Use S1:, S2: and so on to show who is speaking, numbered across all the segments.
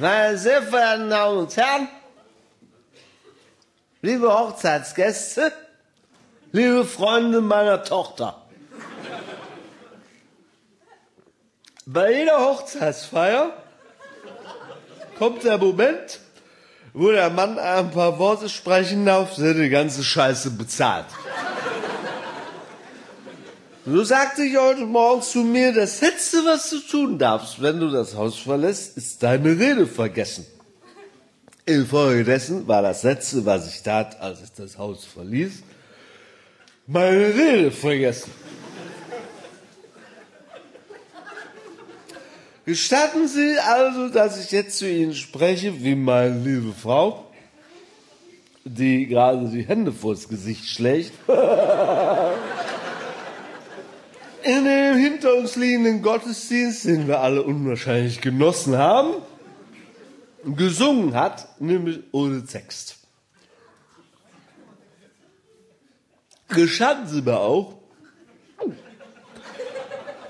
S1: Meine sehr verehrten Damen und Herren, liebe Hochzeitsgäste, liebe Freunde meiner Tochter. Bei jeder Hochzeitsfeier kommt der Moment, wo der Mann ein paar Worte sprechen darf, der die ganze Scheiße bezahlt. So sagte ich heute Morgen zu mir, das Letzte, was du tun darfst, wenn du das Haus verlässt, ist deine Rede vergessen. Infolgedessen war das Letzte, was ich tat, als ich das Haus verließ, meine Rede vergessen. Gestatten Sie also, dass ich jetzt zu Ihnen spreche, wie meine liebe Frau, die gerade die Hände vors Gesicht schlägt. in dem hinter uns liegenden Gottesdienst, den wir alle unwahrscheinlich genossen haben, gesungen hat, nämlich ohne Text. Gestatten Sie mir auch,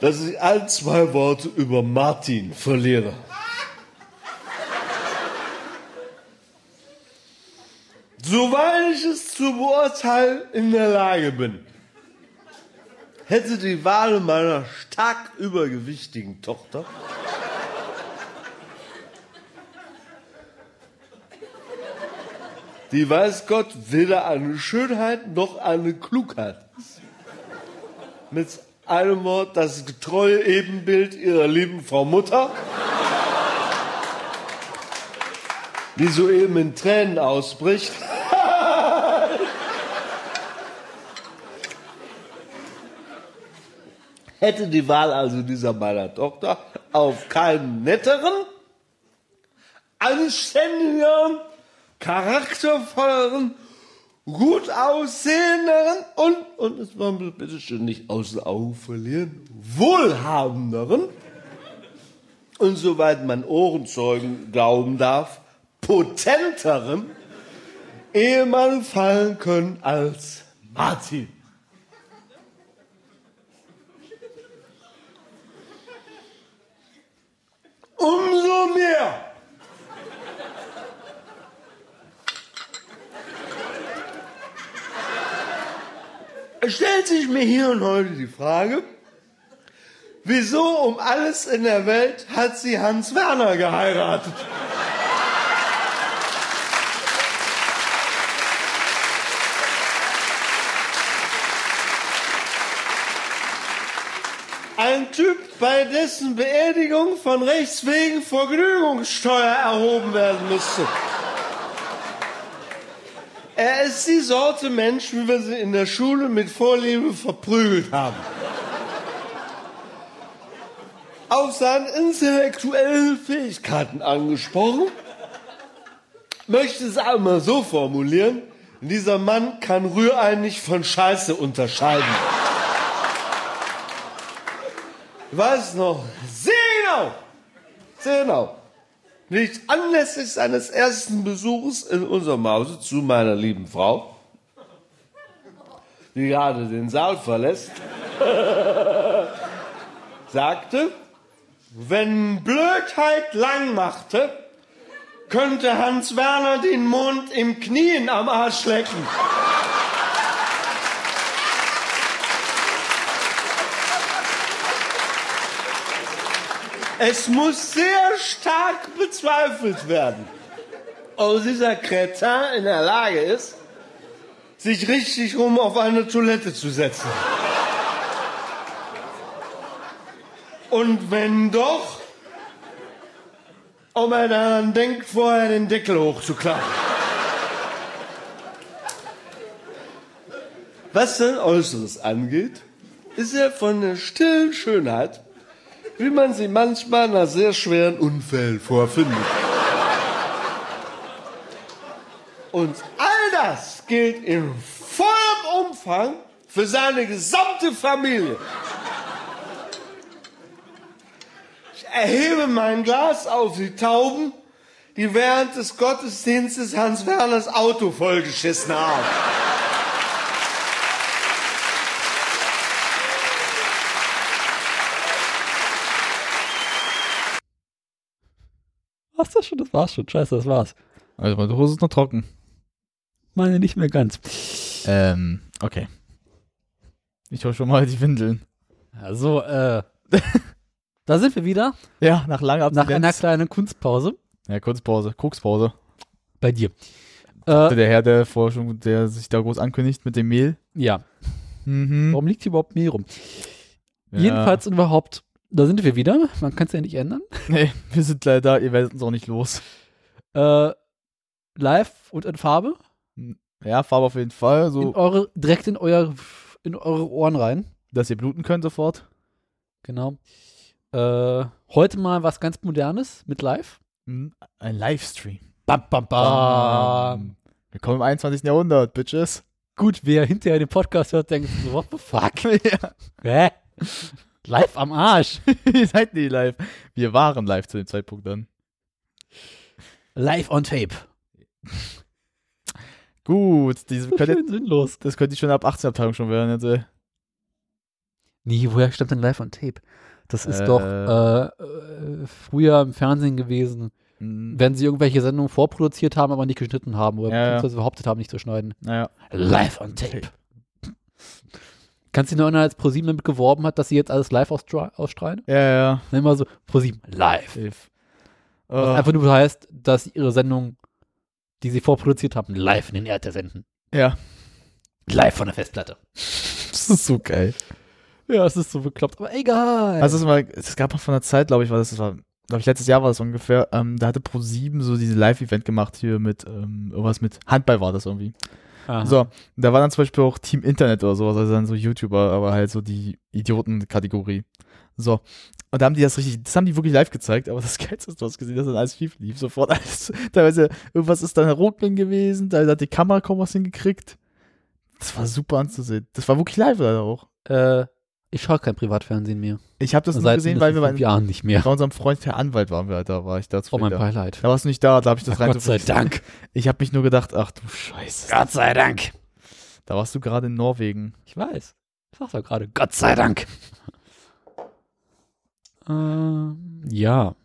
S1: dass ich ein, zwei Worte über Martin verliere. Soweit ich es zu beurteilen in der Lage bin hätte die Wahl meiner stark übergewichtigen Tochter die weiß Gott weder eine Schönheit noch eine Klugheit. Mit einem Wort das getreue Ebenbild ihrer lieben Frau Mutter, die soeben in Tränen ausbricht. Hätte die Wahl also dieser meiner Tochter auf keinen netteren, anständigeren, charaktervolleren, gut aussehenderen und, und es war bitte schön nicht aus den Augen verlieren, wohlhabenderen und soweit man Ohrenzeugen glauben darf, potenteren Ehemann fallen können als Martin. Umso mehr. Es stellt sich mir hier und heute die Frage, wieso um alles in der Welt hat sie Hans Werner geheiratet? Ein Typ, bei dessen Beerdigung von Rechts wegen Vergnügungssteuer erhoben werden müsste. Er ist die Sorte Mensch, wie wir sie in der Schule mit Vorliebe verprügelt haben. Auf seine intellektuellen Fähigkeiten angesprochen, möchte es einmal so formulieren, dieser Mann kann Rührei nicht von Scheiße unterscheiden weiß noch genau, sehr genau, nicht anlässlich seines ersten Besuchs in unserem Hause zu meiner lieben Frau, die gerade den Saal verlässt, sagte, wenn Blödheit lang machte, könnte Hans Werner den Mond im Knien am Arsch lecken. Es muss sehr stark bezweifelt werden, ob dieser Kretin in der Lage ist, sich richtig rum auf eine Toilette zu setzen. Und wenn doch, ob er daran denkt, vorher den Deckel hochzuklappen. Was sein Äußeres angeht, ist er von der stillen Schönheit wie man sie manchmal nach sehr schweren Unfällen vorfindet. Und all das gilt in vollem Umfang für seine gesamte Familie. Ich erhebe mein Glas auf die Tauben, die während des Gottesdienstes Hans Werners Auto vollgeschissen haben.
S2: War's das schon? Das war's schon. Scheiße, das war's.
S3: Also meine Hose ist noch trocken.
S2: Meine nicht mehr ganz.
S3: Ähm, okay. Ich hol schon mal die Windeln.
S2: Also, äh, da sind wir wieder.
S3: Ja, nach langer
S2: Nach einer
S3: Abstinenz.
S2: kleinen Kunstpause
S3: Ja, Kurzpause, Kokspause.
S2: bei dir.
S3: Der
S2: Äh,
S3: Herr, der schon, der sich da groß ankündigt mit dem Mehl.
S2: ja.
S3: Mhm.
S2: Warum liegt hier überhaupt Mehl rum?
S3: Ja.
S2: Jedenfalls und überhaupt, da sind wir wieder. Man kann es ja nicht ändern.
S3: Nee, wir sind leider da, ihr werdet uns auch nicht los.
S2: Äh, live und in Farbe.
S3: Ja, Farbe auf jeden Fall,
S2: In
S3: so,
S2: eure, direkt in, euer, in eure Ohren rein.
S3: dass ihr bluten könnt sofort.
S2: Genau. Äh, heute mal was ganz Modernes mit live.
S3: Mhm. Ein Livestream.
S2: Bam, bam, bam.
S3: Wir kommen im 21. Jahrhundert, Bitches.
S2: Gut, wer hinterher den Podcast hört, denkt so, what the fuck?
S3: ja.
S2: Hä? Live am Arsch.
S3: ihr seid nie live. Wir waren live zu dem Zeitpunkt dann.
S2: Live on tape.
S3: Gut, diese
S2: So
S3: könnte,
S2: sinnlos.
S3: das könnte schon ab 18 Abteilung schon werden. Jetzt, ey.
S2: Nee, woher stammt denn live on tape? Das ist
S3: Äh.
S2: doch äh, äh, früher im Fernsehen gewesen,
S3: Mhm.
S2: wenn sie irgendwelche Sendungen vorproduziert haben, aber nicht geschnitten haben oder
S3: Ja, ja.
S2: beziehungsweise behauptet haben, nicht zu schneiden.
S3: Naja.
S2: Live on tape. Kannst du dich noch erinnern, als ProSieben damit geworben hat, dass sie jetzt alles live ausstra- ausstrahlen?
S3: Ja, ja.
S2: Dann immer so, ProSieben live.
S3: Safe.
S2: Was
S3: Oh,
S2: einfach nur heißt, dass sie ihre Sendung, die sie vorproduziert haben, live in den Äther senden.
S3: ja.
S2: Live von der Festplatte.
S3: Das ist so geil.
S2: Ja, es ist so bekloppt, aber egal.
S3: Also es, war, es gab mal von der Zeit, glaube ich, war das, das war, glaube ich, letztes Jahr war das ungefähr, ähm, da hatte Pro7 so diese Live-Event gemacht hier mit, ähm, irgendwas mit Handball war das irgendwie.
S2: Aha.
S3: So, da war dann zum Beispiel auch Team Internet oder sowas, also dann so YouTuber, aber halt so die Idioten-Kategorie. So. Und da haben die das richtig, das haben die wirklich live gezeigt, aber das Geilste ist, du hast gesehen, dass dann alles schief lief, sofort alles, teilweise, irgendwas ist dann Rotling gewesen, da hat die Kamera kaum was hingekriegt. Das war super anzusehen. Das war wirklich live leider auch.
S2: Äh, ich schaue kein Privatfernsehen mehr.
S3: Ich habe das nur gesehen, weil wir bei,
S2: Jahren nicht mehr.
S3: bei unserem Freund per Anwalt waren wir, da war ich da
S2: Oh, mein. Beileid.
S3: Da warst du nicht da, da habe ich das
S2: Ach,
S3: rein
S2: Gott sei Dank.
S3: Ich habe mich nur gedacht, ach du Scheiße.
S2: Gott sei Dank.
S3: Da warst du gerade in Norwegen.
S2: Ich weiß. Ich sag's doch gerade. Gott sei Dank. ähm, ja.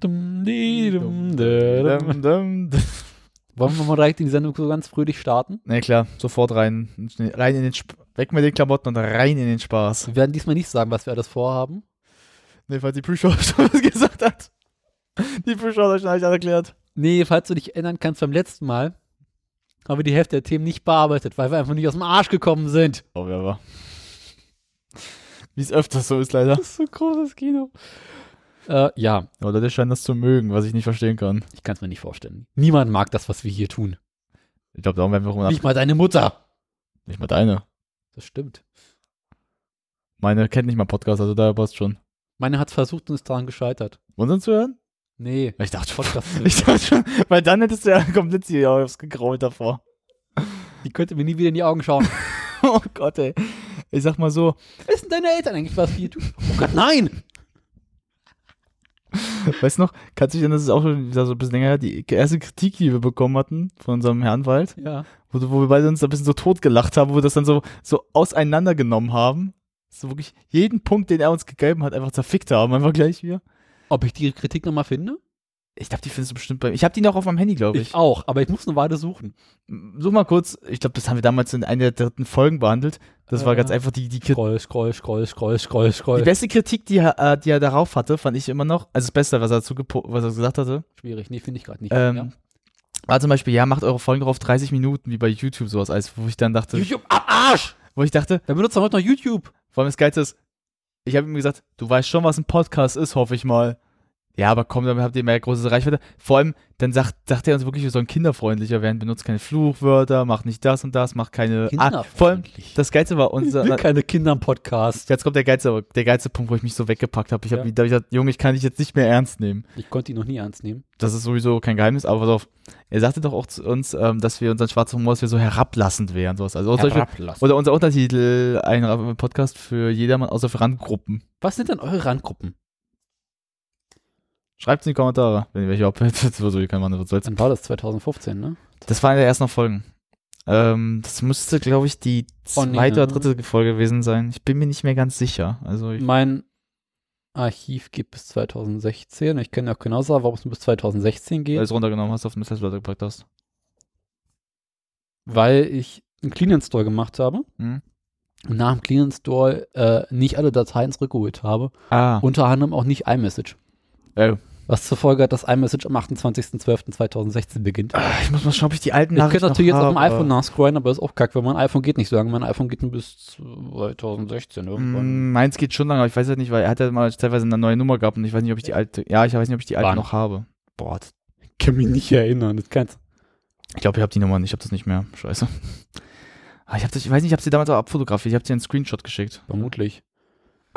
S2: Dum, di, dum, da. Dum,
S3: dum, dum.
S2: Wollen wir mal direkt in die Sendung so ganz fröhlich starten?
S3: Na klar, sofort rein. Rein in den Sp Weg mit den Klamotten und rein in den Spaß.
S2: Wir werden diesmal nicht sagen, was wir alles vorhaben.
S3: Ne, falls die Pre-Show schon was gesagt hat. Die Pre-Show hat euch schon alles erklärt.
S2: Nee, falls du dich erinnern kannst, beim letzten Mal haben wir die Hälfte der Themen nicht bearbeitet, weil wir einfach nicht aus dem Arsch gekommen sind.
S3: Oh, wer war. Wie es öfters so ist, leider.
S2: ist so großes Kino. Äh, ja,
S3: Oder der scheint das zu mögen, was ich nicht verstehen kann.
S2: ich kann es mir nicht vorstellen. Niemand mag das, was wir hier tun.
S3: Ich glaube, darum werden wir auch
S2: Nicht mal deine Mutter.
S3: Nicht mal deine.
S2: Das stimmt.
S3: Meine kennt nicht mal Podcast, also daher passt schon.
S2: Meine hat versucht und ist daran gescheitert.
S3: Unseren zu hören?
S2: Nee,
S3: Ich dachte.
S2: Podcast.
S3: Ich dachte schon, weil dann hättest du ja komplett hier aufs gegrault davor.
S2: Die könnte mir nie wieder in die Augen schauen.
S3: Oh Gott, ey. Ich sag mal so,
S2: Was sind deine Eltern eigentlich, was wir hier tun? Oh Gott, nein!
S3: weißt du noch, kannst du dich erinnern, das ist auch schon so ein bisschen länger her, die erste Kritik, die wir bekommen hatten von unserem Herrn Wald,
S2: Ja.
S3: wo, wo wir beide uns ein bisschen so totgelacht haben, wo wir das dann so, so auseinandergenommen haben. So wirklich jeden Punkt, den er uns gegeben hat, einfach zerfickt haben, einfach gleich wir.
S2: Ob ich die Kritik nochmal finde?
S3: Ich glaube, die findest du bestimmt bei Ich habe die noch auf meinem Handy, glaube ich.
S2: Ich auch, aber ich muss eine Weile suchen.
S3: Such mal kurz, ich glaube, das haben wir damals in einer der dritten Folgen behandelt. Das war
S2: Äh,
S3: ganz einfach die, die, Kritik.
S2: Scroll, scroll, scroll, scroll, scroll, scroll.
S3: die beste Kritik, die er, äh, die er darauf hatte, fand ich immer noch, also das Beste, was er dazu was er gesagt hatte,
S2: Schwierig, nee, finde ich gerade nicht.
S3: ähm,
S2: ja.
S3: war zum Beispiel, ja, macht eure Folgen drauf 30 Minuten, wie bei YouTube sowas, als wo ich dann dachte,
S2: YouTube am Arsch!
S3: wo ich dachte,
S2: Wer benutzt doch heute noch YouTube?
S3: vor allem das Geilste ist, ich habe ihm gesagt, du weißt schon, was ein Podcast ist, hoffe ich mal. Ja, aber komm, damit habt ihr mehr große Reichweite. Vor allem, dann sagt, sagt er uns wirklich, wir sollen kinderfreundlicher werden, benutzt keine Fluchwörter, macht nicht das und das, macht keine. Ah, vor allem, das Geilste war
S2: Ich will
S3: unser.
S2: keine Kinder im Podcast.
S3: Jetzt kommt der geilste, der geilste Punkt, wo ich mich so weggepackt habe. Ich habe
S2: Ja.
S3: hab gesagt, Junge, ich kann dich jetzt nicht mehr ernst nehmen.
S2: Ich konnte ihn noch nie ernst nehmen.
S3: Das ist sowieso kein Geheimnis, aber pass auf. Er sagte doch auch zu uns, ähm, dass wir unseren schwarzen Humor, dass wir so herablassend wären. Sowas. Also zum Beispiel,
S2: Herablassen.
S3: oder unser Untertitel, ein Podcast für jedermann außer für Randgruppen.
S2: Was sind denn eure Randgruppen?
S3: Schreibt in die Kommentare, wenn ihr welche habt. Das war so, Mann, was soll's.
S2: Dann war das 2015, ne?
S3: Das war eine der ersten Folgen. Ähm, das müsste, glaube ich, die
S2: Oh, nee,
S3: zweite
S2: ne?
S3: oder dritte Folge gewesen sein. Ich bin mir nicht mehr ganz sicher. Also
S2: Mein Archiv geht bis 2016. Ich kann ja auch genau sagen, warum es nur bis 2016 geht.
S3: Weil du es runtergenommen hast, auf eine Festplatte gepackt hast.
S2: weil ich einen Clean Install gemacht habe
S3: Hm?
S2: und nach dem Clean Install äh, nicht alle Dateien zurückgeholt habe.
S3: Ah.
S2: Unter anderem auch nicht iMessage.
S3: Äh,
S2: Was zur Folge hat, dass iMessage am 28.12.2016 beginnt.
S3: ich muss mal schauen, ob ich die alten
S2: Ich könnte natürlich jetzt auf dem iPhone nachscrollen, aber ist auch kack, weil mein iPhone geht nicht so lange. Mein iPhone geht nur bis 2016 irgendwann.
S3: Mm, Meins geht schon lange, aber ich weiß halt nicht, weil er hat ja mal teilweise eine neue Nummer gehabt und ich weiß nicht, ob ich die alte. Ja, ich weiß nicht, ob ich die alte
S2: Wann?
S3: noch habe. Boah, das-
S2: Ich kann mich nicht erinnern. Das kannst
S3: ich glaube, ich habe die Nummer nicht, ich habe das nicht mehr. Scheiße. Ah, ich, hab das, ich weiß nicht, ich habe sie damals auch abfotografiert, ich habe dir einen Screenshot geschickt.
S2: vermutlich.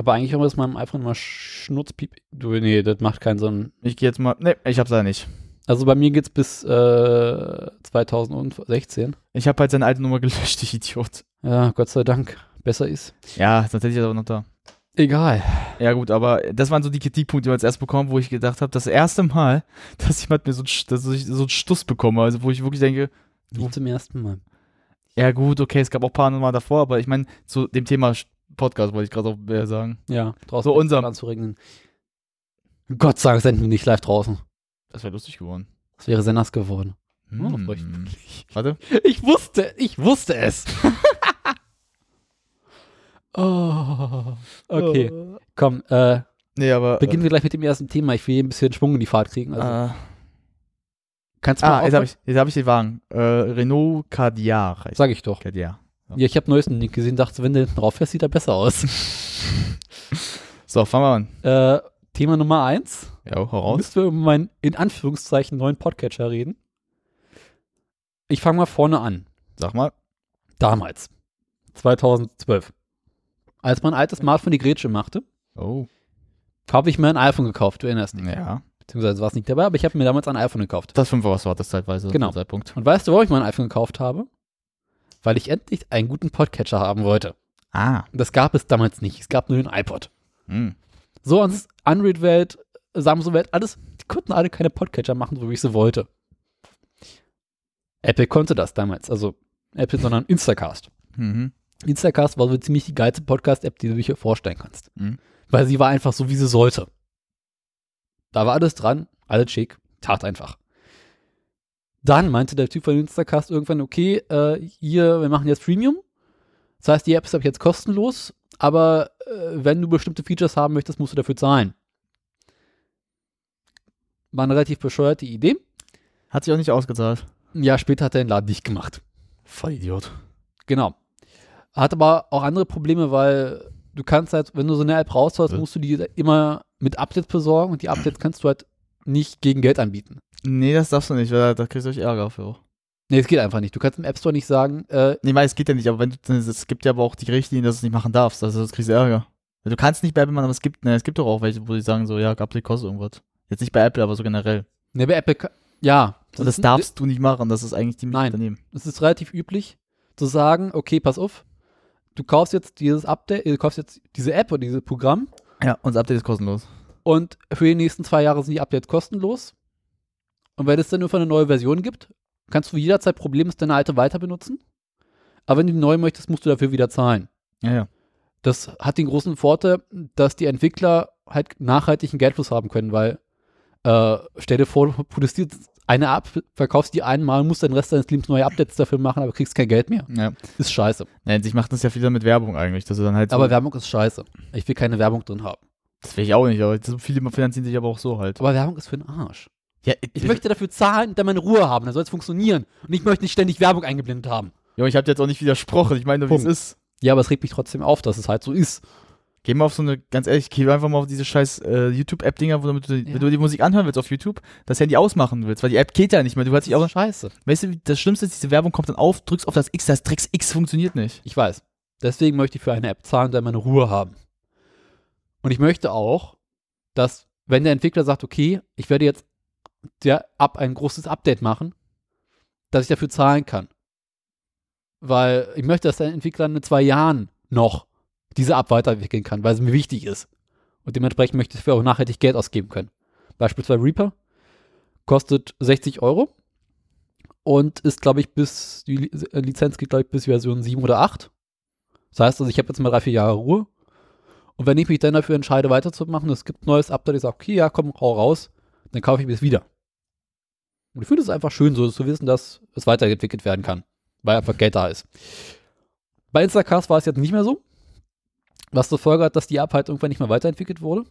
S2: Aber eigentlich haben wir das meinem iPhone mal Schnurzpiep. Du, nee, das macht keinen Sinn.
S3: Ich gehe jetzt mal. Ne, ich hab's leider nicht.
S2: Also bei mir geht's bis äh, 2016.
S3: Ich habe halt seine alte Nummer gelöscht, ich Idiot.
S2: Ja, Gott sei Dank. Besser ist.
S3: Ja, sonst hätte ich das aber noch da.
S2: Egal.
S3: Ja, gut, aber das waren so die Kritikpunkte, die wir als erst bekommen, wo ich gedacht habe, das erste Mal, dass jemand mir so, dass ich so einen Stuss bekomme, also wo ich wirklich denke,
S2: Nicht zum ersten Mal.
S3: ja gut, okay, es gab auch ein paar Mal davor, aber ich meine, zu dem Thema Podcast wollte ich gerade auch sagen.
S2: Ja, draußen
S3: So unser-
S2: anzuregnen. Gott sei Dank senden wir nicht live draußen.
S3: Das wäre lustig geworden.
S2: Das wäre sehr nass geworden.
S3: Hm.
S2: Oh, furchtbar.
S3: Warte.
S2: Ich wusste, ich wusste es. oh, okay, komm, äh,
S3: Nee, aber.
S2: beginnen wir gleich mit dem ersten Thema. Ich will hier ein bisschen Schwung in die Fahrt kriegen. Also,
S3: Äh,
S2: kannst du mal
S3: ah, jetzt habe ich, jetzt hab ich den Wagen. Äh, Renault Cadillac
S2: Sag ich doch.
S3: Cadillac.
S2: Ja, ich habe neuesten Nick gesehen, dachte, wenn der hinten drauf fährt, sieht er besser aus.
S3: So, fangen wir an.
S2: äh, Thema Nummer eins.
S3: Ja, hau raus.
S2: Müssen wir über meinen, in Anführungszeichen, neuen Podcatcher reden? Ich fange mal vorne an.
S3: Sag mal.
S2: Damals. 2012. Als mein altes Smartphone die Grätsche machte,
S3: Oh.
S2: habe ich mir ein iPhone gekauft. Du erinnerst dich.
S3: Ja.
S2: Beziehungsweise war es nicht dabei, aber ich habe mir damals ein iPhone gekauft.
S3: Das 5 was war das zeitweise.
S2: Genau.
S3: Zeitpunkt.
S2: Und weißt du, warum ich mein iPhone gekauft habe? Weil ich endlich einen guten Podcatcher haben wollte.
S3: Ah.
S2: Das gab es damals nicht. Es gab nur den iPod.
S3: Hm.
S2: So, und Android-Welt, Samsung-Welt, alles, die konnten alle keine Podcatcher machen, so wie ich sie wollte. Apple konnte das damals, also Apple, sondern Instacast.
S3: Mhm.
S2: Instacast war so ziemlich die geilste Podcast-App, die du dir vorstellen kannst.
S3: Mhm.
S2: Weil sie war einfach so, wie sie sollte. Da war alles dran, alles schick, tat einfach. Dann meinte der Typ von Instacast irgendwann, okay, äh, hier, wir machen jetzt Premium. Das heißt, die App ist ab jetzt kostenlos, aber äh, wenn du bestimmte Features haben möchtest, musst du dafür zahlen. War eine relativ bescheuerte Idee.
S3: Hat sich auch nicht ausgezahlt.
S2: Ein Jahr später hat er den Laden dicht gemacht.
S3: Voll Idiot.
S2: Genau. Hat aber auch andere Probleme, weil du kannst halt, wenn du so eine App raushaust, musst du die immer mit Updates besorgen und die Updates kannst du halt nicht gegen Geld anbieten.
S3: Nee, das darfst du nicht, weil da, da kriegst du euch Ärger für.
S2: Nee, es geht einfach nicht. Du kannst im App Store nicht sagen, äh,
S3: Nee, weil es geht ja nicht, aber wenn du, es gibt ja aber auch die Richtlinien, dass du es nicht machen darfst. Also das kriegst du Ärger. Du kannst nicht bei Apple machen, aber es gibt, ne, es gibt doch auch welche, wo die sagen so, ja, Update kostet irgendwas. Jetzt nicht bei Apple, aber so generell.
S2: ne, bei Apple, ja.
S3: Und das darfst du nicht machen, das ist eigentlich die
S2: Nein.
S3: daneben.
S2: Es ist relativ üblich, zu sagen, okay, pass auf, du kaufst jetzt dieses Update, du kaufst jetzt diese App oder dieses Programm
S3: Ja, und das Update ist kostenlos.
S2: und für die nächsten zwei Jahre sind die Updates kostenlos. Und wenn es dann nur eine neue Version gibt, kannst du jederzeit problemlos deine alte weiter benutzen. Aber wenn du die neue möchtest, musst du dafür wieder zahlen.
S3: Ja, ja.
S2: Das hat den großen Vorteil, dass die Entwickler halt nachhaltigen Geldfluss haben können, weil äh, stell dir vor, du produzierst eine App, verkaufst die einmal, musst den Rest deines Lebens neue Updates dafür machen, aber kriegst kein Geld mehr.
S3: ja.
S2: Ist scheiße.
S3: Nein, sich macht das ja viel mit Werbung eigentlich, dass du dann halt so,
S2: Aber Werbung ist scheiße. Ich will keine Werbung drin haben.
S3: das will ich auch nicht, aber viele finanzieren sich aber auch so halt.
S2: Aber Werbung ist für den Arsch.
S3: Ja,
S2: Ich möchte dafür zahlen und dann meine Ruhe haben, dann soll es funktionieren. Und ich möchte nicht ständig Werbung eingeblendet haben.
S3: Ja, ich habe jetzt auch nicht widersprochen, ich meine nur, wie es ist.
S2: Ja, aber es regt mich trotzdem auf, dass es halt so ist.
S3: Geh mal auf so eine, ganz ehrlich, geh einfach mal auf diese scheiß äh, YouTube-App-Dinger, wo damit du,
S2: Ja.
S3: wenn du die Musik anhören willst auf YouTube, das Handy ausmachen willst, weil die App geht ja nicht mehr. Du hast dich auch,
S2: scheiße.
S3: weißt du, das Schlimmste ist, diese Werbung kommt dann auf, drückst auf das X, das Drecks X funktioniert nicht.
S2: Ich weiß. Deswegen möchte ich für eine App zahlen und dann meine Ruhe haben. Und ich möchte auch, dass, wenn der Entwickler sagt, okay, ich werde jetzt der App ein großes Update machen, dass ich dafür zahlen kann. Weil ich möchte, dass der Entwickler in zwei Jahren noch diese App weiterentwickeln kann, weil es mir wichtig ist. Und dementsprechend möchte ich dafür auch nachhaltig Geld ausgeben können. Beispielsweise Reaper kostet 60 Euro und ist, glaube ich, bis, die Li- Lizenz geht, glaube ich, bis Version 7 oder 8. Das heißt also, ich habe jetzt mal drei, vier Jahre Ruhe. Und wenn ich mich dann dafür entscheide, weiterzumachen, es gibt ein neues Update, ich sage, okay, ja, komm, hau raus, dann kaufe ich mir es wieder. Und ich finde es einfach schön, so zu wissen, dass es weiterentwickelt werden kann, weil einfach Geld da ist. Bei Instacast war es jetzt nicht mehr so, was zur Folge hat, dass die App halt irgendwann nicht mehr weiterentwickelt wurde.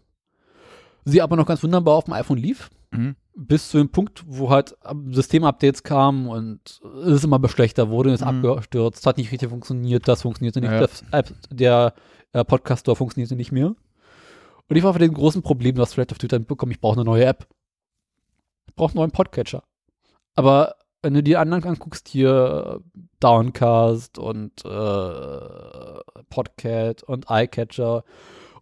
S2: Sie aber noch ganz wunderbar auf dem iPhone lief,
S3: Mhm.
S2: bis zu dem Punkt, wo halt Systemupdates kamen und es immer schlechter wurde, ist
S3: Mhm.
S2: abgestürzt, hat nicht richtig funktioniert, das funktionierte nicht,
S3: Ja.
S2: App, der äh, Podcast Store funktionierte nicht mehr. Und ich war vor dem großen Problem, du hast vielleicht auf Twitter mitbekommen, ich brauche eine neue App. Ich brauche einen neuen Podcatcher. Aber wenn du die anderen anguckst, hier Downcast und äh, Podcat und iCatcher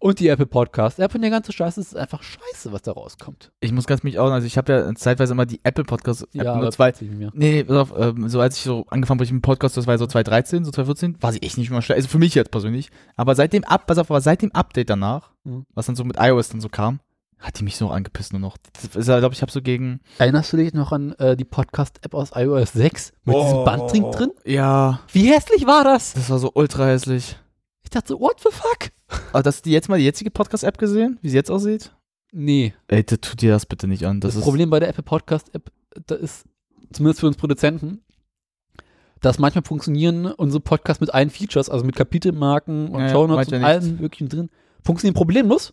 S2: und die Apple Podcast App und der ganze Scheiß ist einfach scheiße, was da rauskommt.
S3: Ich muss ganz mich auch, also ich habe ja zeitweise immer die Apple Podcast
S2: Ja,
S3: weil
S2: nicht mehr.
S3: Nee, pass auf, ähm, so als ich so angefangen habe mit dem Podcast, das war so 2013, so 2014, war sie echt nicht mehr schlecht. Also für mich jetzt persönlich. Aber seit dem Up, pass auf, aber seit dem Update danach,
S2: Mhm.
S3: was dann so mit iOS dann so kam, hat die mich so angepisst nur noch. Ja, glaube ich, habe so gegen.
S2: Erinnerst du dich noch an äh, die Podcast-App aus iOS 6 mit diesem
S1: Oh.
S2: Bandring drin?
S3: Ja,
S2: Wie hässlich war das?
S3: das war so ultra hässlich.
S2: Ich dachte so, what the fuck?
S3: Aber hast du jetzt mal die jetzige Podcast-App gesehen, wie sie jetzt aussieht?
S2: Nee,
S3: Ey, tu tu dir das bitte nicht an. Das,
S2: das,
S3: ist.
S2: Problem bei der Apple Podcast App, da ist, zumindest für uns Produzenten, dass manchmal funktionieren unsere Podcasts mit allen Features, also mit Kapitelmarken und
S3: Ja, ja,
S2: Shownotes und allem möglichen drin, funktionieren problemlos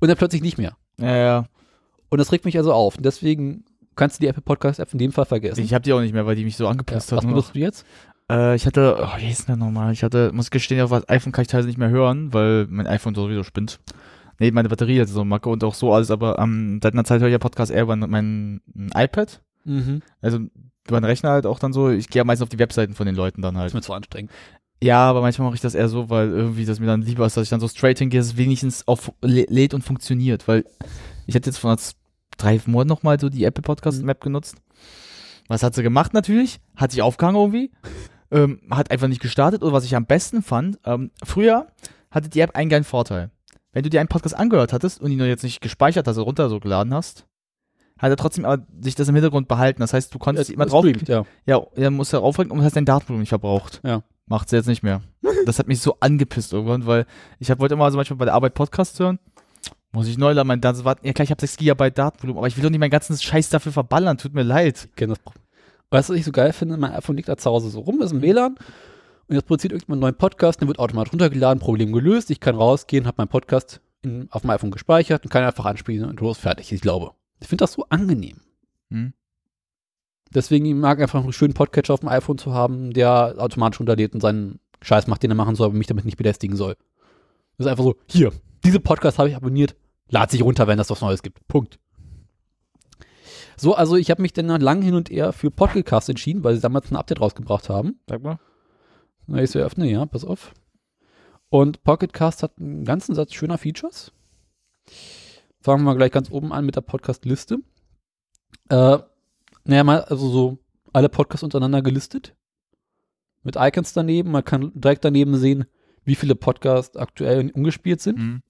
S2: und dann plötzlich nicht mehr.
S3: Ja, ja.
S2: Und das regt mich also auf. Und deswegen kannst du die Apple Podcast App in dem Fall vergessen.
S3: Ich habe die auch nicht mehr, weil die mich so
S2: ja,
S3: angepisst
S2: was
S3: hat. noch.
S2: benutzt du jetzt?
S3: Äh, ich hatte, oh, wie hieß denn nochmal? Ich hatte, muss gestehen, auf das iPhone kann ich teilweise nicht mehr hören, weil mein iPhone sowieso spinnt. Nee, meine Batterie hat so eine Macke und auch so alles, aber ähm, seit einer Zeit höre ich ja Podcast eher über mein ein iPad.
S2: Mhm.
S3: Also über den Rechner halt auch dann so. Ich gehe ja meistens auf die Webseiten von den Leuten dann
S2: Das
S3: halt.
S2: ist mir zu anstrengend.
S3: Ja, aber manchmal mache ich das eher so, weil irgendwie das mir dann lieber ist, dass ich dann so straight hingehe, dass es wenigstens auf lä- lädt und funktioniert, weil ich hatte jetzt vor drei Monaten nochmal so die Apple Podcast
S2: Mhm.
S3: Map genutzt. Was hat sie gemacht natürlich? Hat sich aufgehangen irgendwie. ähm, hat einfach nicht gestartet. Und was ich am besten fand, ähm, früher hatte die App einen geilen Vorteil. Wenn du dir einen Podcast angehört hattest und ihn nur jetzt nicht gespeichert hast, also runter so geladen hast, hat er trotzdem aber sich das im Hintergrund behalten. Das heißt, du konntest immer drauf
S2: ja.
S3: ja, er muss ja aufregen und hast dein Datenvolumen nicht verbraucht.
S2: Ja.
S3: Macht sie jetzt nicht mehr. Das hat mich so angepisst irgendwann, weil ich hab, wollte immer so manchmal bei der Arbeit Podcast hören. Muss ich neu laden, mein warten. Ja klar, ich habe 6 GB Datenvolumen, aber ich will doch nicht meinen ganzen Scheiß dafür verballern, tut mir leid.
S2: Weißt du, was ich so geil finde? Mein iPhone liegt da zu Hause so rum, ist im WLAN und jetzt produziert irgendjemand einen neuen Podcast, der wird automatisch runtergeladen, Problem gelöst. Ich kann rausgehen, habe meinen Podcast in, auf dem iPhone gespeichert und kann einfach anspielen und los, fertig. Ich glaube. Ich finde das so angenehm.
S3: Hm?
S2: Deswegen mag ich einfach einen schönen Podcatcher auf dem iPhone zu haben, der automatisch runterlädt und seinen Scheiß macht, den er machen soll, aber mich damit nicht belästigen soll. Das ist einfach so, hier, diese Podcast habe ich abonniert, lad sich runter, wenn das was Neues gibt. Punkt. So, also ich habe mich dann lang hin und her für Podcast entschieden, weil sie damals ein Update rausgebracht haben.
S3: Sag mal.
S2: Na, ich so öffne, ja, pass auf. Und Pocketcast hat einen ganzen Satz schöner Features. Fangen wir mal gleich ganz oben an mit der Podcast-Liste. Äh, naja, mal, also so alle Podcasts untereinander gelistet. Mit Icons daneben. Man kann direkt daneben sehen, wie viele Podcasts aktuell ungespielt sind.
S3: Hm.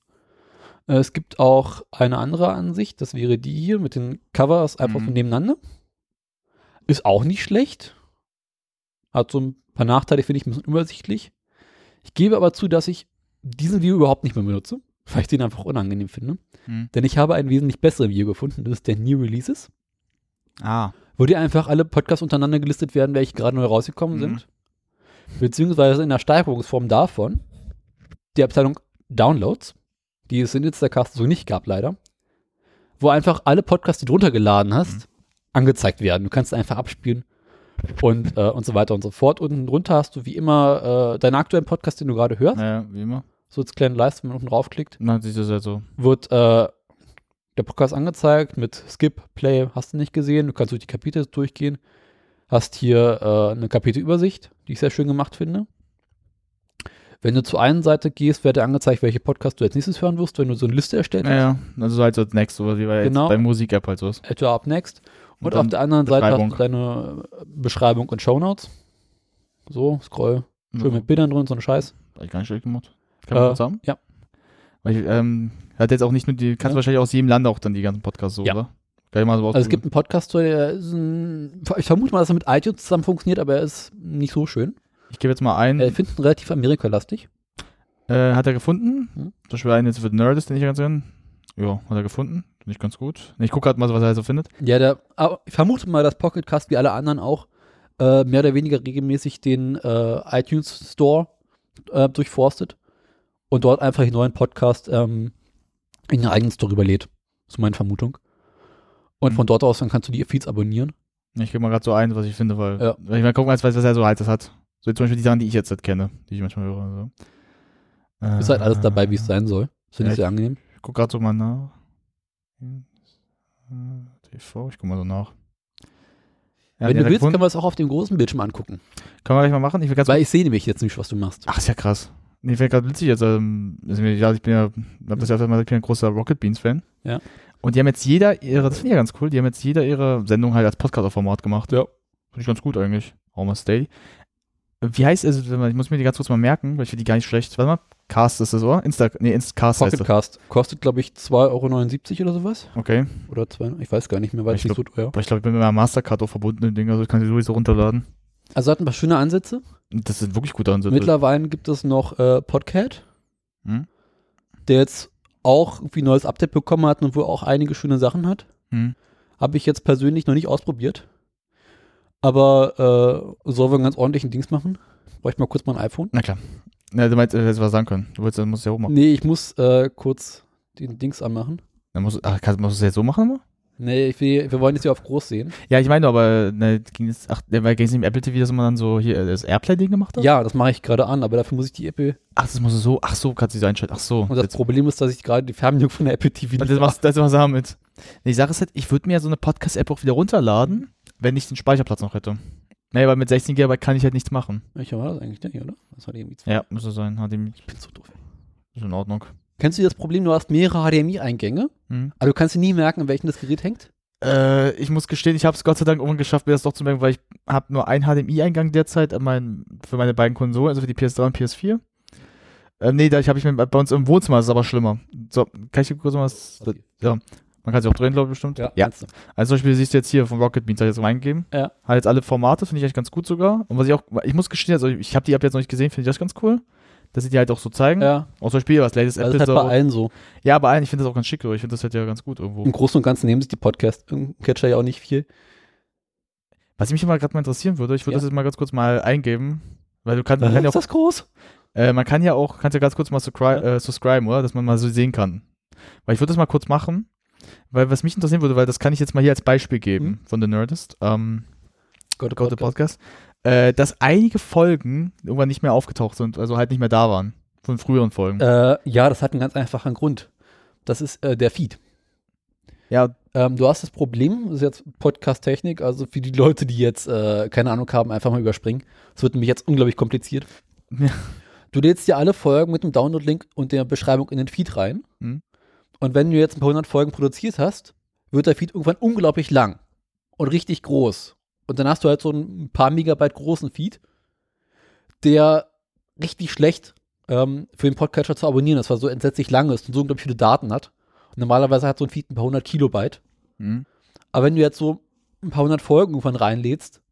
S2: Äh, Es gibt auch eine andere Ansicht, das wäre die hier mit den Covers einfach
S3: Mhm.
S2: so nebeneinander. Ist auch nicht schlecht. Hat so ein paar Nachteile, finde ich ein bisschen übersichtlich. Ich gebe aber zu, dass ich diesen View überhaupt nicht mehr benutze, weil ich den einfach unangenehm finde.
S3: Hm.
S2: Denn ich habe einen wesentlich besseren View gefunden, das ist der New Releases,
S3: Ah.
S2: Wo die einfach alle Podcasts untereinander gelistet werden, welche gerade neu rausgekommen
S3: Mhm.
S2: sind. Beziehungsweise in der Steigerungsform davon die Abteilung Downloads, die es in Instacast so nicht gab, leider, wo einfach alle Podcasts, die du drunter geladen hast, angezeigt werden. Du kannst einfach abspielen und, äh, und so weiter und so fort. Unten drunter hast du wie immer äh, deinen aktuellen Podcast, den du gerade hörst.
S3: Naja, wie immer.
S2: So als kleine Leiste, wenn man unten draufklickt,
S3: Dann sieht das halt so.
S2: wird äh, der Podcast angezeigt mit Skip, Play, hast du nicht gesehen. Du kannst durch die Kapitel durchgehen. Hast hier äh, eine Kapitelübersicht, die ich sehr schön gemacht finde. Wenn du zur einen Seite gehst, wird dir angezeigt, welche Podcast du als nächstes hören wirst, wenn du so eine Liste erstellt hast.
S3: Naja, also halt so als Next, so wie bei,
S2: Genau.
S3: bei Musik-App halt so ist.
S2: Etwa up next. Und,
S3: Und
S2: auf der anderen Seite hast du deine äh, Beschreibung und Shownotes. So, scroll. Schön mit Bildern drin, so ein Scheiß.
S3: Hab ich gar nicht schlecht gemacht. Kann man
S2: Äh,
S3: kurz haben?
S2: ja.
S3: Weil ich, ähm, hat jetzt auch nicht nur die, kannst
S2: Ja.
S3: wahrscheinlich aus jedem Land auch dann die ganzen Podcasts so,
S2: Ja.
S3: oder? Kann ich mal so
S2: Also es gibt einen Podcast, der ist ein, ich vermute mal, dass er mit iTunes zusammen funktioniert, aber er ist nicht so schön.
S3: Ich gebe jetzt mal ein.
S2: Äh, Ich finde ihn relativ Amerika-lastig.
S3: Äh, hat er gefunden.
S2: Hm.
S3: Zum Beispiel einen jetzt für Nerdist, den ich ganz gerne. Ja, hat er gefunden. Finde ich ganz gut. Ich gucke gerade mal, was er so findet.
S2: Ja, der, aber ich vermute mal, dass Pocket Cast wie alle anderen auch äh, mehr oder weniger regelmäßig den äh, iTunes Store äh, durchforstet und dort einfach den neuen Podcast ähm, in den eigenen Store überlädt. Das ist meine Vermutung. Und
S3: Mhm.
S2: von dort aus dann kannst du die Feeds abonnieren.
S3: Ich gebe mal gerade so ein, was ich finde, weil
S2: Ja.
S3: ich mal gucken, was, was er so altes hat. So zum Beispiel die Sachen, die ich jetzt nicht kenne, die ich manchmal höre. So. Äh,
S2: Ist halt alles dabei, wie es sein soll. Das finde
S3: Ja,
S2: ich sehr angenehm.
S3: Ich guck gerade so mal nach. TV, ich guck mal so nach. Ja,
S2: Wenn du willst, können
S3: gefunden.
S2: wir es auch auf dem großen Bildschirm angucken.
S3: Können wir gleich mal machen. Ich will ganz
S2: Weil ich sehe nämlich jetzt nicht, was du machst.
S3: Ach, ist ja krass. Nee, ich gerade witzig jetzt. Ähm, mir- ja, ich bin ja, hab das ja öfter mal, gesagt, ich bin ein großer Rocket Beans Fan.
S2: Ja.
S3: Und die haben jetzt jeder ihre, das finde ich ja ganz cool, die haben jetzt jeder ihre Sendung halt als Podcast-Format gemacht.
S2: Ja.
S3: Finde ich ganz gut eigentlich. Almost Daily. Wie heißt es, wenn man- ich muss mir die ganz kurz mal merken, weil ich finde die gar nicht schlecht. Warte mal, Cast ist das, oder? Insta, nee, Instacast heißt das.
S2: Pocketcast kostet, glaube ich, 2,79 Euro oder sowas.
S3: Okay.
S2: Oder 2, ich weiß gar nicht mehr, weil
S3: Ich
S2: es nicht so.
S3: Aber ich glaube, ich bin mit meiner Mastercard auch verbunden, im Ding, also ich kann sie sowieso runterladen.
S2: Also hat ein paar schöne Ansätze.
S3: Das sind wirklich gute Ansätze.
S2: Mittlerweile gibt es noch äh, Podcat,
S3: Hm?
S2: der jetzt auch irgendwie ein neues Update bekommen hat und wo auch einige schöne Sachen hat.
S3: Hm.
S2: Habe ich jetzt persönlich noch nicht ausprobiert. Aber äh, soll wir einen ganz ordentlichen Dings machen? Brauche ich mal kurz mein iPhone?
S3: Na klar. Ja, du meinst, du hättest was sagen können. Du wolltest, musst ja hochmachen.
S2: Nee, ich muss äh, kurz den Dings anmachen.
S3: Dann musst, ach, kannst, musst du es jetzt so machen immer?
S2: Nee, ich will, wir wollen jetzt hier auf groß sehen.
S3: Ja, ich meine, aber ne, ging es, ach, weil ging es nicht im Apple TV, dass man dann so hier äh, das Airplay-Ding gemacht hat?
S2: Ja, das mache ich gerade an, aber dafür muss ich die Apple.
S3: Ach, das muss so, ach so, kannst du sie einschalten. Ach so.
S2: Und das
S3: Jetzt,
S2: Problem ist, dass ich gerade die Fernbedienung von der Apple TV nicht
S3: das machst das machst du damit. Nee, die Sache ist halt, ich würde mir ja so eine Podcast-App auch wieder runterladen, wenn ich den Speicherplatz noch hätte. Naja, weil mit 16 GB kann ich halt nichts machen.
S2: Welcher war das eigentlich denn hier, oder? Das war die irgendwie zwei.
S3: Ja, muss so sein. HDMI
S2: Ich bin so doof.
S3: ist in Ordnung.
S2: Kennst du das Problem, du hast mehrere HDMI-Eingänge,
S3: Hm.
S2: aber du kannst dir nie merken, an welchem das Gerät hängt?
S3: Äh, ich muss gestehen, ich habe es Gott sei Dank irgendwann geschafft, mir das doch zu merken, weil ich habe nur einen HDMI-Eingang derzeit an mein, für meine beiden Konsolen, also für die PS3 und PS4. Ähm, nee, da ich habe ich mir bei uns im Wohnzimmer, das ist aber schlimmer. So, kann ich dir kurz mal was. Ja, man kann sie auch drehen, glaube ich, bestimmt.
S2: Ja,
S3: ja. Also zum Beispiel siehst du jetzt hier von Rocket Beans, hat jetzt reingegeben.
S2: Ja.
S3: Hat jetzt alle Formate, finde ich echt ganz gut sogar. Und was ich auch, ich muss gestehen, also ich habe die App jetzt noch nicht gesehen, finde ich das ganz cool. Dass sie die halt auch so zeigen.
S2: Ja,
S3: Auch zum Beispiel was Latest
S2: das ist
S3: Apple.
S2: halt bei allen so.
S3: Ja, bei allen, ich finde das auch ganz schick. so. Ich finde das halt ja ganz gut irgendwo.
S2: Im Großen und Ganzen nehmen sich die Podcast-Catcher ja auch nicht viel.
S3: Was mich mal gerade mal interessieren würde, ich würde
S2: Ja.
S3: das jetzt mal ganz kurz mal eingeben. Weil du kannst, man kann ja
S2: ist
S3: auch,
S2: das groß?
S3: äh, man kann ja auch, kannst ja ganz kurz mal subscribe, äh, subscriben, oder? Dass man mal so sehen kann. Weil ich würde das mal kurz machen, weil was mich interessieren würde, weil das kann ich jetzt mal hier als Beispiel geben
S2: Mhm.
S3: von The Nerdist, ähm,
S2: Gott,
S3: Go to Podcast, äh, dass einige Folgen irgendwann nicht mehr aufgetaucht sind, also halt nicht mehr da waren. Von früheren Folgen.
S2: Äh, ja, das hat einen ganz einfachen Grund. Das ist äh, der Feed.
S3: ja,
S2: Ähm, du hast das Problem, das ist jetzt Podcast-Technik, also für die Leute, die jetzt äh, keine Ahnung haben, einfach mal überspringen. Es wird nämlich jetzt unglaublich kompliziert.
S3: Ja.
S2: Du lädst dir alle Folgen mit dem Download-Link und der Beschreibung in den Feed rein.
S3: Mhm.
S2: Und wenn du jetzt ein paar hundert Folgen produziert hast, wird der Feed irgendwann unglaublich lang und richtig groß. Und dann hast du halt so ein paar Megabyte großen Feed, der richtig schlecht ähm, für den Podcatcher zu abonnieren ist, weil so entsetzlich lang ist und so unglaublich viele Daten hat. Und normalerweise hat so ein Feed ein paar hundert Kilobyte.
S3: Mhm.
S2: Aber wenn du jetzt so ein paar hundert Folgen irgendwann reinlädst,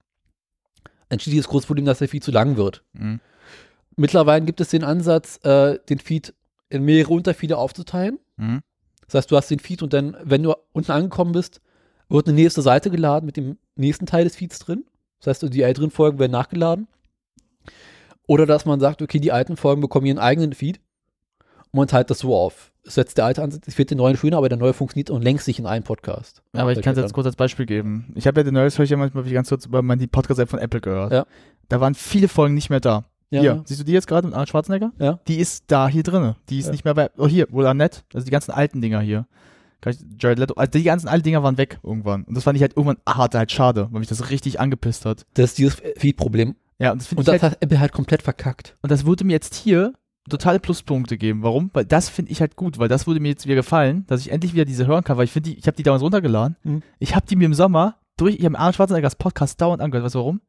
S2: entsteht dieses große Problem, dass der Feed zu lang wird.
S3: Mhm.
S2: Mittlerweile gibt es den Ansatz, äh, den Feed in mehrere Unterfeede aufzuteilen.
S3: Mhm.
S2: Das heißt, du hast den Feed und dann, wenn du unten angekommen bist, wird eine nächste Seite geladen mit dem nächsten Teil des Feeds drin. Das heißt, die älteren Folgen werden nachgeladen. Oder dass man sagt, okay, die alten Folgen bekommen ihren eigenen Feed und man teilt das so auf. Es setzt der alte Ansatz, es wird der neue schöner, aber der neue funktioniert und längst sich in einem Podcast.
S3: Ja, aber ich kann es jetzt kurz als Beispiel geben. Ich habe ja den Nerdist, höre ich ja manchmal ganz kurz über die Podcast-App von Apple gehört.
S2: Ja.
S3: Da waren viele Folgen nicht mehr da.
S2: Ja,
S3: Hier, siehst du die jetzt gerade mit Arnold Schwarzenegger?
S2: Ja.
S3: Die ist da hier drinne. Die ist
S2: Ja.
S3: nicht mehr bei. Oh, hier, wohl Annette. Also die ganzen alten Dinger hier. Jared Leto. Also die ganzen alten Dinger waren weg irgendwann. Und das fand ich halt irgendwann hart, halt schade, weil mich das richtig angepisst hat.
S2: Das ist dieses Feed-Problem.
S3: Ja, und das finde
S2: Und
S3: ich
S2: das
S3: halt,
S2: hat Apple halt komplett verkackt.
S3: und das würde mir jetzt hier totale Pluspunkte geben. Warum? Weil das finde ich halt gut, weil das würde mir jetzt wieder gefallen, dass ich endlich wieder diese hören kann, weil ich finde die, ich habe die damals runtergeladen.
S2: Mhm.
S3: Ich habe die mir im Sommer durch, ich habe Arnold Schwarzeneggers Podcast dauernd angehört. Weißt du warum?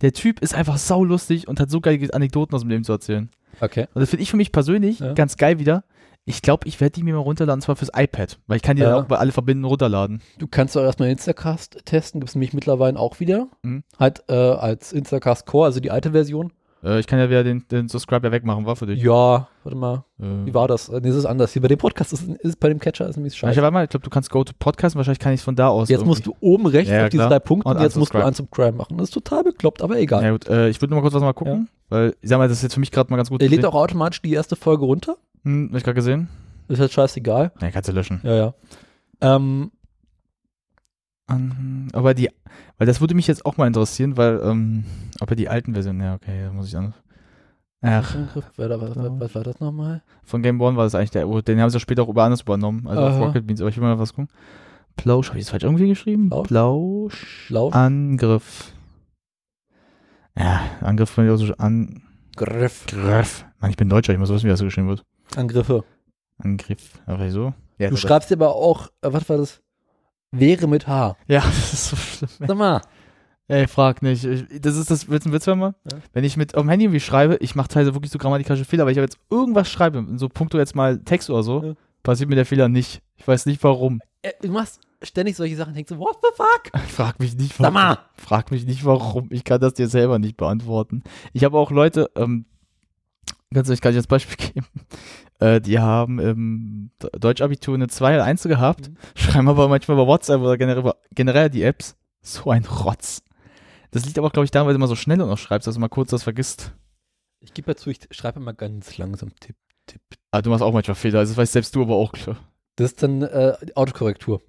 S3: Der Typ ist einfach saulustig und hat so geile Anekdoten aus dem Leben zu erzählen.
S2: Okay.
S3: Und das finde ich für mich persönlich
S2: Ja.
S3: ganz geil wieder. Ich glaube, ich werde die mir mal runterladen, zwar fürs iPad, weil ich kann die
S2: Ja.
S3: dann auch bei alle verbinden runterladen.
S2: Du kannst auch erstmal Instacast testen, gibt es nämlich mittlerweile auch wieder.
S3: Mhm.
S2: Halt äh, als Instacast Core, also die alte Version.
S3: Äh, ich kann ja wieder den, den Subscribe ja wegmachen, war für dich.
S2: Ja, warte mal.
S3: Äh,
S2: Wie war das? Äh, Nee, das ist anders. Hier bei dem Podcast ist, ist bei dem Catcher ist nämlich
S3: ich
S2: scheiße.
S3: warte mal, ich glaube, du kannst Go to Podcast, wahrscheinlich kann ich es von da aus.
S2: Jetzt musst du oben rechts
S3: Ja, ja,
S2: auf diese drei Punkte
S3: Und
S2: und jetzt musst du
S3: unsubscribe.
S2: machen. Das ist total bekloppt, aber egal.
S3: Ja gut, äh, ich würde nur mal kurz was mal gucken, weil ich sag mal, das ist jetzt für mich gerade mal ganz gut.
S2: Er lädt auch automatisch die erste Folge runter.
S3: Hm, hab ich gerade gesehen.
S2: Ist halt scheißegal.
S3: Ne, kannst du löschen.
S2: Ja, ja. Ähm,
S3: Aber die, weil das würde mich jetzt auch mal interessieren, weil, ähm, ob er die alten Versionen, ja, okay, da muss ich an. Ach,
S2: was, was, was war das nochmal?
S3: von Game One war das eigentlich der, wo- den haben sie ja später auch über anders übernommen, also auf
S2: Aha.
S3: Rocket Beans, aber ich will mal was gucken. Plausch, habe ich das falsch irgendwie geschrieben?
S2: Plausch?
S3: Plausch. Angriff. Ja, Angriff von auch so an.
S2: Griff.
S3: Griff. Mann, ich bin Deutscher, ich muss wissen, wie das so geschrieben wird.
S2: Angriffe.
S3: Angriff. Aber so? Ja,
S2: Du schreibst dir aber auch, äh, was war das? Wäre mit H.
S3: Ja, das ist so schlimm.
S2: Sag mal.
S3: Ey, frag nicht. Ich, das ist das, willst du einen Witz hören mal?
S2: Ja.
S3: Wenn ich mit auf dem Handy irgendwie schreibe, ich mache teilweise wirklich so grammatikalische Fehler, aber ich habe jetzt irgendwas schreibe, so punkto jetzt mal Text oder so,
S2: Ja.
S3: passiert mir der Fehler nicht. Ich weiß nicht warum.
S2: Äh, Du machst ständig solche Sachen, denkst du, what the fuck?
S3: Frag mich nicht
S2: Sag mal.
S3: Frag mich nicht warum. Ich kann das dir selber nicht beantworten. Ich habe auch Leute, ähm, ganz ehrlich, kann ich als Beispiel geben, äh, die haben im Deutschabitur eine 2 oder 1 gehabt,
S2: Mhm.
S3: schreiben aber manchmal über WhatsApp oder generell, generell die Apps. So ein Rotz. Das liegt aber, glaube ich, daran, weil du immer so schnell noch schreibst, dass du mal kurz das vergisst.
S2: Ich gebe ja zu, ich schreibe immer ganz langsam Tipp, Tipp.
S3: Ah, du machst auch manchmal Fehler, also das weißt selbst du aber auch klar.
S2: Das ist dann äh, die Autokorrektur.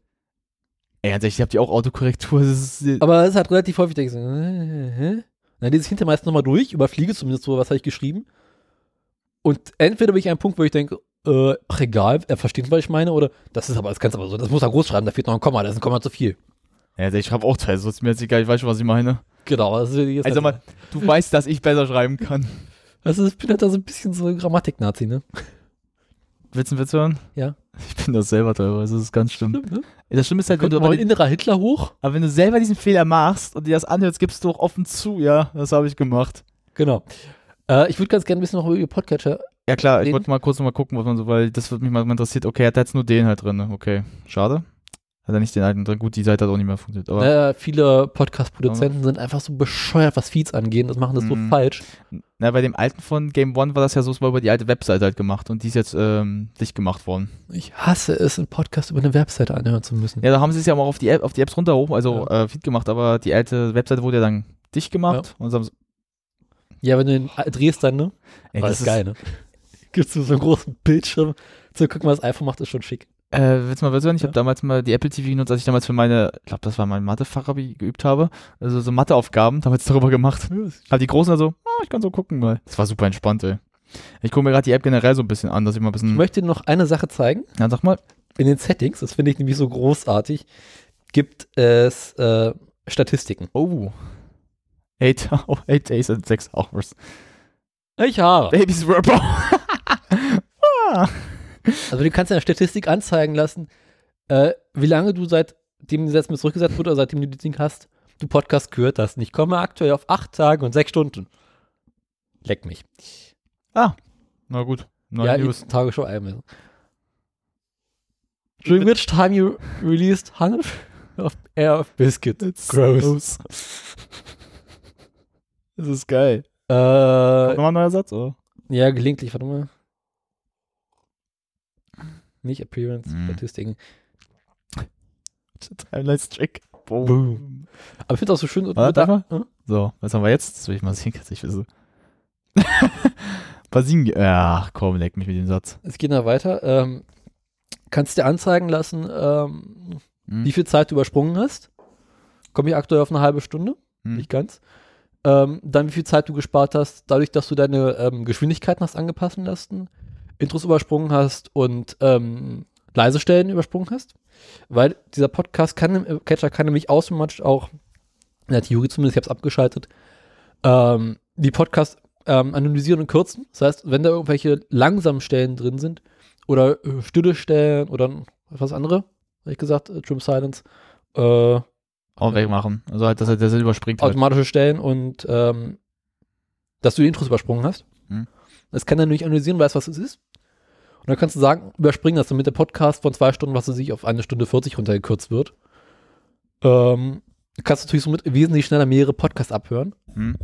S3: Ey, ehrlich, ich hab die auch Autokorrektur. Das ist, äh,
S2: Aber es ist halt relativ häufig, denkst du, äh, hä? Dann lese ich hinterher meist nochmal durch, überfliege zumindest so, was habe ich geschrieben. Und entweder bin ich an einem Punkt, wo ich denke, äh, ach egal, er versteht, was ich meine, oder das ist aber, das kannst du aber so, das muss er groß schreiben, da fehlt noch ein Komma, da ist ein Komma zu viel.
S3: ja, ich schreibe auch teils, so ist mir jetzt egal, ich weiß schon, was ich meine.
S2: Genau,
S3: Also mal, du weißt, dass ich besser schreiben kann.
S2: also ich bin halt da so ein bisschen so Grammatik-Nazi, ne?
S3: Willst du einen Witz hören?
S2: Ja.
S3: Ich bin das selber teilweise, das ist ganz schlimm.
S2: Stimmt, ne?
S3: Das Schlimme ist halt, wenn du,
S2: mal innerer Hitler hoch.
S3: aber wenn du selber diesen Fehler machst und dir das anhörst, gibst du auch offen zu, ja, das habe ich gemacht.
S2: Genau. Äh, ich würde ganz gerne ein bisschen noch über ihr Podcatcher.
S3: Ja klar, ich
S2: Den-
S3: wollte mal kurz noch mal gucken, was man so, weil das würde mich mal interessiert. Okay, er hat jetzt nur den halt drin, okay, schade. Hat er nicht den alten drin, gut, die Seite hat auch nicht mehr funktioniert, aber
S2: Äh, viele Podcast-Produzenten sind einfach so bescheuert, was Feeds angeht. Das machen das so
S3: Mhm.
S2: falsch.
S3: na, bei dem alten von Game One war das ja so, es war über die alte Webseite halt gemacht und die ist jetzt ähm, dicht gemacht worden.
S2: Ich hasse es, einen Podcast über eine Webseite anhören zu müssen.
S3: Ja, da haben sie es ja mal auf die, App, auf die Apps runterhoch, also äh, Feed gemacht, aber die alte Webseite wurde ja dann dicht gemacht und so haben sie,
S2: Ja, wenn du den drehst dann, ne?
S3: ey,
S2: War
S3: das
S2: das geil, ne? Gibst du so einen großen Bildschirm zu gucken, was das iPhone macht, ist schon schick.
S3: Äh, willst du mal wissen, ich
S2: Ja.
S3: habe damals mal die Apple TV genutzt, als ich damals für meine, ich glaube, das war mein Mathefach, wie ich geübt habe, also so Matheaufgaben, damals darüber gemacht. Hab die Großen also, ah, ich kann so gucken mal. Das war super entspannt, ey. Ich gucke mir gerade die App generell so ein bisschen an, dass ich mal ein
S2: Ich
S3: bisschen,
S2: möchte dir noch eine Sache zeigen.
S3: ja, sag mal,
S2: In den Settings, das finde ich nämlich so großartig, gibt es äh, Statistiken.
S3: oh. Eight, eight days and six hours.
S2: Ich habe.
S3: Baby's Rubber. ah.
S2: Also du kannst in der Statistik anzeigen lassen, äh, wie lange du seitdem das mir zurückgesetzt wurde oder seitdem du das Ding hast, du Podcast gehört hast. Und ich komme aktuell auf acht Tage und sechs Stunden. Leck mich.
S3: Na gut. Neue
S2: ja,
S3: News.
S2: die Tagesschau einmal. During which time you released Hundred of Air of Biscuit.
S3: It's
S2: Gross.
S3: Das ist geil.
S2: Äh,
S3: Nochmal ein neuer Satz, oder?
S2: ja, gelegentlich, warte mal. Nicht Appearance,
S3: Mhm.
S2: Statistiken.
S3: Timelines Trick. Boom.
S2: Boom. Aber ich finde es auch so schön.
S3: Warte.
S2: Hm?
S3: So, was haben wir jetzt? Das will ich mal sehen, dass ich wisse. Basin. Ja, komm, leck mich mit dem Satz.
S2: Es geht noch weiter. Ähm, kannst dir anzeigen lassen, ähm,
S3: Hm?
S2: wie viel Zeit du übersprungen hast. Komme ich aktuell auf eine halbe Stunde,
S3: Hm?
S2: nicht ganz. Ähm, dann wie viel Zeit du gespart hast, dadurch, dass du deine ähm, Geschwindigkeiten hast angepassen lassen, Intros übersprungen hast und ähm, leise Stellen übersprungen hast. Weil dieser Podcast kann, äh, Catcher kann nämlich automatisch auch, in der Theorie zumindest, ich habe es abgeschaltet, ähm, die Podcasts ähm, analysieren und kürzen. Das heißt, wenn da irgendwelche langsamen Stellen drin sind oder äh, stille Stellen oder was andere, habe ich gesagt, äh, Trim Silence, äh,
S3: Auch wegmachen. Also halt, dass er das überspringt. Halt.
S2: automatische Stellen und ähm, dass du die Intros übersprungen hast.
S3: Hm.
S2: Das kann er nämlich analysieren, weiß, was es ist. Und dann kannst du sagen, überspringen das, damit der Podcast von zwei Stunden, was er sich auf eine Stunde 40 runtergekürzt wird. Ähm, du kannst natürlich somit wesentlich schneller mehrere Podcasts abhören.
S3: Hm?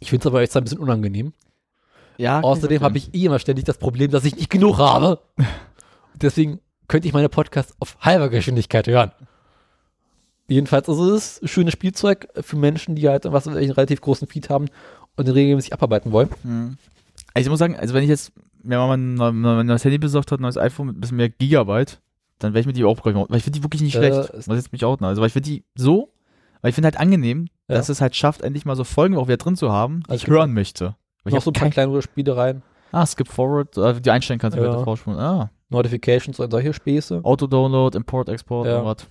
S2: Ich finde es aber echt ein bisschen unangenehm.
S3: Ja,
S2: Außerdem habe ich eh immer ständig das Problem, dass ich nicht genug habe. Deswegen könnte ich meine Podcasts auf halber Geschwindigkeit hören. Jedenfalls also es ist ein schönes Spielzeug für Menschen, die halt was, einen relativ großen Feed haben und den regelmäßig abarbeiten wollen.
S3: Mhm. Also ich muss sagen, also wenn ich jetzt mir mal ein neu- ein neues Handy besorgt hat, ein neues iPhone mit ein bisschen mehr Gigabyte, dann werde ich mir die auch kaufen. Weil ich finde die wirklich nicht
S2: Äh,
S3: schlecht.
S2: es-
S3: Muss jetzt mich outen. Also weil ich finde die so, weil ich finde halt angenehm,
S2: Ja.
S3: dass es halt schafft, endlich mal so Folgen auch wieder drin zu haben, die
S2: Also
S3: ich hören möchte. Weil ich
S2: Noch so ein paar kleinere Spiele rein,
S3: ah, Skip Forward, äh, die einstellen kannst du
S2: Ja.
S3: Ah,
S2: Notifications und solche Späße.
S3: Auto-Download, Import, Export
S2: Ja.
S3: und was.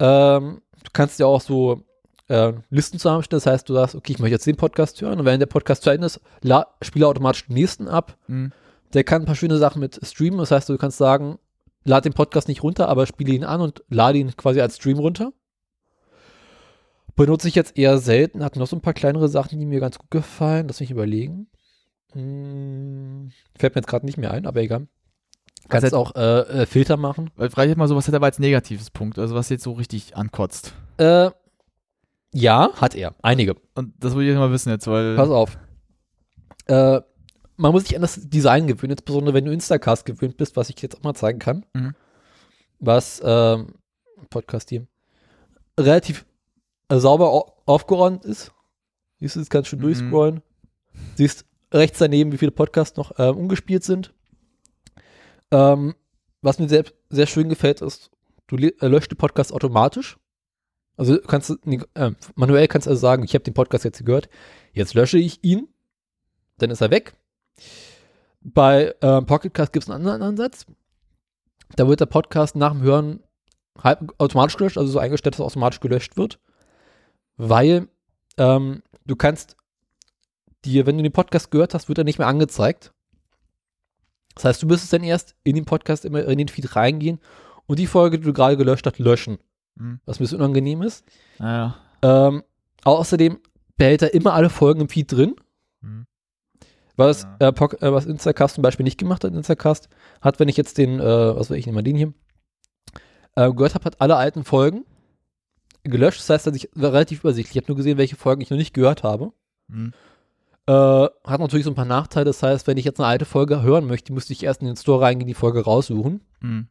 S2: Ähm, du kannst ja auch so äh, Listen zusammenstellen. Das heißt, du sagst, okay, ich möchte jetzt den Podcast hören und wenn der Podcast zu Ende ist, la- spiele automatisch den nächsten ab.
S3: Mhm.
S2: Der kann ein paar schöne Sachen mit streamen. Das heißt, du kannst sagen, lad den Podcast nicht runter, aber spiele ihn an und lade ihn quasi als Stream runter. Benutze ich jetzt eher selten. Hat noch so ein paar kleinere Sachen, die mir ganz gut gefallen. Lass mich überlegen. Hm, fällt mir jetzt gerade nicht mehr ein, aber egal. Kannst
S3: Also-
S2: auch äh, äh, Filter machen.
S3: Weil frage ich mal so, was hat er aber als negatives Punkt? Also was jetzt so richtig ankotzt.
S2: Äh, ja, hat er. Einige.
S3: Und das will ich mal wissen jetzt, weil.
S2: Pass auf. Äh, man muss sich an das Design gewöhnen, insbesondere wenn du Instacast gewöhnt bist, was ich jetzt auch mal zeigen kann.
S3: Mhm.
S2: Was ähm, Podcast-Team relativ äh, sauber au aufgeräumt ist. Siehst du, das kannst du
S3: Mhm.
S2: durchscrollen. Siehst rechts daneben, wie viele Podcasts noch ähm, umgespielt sind. Ähm, was mir sehr, sehr schön gefällt, ist, du äh, löscht die Podcasts automatisch. Also kannst du, äh, manuell kannst du also sagen, ich habe den Podcast jetzt gehört, jetzt lösche ich ihn, dann ist er weg. Bei ähm, Pocketcast gibt es einen anderen Ansatz. Da wird der Podcast nach dem Hören halb automatisch gelöscht, also so eingestellt, dass er automatisch gelöscht wird. Weil ähm, du kannst dir, wenn du den Podcast gehört hast, wird er nicht mehr angezeigt. Das heißt, du müsstest dann erst in den Podcast immer in den Feed reingehen und die Folge, die du gerade gelöscht hast, löschen.
S3: Mhm.
S2: Was ein bisschen unangenehm ist.
S3: Naja.
S2: Ähm, außerdem behält er immer alle Folgen im Feed drin.
S3: Mhm.
S2: Was,
S3: Ja.
S2: äh, äh, was Instacast zum Beispiel nicht gemacht hat, Instacast hat, wenn ich jetzt den, äh, was weiß ich, nehme mal den hier, äh, gehört habe, hat alle alten Folgen gelöscht. Das heißt, dass ich war relativ übersichtlich. Ich habe nur gesehen, welche Folgen ich noch nicht gehört habe.
S3: Mhm.
S2: Äh, hat natürlich so ein paar Nachteile. Das heißt, wenn ich jetzt eine alte Folge hören möchte, müsste ich erst in den Store reingehen, die Folge raussuchen.
S3: Mhm.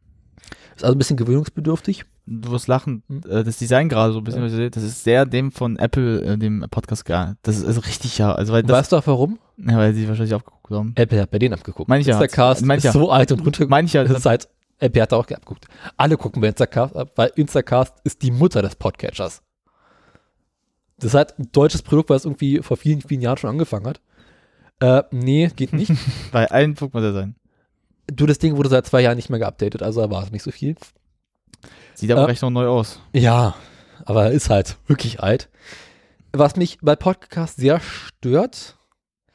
S2: Ist also ein bisschen gewöhnungsbedürftig.
S3: Du wirst lachen.
S2: Mhm.
S3: Das Design gerade so ein bisschen,
S2: Ja.
S3: das ist sehr dem von Apple, äh, dem Podcast gar. Das ist also richtig ja. Also weil das,
S2: weißt du auch warum?
S3: ja, weil sie wahrscheinlich aufgeguckt haben.
S2: Apple hat bei denen abgeguckt.
S3: Mancher hat's.
S2: Instacast
S3: Mancher.
S2: ist so alt und runter.
S3: Mancher
S2: Das ist halt, Apple hat da auch abgeguckt. Alle gucken bei Instacast ab, weil Instacast ist die Mutter des Podcatchers. Das ist halt ein deutsches Produkt, was irgendwie vor vielen, vielen Jahren schon angefangen hat. Äh, nee, geht nicht.
S3: Bei allen Punkt muss er sein.
S2: du, das Ding wurde seit zwei Jahren nicht mehr geupdatet, also erwarte nicht so viel.
S3: Sieht aber
S2: Äh,
S3: recht noch neu aus.
S2: Ja, aber er ist halt wirklich alt. Was mich bei Podcasts sehr stört,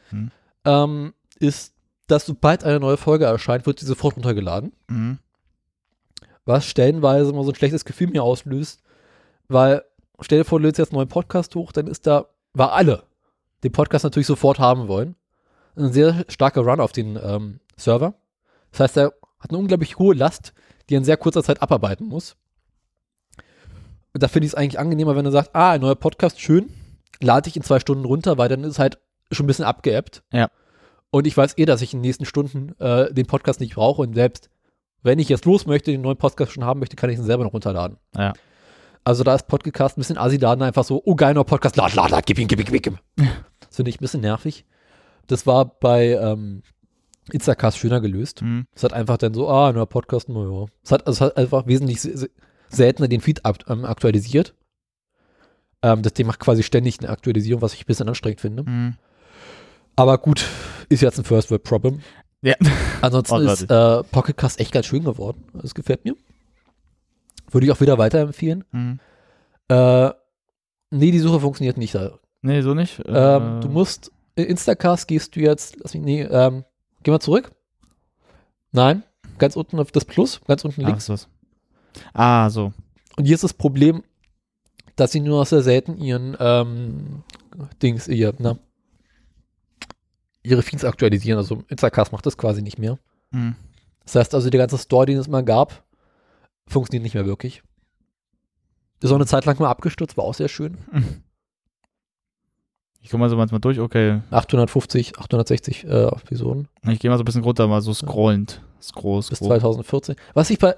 S3: Hm.
S2: ähm, ist, dass sobald eine neue Folge erscheint, wird sie sofort runtergeladen.
S3: Mhm.
S2: was stellenweise mal so ein schlechtes Gefühl mir auslöst, weil stell dir vor, du lädst jetzt einen neuen Podcast hoch, dann ist da, weil alle den Podcast natürlich sofort haben wollen, ein sehr starker Run auf den ähm, Server. Das heißt, er hat eine unglaublich hohe Last, die er in sehr kurzer Zeit abarbeiten muss. Und da finde ich es eigentlich angenehmer, wenn er sagt, ah, ein neuer Podcast, schön, lade ich in zwei Stunden runter, weil dann ist es halt schon ein bisschen abgeappt.
S3: Ja.
S2: Und ich weiß eh, dass ich in den nächsten Stunden äh, den Podcast nicht brauche und selbst wenn ich jetzt los möchte, den neuen Podcast schon haben möchte, kann ich ihn selber noch runterladen.
S3: Ja.
S2: Also da ist Podcast ein bisschen assi-laden, einfach so, oh geil, neuer Podcast, lad, lad, lad, gib ihn, gib ihn, gib ihn. Das finde ich ein bisschen nervig. Das war bei ähm, Instacast schöner gelöst.
S3: Mhm.
S2: Es hat einfach dann so, ah, neuer Podcast, naja. Es hat, also es hat einfach wesentlich se- se- seltener den Feed akt- ähm, aktualisiert. Ähm, das Ding macht quasi ständig eine Aktualisierung, was ich ein bisschen anstrengend finde.
S3: Mhm.
S2: Aber gut, ist jetzt ein First World Problem.
S3: Ja.
S2: Ansonsten
S3: Oh,
S2: ist äh, Pocket Cast echt ganz schön geworden. Das gefällt mir. Würde ich auch wieder weiterempfehlen.
S3: Mhm.
S2: Äh, nee, die Suche funktioniert nicht. da.
S3: Nee, so nicht.
S2: Ähm,
S3: Äh,
S2: du musst, in Instacast gehst du jetzt, lass mich, nee, ähm, geh mal zurück. Nein, ganz unten auf das Plus, ganz unten links.
S3: ist was? Ah, so.
S2: Und hier ist das Problem, dass sie nur noch sehr selten ihren ähm, Dings, ihr, na, ihre Feeds aktualisieren. Also Instacast macht das quasi nicht mehr.
S3: Mhm.
S2: Das heißt also, der ganze Store, den es mal gab, funktioniert nicht mehr wirklich. Ist auch eine Zeit lang mal abgestürzt, war auch sehr schön.
S3: Ich komme mal so manchmal durch, okay.
S2: 850, 860 äh, Episoden
S3: Ich gehe mal so ein bisschen runter, mal so scrollend. Scroll,
S2: bis
S3: scroll.
S2: 2014. Was ich bei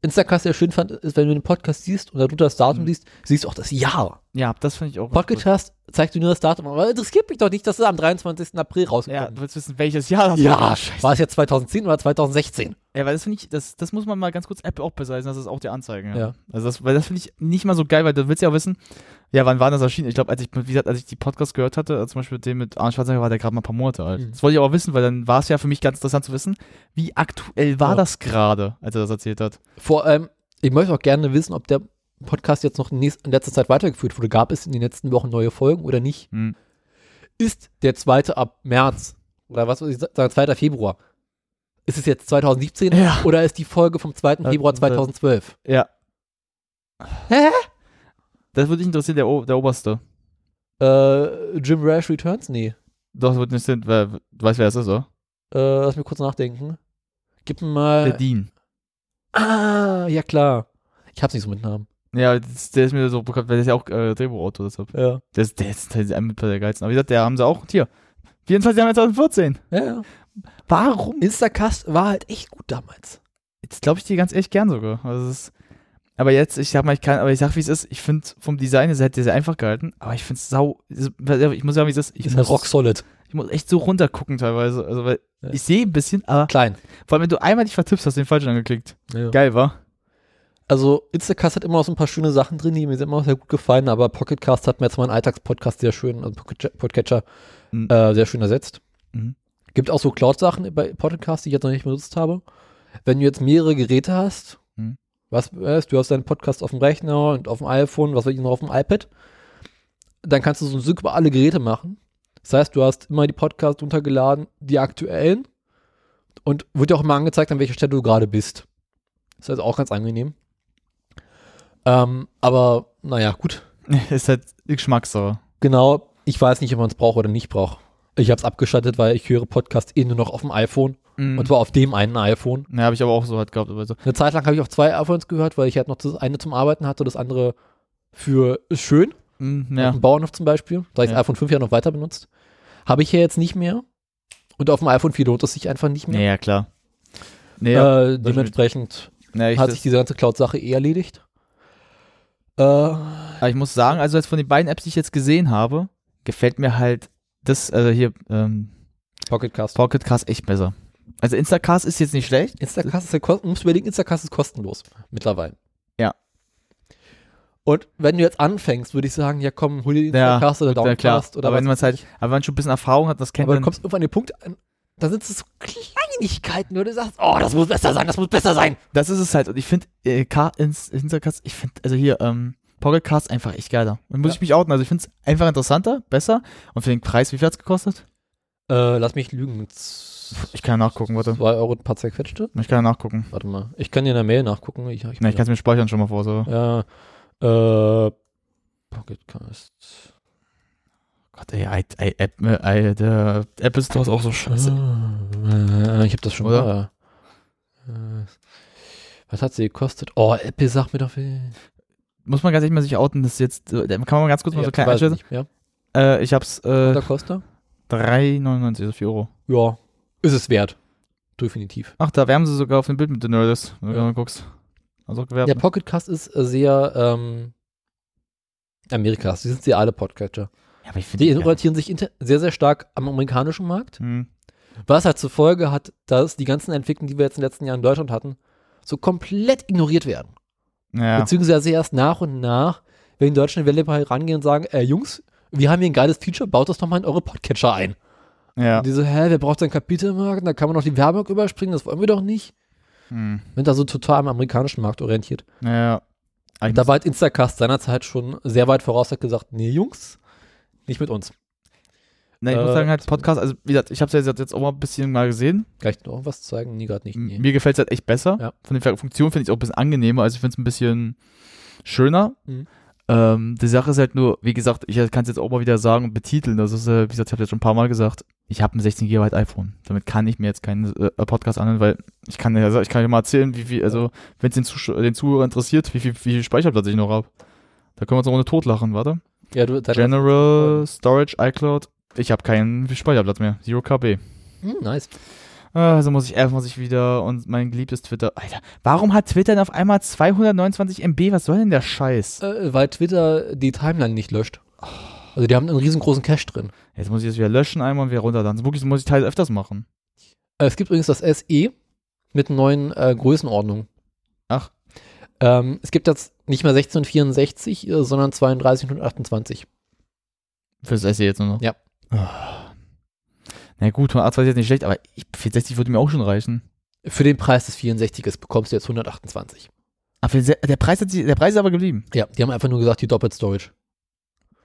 S2: Instacast sehr schön fand, ist, wenn du den Podcast siehst und da du das Datum
S3: Mhm.
S2: liest, siehst du auch das Jahr.
S3: Ja, das finde ich auch.
S2: Podcast zeigt dir nur das Datum, aber interessiert mich doch nicht, dass es am 23. April
S3: gut. Ja, du willst wissen, welches Jahr das
S2: Ja,
S3: war. scheiße.
S2: War es jetzt 2010 oder 2016?
S3: Ja, weil das finde ich, das, das muss man mal ganz kurz App auch beweisen, das ist auch die Anzeige. Ja.
S2: Ja.
S3: Also das, weil das finde ich nicht mal so geil, weil du willst ja auch wissen, ja, wann war das erschienen? Ich glaube, als ich, wie gesagt, als ich die Podcast gehört hatte, also zum Beispiel den mit Arne Schwarzenegger, war der gerade mal ein paar Monate alt.
S2: Mhm.
S3: Das wollte ich aber wissen, weil dann war es ja für mich ganz interessant zu wissen, wie aktuell war
S2: Ja.
S3: das gerade, als er das erzählt hat.
S2: Vor allem, ich möchte auch gerne wissen, ob der Podcast jetzt noch in, nächst- in letzter Zeit weitergeführt wurde. Gab es in den letzten Wochen neue Folgen oder nicht?
S3: Hm.
S2: Ist der zweite ab März oder was weiß ich sagen, 2. Februar? Ist es jetzt 2017
S3: Ja.
S2: oder ist die Folge vom 2.
S3: Äh,
S2: Februar 2012?
S3: Ja.
S2: Hä?
S3: Das würde mich interessieren, der, o der Oberste.
S2: Äh, Jim Rash Returns? Nee.
S3: Doch, das würde mich interessieren, wer, du weißt, wer das ist, oder?
S2: Äh, lass mir kurz nachdenken. Gib mir mal.
S3: Der Dean.
S2: Ah, ja klar. Ich hab's nicht so mit Namen.
S3: Ja, das, der ist mir so bekannt, weil der ist ja auch äh, Drehbuchautor, deshalb.
S2: Ja.
S3: Der ist, der ist, der ist mit der geilsten. Aber wie gesagt, der haben sie auch hier. 24. Januar 2014.
S2: Ja, ja.
S3: Warum?
S2: Instacast war halt echt gut damals.
S3: Jetzt glaube ich dir ganz echt gern sogar. Also ist, aber jetzt, ich sag mal, ich kann, aber ich sag, wie es ist. Ich finde, vom Design ist er sehr einfach gehalten, aber ich finde es sau. Ich muss sagen, wie es ist. Ich
S2: Ist
S3: muss,
S2: halt rock solid.
S3: ich muss echt so runtergucken teilweise. Also, weil
S2: Ja.
S3: ich sehe ein bisschen, aber
S2: Klein.
S3: vor allem, wenn du einmal dich vertippst, hast du den falschen angeklickt.
S2: Ja.
S3: Geil, war?
S2: Also Instacast hat immer noch so ein paar schöne Sachen drin, die mir immer noch sehr gut gefallen, aber Pocketcast hat mir jetzt meinen Alltagspodcast sehr schön, also Podcatcher,
S3: Mhm.
S2: äh, sehr schön ersetzt.
S3: Mhm.
S2: Gibt auch so Cloud-Sachen bei Podcast, die ich jetzt noch nicht benutzt habe. Wenn du jetzt mehrere Geräte hast,
S3: Mhm.
S2: was weißt, du hast deinen Podcast auf dem Rechner und auf dem iPhone, was weiß ich noch auf dem iPad, dann kannst du so einen Sync über alle Geräte machen. Das heißt, du hast immer die Podcasts runtergeladen, die aktuellen und wird dir auch immer angezeigt, an welcher Stelle du gerade bist. Das ist also auch ganz angenehm. Ähm, aber naja, gut.
S3: ist halt Geschmackssache.
S2: Genau, ich weiß nicht, ob man es braucht oder nicht braucht. Ich habe es abgeschaltet, weil ich höre Podcast eh nur noch auf dem iPhone
S3: Mhm.
S2: und zwar auf dem einen iPhone.
S3: Ja, habe ich aber auch so halt gehabt. Aber so.
S2: Eine Zeit lang habe ich auf zwei iPhones gehört, weil ich halt noch das eine zum Arbeiten hatte, das andere für ist schön.
S3: Mhm,
S2: Auf
S3: ja.
S2: dem Bauernhof zum Beispiel. Da ich
S3: Ja.
S2: das iPhone 5 ja noch weiter benutzt. Habe ich ja jetzt nicht mehr. Und auf dem iPhone 4 lohnt es sich einfach nicht mehr.
S3: ja, klar. Nee, ja.
S2: äh, dementsprechend
S3: ja, ich,
S2: hat sich diese ganze Cloud-Sache eh erledigt. Äh,
S3: aber ich muss sagen, also jetzt von den beiden Apps, die ich jetzt gesehen habe, gefällt mir halt das, also hier, ähm,
S2: Pocketcast.
S3: Pocketcast echt besser. Also Instacast ist jetzt nicht schlecht.
S2: Instacast ist ja kost- man muss überlegen, Instacast ist kostenlos mittlerweile.
S3: Ja.
S2: Und wenn du jetzt anfängst, würde ich sagen, ja komm, hol dir
S3: Ja,
S2: Instacast oder
S3: Ja, klar.
S2: Downcast oder
S3: aber wenn man
S2: was
S3: es halt, aber wenn man schon ein bisschen Erfahrung hat, das kennt
S2: Aber du
S3: man.
S2: kommst irgendwann an den Punkt, da sind es so Kleinigkeiten, wo du sagst, oh, das muss besser sein, das muss besser sein.
S3: Das ist es halt. Und ich finde, äh, Instacast, ich finde, also hier, ähm, Pocketcast einfach echt geiler. Und muss
S2: Ja.
S3: ich mich outen. Also ich finde es einfach interessanter, besser. Und für den Preis, wie viel hat es gekostet?
S2: Äh, lass mich lügen.
S3: Ich kann ja nachgucken, warte.
S2: 2 Euro ein paar zerquetschte.
S3: Ich kann ja nachgucken.
S2: Warte mal. Ich kann dir in der Mail nachgucken. Ich, ich,
S3: Na, ich kann es mir speichern schon mal vor. So.
S2: Ja. Äh, Pocketcast.
S3: Gott, ey, I, App, äh, der Apple Store ist auch so scheiße.
S2: Ah, ich habe das schon
S3: Oder?
S2: mal. Äh, was hat sie gekostet? Oh, Apple sagt mir doch viel.
S3: Muss man ganz ehrlich mal sich outen, das ist jetzt, äh, kann man ganz kurz mal so klein
S2: nicht mehr.
S3: Äh, ich hab's, äh,
S2: Oder Costa?
S3: 3,99, also 4 Euro.
S2: Ja. Ist es wert. Definitiv.
S3: Ach, da wärmen sie sogar auf dem Bild mit den Nerdist, wenn du
S2: Ja.
S3: mal guckst. Also gewerbt.
S2: Ja, Pocketcast ist äh, sehr ähm, Amerikas. Die sind sehr alle Podcatcher.
S3: Ja, aber ich
S2: Die orientieren sich sehr, sehr stark am amerikanischen Markt.
S3: Hm.
S2: Was halt zur Folge hat, dass die ganzen Entwicklungen, die wir jetzt in den letzten Jahren in Deutschland hatten, so komplett ignoriert werden.
S3: Ja.
S2: Beziehungsweise erst nach und nach, wenn die deutschen Developer rangehen und sagen, äh, Jungs, wir haben hier ein geiles Feature, baut das doch mal in eure Podcatcher ein.
S3: ja.
S2: Und die so, hä, wer braucht denn Kapitelmarken? Da kann man doch die Werbung überspringen, das wollen wir doch nicht.
S3: Hm.
S2: Sind da so total am amerikanischen Markt orientiert.
S3: Ja.
S2: Da war halt Instacast seinerzeit schon sehr weit voraus, hat gesagt, nee, Jungs, nicht mit uns.
S3: Nein, ich muss
S2: Äh,
S3: sagen, halt Podcast, also wie gesagt, ich habe es ja jetzt auch mal ein bisschen mal gesehen.
S2: Kann ich noch was zeigen? Nee, gerade nicht. Nee.
S3: Mir gefällt es halt echt besser.
S2: Ja.
S3: Von der Funktion finde ich es auch ein bisschen angenehmer, also ich finde es ein bisschen schöner.
S2: Mhm.
S3: Ähm, die Sache ist halt nur, wie gesagt, ich kann es jetzt auch mal wieder sagen und betiteln. Das ist, äh, wie gesagt, ich habe jetzt schon ein paar Mal gesagt, ich habe ein 16 GB iPhone. Damit kann ich mir jetzt keinen äh, Podcast anhören, weil ich kann ja, also ich kann ja mal erzählen, wie viel, also wenn es den, Zusch den Zuhörer interessiert, wie viel, wie viel Speicherplatz ich noch habe. Da können wir uns eine Runde totlachen, warte.
S2: Ja, du,
S3: General, Storage, iCloud. Ich habe keinen Speicherplatz mehr. Zero KB.
S2: Hm, nice.
S3: Also muss ich, erst muss ich wieder und mein geliebtes Twitter. Alter, warum hat Twitter denn auf einmal 229 MB? Was soll denn der Scheiß?
S2: Äh, weil Twitter die Timeline nicht löscht. Also die haben einen riesengroßen Cache drin.
S3: Jetzt muss ich das wieder löschen einmal und wieder runterladen. Wirklich, das muss ich teils öfters machen.
S2: Äh, es gibt übrigens das SE mit neuen äh, Größenordnungen.
S3: Ach.
S2: Ähm, es gibt jetzt nicht mehr 1664, äh, sondern 3228.
S3: Fürs SE jetzt nur noch.
S2: Ja.
S3: Ah. Na gut, 128 ist jetzt nicht schlecht, aber ich, 460 würde mir auch schon reichen.
S2: Für den Preis des 64ers bekommst du jetzt 128.
S3: Ah, für se- der, Preis hat sich, der Preis ist aber geblieben.
S2: Ja, die haben einfach nur gesagt, die doppelt Storage.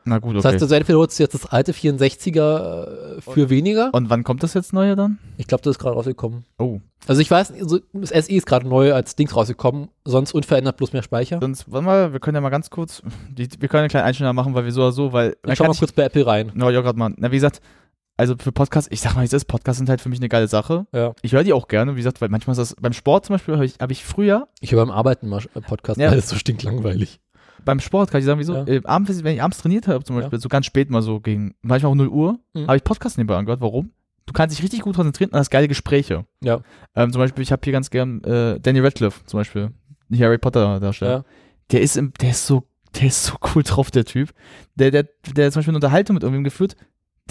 S3: Na gut, okay.
S2: Das heißt, also entweder holst du jetzt das alte 64er äh, für weniger.
S3: und wann kommt das jetzt neue dann?
S2: Ich glaube, das ist gerade rausgekommen.
S3: Oh.
S2: Also ich weiß, also das SE ist gerade neu als Dings rausgekommen, sonst unverändert bloß mehr Speicher.
S3: Sonst, warte mal, wir können ja mal ganz kurz, die, wir können einen kleinen Einschnitt machen, weil wir so oder so, weil,
S2: Ich schau mal kurz bei Apple rein.
S3: No, ja, gerade mal. Na, wie gesagt, also für Podcasts, ich sag mal, es ist, Podcasts sind halt für mich eine geile Sache.
S2: Ja.
S3: Ich höre die auch gerne, wie gesagt, weil manchmal ist das, beim Sport zum Beispiel habe ich, hab ich früher,
S2: Ich höre beim Arbeiten mal äh, Podcast,
S3: Ja.
S2: weil das so stinklangweilig.
S3: Beim Sport kann ich sagen, wieso,
S2: Ja.
S3: äh, abends, wenn ich abends trainiert habe, zum Beispiel, so ganz spät mal so gegen, manchmal auch 0 Uhr,
S2: Mhm.
S3: habe ich Podcasts nebenbei angehört. Warum? Du kannst dich richtig gut konzentrieren und hast geile Gespräche.
S2: Ja.
S3: Ähm, zum Beispiel, ich habe hier ganz gern äh, Danny Radcliffe zum Beispiel, die Harry Potter Darsteller.
S2: Ja.
S3: Der ist, im, der ist so, der ist so cool drauf, der Typ. Der, der, der zum Beispiel eine Unterhaltung mit irgendwem geführt,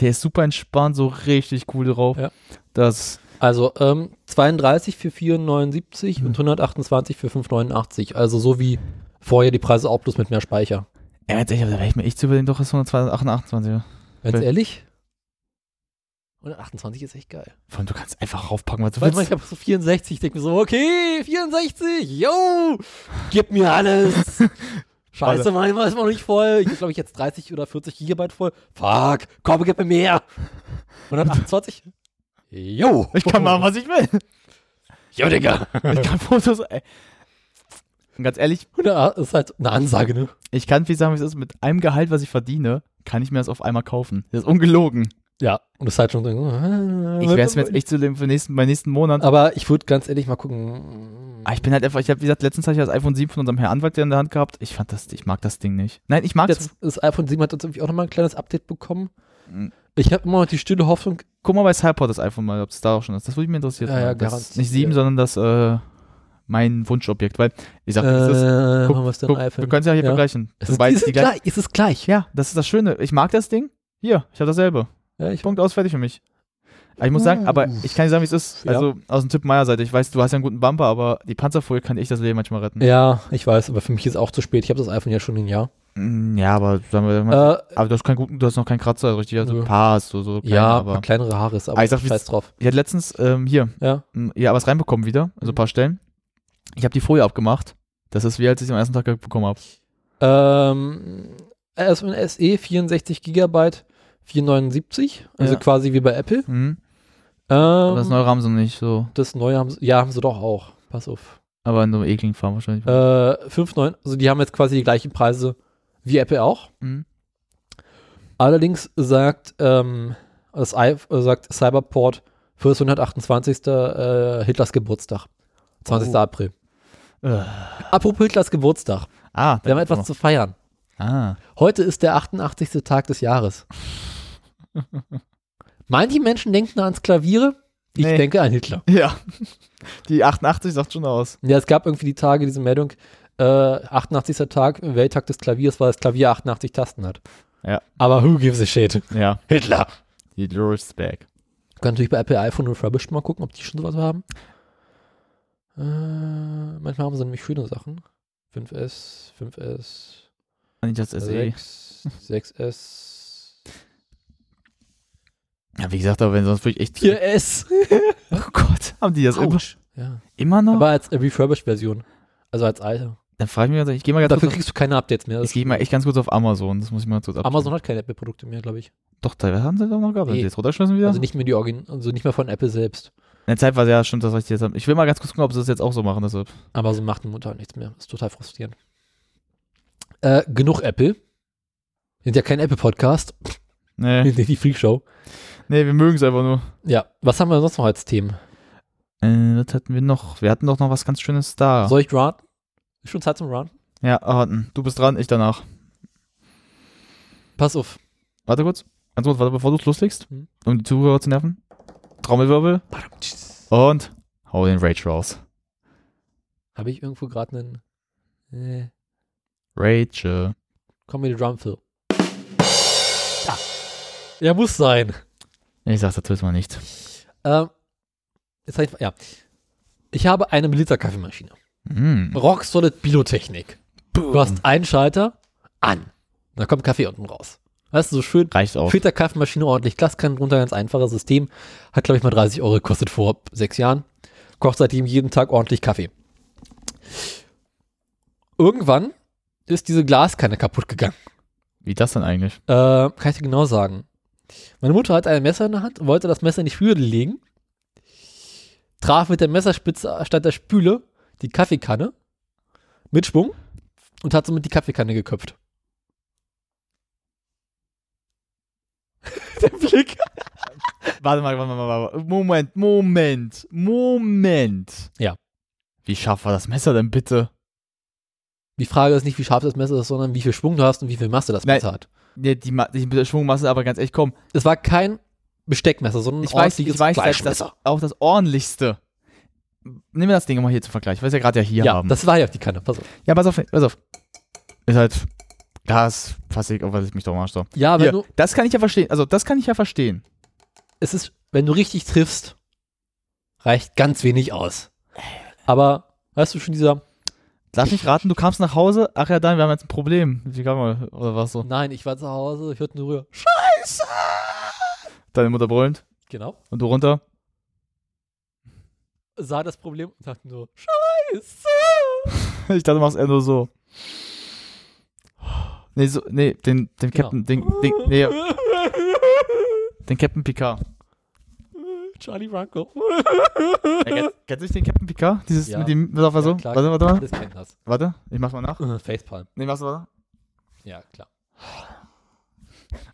S3: der ist super entspannt, so richtig cool drauf.
S2: Ja.
S3: Das,
S2: Also ähm, 32 für 4,79
S3: Mhm.
S2: und 128 für 5,89. Also so wie vorher die Preise auch bloß mit mehr Speicher.
S3: ja, ganz ehrlich, da wäre ich mir echt zu überlegen, doch ist 128. Ja.
S2: Ganz ehrlich? 128 ist echt geil.
S3: Vor allem, du kannst einfach raufpacken, was du
S2: Weil
S3: willst.
S2: ich habe so 64, ich denke mir so, okay, 64, yo, gib mir alles. Scheiße, manchmal ist man noch nicht voll. Ich glaube ich, jetzt 30 oder 40 Gigabyte voll. Fuck, komm, gib mir mehr. 128? Jo.
S3: Ich kann machen, was ich will.
S2: Jo, Digga.
S3: Ich kann Fotos, ey. Und ganz ehrlich,
S2: Das ist halt eine Ansage, ne?
S3: ich kann viel sagen, wie es ist, mit einem Gehalt, was ich verdiene, kann ich mir das auf einmal kaufen. Das ist ungelogen.
S2: Ja. Und das ist halt schon so. äh,
S3: Ich werde es mir jetzt echt zu dem für nächsten, bei nächsten Monat.
S2: Aber ich würde ganz ehrlich mal gucken.
S3: Ah, ich bin halt einfach, ich habe, wie gesagt, letztens habe ich das iPhone 7 von unserem Herrn Anwalt in der Hand gehabt. Ich fand das, ich mag das Ding nicht. Nein, ich mag es.
S2: Das iPhone 7 hat jetzt irgendwie auch nochmal ein kleines Update bekommen.
S3: Mhm.
S2: Ich habe immer noch die stille Hoffnung.
S3: Guck mal bei Cypod das iPhone mal, ob es da auch schon ist. Das würde mich interessieren.
S2: Ja, ja,
S3: das, nicht 7, sondern das, äh, mein Wunschobjekt. Weil, ich sag, das ist,
S2: äh,
S3: guck,
S2: was denn
S3: guck,
S2: iPhone?
S3: wir können es ja hier
S2: Ja.
S3: vergleichen.
S2: Es ist, es ist
S3: gleich-.
S2: Es ist gleich.
S3: Ja, das ist das Schöne. Ich mag das Ding. Hier, ich habe dasselbe.
S2: Ja, ich,
S3: Punkt aus, fertig für mich. Aber ich muss sagen, aber ich kann nicht sagen, wie es ist.
S2: Ja.
S3: Also aus dem Tipp Meier Seite. Ich weiß, du hast ja einen guten Bumper, aber die Panzerfolie kann ich das Leben manchmal retten.
S2: ja, ich weiß, aber für mich ist auch zu spät. Ich habe das iPhone ja schon ein Jahr.
S3: Mm, Ja, aber sagen wir mal,
S2: Äh,
S3: aber du hast keinen guten, du hast noch keinen Kratzer, richtig, also ein paar hast du so kleine,
S2: ja,
S3: aber
S2: kleinere Haare ist, aber
S3: Ah, ich sag,
S2: scheiß drauf.
S3: ich hatte letztens ähm, hier
S2: Ja.
S3: ja was reinbekommen wieder, also ein
S2: Mhm.
S3: paar Stellen. Ich habe die Folie abgemacht. Das ist wie als ich am ersten Tag bekommen habe.
S2: Ähm, iPhone SE 64 Gigabyte 479, also
S3: Ja.
S2: quasi wie bei Apple.
S3: Mhm.
S2: Ähm,
S3: das neue haben sie nicht so,
S2: das neue haben sie, ja, haben sie doch auch. Pass auf.
S3: aber in so einem ekligen Farben wahrscheinlich.
S2: Äh, 5,9, also die haben jetzt quasi die gleichen Preise wie Apple auch.
S3: Mhm.
S2: Allerdings sagt, ähm, das I, äh, sagt Cyberport für das 128. Äh, Hitlers Geburtstag. 20.
S3: Oh.
S2: April.
S3: Äh.
S2: Apropos Hitlers Geburtstag.
S3: Ah,
S2: Wir haben etwas zu feiern.
S3: Ah.
S2: Heute ist der 88. Tag des Jahres. Manche Menschen denken ans Klaviere. Ich
S3: Nee.
S2: denke an Hitler.
S3: Ja. Die 88 sagt schon aus.
S2: Ja, es gab irgendwie die Tage, diese Meldung, äh, 88. Tag, Welttag des Klaviers, weil das Klavier 88 Tasten hat.
S3: Ja.
S2: Aber who gives a shit?
S3: Ja.
S2: Hitler.
S3: Die Doris back.
S2: Kann natürlich bei Apple iPhone Refurbished mal gucken, ob die schon sowas haben. Äh, manchmal haben sie nämlich schöne Sachen. 5S, 5S,
S3: Nicht das SE.
S2: 6, 6S,
S3: Ja, wie gesagt, aber wenn sonst wirklich echt.
S2: 4S.
S3: Oh Gott, haben die das immer,
S2: Autsch. Ja.
S3: immer noch?
S2: Aber als Refurbished-Version. Also als alte.
S3: Dann frage ich mich, ganz- ich gehe mal ganz
S2: Dafür
S3: kurz. Auf,
S2: kriegst du keine Updates mehr.
S3: ich gehe mal echt ganz kurz auf Amazon. Das muss ich mal kurz ab.
S2: Amazon hat keine Apple-Produkte mehr, glaube ich.
S3: Doch, da haben sie doch noch gehabt.
S2: Nee.
S3: sie jetzt runtergeschmissen wieder?
S2: Also nicht mehr die Origin, also nicht mehr von Apple selbst.
S3: In der Zeit war ja schon das, was ich jetzt habe. Ich will mal ganz kurz gucken, ob sie das jetzt auch so machen. Deshalb.
S2: Amazon macht momentan nichts mehr. Ist total frustrierend. Äh, genug Apple. Sind ja kein Apple-Podcast.
S3: Nee,
S2: die Freakshow.
S3: nee wir mögen es einfach nur.
S2: Ja, was haben wir sonst noch als Themen?
S3: Äh, was hatten wir noch? Wir hatten doch noch was ganz Schönes da.
S2: Soll ich raten? Ist schon Zeit zum Raten?
S3: Ja, raten. Du bist dran, ich danach.
S2: Pass auf.
S3: Warte kurz. Ganz kurz, warte, bevor du es loslegst,
S2: Hm.
S3: um die Zuhörer zu nerven. Trommelwirbel und hau den Rage raus.
S2: Habe ich irgendwo gerade einen äh,
S3: Rage.
S2: Comedy Drum Fill? Ja. Ja, muss sein.
S3: Ich sag's dazu jetzt mal nicht.
S2: Ähm, jetzt hab ich, ja. Ich habe eine Milita-Kaffeemaschine.
S3: Mm.
S2: Rock Solid Bilotechnik. Du hast einen Schalter an. Da kommt Kaffee unten raus. Weißt du, so schön
S3: Reicht auch.
S2: Filterkaffeemaschine ordentlich, Glaskannen drunter, ganz einfaches System. Hat, glaube ich, mal 30 Euro gekostet vor sechs Jahren. Kocht seitdem jeden Tag ordentlich Kaffee. Irgendwann ist diese Glaskanne kaputt gegangen.
S3: Wie das denn eigentlich?
S2: Äh, kann ich dir genau sagen. Meine Mutter hat ein Messer in der Hand, wollte das Messer in die Spüle legen, traf mit der Messerspitze statt der Spüle die Kaffeekanne mit Schwung und hat somit die Kaffeekanne geköpft. der Blick.
S3: Warte mal, warte mal, warte mal. Moment, Moment, Moment.
S2: Ja.
S3: Wie scharf war das Messer denn bitte?
S2: Die Frage ist nicht, wie scharf das Messer ist, sondern wie viel Schwung du hast und wie viel Masse das
S3: Nein.
S2: Messer hat.
S3: Nee, die, Ma- die Schwungmasse, aber ganz ehrlich, komm.
S2: Es war kein Besteckmesser, sondern ein
S3: Ich weiß,
S2: ordentliches
S3: ich weiß, das, das
S2: Fleischmesser.
S3: auch das ordentlichste. Nehmen wir das Ding mal hier zum Vergleich, weil wir es ja gerade ja hier
S2: Ja,
S3: haben.
S2: das war ja die Kanne. Pass auf.
S3: ja, pass auf, pass auf. Ist halt Gas, Plastik, auf was ich mich doch mal doch.
S2: Ja, wenn
S3: Hier,
S2: du,
S3: das kann ich ja verstehen. Also, das kann ich ja verstehen.
S2: es ist, wenn du richtig triffst, reicht ganz wenig aus. Aber, weißt du schon, dieser,
S3: Lass mich raten, du kamst nach Hause. Ach ja, dann, wir haben jetzt ein Problem. Wie kam man, oder was so?
S2: nein, ich war zu Hause, ich hörte nur rüber.
S3: Deine Mutter brüllend
S2: Genau.
S3: und du runter.
S2: Sah das Problem und dachte nur, Scheiße.
S3: Ich dachte, du machst eher nur so. Nee, so, nee, den, den
S2: Genau.
S3: Captain, den, den, nee, den Captain Picard.
S2: Charlie Franco.
S3: Ja, kennst, du nicht den Captain Picard? Dieses
S2: Ja.
S3: mit dem, was auf er so?
S2: Ja, klar.
S3: warte, warte mal.
S2: Das kennt das.
S3: Warte, ich mach's mal nach.
S2: Facepalm.
S3: Nee, mach's mal.
S2: Ja, klar.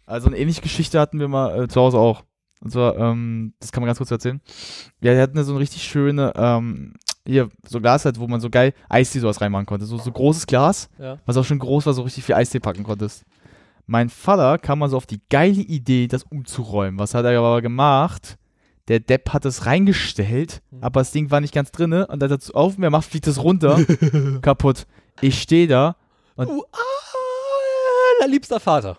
S3: Also eine ähnliche Geschichte hatten wir mal äh, zu Hause auch. Und zwar, ähm, das kann man ganz kurz erzählen. Ja, wir hatten so eine richtig schöne, ähm, hier, so Glas halt, wo man so geil Eistee sowas reinmachen konnte. So, so großes Glas,
S2: Ja.
S3: was auch schon groß war, so richtig viel Eistee packen konntest. Mein Vater kam mal so auf die geile Idee, das umzuräumen. Was hat er aber gemacht? Der Depp hat es reingestellt,
S2: Hm.
S3: aber das Ding war nicht ganz drinne und als er es auf mir macht, fliegt es runter. kaputt. Ich stehe da. Und-
S2: Du aller liebster Vater.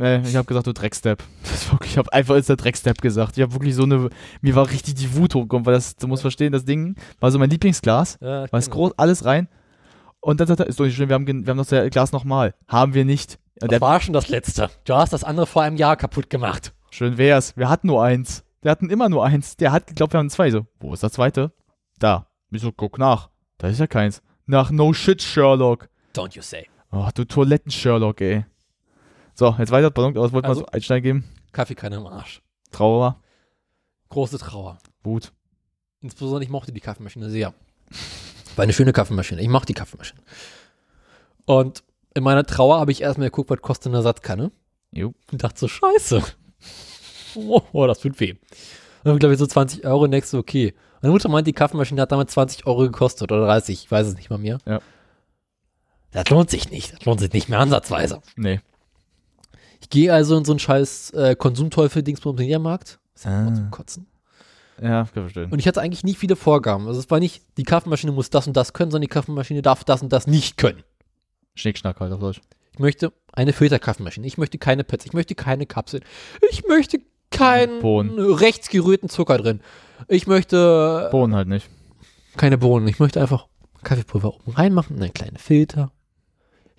S3: Äh, ich habe gesagt, du Dreckstep. Wirklich, ich habe einfach als der Dreckstep gesagt. Ich habe wirklich so eine, mir war richtig die Wut hochgekommen, weil das, du musst verstehen, das Ding war so mein Lieblingsglas,
S2: Ja,
S3: war groß, alles rein. Und dann sagt er, ist doch nicht schlimm, wir haben, wir haben das Glas nochmal. Haben wir nicht. Und
S2: Das
S3: der,
S2: war schon das letzte. Du hast das andere vor einem Jahr kaputt gemacht.
S3: schön wär's. Wir hatten nur eins. Wir hatten immer nur eins. Der hat geglaubt, wir haben zwei. So, wo ist das zweite? Da. Ich so, guck nach. Da ist ja keins. Nach No Shit, Sherlock.
S2: Don't you say.
S3: Oh, du Toiletten-Sherlock, ey. So, jetzt weiter. Pardon, aber wollte
S2: Also-
S3: mal so Einstein geben.
S2: Kaffeekanne im Arsch.
S3: Trauer,
S2: Große Trauer.
S3: Wut.
S2: Insbesondere ich mochte die Kaffeemaschine sehr. War eine schöne Kaffeemaschine. Ich mochte die Kaffeemaschine. Und in meiner Trauer habe ich erstmal geguckt, was kostet eine Ersatzkanne.
S3: Jo.
S2: Und dachte so, scheiße. Oh, oh das tut weh. Und dann glaube ich so 20 Euro und denkst du, okay. Meine Mutter meint, die Kaffeemaschine hat damals 20 Euro gekostet oder 30, ich weiß es nicht mal mehr.
S3: Ja.
S2: Das lohnt sich nicht. Das lohnt sich nicht mehr ansatzweise.
S3: Nee.
S2: Gehe also in so einen scheiß äh, Konsumteufel-Dingsbums im Mediamarkt. Das ist
S3: Ah.
S2: zum Kotzen.
S3: Ja, kann verstehen.
S2: Und ich hatte eigentlich nie viele Vorgaben. Also es war nicht, die Kaffeemaschine muss das und das können, sondern die Kaffeemaschine darf das und das nicht können.
S3: Schnickschnack halt auf Deutsch.
S2: Ich möchte eine Filterkaffeemaschine. Ich möchte keine Pets. Ich möchte keine Kapseln. Ich möchte keinen
S3: Bohnen.
S2: rechtsgerührten Zucker drin. Ich möchte
S3: Bohnen halt nicht.
S2: keine Bohnen. Ich möchte einfach Kaffeepulver oben reinmachen, einen kleinen Filter,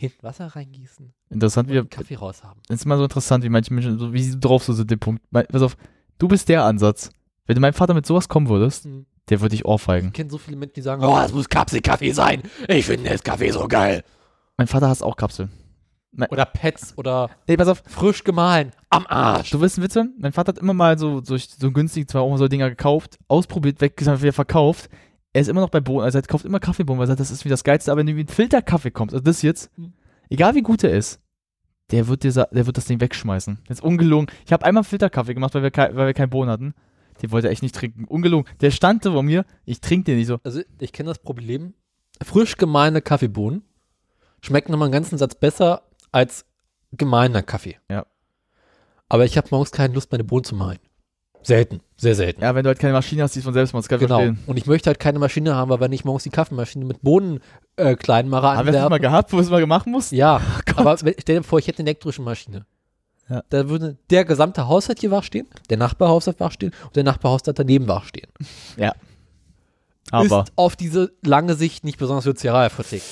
S2: hinten Wasser reingießen
S3: Interessant, wie,
S2: Kaffee raushaben.
S3: es ist immer so interessant, wie manche Menschen, so, wie sie drauf so sind, den Punkt. Mein- Pass auf, du bist der Ansatz. Wenn du meinem Vater mit sowas kommen würdest,
S2: Hm.
S3: der würde dich ohrfeigen.
S2: Ich kenne so viele Menschen, die sagen, oh, es muss Kapselkaffee sein. Ich finde das Kaffee so geil.
S3: Mein Vater hasst auch Kapseln.
S2: Oder Pets oder
S3: Nee, pass auf,
S2: frisch gemahlen. Am Arsch.
S3: du willst einen Witz hören? Mein Vater hat immer mal so, so, so günstig zwei Euro so Dinger gekauft, ausprobiert, weggesammelt, wieder verkauft. Er ist immer noch bei Bohnen, also er kauft immer Kaffeebohnen, weil er sagt, das ist wie das Geilste, aber wenn du mit Filterkaffee kommst, also das jetzt,
S2: Hm.
S3: egal wie gut er ist, der wird, dir, sa- der wird das Ding wegschmeißen. Jetzt ungelogen. Ich habe einmal Filterkaffee gemacht, weil wir, weil wir keinen Bohnen hatten. Den wollte er echt nicht trinken. Ungelogen. Der stand da vor mir, ich trinke den nicht so.
S2: Also ich kenne das Problem. Frisch gemahlene Kaffeebohnen schmecken nochmal einen ganzen Satz besser als gemeiner Kaffee.
S3: Ja.
S2: Aber ich habe morgens keine Lust, meine Bohnen zu mahlen. Selten, sehr selten.
S3: Ja, wenn du halt keine Maschine hast, die es von selbst macht, das kann ich
S2: genau.
S3: verstehen.
S2: Und ich möchte halt keine Maschine haben, weil wenn ich morgens die Kaffeemaschine mit Bohnen äh, Kleinmacher
S3: Haben wir das mal gehabt, wo du es mal gemacht musst?
S2: Ja,
S3: Gott.
S2: aber stell dir vor, ich hätte eine elektrische Maschine.
S3: Ja.
S2: Da würde der gesamte Haushalt hier wach stehen, der Nachbarhaushalt wach stehen und der Nachbarhaushalt daneben wach stehen.
S3: Aber,
S2: Ist auf diese lange Sicht nicht besonders sozial verträglich.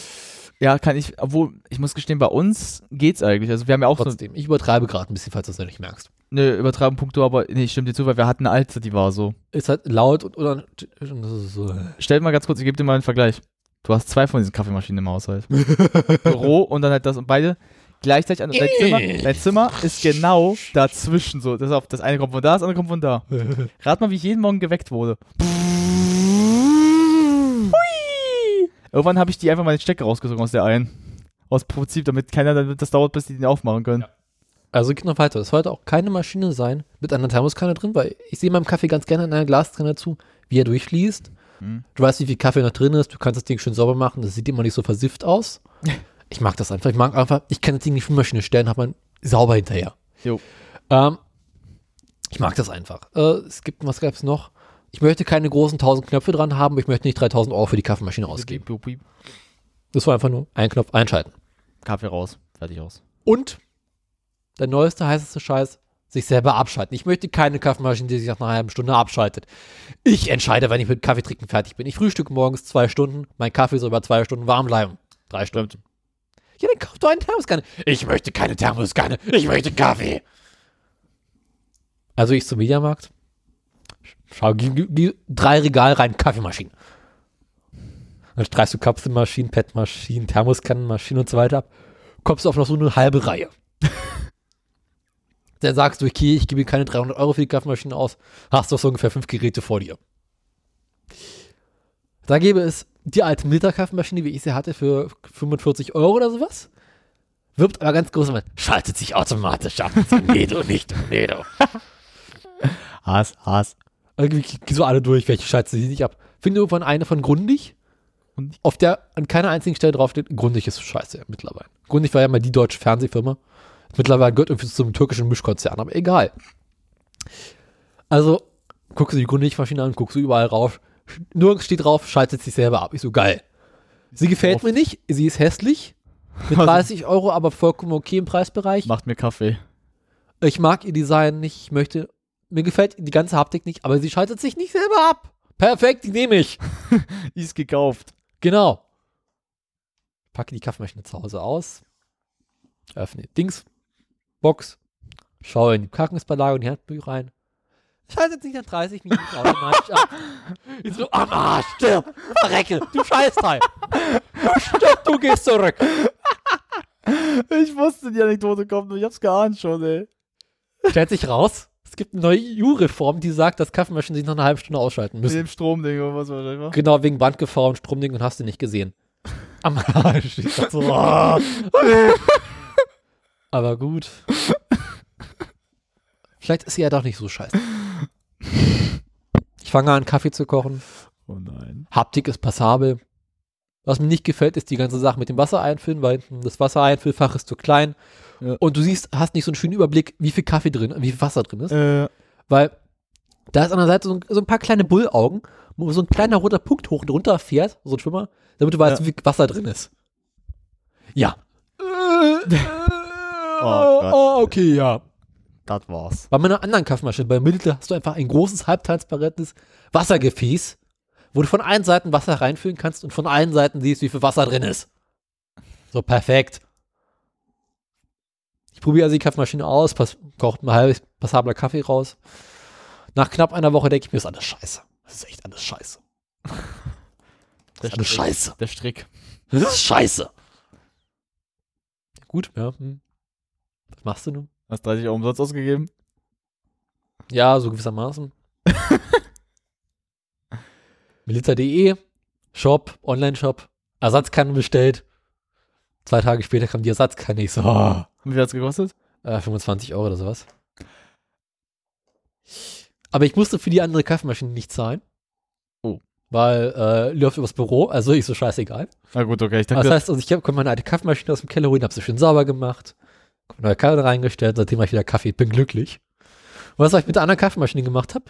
S3: ja, kann ich, obwohl, ich muss gestehen, bei uns geht's eigentlich. Also wir haben ja auch so
S2: Trotzdem, ich übertreibe gerade ein bisschen, falls du das nicht merkst.
S3: Eine Übertragung Punkto, aber nee, ich stimme dir zu, weil wir hatten eine alte, die war so.
S2: Ist halt laut und oder so.
S3: Stell mal ganz kurz, ich gebe dir mal einen Vergleich. Du hast zwei von diesen Kaffeemaschinen im Haushalt. Büro und dann halt das und beide gleichzeitig an. Dein Zimmer, dein Zimmer ist genau dazwischen so. Das, auf, das eine kommt von da, das andere kommt von da. Rat mal, wie ich jeden Morgen geweckt wurde. Hui! Irgendwann habe ich die einfach mal den Stecker rausgezogen aus der einen. Aus Prinzip, damit keiner, damit das dauert, bis die den aufmachen können.
S2: Also geht noch weiter. Es sollte auch keine Maschine sein mit einer Thermoskanne drin, weil ich sehe meinem Kaffee ganz gerne in einer Glastrenner zu, wie er durchfließt.
S3: Hm.
S2: Du weißt, wie viel Kaffee noch drin ist, du kannst das Ding schön sauber machen, das sieht immer nicht so versifft aus. Ich mag das einfach. Ich mag einfach, ich kann das Ding in die Spülmaschine stellen, habe man sauber hinterher.
S3: Jo.
S2: Ähm, ich mag das einfach. Äh, es gibt, was gab es noch? Ich möchte keine großen 1000 Knöpfe dran haben, ich möchte nicht 3000 Euro für die Kaffeemaschine ausgeben. Das war einfach nur ein Knopf einschalten.
S3: Kaffee raus. Fertig aus.
S2: Und der neueste, heißeste Scheiß, sich selber abschalten. Ich möchte keine Kaffeemaschine, die sich nach einer halben Stunde abschaltet. Ich entscheide, wenn ich mit Kaffee trinken fertig bin. Ich frühstücke morgens zwei Stunden, mein Kaffee soll über zwei Stunden warm bleiben. Drei Stunden. Ja, dann kauf doch eine Thermoskanne. Ich möchte keine Thermoskanne, ich möchte Kaffee. Also ich zum Mediamarkt, schau, drei Regal rein, Kaffeemaschinen. Dann streichst du Kapselmaschinen, PET-Maschinen, Thermoskannenmaschinen und so weiter ab. Kommst du auf noch so eine halbe Reihe. Dann sagst du, okay, ich gebe keine 300 Euro für die Kaffeemaschine aus, hast doch so ungefähr fünf Geräte vor dir. Da gäbe es die alte Milter-Kaffeemaschine, wie ich sie hatte, für 45 Euro oder sowas. Wirbt aber ganz groß, und schaltet sich automatisch ab. So, nee, du nicht, nee, du.
S3: Hass, Hass.
S2: Irgendwie so alle durch, welche schalten sie nicht ab. Finde irgendwann eine von Grundig,
S3: Grundig?
S2: auf der an keiner einzigen Stelle draufsteht, Grundig ist scheiße mittlerweile. Grundig war ja mal die deutsche Fernsehfirma. Mittlerweile gehört irgendwie zum türkischen Mischkonzern, aber egal. Also, guckst du die Grundig-Maschine an, guckst du überall rauf. Nirgends steht drauf, schaltet sich selber ab. Ich so, geil. Sie gefällt mir nicht, sie ist hässlich. Mit 30 Euro, aber vollkommen okay im Preisbereich.
S3: Macht mir Kaffee.
S2: Ich mag ihr Design nicht, ich möchte, mir gefällt die ganze Haptik nicht, aber sie schaltet sich nicht selber ab. Perfekt, die nehme ich.
S3: Die ist gekauft.
S2: Genau. Packe die Kaffeemaschine zu Hause aus, öffne Dings, Box, schaue in die Packungsbeilage und die Handbücher rein. Schaltet sich nach 30 Minuten automatisch ab. Ich so, am Arsch, stirb, verrecke, du Scheißteil. Du stirb, du gehst zurück.
S3: Ich wusste, die Anekdote kommt ich hab's geahnt schon, ey.
S2: Stellt sich raus, es gibt eine neue EU-Reform, die sagt, dass Kaffeemaschinen sich nach einer halben Stunde ausschalten
S3: Mit
S2: müssen.
S3: dem Stromding oder was war.
S2: Genau, wegen Brandgefahr und Stromding und hast du nicht gesehen. Am Arsch. Ich dachte so, oh. Aber gut. Vielleicht ist sie ja doch nicht so scheiße. Ich fange an, Kaffee zu kochen.
S3: Oh nein.
S2: Haptik ist passabel. Was mir nicht gefällt, ist die ganze Sache mit dem Wasser einfüllen, weil das Wassereinfüllfach ist zu klein.
S3: Ja.
S2: Und du siehst, hast nicht so einen schönen Überblick, wie viel Kaffee drin, wie viel Wasser drin ist.
S3: Äh,
S2: Weil da ist an der Seite so ein, so ein paar kleine Bullaugen, wo so ein kleiner roter Punkt hoch und runter fährt, so ein Schwimmer, damit du weißt,
S3: Ja.
S2: wie viel Wasser drin ist. Ja.
S3: Gott.
S2: oh, okay, ja.
S3: das war's.
S2: Bei meiner anderen Kaffeemaschine, bei Milde, hast du einfach ein großes, halbtransparentes Wassergefäß, wo du von allen Seiten Wasser reinfüllen kannst und von allen Seiten siehst, wie viel Wasser drin ist. So, perfekt. Ich probiere also die Kaffeemaschine aus, pass, kocht ein halbes passabler Kaffee raus. Nach knapp einer Woche denke ich mir, ist alles scheiße. Das ist echt alles scheiße. Das ist alles scheiße.
S3: Der Strick.
S2: Das ist scheiße. Gut, ja. Hm. Was machst du nun?
S3: Hast 30 Euro umsonst ausgegeben?
S2: Ja, so gewissermaßen. Milita.de, Shop, Online-Shop, Ersatzkanne bestellt. Zwei Tage später kam die Ersatzkanne. Ich so, oh,
S3: Und wie viel hat's gekostet?
S2: äh, 25 Euro oder sowas. Aber ich musste für die andere Kaffeemaschine nicht zahlen.
S3: Oh.
S2: Weil äh, läuft übers Büro, also ich so scheißegal.
S3: Na gut, okay. Ich
S2: Das
S3: dachte,
S2: heißt, also ich konnte meine alte Kaffeemaschine aus dem Keller holen, hab sie schön sauber gemacht. Neue Kanne reingestellt, seitdem habe ich wieder Kaffee, bin glücklich. Und was ich mit der anderen Kaffeemaschine gemacht habe,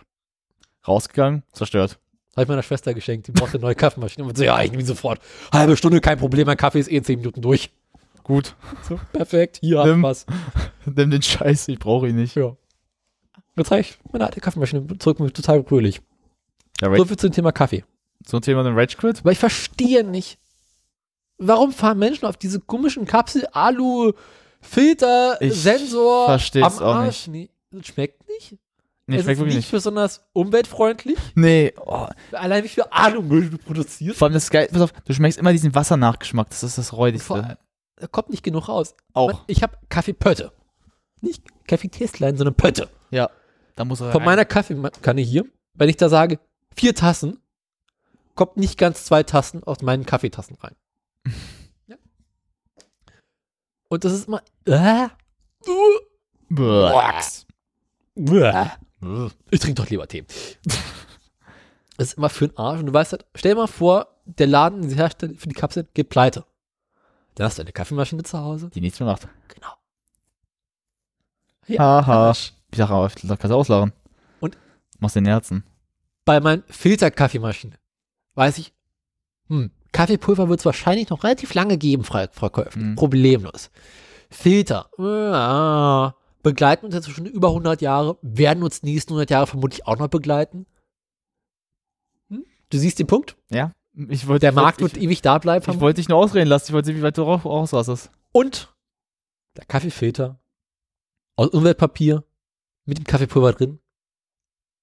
S3: Rausgegangen, zerstört.
S2: habe ich meiner Schwester geschenkt. Die brauchte eine neue Kaffeemaschine. Und so, ja, ich nehme sofort. Halbe Stunde, kein Problem, mein Kaffee ist eh in 10 Minuten durch.
S3: Gut.
S2: So, perfekt, hier
S3: Nimm.
S2: hat was.
S3: Nimm den Scheiß, ich brauche ihn nicht.
S2: Ja. Jetzt habe ich meine alte Kaffeemaschine zurück, bin total fröhlich.
S3: Ja,
S2: So viel zum Thema Kaffee.
S3: ein Thema den Rage Quit?
S2: Aber ich verstehe nicht, warum fahren Menschen auf diese komischen Kapsel, Alu, Filter,
S3: Ich
S2: Sensor
S3: versteh's
S2: am
S3: auch
S2: Arsch? Nee, das schmeckt nicht.
S3: Nee,
S2: es
S3: schmeckt
S2: ist
S3: wirklich
S2: nicht
S3: nicht.
S2: besonders umweltfreundlich.
S3: Nee, oh,
S2: Allein wie viel Alumüll du produzierst.
S3: vor allem das geil, pass auf, du schmeckst immer diesen Wassernachgeschmack, das ist das Räudigste.
S2: da kommt nicht genug raus.
S3: Auch.
S2: Ich habe Kaffeepötte. Nicht Kaffeetästlein, sondern Pötte.
S3: Ja, da muss er
S2: Von
S3: rein.
S2: meiner Kaffeekanne hier, wenn ich da sage, vier Tassen, kommt nicht ganz zwei Tassen aus meinen Kaffeetassen rein. ja. Und das ist immer. Äh,
S3: Bäh.
S2: äh, ich trinke doch lieber Tee. das ist immer für den Arsch. Und du weißt halt, stell dir mal vor, der Laden, den sie herstellen für die Kapseln, geht pleite. Dann hast du eine Kaffeemaschine zu Hause.
S3: Die nichts mehr macht.
S2: Genau.
S3: Haha. Ich sag aber, da kannst du auslachen.
S2: Und?
S3: Machst den Herzen.
S2: bei meinen Filterkaffeemaschinen weiß ich, hm, Kaffeepulver wird es wahrscheinlich noch relativ lange geben, Frau, Frau Käufen.
S3: Mhm.
S2: Problemlos. Filter, ja, begleiten uns jetzt schon über 100 Jahre, werden uns die nächsten 100 Jahre vermutlich auch noch begleiten. Hm? Du siehst den Punkt?
S3: Ja? Ich wollte,
S2: Der
S3: ich
S2: Markt
S3: wollte,
S2: wird
S3: ich,
S2: ewig da bleiben.
S3: ich wollte dich nur ausreden lassen. Ich wollte sehen, wie weit du raus- rausrastest.
S2: Und der Kaffeefilter aus Umweltpapier mit dem Kaffeepulver drin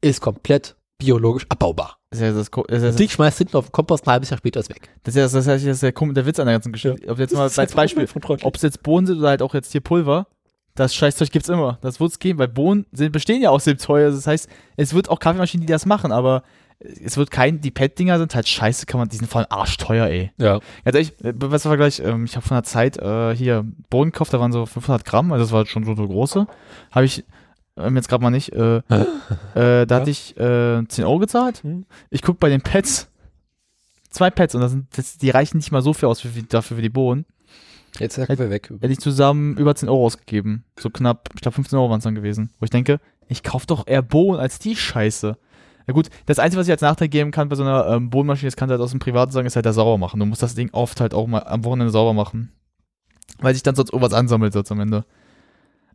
S2: ist komplett biologisch abbaubar.
S3: Das ist ja das, das, ist ja das,
S2: Dich schmeißt hinten auf den Kompost, ein halbes Jahr später ist weg.
S3: das, ist ja das, das, ist ja der, der Witz an der ganzen Geschichte. Ob jetzt mal als Beispiel, ob es jetzt Bohnen sind oder halt auch jetzt hier Pulver, das Scheißzeug gibt's immer. Das wird es geben, weil Bohnen sind, bestehen ja aus dem Zeug. Also das heißt, es wird auch Kaffeemaschinen, die das machen, aber es wird kein, die PET-Dinger sind halt scheiße, kann man, die sind vor allem arschteuer, ey.
S2: Ja.
S3: Ganz ehrlich, äh, was war Vergleich? Ähm, ich habe von der Zeit äh, hier Bohnen gekauft, da waren so 500 Gramm, also das war schon so so große. Habe ich ähm, jetzt gerade mal nicht. Äh, äh, da hatte ich äh, 10 Euro gezahlt.
S2: Mhm.
S3: Ich guck bei den Pets. Zwei Pets und das sind, das, die reichen nicht mal so viel aus für, dafür für die Bohnen.
S2: Jetzt ist er weg.
S3: Hätte ich zusammen über 10 Euro ausgegeben. So knapp, ich glaube 15 Euro waren es dann gewesen. Wo ich denke, ich kaufe doch eher Bohnen als die Scheiße. Ja gut, das Einzige, was ich als Nachteil geben kann bei so einer ähm, Bohnenmaschine, das kann halt aus dem Privaten sagen, ist halt das sauber machen. Du musst das Ding oft halt auch mal am Wochenende sauber machen. Weil sich dann sonst irgendwas ansammelt sonst am Ende.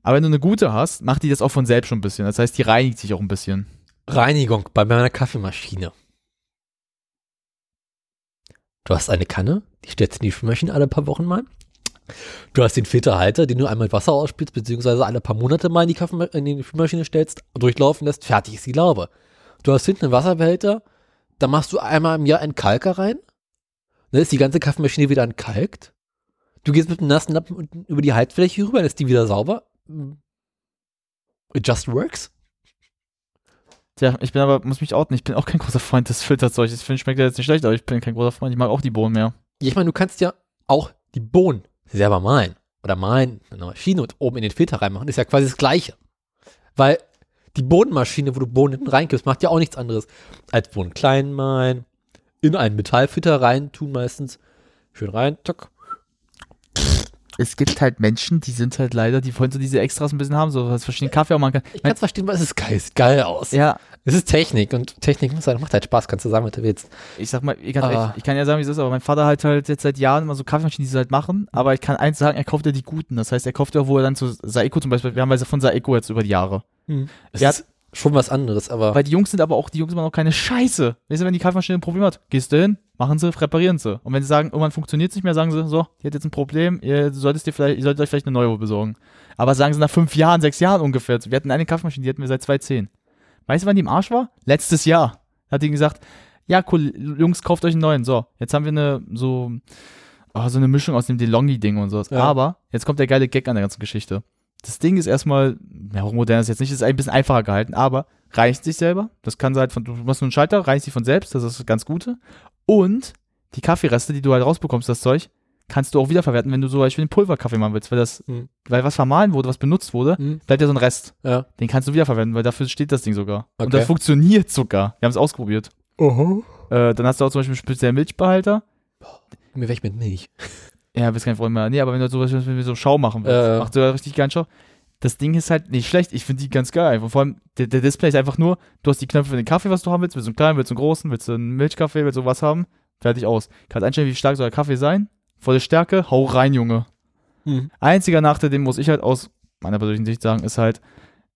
S3: Aber wenn du eine gute hast, macht die das auch von selbst schon ein bisschen. Das heißt, die reinigt sich auch ein bisschen.
S2: Reinigung bei meiner Kaffeemaschine. Du hast eine Kanne, die stellst du in die Spülmaschine alle paar Wochen mal. Du hast den Filterhalter, den du einmal mit Wasser ausspielst, beziehungsweise alle paar Monate mal in die, Kaffeema in die Spülmaschine stellst, durchlaufen lässt, fertig ist die Laube. Du hast hinten einen Wasserbehälter, da machst du einmal im Jahr einen Kalker rein, dann ist die ganze Kaffeemaschine wieder entkalkt. Du gehst mit einem nassen Lappen über die Haltfläche rüber, dann ist die wieder sauber. It just works.
S3: Tja, ich bin aber, muss mich outen, ich bin auch kein großer Freund des Filterzeugs. Ich finde, schmeckt ja jetzt nicht schlecht, aber ich bin kein großer Freund. Ich mag auch die Bohnen mehr.
S2: Ja, ich meine, du kannst ja auch die Bohnen selber malen. Oder malen in einer Maschine und oben in den Filter reinmachen. Ist ja quasi das Gleiche. Weil die Bohnenmaschine, wo du Bohnen hinten reingibst, macht ja auch nichts anderes als Bohnen klein malen, in einen Metallfilter rein tun meistens. Schön rein, tuck.
S3: Es gibt halt Menschen, die sind halt leider, die wollen so diese Extras ein bisschen haben, so was verschiedene Kaffee auch machen kann.
S2: Ich kann es verstehen, weil es ist geil, sieht geil aus.
S3: Ja,
S2: Es ist Technik und Technik muss halt, macht halt Spaß, kannst du sagen, was du willst.
S3: ich sag mal, ich kann,
S2: Ah.
S3: echt, ich kann ja sagen, wie es ist, aber mein Vater hat halt jetzt seit Jahren immer so Kaffeemaschinen, die sie halt machen, aber ich kann eins sagen, er kauft ja die guten. Das heißt, er kauft ja, wo er dann zu Saeco zum Beispiel, wir haben also von Saeco jetzt über die Jahre.
S2: Es
S3: Ja.
S2: ist schon was anderes, aber
S3: Weil die Jungs sind aber auch, die Jungs machen auch keine Scheiße. Weißt du, wenn die Kaffeemaschine ein Problem hat, gehst du hin, machen sie, reparieren sie. Und wenn sie sagen, irgendwann funktioniert es nicht mehr, sagen sie, so, die hat jetzt ein Problem, ihr solltest dir vielleicht, ihr solltet euch vielleicht eine neue besorgen. Aber sagen sie nach fünf Jahren, sechs Jahren ungefähr. Wir hatten eine Kaffeemaschine, die hatten wir seit 2010. Weißt du, wann die im Arsch war? Letztes Jahr. Hat die gesagt, ja, cool, Jungs, kauft euch einen neuen. So, jetzt haben wir eine, so, oh, so eine Mischung aus dem DeLonghi-Ding und sowas.
S2: Ja.
S3: Aber, jetzt kommt der geile Gag an der ganzen Geschichte. Das Ding ist erstmal, ja, hochmodern ist jetzt nicht, ist ein bisschen einfacher gehalten, aber reinigt sich selber. Das kann halt von, du machst nur einen Schalter, reinigt sich von selbst, das ist das ganz Gute. Und die Kaffeereste, die du halt rausbekommst, das Zeug, kannst du auch wiederverwerten, wenn du zum Beispiel einen Pulverkaffee machen willst, weil das,
S2: Mhm.
S3: weil was vermahlen wurde, was benutzt wurde,
S2: Mhm.
S3: bleibt ja so ein Rest.
S2: ja.
S3: Den kannst du wiederverwenden, weil dafür steht das Ding sogar. Und
S2: Okay.
S3: das funktioniert sogar. Wir haben es ausprobiert. Äh, dann hast du auch zum Beispiel einen speziellen Milchbehälter.
S2: Mir weg mit Milch.
S3: Ja, bist kein Freund mehr. Nee, aber wenn du sowas wenn du so Schau machen willst,
S2: Äh.
S3: machst du ja richtig gern Schau. Das Ding ist halt nicht schlecht. Ich finde die ganz geil. Einfach. Vor allem, der, der Display ist einfach nur, du hast die Knöpfe für den Kaffee, was du haben willst. Willst du einen kleinen, willst du einen großen, willst du einen Milchkaffee, willst du was haben? Fertig aus. Kannst einstellen, wie stark soll der Kaffee sein. Volle Stärke, hau rein, Junge.
S2: Mhm.
S3: Einziger Nachteil, den muss ich halt aus meiner persönlichen Sicht sagen, ist halt,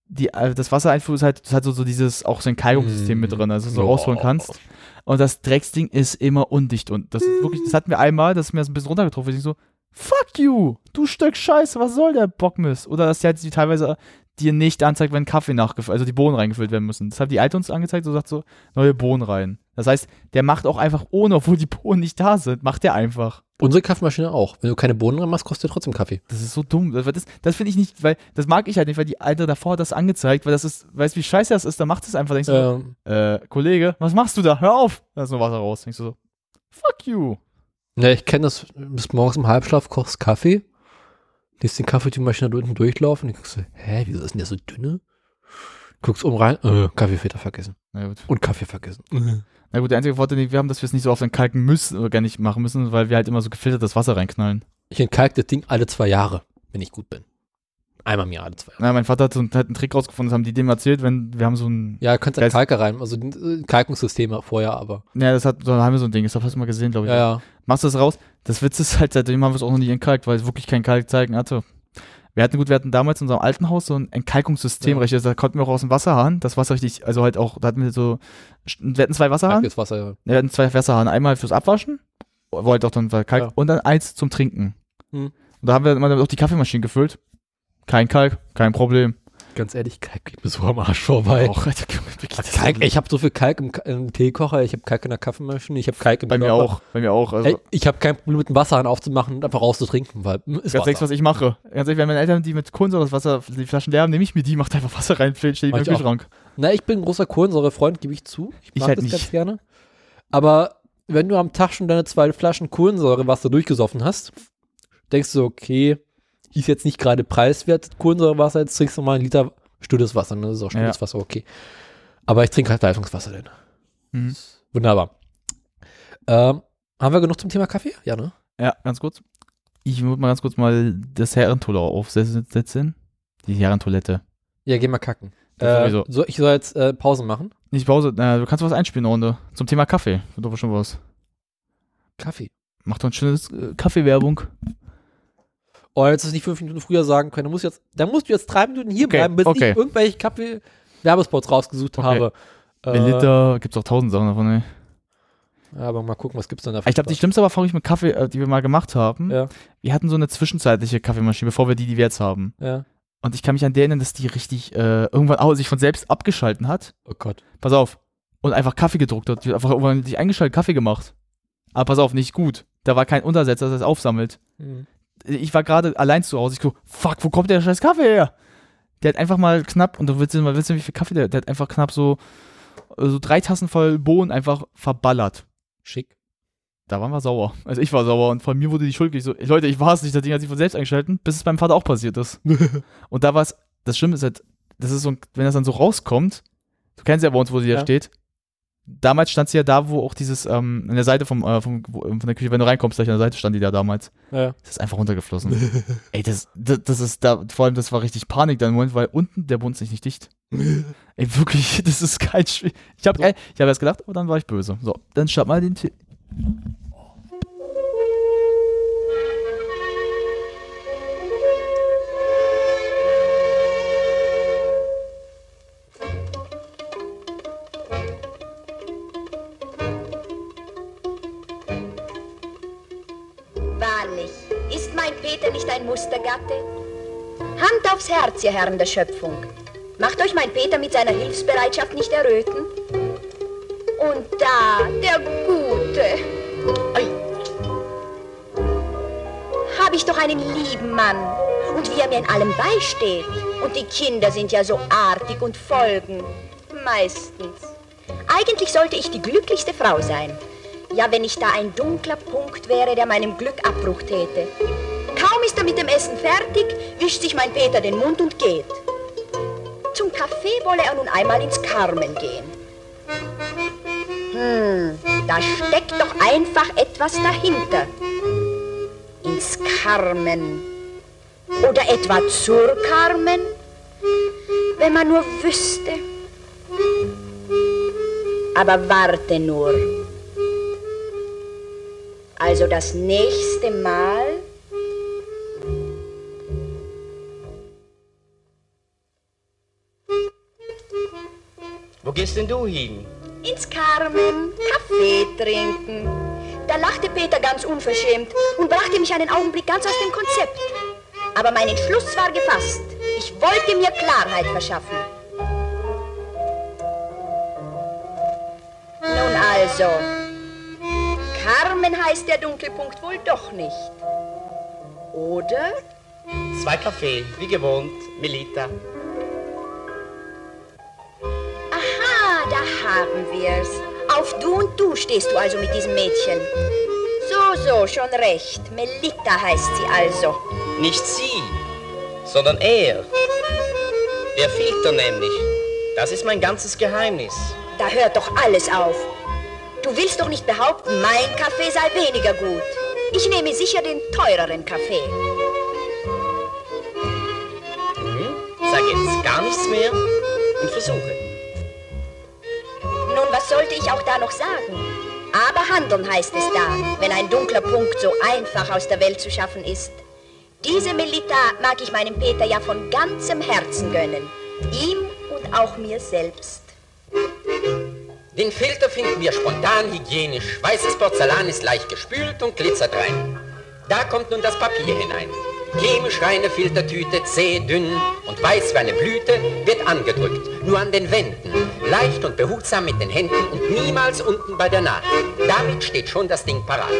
S3: die, äh, das Wassereinfuhr ist halt, das hat so, so dieses, auch so ein Kalkungssystem
S2: Mm.
S3: mit drin, also so
S2: Oh.
S3: rausholen kannst. Und das Drecksding ist immer undicht und das ist wirklich, das hatten wir einmal, das ist mir das ein bisschen runtergetroffen, ich so, fuck you, du Stück Scheiße, was soll der Bockmist? Oder dass die halt die teilweise dir nicht anzeigt, wenn Kaffee nachgefüllt, also die Bohnen reingefüllt werden müssen. Das hat die alte uns angezeigt, so sagt so, neue Bohnen rein. Das heißt, der macht auch einfach ohne, obwohl die Bohnen nicht da sind, macht der einfach.
S2: Unsere Kaffeemaschine auch. Wenn du keine Bohnen dran machst, kostet trotzdem Kaffee.
S3: Das ist so dumm. Das, das, das finde ich nicht, weil das mag ich halt nicht, weil die alte davor hat das angezeigt, weil das ist, weißt du, wie scheiße das ist, dann macht es einfach, denkst du,
S2: Ähm,
S3: äh, Kollege, was machst du da? Hör auf! Da ist nur Wasser raus. Denkst du so, fuck you.
S2: ja, ich kenne das, bis morgens im Halbschlaf kochst Kaffee, lässt den Kaffee die Maschine da unten durchlaufen, und guckst du, hä, wieso ist denn der so dünne? Guckst oben rein, äh, Kaffeefilter vergessen.
S3: Na gut.
S2: Und Kaffee vergessen.
S3: Na gut, der einzige Vorteil, den wir haben, dass wir es nicht so oft entkalken müssen oder gar nicht machen müssen, weil wir halt immer so gefiltertes Wasser reinknallen.
S2: Ich entkalke das Ding alle zwei Jahre, wenn ich gut bin. Einmal im Jahr, alle zwei Jahre.
S3: Na, mein Vater hat, so, hat einen Trick rausgefunden, das haben die dem erzählt, wenn wir haben so ein,
S2: Ja, kannst
S3: Geist-
S2: Kalker rein, also äh, Kalkungssysteme vorher, aber.
S3: ja, das hat, da haben wir so ein Ding, das hast du mal gesehen, glaube ich.
S2: Ja, ja.
S3: Machst du das raus? Das Witz ist halt, seitdem haben wir es auch noch nie entkalkt, weil es wirklich kein Kalkzeichen hatte. Wir hatten gut, wir hatten damals in unserem alten Haus so ein Entkalkungssystem,
S2: Ja.
S3: richtig, also da konnten wir auch aus dem Wasserhahn, das Wasser richtig, also halt auch, da hatten wir so, wir hatten zwei Wasserhahn,
S2: Wasser, ja.
S3: wir hatten zwei Wasserhahn, einmal fürs Abwaschen, wo halt auch dann Kalk,
S2: Ja.
S3: und dann eins zum Trinken.
S2: Hm.
S3: Und da haben wir immer auch die Kaffeemaschine gefüllt. Kein Kalk, kein Problem.
S2: Ganz ehrlich, Kalk geht mir so am Arsch vorbei.
S3: Auch, Alter,
S2: Kalk, ich habe so viel Kalk im, Ka- im Teekocher, ich habe Kalk in der Kaffeemaschine, ich habe Kalk im
S3: bei mir
S2: Körper.
S3: auch, bei mir auch. Also,
S2: Ey, ich habe kein Problem mit dem Wasserhahn aufzumachen und einfach rauszutrinken, weil mm, ist
S3: Ganz ehrlich, was ich mache. Ganz ehrlich, wenn meine Eltern die mit Kohlensäure das Wasser, die Flaschen leer haben, nehme ich mir die, mach da einfach Wasser rein, stehe die
S2: Mach
S3: im
S2: ich.
S3: Kühlschrank.
S2: Na, ich bin ein großer Kohlensäurefreund, gebe ich zu. Ich
S3: Ich
S2: mag
S3: halt
S2: das
S3: nicht.
S2: ganz gerne. Aber wenn du am Tag schon deine zwei Flaschen Kohlensäurewasser durchgesoffen hast, denkst du, okay, ist jetzt nicht gerade preiswert Kohlensäurewasser, jetzt trinkst du mal einen Liter stilles Wasser, ne? Das ist auch stilles
S3: Ja.
S2: Wasser, okay. Aber ich trinke halt Leitungswasser denn.
S3: Mhm.
S2: Wunderbar. Ähm, haben wir genug zum Thema Kaffee? Ja, ne?
S3: Ja, ganz kurz. Ich würde mal ganz kurz mal das Herrentoilet aufsetzen. Die Herrentoilette.
S2: Ja, geh mal kacken. Äh, so, ich soll jetzt äh, Pause machen.
S3: Nicht Pause, äh, du kannst was einspielen, Runde. Zum Thema Kaffee. Wird doch schon was.
S2: Kaffee.
S3: Mach doch ein schönes äh, Kaffeewerbung.
S2: Oh, jetzt ist nicht fünf Minuten früher sagen können. Da musst du jetzt, da musst du jetzt drei Minuten hier
S3: Okay,
S2: bleiben, bis
S3: okay.
S2: ich irgendwelche Kaffee-Werbespots rausgesucht
S3: Okay.
S2: habe. Äh,
S3: Melita, gibt's auch tausend Sachen davon, ey.
S2: Ja, aber mal gucken, was gibt's denn da
S3: Ich glaube, die schlimmste Erfahrung mit Kaffee, äh, die wir mal gemacht haben,
S2: Ja,
S3: wir hatten so eine zwischenzeitliche Kaffeemaschine, bevor wir die, die wir jetzt haben.
S2: ja.
S3: Und ich kann mich an der erinnern, dass die richtig äh, irgendwann auch sich von selbst abgeschalten hat.
S2: Oh Gott.
S3: Pass auf. Und einfach Kaffee gedruckt hat. Die hat einfach irgendwann sich eingeschaltet, Kaffee gemacht. Aber pass auf, nicht gut. Da war kein Untersetzer, das aufsammelt.
S2: Hm.
S3: Ich war gerade allein zu Hause. Ich so, fuck, wo kommt der scheiß Kaffee her? Der hat einfach mal knapp, und du willst mal wissen, wie viel Kaffee der, der hat einfach knapp so, äh, so drei Tassen voll Bohnen einfach verballert.
S2: Schick.
S3: Da waren wir sauer. Also ich war sauer und von mir wurde die Schuld. Ich so, Leute, ich war es nicht, das Ding hat sich von selbst eingeschalten, bis es beim Vater auch passiert ist. und da war es, das Schlimme ist halt, das ist so, wenn das dann so rauskommt, du kennst ja bei uns, wo sie da
S2: Ja.
S3: steht. Damals stand sie ja da, wo auch dieses, ähm, an der Seite vom, äh, vom, wo, von der Küche, wenn du reinkommst, gleich an der Seite stand die da damals.
S2: Ja.
S3: Das ist einfach runtergeflossen. Ey, das, das, das ist da, vor allem, das war richtig Panik dann im Moment, weil unten der Bund ist nicht dicht. Ey, wirklich, das ist kein Spiel. Ich habe ich hab erst gedacht, aber dann war ich böse. So, dann start mal den T
S4: Peter nicht ein Mustergatte? Hand aufs Herz, ihr Herren der Schöpfung. Macht euch mein Peter mit seiner Hilfsbereitschaft nicht erröten? Und da, der Gute. Hab ich doch einen lieben Mann. Und wie er mir in allem beisteht. Und die Kinder sind ja so artig und folgen. Meistens. Eigentlich sollte ich die glücklichste Frau sein. Ja, wenn ich da ein dunkler Punkt wäre, der meinem Glück Abbruch täte. Kaum ist er mit dem Essen fertig, wischt sich mein Peter den Mund und geht. Zum Kaffee wolle er nun einmal ins Carmen gehen. Hm, da steckt doch einfach etwas dahinter. Ins Carmen. Oder etwa zur Carmen? Wenn man nur wüsste. Aber warte nur. Also das nächste Mal.
S5: Gehst denn du hin?
S4: Ins Carmen, Kaffee trinken. Da lachte Peter ganz unverschämt und brachte mich einen Augenblick ganz aus dem Konzept. Aber mein Entschluss war gefasst. Ich wollte mir Klarheit verschaffen. Nun also, Carmen heißt der Dunkelpunkt wohl doch nicht. Oder?
S5: Zwei Kaffee, wie gewohnt, Melita.
S4: Da haben wir's. Auf du und du stehst du also mit diesem Mädchen. So, so, schon recht. Melita heißt sie also.
S5: Nicht sie, sondern er. Der Filter nämlich. Das ist mein ganzes Geheimnis.
S4: Da hört doch alles auf. Du willst doch nicht behaupten, mein Kaffee sei weniger gut. Ich nehme sicher den teureren Kaffee.
S5: Sag jetzt gar nichts mehr und versuche.
S4: Sollte ich auch da noch sagen? Aber handeln heißt es da, wenn ein dunkler Punkt so einfach aus der Welt zu schaffen ist. Diese Melita mag ich meinem Peter ja von ganzem Herzen gönnen. Ihm und auch mir selbst.
S6: Den Filter finden wir spontan hygienisch. Weißes Porzellan ist leicht gespült und glitzert rein. Da kommt nun das Papier hinein. Chemisch reine Filtertüte, zäh, dünn und weiß wie eine Blüte, wird angedrückt. Nur an den Wänden. Leicht und behutsam mit den Händen und niemals unten bei der Naht. Damit steht schon das Ding parat.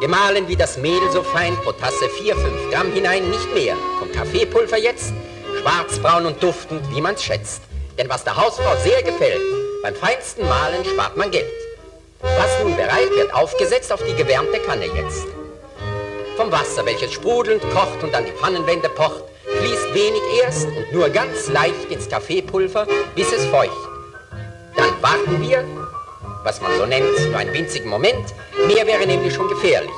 S6: Gemahlen wie das Mehl so fein, pro Tasse 4, 5 Gramm hinein, nicht mehr. Kommt Kaffeepulver jetzt, schwarzbraun und duftend, wie man's schätzt. Denn was der Hausfrau sehr gefällt, beim feinsten Mahlen spart man Geld. Was nun bereit wird, aufgesetzt auf die gewärmte Kanne jetzt. Vom Wasser, welches sprudelnd kocht und an die Pfannenwände pocht, fließt wenig erst und nur ganz leicht ins Kaffeepulver, bis es feucht. Dann warten wir, was man so nennt, nur einen winzigen Moment, mehr wäre nämlich schon gefährlich.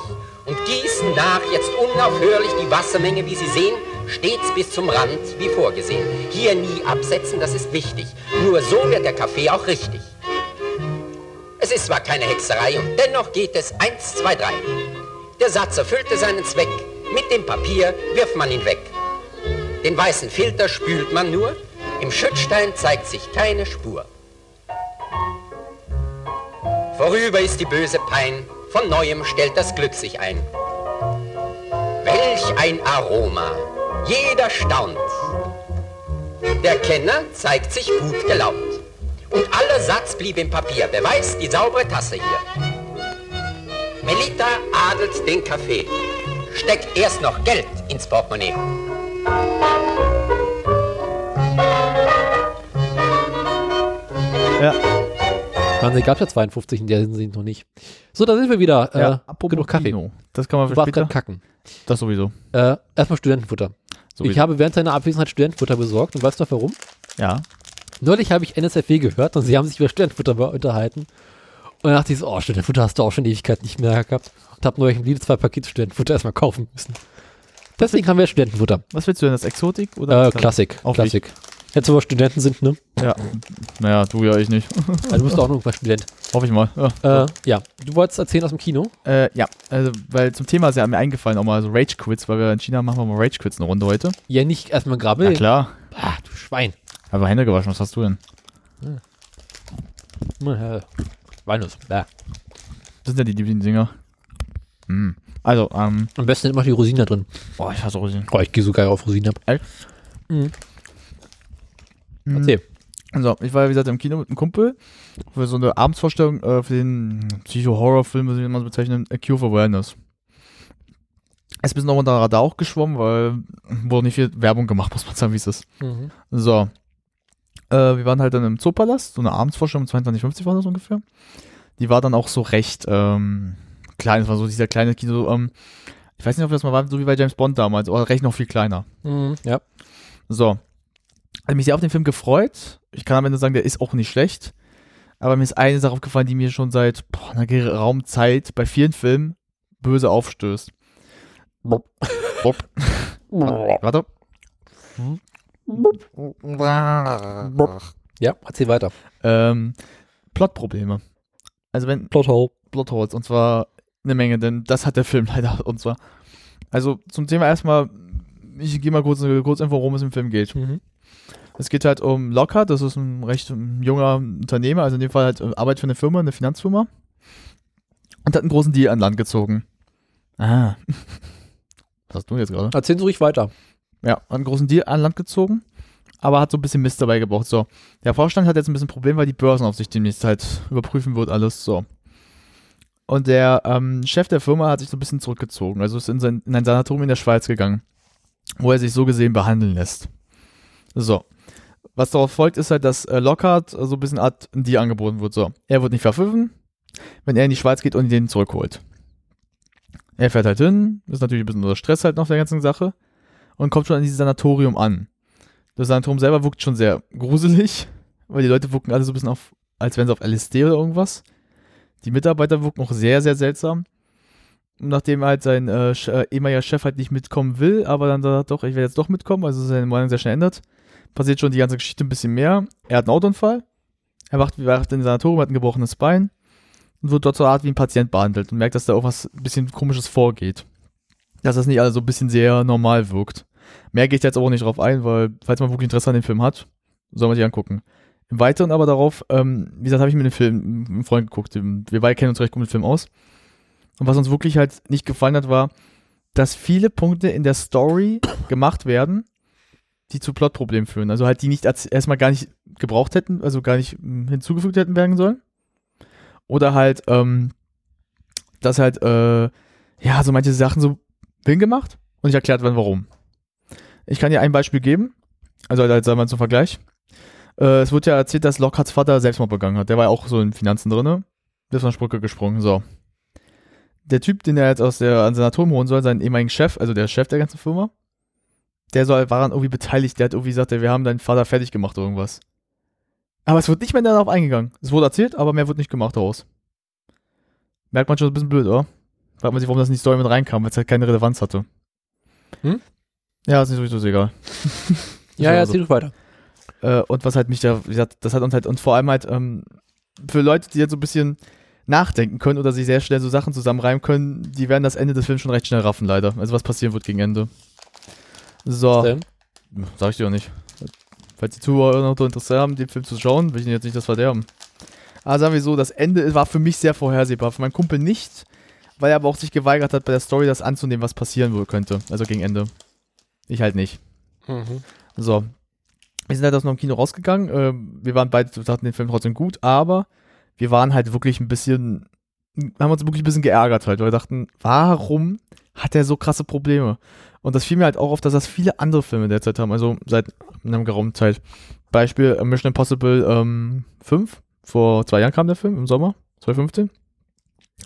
S6: Und gießen nach jetzt unaufhörlich die Wassermenge, wie Sie sehen, stets bis zum Rand, wie vorgesehen. Hier nie absetzen, das ist wichtig. Nur so wird der Kaffee auch richtig. Es ist zwar keine Hexerei und dennoch geht es eins, zwei, drei. Der Satz erfüllte seinen Zweck. Mit dem Papier wirft man ihn weg. Den weißen Filter spült man nur. Im Schüttstein zeigt sich keine Spur. Vorüber ist die böse Pein. Von neuem stellt das Glück sich ein. Welch ein Aroma. Jeder staunt. Der Kenner zeigt sich gut gelaunt. Und aller Satz blieb im Papier. Beweist die saubere Tasse hier. Melita adelt den Kaffee. Steckt erst noch Geld ins Portemonnaie.
S3: Ja.
S2: Man, gab ja 52 in der Hinsicht noch nicht. So, da sind wir wieder.
S3: ja.
S2: Äh, genug Kaffee.
S3: Kino. Das kann man
S2: Du
S3: für
S2: warst
S3: später.
S2: gerade kacken.
S3: Das sowieso.
S2: Äh, erstmal Studentenfutter.
S3: sowieso.
S2: Ich habe während seiner Abwesenheit Studentenfutter besorgt und weißt du warum?
S3: ja.
S2: Neulich habe ich NSFW gehört und sie haben sich über Studentenfutter unterhalten. Und dann dachte ich so, oh, Studentenfutter hast du auch schon Ewigkeit nicht mehr gehabt. Und habe neulich im Lidl zwei Pakete Studentenfutter erstmal kaufen müssen. Deswegen haben wir Studentenfutter.
S3: Was willst du denn? Das Exotik oder?
S2: Äh, Klassik.
S3: Auch
S2: Klassik. Jetzt, wo wir Studenten sind, ne?
S3: Ja. Naja, du ja, ich nicht.
S2: Also, du bist auch noch mal Student.
S3: Hoffe ich mal. Ja.
S2: Äh, ja. Du wolltest erzählen aus dem Kino?
S3: Äh, ja, also, weil zum Thema ist ja mir eingefallen, auch mal so Rage-Quits, weil wir in China machen wir mal Rage-Quits eine Runde heute.
S2: Ja, nicht erstmal Grabbel.
S3: Ja, klar.
S2: Ah, du Schwein.
S3: Aber Hände gewaschen, was hast du denn?
S2: Äh, Walnuss. Bäh.
S3: Das sind ja die Lieblingsdinger. Hm. Also, ähm,
S2: Am besten immer die Rosine drin.
S3: boah, ich hasse Rosinen.
S2: Oh, ich gehe so geil auf Rosine ab.
S3: Echt?
S2: Mhm.
S3: Mhm.
S2: Erzähl.
S3: Also, ich war ja, wie gesagt, im Kino mit einem Kumpel für so eine Abendsvorstellung äh, für den Psycho-Horror-Film, wie man so bezeichnen, A Cure for Wellness. Es ist ein bisschen noch unter Radar auch geschwommen, weil wurde nicht viel Werbung gemacht, muss man sagen, wie es ist.
S2: Mhm.
S3: So. Äh, wir waren halt dann im Zoopalast, so eine Abendsvorstellung, 22,50 war das ungefähr. Die war dann auch so recht ähm, klein, es war so dieser kleine Kino, ähm, ich weiß nicht, ob das mal war, so wie bei James Bond damals, oder recht noch viel kleiner.
S2: Mhm. Ja.
S3: So. Hat mich sehr auf den Film gefreut. Ich kann am Ende sagen, der ist auch nicht schlecht. Aber mir ist eine Sache aufgefallen, die mir schon seit boah, einer geraumen Zeit bei vielen Filmen böse aufstößt. Bob. Warte.
S2: Ja, erzähl weiter.
S3: Ähm, Plotprobleme. Also wenn
S2: Plothole.
S3: Plotholes und zwar eine Menge, denn das hat der Film leider und zwar. Also zum Thema erstmal, ich gehe mal kurz eine Kurzinfo, worum es im Film geht.
S2: Mhm.
S3: Es geht halt um Lockhart, das ist ein recht junger Unternehmer, also in dem Fall halt äh, arbeitet für eine Firma, eine Finanzfirma. Und hat einen großen Deal an Land gezogen. Ah. Was hast du jetzt gerade?
S2: Erzählen Sie ruhig weiter.
S3: Ja, einen großen Deal an Land gezogen, aber hat so ein bisschen Mist dabei gebraucht. So, der Vorstand hat jetzt ein bisschen Problem, weil die Börsenaufsicht demnächst halt überprüfen wird, alles so. Und der ähm, Chef der Firma hat sich so ein bisschen zurückgezogen, also ist in, sein, in ein Sanatorium in der Schweiz gegangen, wo er sich so gesehen behandeln lässt. So. Was darauf folgt, ist halt, dass äh, Lockhart so ein bisschen Art Deal angeboten wird. So, er wird nicht verpfiffen, wenn er in die Schweiz geht und den zurückholt. Er fährt halt hin, ist natürlich ein bisschen unter Stress halt noch der ganzen Sache und kommt schon an dieses Sanatorium an. Das Sanatorium selber wirkt schon sehr gruselig, weil die Leute wirken alle so ein bisschen auf, als wären sie auf LSD oder irgendwas. Die Mitarbeiter wirken auch sehr, sehr seltsam. Und nachdem halt sein äh, äh, ehemaliger Chef halt nicht mitkommen will, aber dann sagt, doch, ich werde jetzt doch mitkommen, also seine Meinung sehr schnell ändert, passiert schon die ganze Geschichte ein bisschen mehr. Er hat einen Autounfall, er wacht, wacht in Sanatorium, hat ein gebrochenes Bein und wird dort so Art wie ein Patient behandelt und merkt, dass da auch was ein bisschen komisches vorgeht. Dass das nicht alles so ein bisschen sehr normal wirkt. Mehr gehe ich jetzt auch nicht drauf ein, weil, falls man wirklich Interesse an dem Film hat, soll man sich angucken. Im Weiteren aber darauf, ähm, wie gesagt, habe ich mir den Film mit einem Freund geguckt. Wir beide kennen uns recht gut mit dem Film aus. Und was uns wirklich halt nicht gefallen hat, war, dass viele Punkte in der Story gemacht werden, die zu Plotproblemen führen. Also halt, die nicht erstmal gar nicht gebraucht hätten, also gar nicht mm, hinzugefügt hätten werden sollen. Oder halt, ähm, dass halt, äh, ja, so manche Sachen so hingemacht und nicht erklärt werden, warum. Ich kann dir ein Beispiel geben. Also halt, sagen mal zum Vergleich. Äh, es wird ja erzählt, dass Lockharts Vater Selbstmord begangen hat. Der war ja auch so in Finanzen drinne. Der ist von der Brücke gesprungen. So. Der Typ, den er jetzt aus der an Sanatorium holen soll, sein ehemaligen Chef, also der Chef der ganzen Firma, der soll, war dann irgendwie beteiligt. Der hat irgendwie gesagt, wir haben deinen Vater fertig gemacht oder irgendwas. Aber es wird nicht mehr darauf eingegangen. Es wurde erzählt, aber mehr wird nicht gemacht daraus. Merkt man schon ein bisschen blöd, oder? Fragt man sich, warum das in die Story mit reinkam, weil es halt keine Relevanz hatte.
S2: Hm?
S3: Ja, ist nicht sowieso so egal.
S2: Ja, ja,
S3: also.
S2: erzähl doch weiter.
S3: Äh, und was halt mich da, wie gesagt, das hat uns halt, und vor allem halt, ähm, für Leute, die jetzt so ein bisschen nachdenken können oder sich sehr schnell so Sachen zusammenreimen können, die werden das Ende des Films schon recht schnell raffen, leider. Also was passieren wird gegen Ende. So,
S2: Denn?
S3: sag ich dir auch nicht. Falls die Zuhörer noch so Interesse haben, den Film zu schauen, will ich ihnen jetzt nicht das verderben. Aber sagen wir so, das Ende war für mich sehr vorhersehbar. Für meinen Kumpel nicht, weil er aber auch sich geweigert hat, bei der Story das anzunehmen, was passieren wohl könnte. Also gegen Ende. Ich halt nicht.
S2: Mhm.
S3: So. Wir sind halt aus dem Kino rausgegangen. Ähm, wir waren beide, wir dachten den Film trotzdem gut, aber wir waren halt wirklich ein bisschen, haben uns wirklich ein bisschen geärgert halt, weil wir dachten, warum hat er so krasse Probleme? Und das fiel mir halt auch auf, dass das viele andere Filme derzeit haben, also seit einer geraumen Zeit. Beispiel äh, Mission Impossible ähm, 5. Vor zwei Jahren kam der Film, im Sommer, 2015.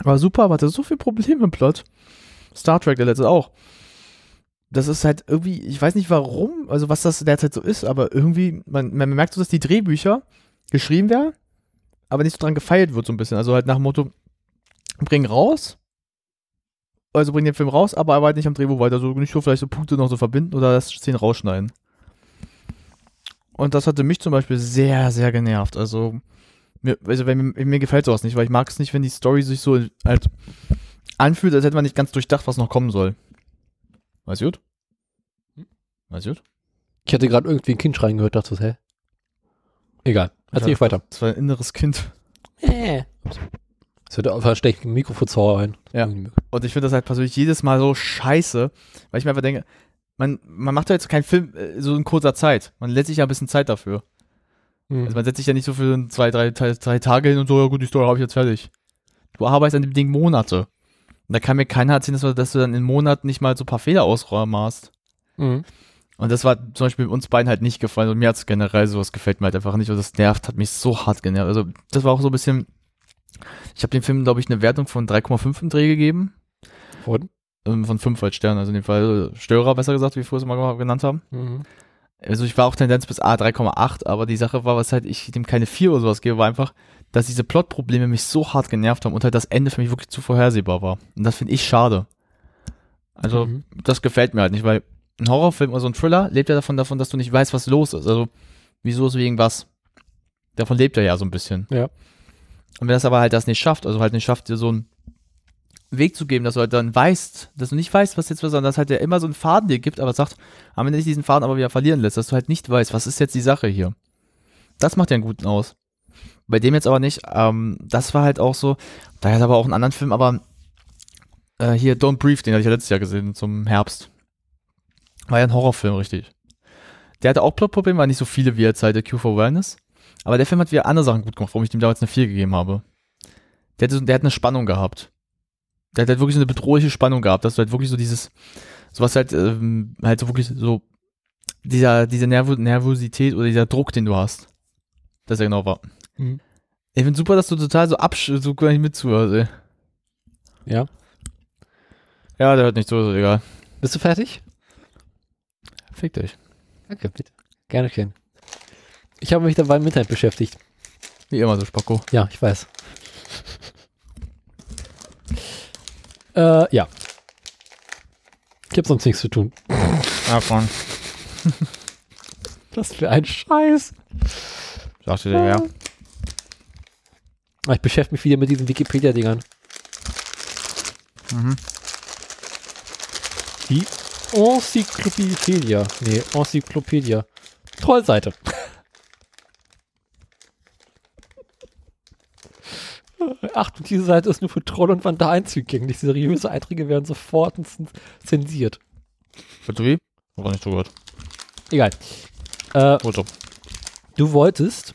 S3: War super, aber hatte so viele Probleme im Plot. Star Trek, der letzte auch das ist halt irgendwie, ich weiß nicht warum, also was das derzeit so ist, aber irgendwie, man, man merkt so, dass die Drehbücher geschrieben werden, aber nicht so dran gefeilt wird so ein bisschen. Also halt nach dem Motto, bring raus, also bring den Film raus, aber arbeit nicht am Drehbuch weiter, so nicht so vielleicht so Punkte noch so verbinden oder das Szenen rausschneiden. Und das hatte mich zum Beispiel sehr, sehr genervt. Also, mir, also wenn, mir, mir gefällt sowas nicht, weil ich mag es nicht, wenn die Story sich so halt anfühlt, als hätte man nicht ganz durchdacht, was noch kommen soll. Weiß gut? Weiß gut?
S2: Ich hatte gerade irgendwie ein Kind schreien gehört, dachte, hä? Egal. Erzähl
S3: Ja.
S2: weiter.
S3: Das war ein inneres Kind.
S2: Äh. Das wird auf ein Mikrofon ein.
S3: Ja. Und ich finde das halt persönlich jedes Mal so scheiße, weil ich mir einfach denke, man, man macht ja jetzt keinen Film äh, so in kurzer Zeit. Man lässt sich ja ein bisschen Zeit dafür.
S2: Mhm.
S3: Also man setzt sich ja nicht so für zwei, drei, drei, drei Tage hin und so, ja gut, die Story habe ich jetzt fertig. Du arbeitest an dem Ding Monate. Und da kann mir keiner erzählen, dass du, dass du dann in Monaten nicht mal so ein paar Fehler ausräumst.
S2: Mhm.
S3: Und das war zum Beispiel uns beiden halt nicht gefallen und mir hat es generell sowas gefällt mir halt einfach nicht und das nervt, hat mich so hart genervt. Also das war auch so ein bisschen, ich habe dem Film, glaube ich, eine Wertung von 3,5 im Dreh gegeben. Ähm, Von 5 als Stern, also in dem Fall äh, Störer, besser gesagt, wie wir es mal genannt haben.
S2: Mhm.
S3: Also ich war auch Tendenz bis A 3,8, aber die Sache war, was halt ich dem keine 4 oder sowas gebe, war einfach, dass diese Plotprobleme mich so hart genervt haben und halt das Ende für mich wirklich zu vorhersehbar war. Und das finde ich schade. Also,
S2: Mhm.
S3: das gefällt mir halt nicht, weil ein Horrorfilm oder so ein Thriller lebt ja davon, davon, dass du nicht weißt, was los ist. Also, wieso ist wegen was? Davon lebt er ja so ein bisschen.
S2: Ja.
S3: Und wenn das aber halt das nicht schafft, also halt nicht schafft, dir so einen Weg zu geben, dass du halt dann weißt, dass du nicht weißt, was jetzt was, sondern dass halt der immer so einen Faden dir gibt, aber sagt, am Ende nicht diesen Faden aber wieder verlieren lässt, dass du halt nicht weißt, was ist jetzt die Sache hier. Das macht ja einen guten aus. Bei dem jetzt aber nicht. Ähm, das war halt auch so. Da hat aber auch einen anderen Film, aber äh, hier Don't Breathe, den hatte ich ja letztes Jahr gesehen zum Herbst. War ja ein Horrorfilm, richtig. Der hatte auch Plotprobleme, war nicht so viele wie jetzt halt der Q for Wellness. Aber der Film hat wieder andere Sachen gut gemacht, warum ich dem damals eine 4 gegeben habe. Der, hatte, der hat eine Spannung gehabt. Der hat halt wirklich so eine bedrohliche Spannung gehabt, dass du halt wirklich so dieses, sowas halt, ähm, halt so wirklich so, dieser, diese Nervo Nervosität oder dieser Druck, den du hast. Das er genau war.
S2: Mhm.
S3: Ich finde super, dass du total so absch so gar nicht mitzuhörst, ey.
S2: Ja.
S3: Ja, der hört nicht so, ist egal.
S2: Bist du fertig?
S3: Fick dich.
S2: Danke, bitte. Gerne schön. Ich habe mich dabei im Internet beschäftigt.
S3: Wie immer so, Spacko.
S2: Ja, ich weiß. Äh, ja. Ich habe sonst nichts zu tun.
S3: Ja, komm.
S2: Was für ein Scheiß.
S3: Sagte der Herr.
S2: Ah, Ich beschäftige mich wieder mit diesen Wikipedia-Dingern.
S3: Mhm.
S2: Die Enzyklopädia. Nee, Enzyklopädia. Trollseite. Achtung, diese Seite ist nur für Troll und Vandalen zugänglich. Seriöse Einträge werden sofort zen- zensiert.
S3: Bitte wie? War nicht zugehört.
S2: Egal. Äh,
S3: Foto.
S2: du wolltest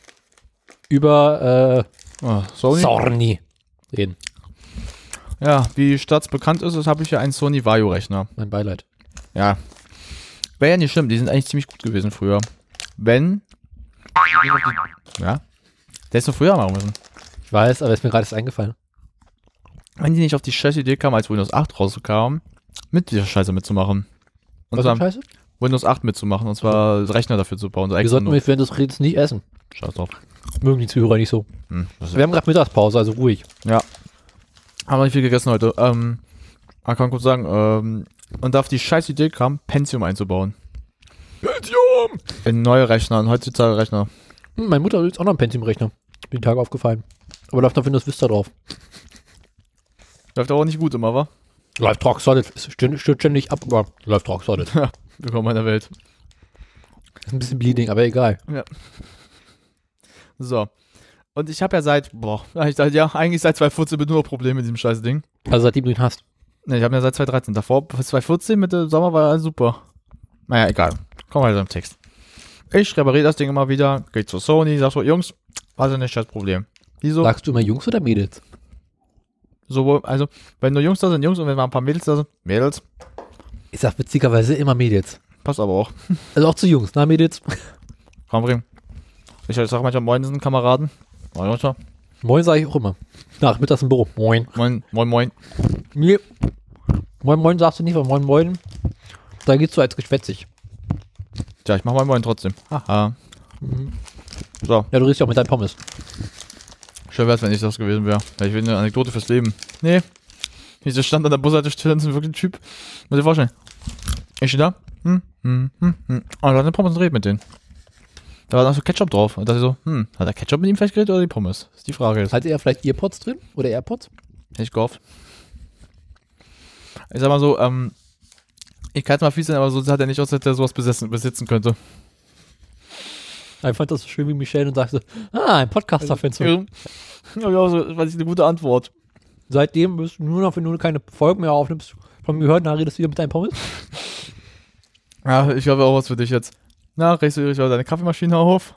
S2: über
S3: Ah,
S2: äh,
S3: Sony?
S2: Sorny reden.
S3: Ja, wie staatsbekannt ist, ist habe ich ja einen Sony Vaio-Rechner.
S2: Mein Beileid.
S3: Ja. Wäre ja nicht schlimm, die sind eigentlich ziemlich gut gewesen früher. Wenn. Ja. Der ist doch früher machen müssen.
S2: Ich weiß, aber ist mir gerade eingefallen.
S3: Wenn die nicht auf die scheiß Idee kamen, als Windows 8 rauskam, mit dieser Scheiße mitzumachen. Und
S2: Was für Scheiße?
S3: Windows 8 mitzumachen, und zwar Rechner dafür zu bauen. So
S2: Wir sollten mit des Redens nicht essen.
S3: Scheiß drauf.
S2: Mögen die Zuhörer nicht so.
S3: Hm,
S2: Wir haben gerade Mittagspause, also ruhig.
S3: Ja. Haben noch nicht viel gegessen heute. Ähm, man kann kurz sagen, ähm, und auf die scheiß Idee kam, Pentium einzubauen. Pentium! In neue Rechner, in heutzutage Rechner.
S2: Hm, meine Mutter hat auch noch einen Pentium-Rechner. Bin Tage aufgefallen. Aber läuft auf Windows Vista drauf.
S3: Läuft aber auch nicht gut immer, wa?
S2: Läuft rock solid. Stört ständig ab, aber läuft rock solid.
S3: Willkommen in der Welt.
S2: Ist ein bisschen bleeding, aber egal.
S3: So. Und ich habe ja seit, boah, ja, ich dachte, ja, eigentlich seit 2014 mit nur noch Probleme mit diesem scheiß Ding.
S2: Also seitdem du ihn hast.
S3: Ne, ich habe ja seit 2013. Davor, bis 2014 mit dem Sommer war alles super. Naja, egal. Kommen wir weiter im Text. Ich repariere das Ding immer wieder, geht zu Sony, sag so, Jungs, was ist nicht das Problem? Wieso?
S2: Sagst du immer Jungs oder Mädels?
S3: Sowohl, also, wenn nur Jungs da sind, Jungs, und wenn mal ein paar Mädels da sind, Mädels,
S2: Ich sag witzigerweise immer Mädels.
S3: passt aber auch.
S2: Also auch zu Jungs, na Mädels?
S3: Komm, bring. Ich sag manchmal Moin, sind Kameraden. Moin, Leute.
S2: Moin sage ich auch immer. Nachmittags im Büro. Moin.
S3: Moin, moin, moin.
S2: Nee. Moin, moin sagst du nicht, weil moin, moin. Da geht's so als geschwätzig.
S3: Tja, ich mach mal Moin trotzdem. Haha. So,
S2: Ja, du redest ja auch mit deinem Pommes.
S3: Schön wär's, wenn ich das gewesen wäre. Ich will eine Anekdote fürs Leben. Nee. Dieser stand an der Bushaltestelle und ist wirklich ein Typ. Muss dir vorstellen. Ich stehe da. Hm, hm, hm, hm. Und da hat eine Pommes und redet mit denen. Da war noch so Ketchup drauf. Und da dachte ich so, hm, hat der Ketchup mit ihm vielleicht geredet oder die Pommes? Das ist die Frage jetzt.
S2: Hat er vielleicht Earpods drin? Oder Airpods?
S3: Hätte ich gehofft. Ich sag mal so, ähm, ich kann es mal fies sein, aber so sah der nicht aus, als hätte er sowas besessen, besitzen könnte.
S2: Ich fand das so schön wie Michelle und sagte, ah, ein Podcaster-Fenster.
S3: Ja, ja, so, das ist eine gute Antwort.
S2: Seitdem bist du nur noch, wenn du keine Folgen mehr aufnimmst, von mir hört, dann redest du wieder mit deinem Pommes.
S3: Ja, ich habe auch was für dich jetzt. Na, regst du auch deine Kaffeemaschine auf?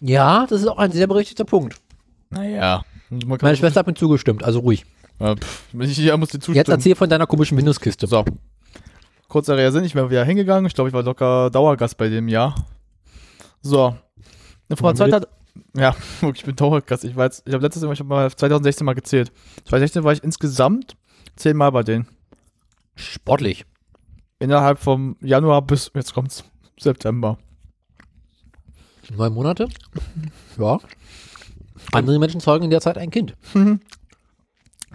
S2: Ja, das ist auch ein sehr berechtigter Punkt.
S3: Naja.
S2: Meine Schwester hat mir zugestimmt, also ruhig.
S3: Ja, pff, ich ja, muss dir zustimmen.
S2: Jetzt erzähl von deiner komischen Windows-Kiste.
S3: So. Kurzer Sinn, ich bin wieder hingegangen. Ich glaube, ich war locker Dauergast bei dem Jahr. So. Eine Frau hat. Ja, ich bin Dauergast. Ich war jetzt, ich habe letztes Jahr, ich habe mal 2016 mal gezählt. 2016 war ich insgesamt zehnmal bei denen.
S2: Sportlich.
S3: Innerhalb vom Januar bis, jetzt kommt's, September.
S2: Neun Monate? Ja. Andere Menschen zeugen in der Zeit ein Kind.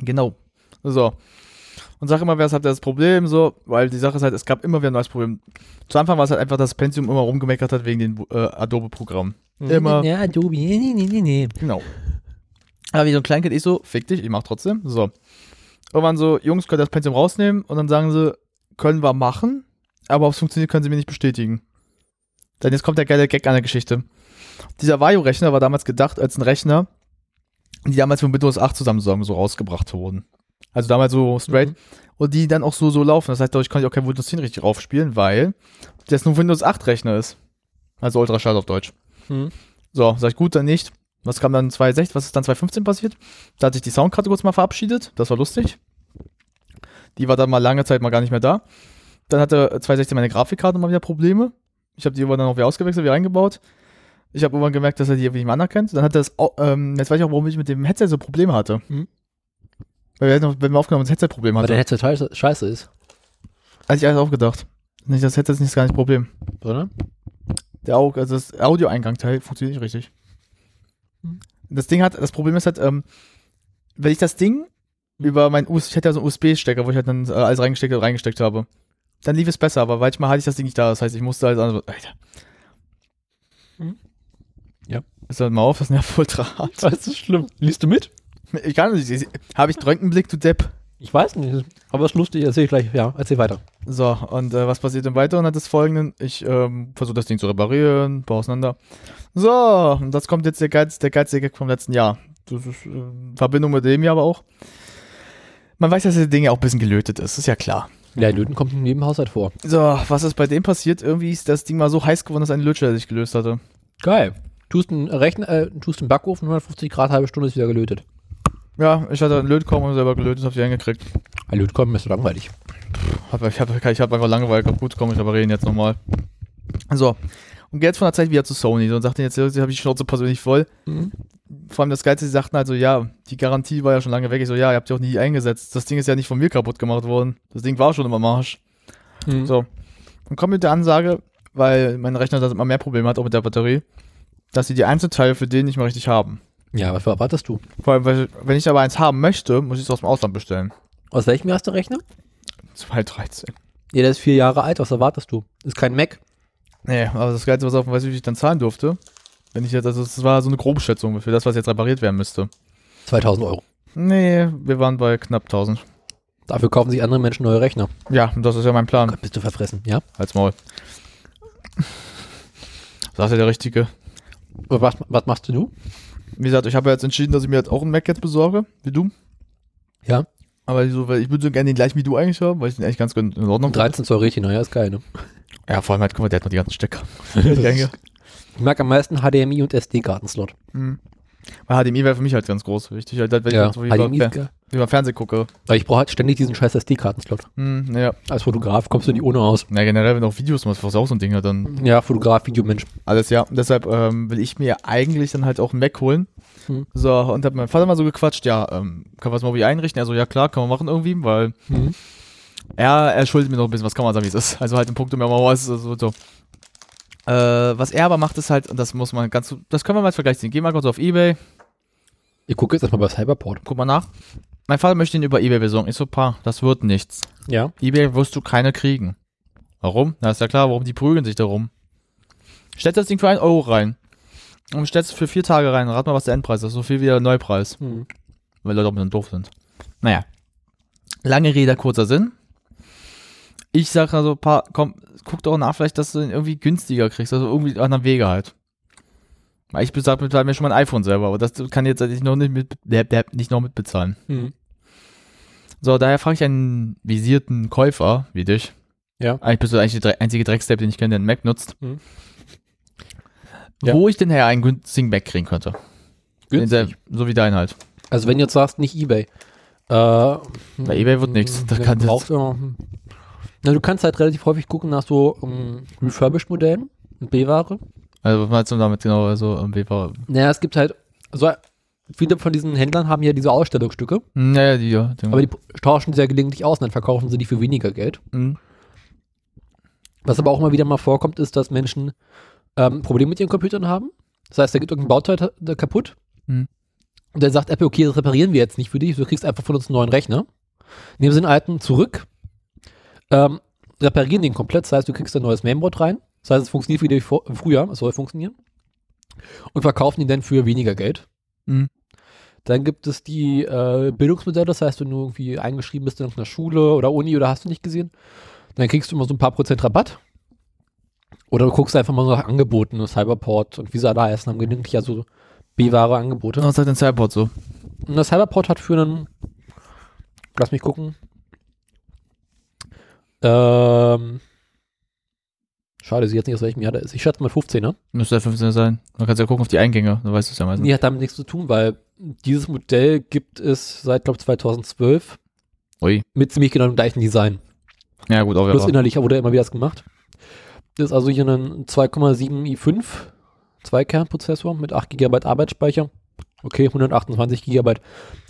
S3: Genau. So. Und sag immer, wer ihr das Problem, so, weil die Sache ist halt, es gab immer wieder ein neues Problem. Zu Anfang war es halt einfach, dass Pentium immer rumgemeckert hat wegen den äh, Adobe-Programmen. Immer.
S2: Ja, Adobe. Nee, nee, nee, nee.
S3: Genau. Aber wie so ein Kleinkind, ich so, fick dich, ich mach trotzdem. So. Irgendwann so, Jungs, könnt ihr das Pentium rausnehmen? Und dann sagen sie, können wir machen, aber ob es funktioniert, können sie mir nicht bestätigen. Denn jetzt kommt der geile Gag an der Geschichte. Dieser Vario-Rechner war damals gedacht als ein Rechner, die damals mit Windows 8 zusammen so rausgebracht wurden. Also damals so straight. Und die dann auch so, so laufen. Das heißt, dadurch kann ich auch kein Windows 10 richtig raufspielen, weil das nur Windows 8 Rechner ist. Also Ultraschall auf Deutsch.
S2: Hm.
S3: So, sag ich gut, dann nicht. Was kam dann 2016, was ist dann 2015 passiert? Da hat sich die Soundkarte kurz mal verabschiedet. Das war lustig. Die war dann mal lange Zeit mal gar nicht mehr da. Dann hatte 2016 meine Grafikkarte mal wieder Probleme. Ich habe die irgendwann dann auch wieder ausgewechselt, wieder eingebaut. Ich habe irgendwann gemerkt, dass er die irgendwie nicht mehr anerkennt. Dann hat er das, ähm, jetzt weiß ich auch, warum ich mit dem Headset so Probleme hatte.
S2: Mhm.
S3: Weil wir hatten, wenn wir aufgenommen, das Headset-Problem
S2: Weil
S3: hatte.
S2: der Headset scheiße, scheiße ist.
S3: Hatte ich alles aufgedacht. Nicht, das Headset ist nicht gar nicht das Problem.
S2: Oder?
S3: Der Au also das Audioeingang-Teil funktioniert nicht richtig. Das Ding hat, das Problem ist halt, ähm, wenn ich das Ding über mein US, ich hatte ja so einen USB-Stecker, wo ich halt dann äh, alles reingesteckt, reingesteckt habe, dann lief es besser, aber manchmal hatte ich das Ding nicht da, das heißt, ich musste halt, also, Alter.
S2: Mhm. Ja.
S3: Ist halt mal auf, das nervt ultra hart.
S2: Das ist schlimm. Liest du mit?
S3: Ich kann nicht, habe ich Drönkenblick, du Depp.
S2: Ich weiß nicht. Aber es ist lustig. Erzähl ich gleich. Ja, erzähl weiter.
S3: So, und äh, was passiert im Weiteren hat das folgenden. Ich ähm, versuche das Ding zu reparieren, baue auseinander. So, und das kommt jetzt der Geiz, der geilste Gag vom letzten Jahr. Das ist äh, in Verbindung mit dem Jahr aber auch. Man weiß, dass das Ding ja auch ein bisschen gelötet ist, ist ja klar.
S2: Ja, Löten kommt in jedem Haushalt vor.
S3: So, was ist bei dem passiert? Irgendwie ist das Ding mal so heiß geworden, dass ein Lötscher sich gelöst hatte.
S2: Geil. Tust einen Rechner, äh, tust einen Backofen, 150 Grad, halbe Stunde ist wieder gelötet.
S3: Ja, ich hatte einen Lötkorb und selber gelötet, hab die hingekriegt.
S2: Ein Lötkolben ist so langweilig.
S3: Hab, ich habe ich hab einfach Langeweile gehabt. Gut, komm, ich reparieren jetzt nochmal. So, und jetzt von der Zeit wieder zu Sony. So, und sagten jetzt, jetzt habe ich die Schnauze persönlich voll.
S2: Mhm.
S3: Vor allem das Geilste, sie sagten also, ja, die Garantie war ja schon lange weg. Ich so, ja, ihr habt die auch nie eingesetzt. Das Ding ist ja nicht von mir kaputt gemacht worden. Das Ding war schon immer am Arsch.
S2: Mhm.
S3: So. Und kommt mit der Ansage, weil mein Rechner da immer mehr Probleme hat, auch mit der Batterie, dass sie die Einzelteile für den nicht mehr richtig haben.
S2: Ja, was erwartest du?
S3: Vor allem, weil, wenn ich aber eins haben möchte, muss ich es aus dem Ausland bestellen.
S2: Aus welchem Jahr ist der Rechner?
S3: 2013.
S2: Ja, der ist vier Jahre alt. Was erwartest du? Ist kein Mac.
S3: Nee, aber das Geilste, was auf dem weiß, ich, wie ich dann zahlen durfte. Wenn ich jetzt, also das war so eine Grobschätzung für das, was jetzt repariert werden müsste.
S2: 2000 Euro.
S3: Nee, wir waren bei knapp 1000.
S2: Dafür kaufen sich andere Menschen neue Rechner.
S3: Ja, das ist ja mein Plan.
S2: Gott, bist du verfressen, ja?
S3: Als Maul. Sagt ja der Richtige.
S2: Was, was machst du?
S3: Wie gesagt, ich habe ja jetzt entschieden, dass ich mir jetzt auch einen Mac jetzt besorge, wie du.
S2: Ja.
S3: Aber so, weil ich würde so gerne den gleichen wie du eigentlich haben, weil ich den eigentlich ganz gut in Ordnung
S2: 13 Zoll Retina, ja, ist geil, ne?
S3: Ja, vor allem halt, guck mal, der hat noch die ganzen Stecker.
S2: Ich mag am meisten HDMI und SD-Kartenslot.
S3: Mhm. Weil HDMI wäre für mich halt ganz groß. Wichtig halt, wenn
S2: Ja,
S3: ich wie, bei,
S2: HDMI geil.
S3: wie beim Fernsehen gucke.
S2: Weil ich brauche halt ständig diesen scheiß SD-Kartenslot.
S3: Hm, ja.
S2: Als Fotograf kommst du nicht ohne aus.
S3: Na, generell, wenn du auch Videos machst, was auch so ein Ding hat, dann
S2: Ja, Fotograf, Videomensch.
S3: alles, ja. Und deshalb ähm, will ich mir eigentlich dann halt auch einen Mac holen.
S2: Hm.
S3: So, und hab mein Vater mal so gequatscht, ja, ähm, kann man das mal wie einrichten? Also, ja, klar, kann man machen irgendwie, weil
S2: Mhm.
S3: er, er schuldet mir noch ein bisschen, was kann man sagen, wie es ist. Also halt im Punkt, um mal was, so, so. Äh, was er aber macht, ist halt, und das muss man ganz, das können wir mal als Vergleich ziehen. Geh mal kurz auf Ebay,
S2: Ich gucke jetzt erstmal bei Cyberport.
S3: guck mal nach. Mein Vater möchte ihn über Ebay besorgen. Ich so, pa, das wird nichts.
S2: Ja.
S3: Ebay wirst du keine kriegen. Warum? Na, ist ja klar, warum die prügeln sich darum. Stellst das Ding für einen Euro rein. Und stellst es für vier Tage rein. Rat mal, was der Endpreis ist. So viel wie der Neupreis.
S2: Mhm.
S3: Weil Leute auch ein bisschen doof sind. Naja. Lange Rede, kurzer Sinn. Ich sag also, pa, komm, guck doch nach, vielleicht, dass du den irgendwie günstiger kriegst. Also irgendwie auf anderen Wege halt. Weil ich besag mittlerweile mir schon mein iPhone selber, aber das kann jetzt halt nicht noch nicht mit, nicht noch mitbezahlen.
S2: Mhm.
S3: So, daher frage ich einen visierten Käufer wie dich.
S2: Ja.
S3: Eigentlich bist du eigentlich der einzige Dreckstep, den ich kenne, der einen Mac nutzt.
S2: Mhm. Ja.
S3: Wo ich denn her einen günstigen Mac kriegen könnte.
S2: Günstig.
S3: Der- So wie dein halt.
S2: Also wenn du jetzt sagst, nicht Ebay. Äh,
S3: Bei EBay wird nichts. Da
S2: Da
S3: kann das-
S2: hm. Na, du kannst halt relativ häufig gucken nach so um, Refurbished-Modellen und B-Ware.
S3: Also was meinst du damit genau? Also, ähm, wie war,
S2: Naja, es gibt halt, so viele von diesen Händlern haben ja diese Ausstellungsstücke,
S3: naja, die, ja. Die,
S2: aber die tauschen sehr gelegentlich aus und dann verkaufen sie die für weniger Geld.
S3: Mhm.
S2: Was aber auch immer wieder mal vorkommt, ist, dass Menschen ähm, Probleme mit ihren Computern haben. Das heißt, da geht irgendein Bauteil kaputt.
S3: Mhm.
S2: Und dann sagt Apple, okay, das reparieren wir jetzt nicht für dich, du kriegst einfach von uns einen neuen Rechner. nehmen sie den alten zurück, ähm, reparieren den komplett, das heißt, du kriegst ein neues Mainboard rein, das heißt, es funktioniert wie vor, früher, es soll funktionieren, und verkaufen ihn dann für weniger Geld.
S3: Mhm.
S2: Dann gibt es die äh, Bildungsmodelle, das heißt, wenn du irgendwie eingeschrieben bist in einer Schule oder Uni oder hast du nicht gesehen, dann kriegst du immer so ein paar Prozent Rabatt. Oder du guckst einfach mal so nach Angeboten, Cyberport und wie sie alle heißen, haben gelegentlich ja so B-Ware Angebote.
S3: Was sagt denn Cyberport so?
S2: Und das Cyberport hat für einen, lass mich gucken, ähm, schade, sie jetzt nicht aus welchem Jahr der ist. Ich schätze mal 15, ne?
S3: Müsste der 15 sein. Man kann ja gucken auf die Eingänge, dann weißt du es ja meistens.
S2: Die hat damit nichts zu tun, weil dieses Modell gibt es seit, glaube ich, 2012
S3: Ui.
S2: mit ziemlich genau dem gleichen Design.
S3: Ja, gut, auch
S2: Plus innerlich wurde immer wieder das gemacht. Das ist also hier ein 2,7 i5 Zweikernprozessor mit 8 GB Arbeitsspeicher. Okay, 128 GB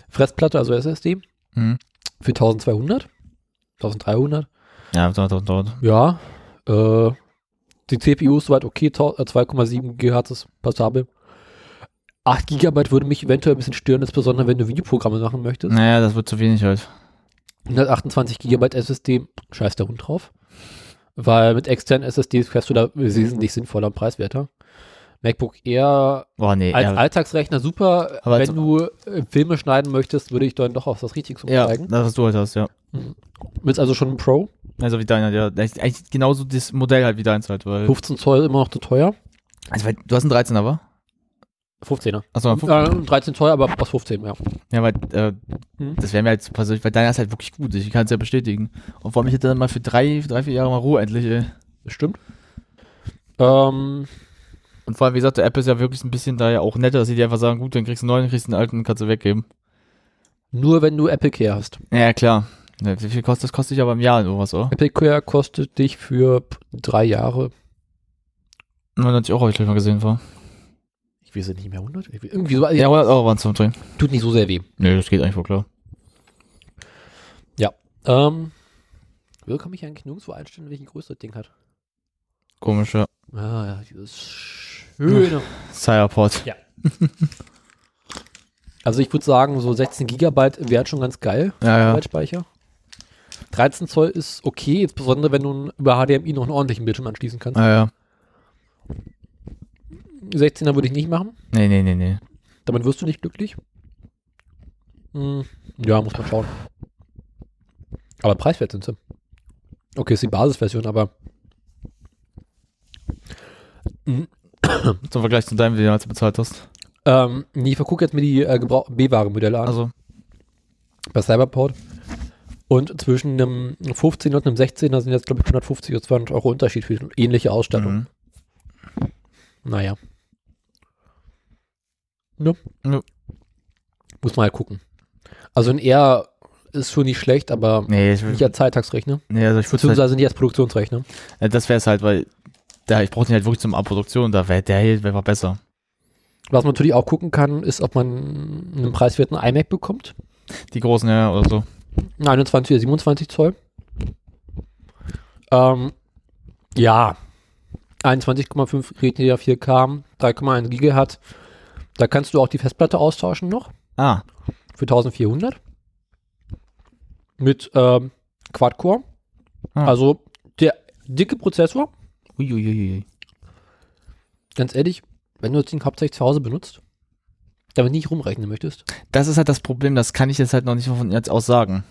S2: Festplatte, also SSD
S3: Mhm.
S2: für 1200. 1300.
S3: Ja, dauert, dauert, dauert.
S2: Ja. Äh, die CPU ist soweit okay, tau- äh, 2,7 GHz ist passabel. 8 GB würde mich eventuell ein bisschen stören, insbesondere wenn du Videoprogramme machen möchtest.
S3: Naja, das wird zu wenig halt.
S2: 128 GB SSD, scheiß der Hund drauf. Weil mit externen SSDs fährst du da wesentlich sinnvoller und preiswerter. MacBook Air
S3: Boah, nee.
S2: als
S3: ja,
S2: Alltagsrechner super.
S3: Aber
S2: Wenn du äh, Filme schneiden möchtest, würde ich dann doch auf das Richtige
S3: ja,
S2: umsteigen.
S3: das, was du halt hast, ja.
S2: Willst also schon ein Pro.
S3: Also wie deiner, ja. Das ist Eigentlich genauso das Modell halt wie deins halt, weil.
S2: 15 Zoll immer noch zu teuer.
S3: Also, weil du hast einen 13er, wa?
S2: 15er.
S3: Achso,
S2: Äh, 13 Zoll, aber aus 15, ja.
S3: ja, weil, äh,
S2: Hm.
S3: das wäre mir halt persönlich, weil deiner ist halt wirklich gut. Ich kann es ja bestätigen. Und vor allem, ich hätte dann mal für drei, drei, vier Jahre mal Ruhe endlich, ey.
S2: Bestimmt. Ähm,
S3: Und vor allem, wie gesagt, der Apple ist ja wirklich ein bisschen da ja auch netter, dass sie dir einfach sagen, gut, dann kriegst du einen neuen, kriegst du einen alten, kannst du weggeben.
S2: nur wenn du Apple Care hast.
S3: Ja, klar. Ja, wie viel kostet das? Kostet dich aber im Jahr oder was, oder?
S2: Care kostet dich für drei Jahre,
S3: 99 Euro habe ich gleich mal gesehen vor.
S2: ich weiß nicht mehr, 100? Ich- Irgendwie so,
S3: Ja, 100 Euro waren es zum Drehen.
S2: tut nicht so sehr weh.
S3: Nee, das geht eigentlich wohl klar.
S2: Ähm, wo kann ich eigentlich nirgendwo einstellen, welche Größe das Ding hat?
S3: Komisch, ja.
S2: Ah, ja, dieses schöne.
S3: Cyberport.
S2: Also ich würde sagen, so 16 Gigabyte wäre schon ganz geil.
S3: Ja, ja.
S2: Arbeitsspeicher. 13 Zoll ist okay, insbesondere wenn du über HDMI noch einen ordentlichen Bildschirm anschließen kannst.
S3: Ja, ja.
S2: 16er würde ich nicht machen.
S3: Nee, nee, nee, nee.
S2: Damit wirst du nicht glücklich. Hm, ja, muss man schauen. Aber preiswert sind sie. Okay, ist die Basisversion, aber
S3: Zum Vergleich zu deinem, wie du bezahlt hast.
S2: ähm, nee, ich vergucke jetzt mir die äh, B-Ware-Modelle an
S3: Also,
S2: bei Cyberport. Und zwischen einem 15 und einem 16er sind jetzt, glaube ich, 150 oder 200 Euro Unterschied für ähnliche Ausstattung.
S3: mhm.
S2: Naja. Ne?
S3: Ja.
S2: Muss mal halt gucken. Also ein R ist schon nicht schlecht, aber
S3: Nee, ich,
S2: nicht als Zeitagsrechner.
S3: nee, also ich würde halt,
S2: Beziehungsweise nicht als Produktionsrechner.
S3: das wäre es halt, weil da, ich brauche den halt wirklich zum Abproduktion, da wäre der hier wäre besser.
S2: Was man natürlich auch gucken kann, ist, ob man einen preiswerten iMac bekommt.
S3: Die großen, ja, oder so.
S2: 21 oder 27 Zoll. Ähm, ja. 21,5 Retina 4K, 3,1 Gigahertz. Da kannst du auch die Festplatte austauschen noch
S3: Ah,
S2: für 1400. Mit ähm, Quad-Core.
S3: Ah.
S2: Also der dicke Prozessor.
S3: uiuiui.
S2: Ganz ehrlich, wenn du das Ding hauptsächlich zu Hause benutzt, damit nicht rumrechnen möchtest.
S3: Das ist halt das Problem, das kann ich jetzt halt noch nicht von jetzt aus sagen.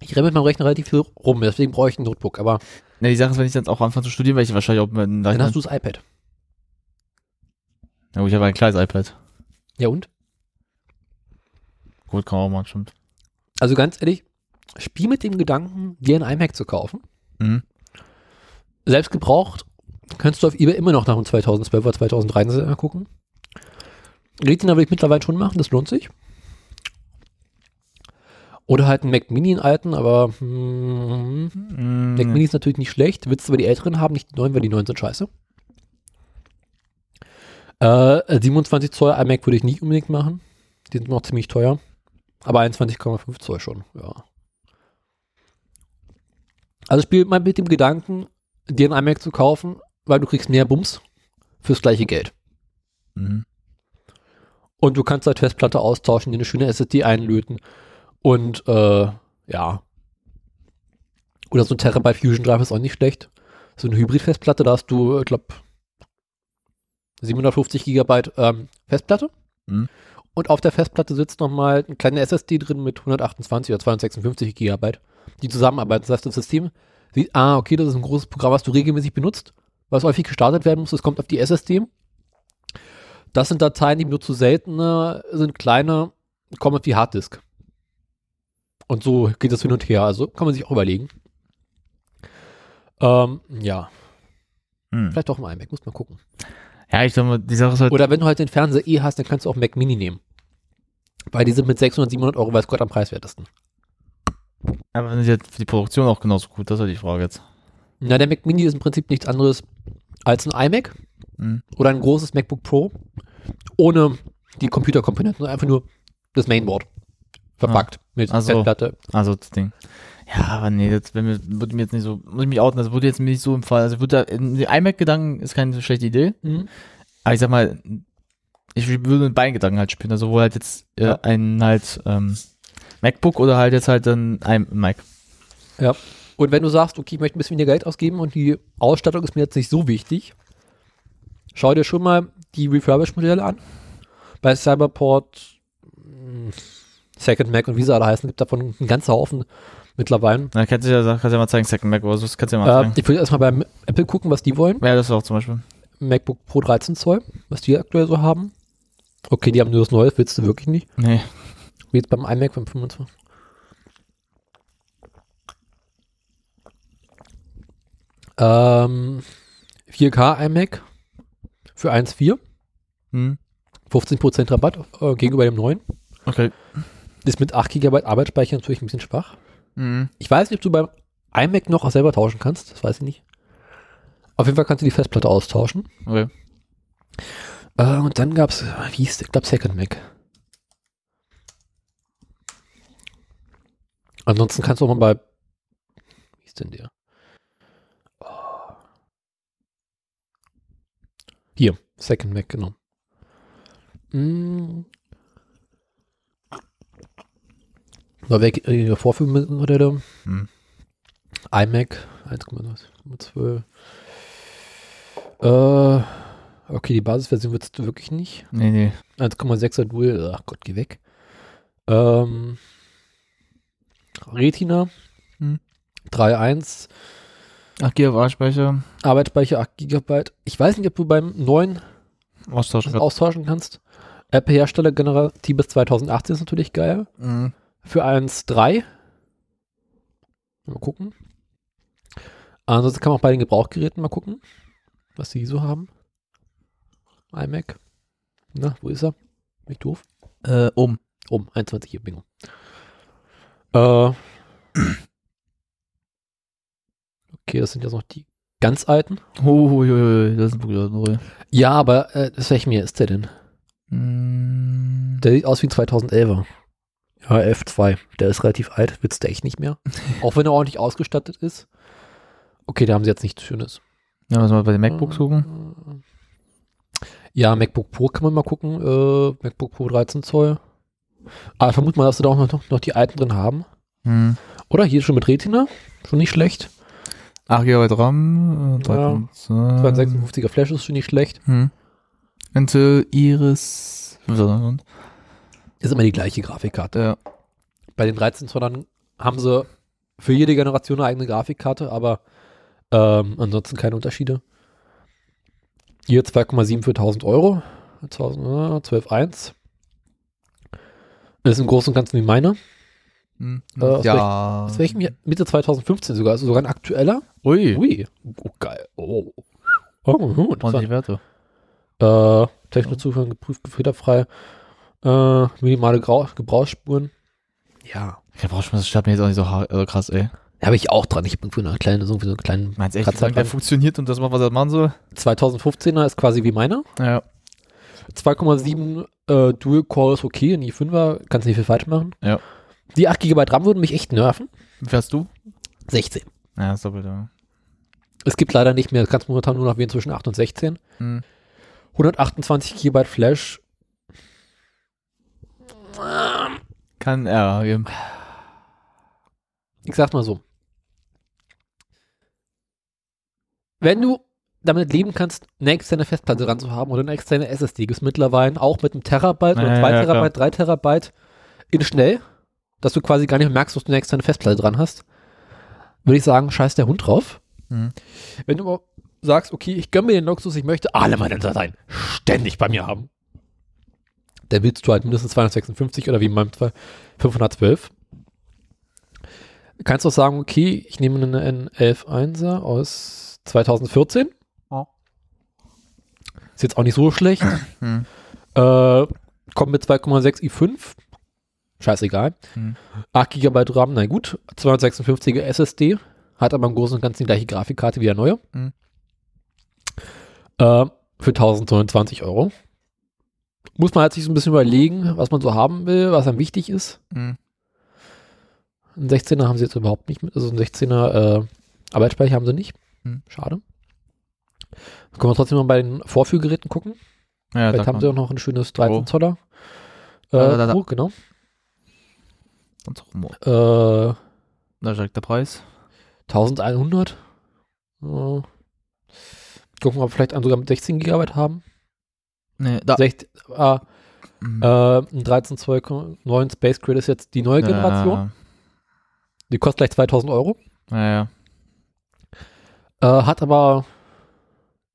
S2: Ich renne mit meinem Rechner relativ viel rum, deswegen brauche ich ein Notebook. Aber
S3: Ja, die Sache ist, wenn ich jetzt auch anfange zu studieren, werde ich wahrscheinlich auch mit einem
S2: dann hast du das iPad.
S3: Ja, gut, ich habe ein kleines iPad.
S2: Ja und?
S3: Gut, kann man auch mal, stimmt.
S2: Also ganz ehrlich, spiel mit dem Gedanken, dir ein iMac zu kaufen.
S3: Mhm.
S2: Selbst gebraucht kannst du auf eBay immer noch nach dem 2012 oder 2013 gucken. Retina will ich mittlerweile schon machen, das lohnt sich. Oder halt ein Mac Mini, einen alten, aber hm,
S3: Mm,
S2: Mac Mini ist natürlich nicht schlecht. Willst du aber die älteren haben, nicht die neuen, weil die neuen sind scheiße. Äh, 27 Zoll iMac würde ich nicht unbedingt machen. Die sind noch ziemlich teuer. Aber 21,5 Zoll schon, ja. Also spiel mal mit dem Gedanken, dir ein iMac zu kaufen, weil du kriegst mehr Bums fürs gleiche Geld.
S3: Mhm.
S2: Und du kannst halt Festplatte austauschen, dir eine schöne SSD einlöten Und äh, ja. Oder so ein Terabyte Fusion Drive ist auch nicht schlecht. So eine Hybrid-Festplatte, da hast du, ich glaube, 750 Gigabyte ähm, Festplatte.
S3: Mhm.
S2: Und auf der Festplatte sitzt nochmal eine kleine SSD drin mit 128 oder 256 Gigabyte, die zusammenarbeiten. Das heißt, das System sieht, ah, okay, das ist ein großes Programm, was du regelmäßig benutzt, was häufig gestartet werden muss. Das kommt auf die SSD. Das sind Dateien, die benutzt du seltener, sind kleiner, kommen auf die Harddisk. Und so geht das hin und her. Also kann man sich auch überlegen. Ähm, ja,
S3: Hm.
S2: vielleicht auch im iMac, muss man gucken.
S3: Ja, ich glaube, die Sache ist halt.
S2: Oder wenn du halt den Fernseher eh hast, dann kannst du auch Mac Mini nehmen. Weil die sind mit 600, 700 Euro weiß Gott am preiswertesten.
S3: aber sind jetzt für die Produktion auch genauso gut? Das ist halt die Frage jetzt.
S2: Na, der Mac Mini ist im Prinzip nichts anderes als ein iMac
S3: Hm.
S2: oder ein großes MacBook Pro ohne die Computerkomponenten, einfach nur das Mainboard verpackt mit
S3: Ach so.
S2: Festplatte.
S3: Also das Ding. Ja, aber nee, das wenn mir, würde mir jetzt nicht so, muss ich mich outen, also würde jetzt nicht so im Fall, also würde da, iMac-Gedanken ist keine schlechte Idee,
S2: Mhm.
S3: aber ich sag mal, ich würde mit beiden Gedanken halt spielen, also wo halt jetzt äh,
S2: Ja.
S3: ein halt ähm, MacBook oder halt jetzt halt ein iMac.
S2: Ja. Und wenn du sagst, okay, ich möchte ein bisschen weniger Geld ausgeben und die Ausstattung ist mir jetzt nicht so wichtig, schau dir schon mal die Refurbished-Modelle an. Bei Cyberport, mh, Second Mac und wie sie alle heißen, gibt davon einen ganzen Haufen mittlerweile.
S3: Na, kannst du ja, kannst ja mal zeigen, Second Mac oder so, kannst du ja mal
S2: Äh,
S3: zeigen.
S2: ich würde erstmal beim Apple gucken, was die wollen.
S3: Ja, das auch zum Beispiel.
S2: MacBook Pro 13 Zoll, was die aktuell so haben. Okay, die haben nur das Neue, willst du wirklich nicht.
S3: Nee.
S2: Wie jetzt beim iMac beim 25. Ähm, 4K iMac für 1,4.
S3: Hm.
S2: 15% Rabatt äh, gegenüber dem neuen.
S3: Okay.
S2: Ist mit 8 GB Arbeitsspeicher natürlich ein bisschen schwach.
S3: Mhm.
S2: Ich weiß nicht, ob du beim iMac noch selber tauschen kannst. Das weiß ich nicht. Auf jeden Fall kannst du die Festplatte austauschen.
S3: Okay.
S2: Äh, und dann gab es, wie hieß der? Ich glaube Second Mac. Ansonsten kannst du auch mal bei, wie ist denn der? Hier, Second Mac, genau. Mm. War weg, äh, Vorführmodelle.
S3: Hm.
S2: iMac 1,12. Äh, okay, die Basisversion wird es wirklich nicht.
S3: Nee, nee.
S2: 1,6er Dual, ach Gott, geh weg. Ähm, Retina
S3: Hm.
S2: 3.1,
S3: 8 GB Speicher,
S2: Arbeitsspeicher 8 GB. Ich weiß nicht, ob du beim neuen
S3: austauschen
S2: das austauschen kannst. Apple-Hersteller Garantie bis 2018 ist natürlich geil.
S3: Mhm.
S2: Für 1.3. Mal gucken. Ansonsten kann man auch bei den Gebrauchgeräten mal gucken, was die so haben. iMac. Na, wo ist er? Bin ich doof?
S3: Äh, um.
S2: Um, 21 hier, bingo. Äh. Okay, das sind jetzt noch die ganz alten.
S3: Huhuhuhui, das ist ein Problem. neu.
S2: Ja, aber äh, das welchem Jahr ist der denn?
S3: Mm,
S2: Der sieht aus wie ein 2011er. Ja, F2. Der ist relativ alt, wird's der echt nicht mehr. Auch wenn er ordentlich ausgestattet ist. Okay, da haben sie jetzt nichts Schönes.
S3: Ja, was mal bei den MacBooks gucken.
S2: Ja, MacBook Pro kann man mal gucken. Äh, MacBook Pro 13 Zoll. Aber vermute mal, dass sie da auch noch, noch die alten drin haben.
S3: Hm.
S2: Oder hier schon mit Retina. Schon nicht schlecht.
S3: 8 GB RAM, äh,
S2: Ja, 256er Flash ist schon nicht schlecht.
S3: Hm. Intel Iris.
S2: Ist immer die gleiche Grafikkarte.
S3: ja.
S2: Bei den 13 Zollern haben sie für jede Generation eine eigene Grafikkarte, aber ähm, ansonsten keine Unterschiede. Hier 2,7 für 1000 Euro. 1000, äh, 12,1. Das ist im Großen und Ganzen wie meine.
S3: Hm.
S2: Äh, aus
S3: ja.
S2: Aus welchem Jahr? Mitte 2015 sogar. Also sogar ein aktueller.
S3: Ui.
S2: Ui. Oh, geil. Oh. Oh, oh, das
S3: Und die Werte.
S2: äh, Zuführung geprüft, fehlerfrei. Äh, minimale Grau Gebrauchsspuren. Ja.
S3: Du das stört mir jetzt auch nicht so äh, krass, ey.
S2: Da habe ich auch dran. Ich habe irgendwo eine kleine, so einen kleinen
S3: Meinst du echt,
S2: Kratzer
S3: der funktioniert und das macht, was er machen soll?
S2: 2015er ist quasi wie meiner.
S3: Ja.
S2: 2,7 äh, Dual Core ist okay, in i5er kannst nicht viel falsch machen.
S3: Ja.
S2: Die 8 GB RAM würden mich echt nerven.
S3: Wie fährst du?
S2: 16.
S3: Ja, ist doppelt, ja.
S2: Es gibt leider nicht mehr, kannst momentan nur noch wählen zwischen 8 und 16.
S3: Hm.
S2: 128 GB Flash.
S3: Kann, ja, eben.
S2: ich sag's mal so. Wenn du damit leben kannst, eine externe Festplatte dran zu haben oder eine externe SSD, gibt es mittlerweile auch mit einem Terabyte oder
S3: Ja,
S2: zwei
S3: ja,
S2: Terabyte, drei Terabyte in schnell, dass du quasi gar nicht mehr merkst, dass du eine externe Festplatte dran hast, würde ich sagen, scheiß der Hund drauf.
S3: Mhm.
S2: Wenn du aber sagst, okay, ich gönn mir den Luxus, ich möchte alle meine Dateien ständig bei mir haben, dann willst du halt mindestens 256 oder wie in meinem Fall 512. Kannst du auch sagen, okay, ich nehme einen N11.1er aus 2014.
S3: Ja.
S2: Ist jetzt auch nicht so schlecht.
S3: Hm.
S2: Äh, kommt mit 2,6 i5. Scheißegal.
S3: Hm.
S2: 8 GB RAM, na gut. 256er SSD. Hat aber im Großen und Ganzen die gleiche Grafikkarte wie der neue.
S3: Hm.
S2: Äh, für 1029 Euro. Muss man halt sich so ein bisschen überlegen, was man so haben will, was einem wichtig ist.
S3: Mhm.
S2: Ein 16er haben sie jetzt überhaupt nicht mit. Also ein 16er äh, Arbeitsspeicher haben sie nicht.
S3: Hm.
S2: Schade. Können wir trotzdem mal bei den Vorführgeräten gucken.
S3: Ja,
S2: Vielleicht haben sie
S3: kann
S2: auch noch ein schönes 13 Zoller. Äh,
S3: da, da, da.
S2: oh, genau.
S3: Auch mo-
S2: Äh,
S3: Da steigt der Preis.
S2: 1100. Äh, gucken wir, ob wir vielleicht einen sogar mit 16 GB haben.
S3: Nee, da.
S2: 16, ah,
S3: Mhm.
S2: äh, ein 13.2.9 Space Grid ist jetzt die neue Generation. Die kostet gleich 2000 Euro.
S3: Ja, ja.
S2: Äh, hat aber,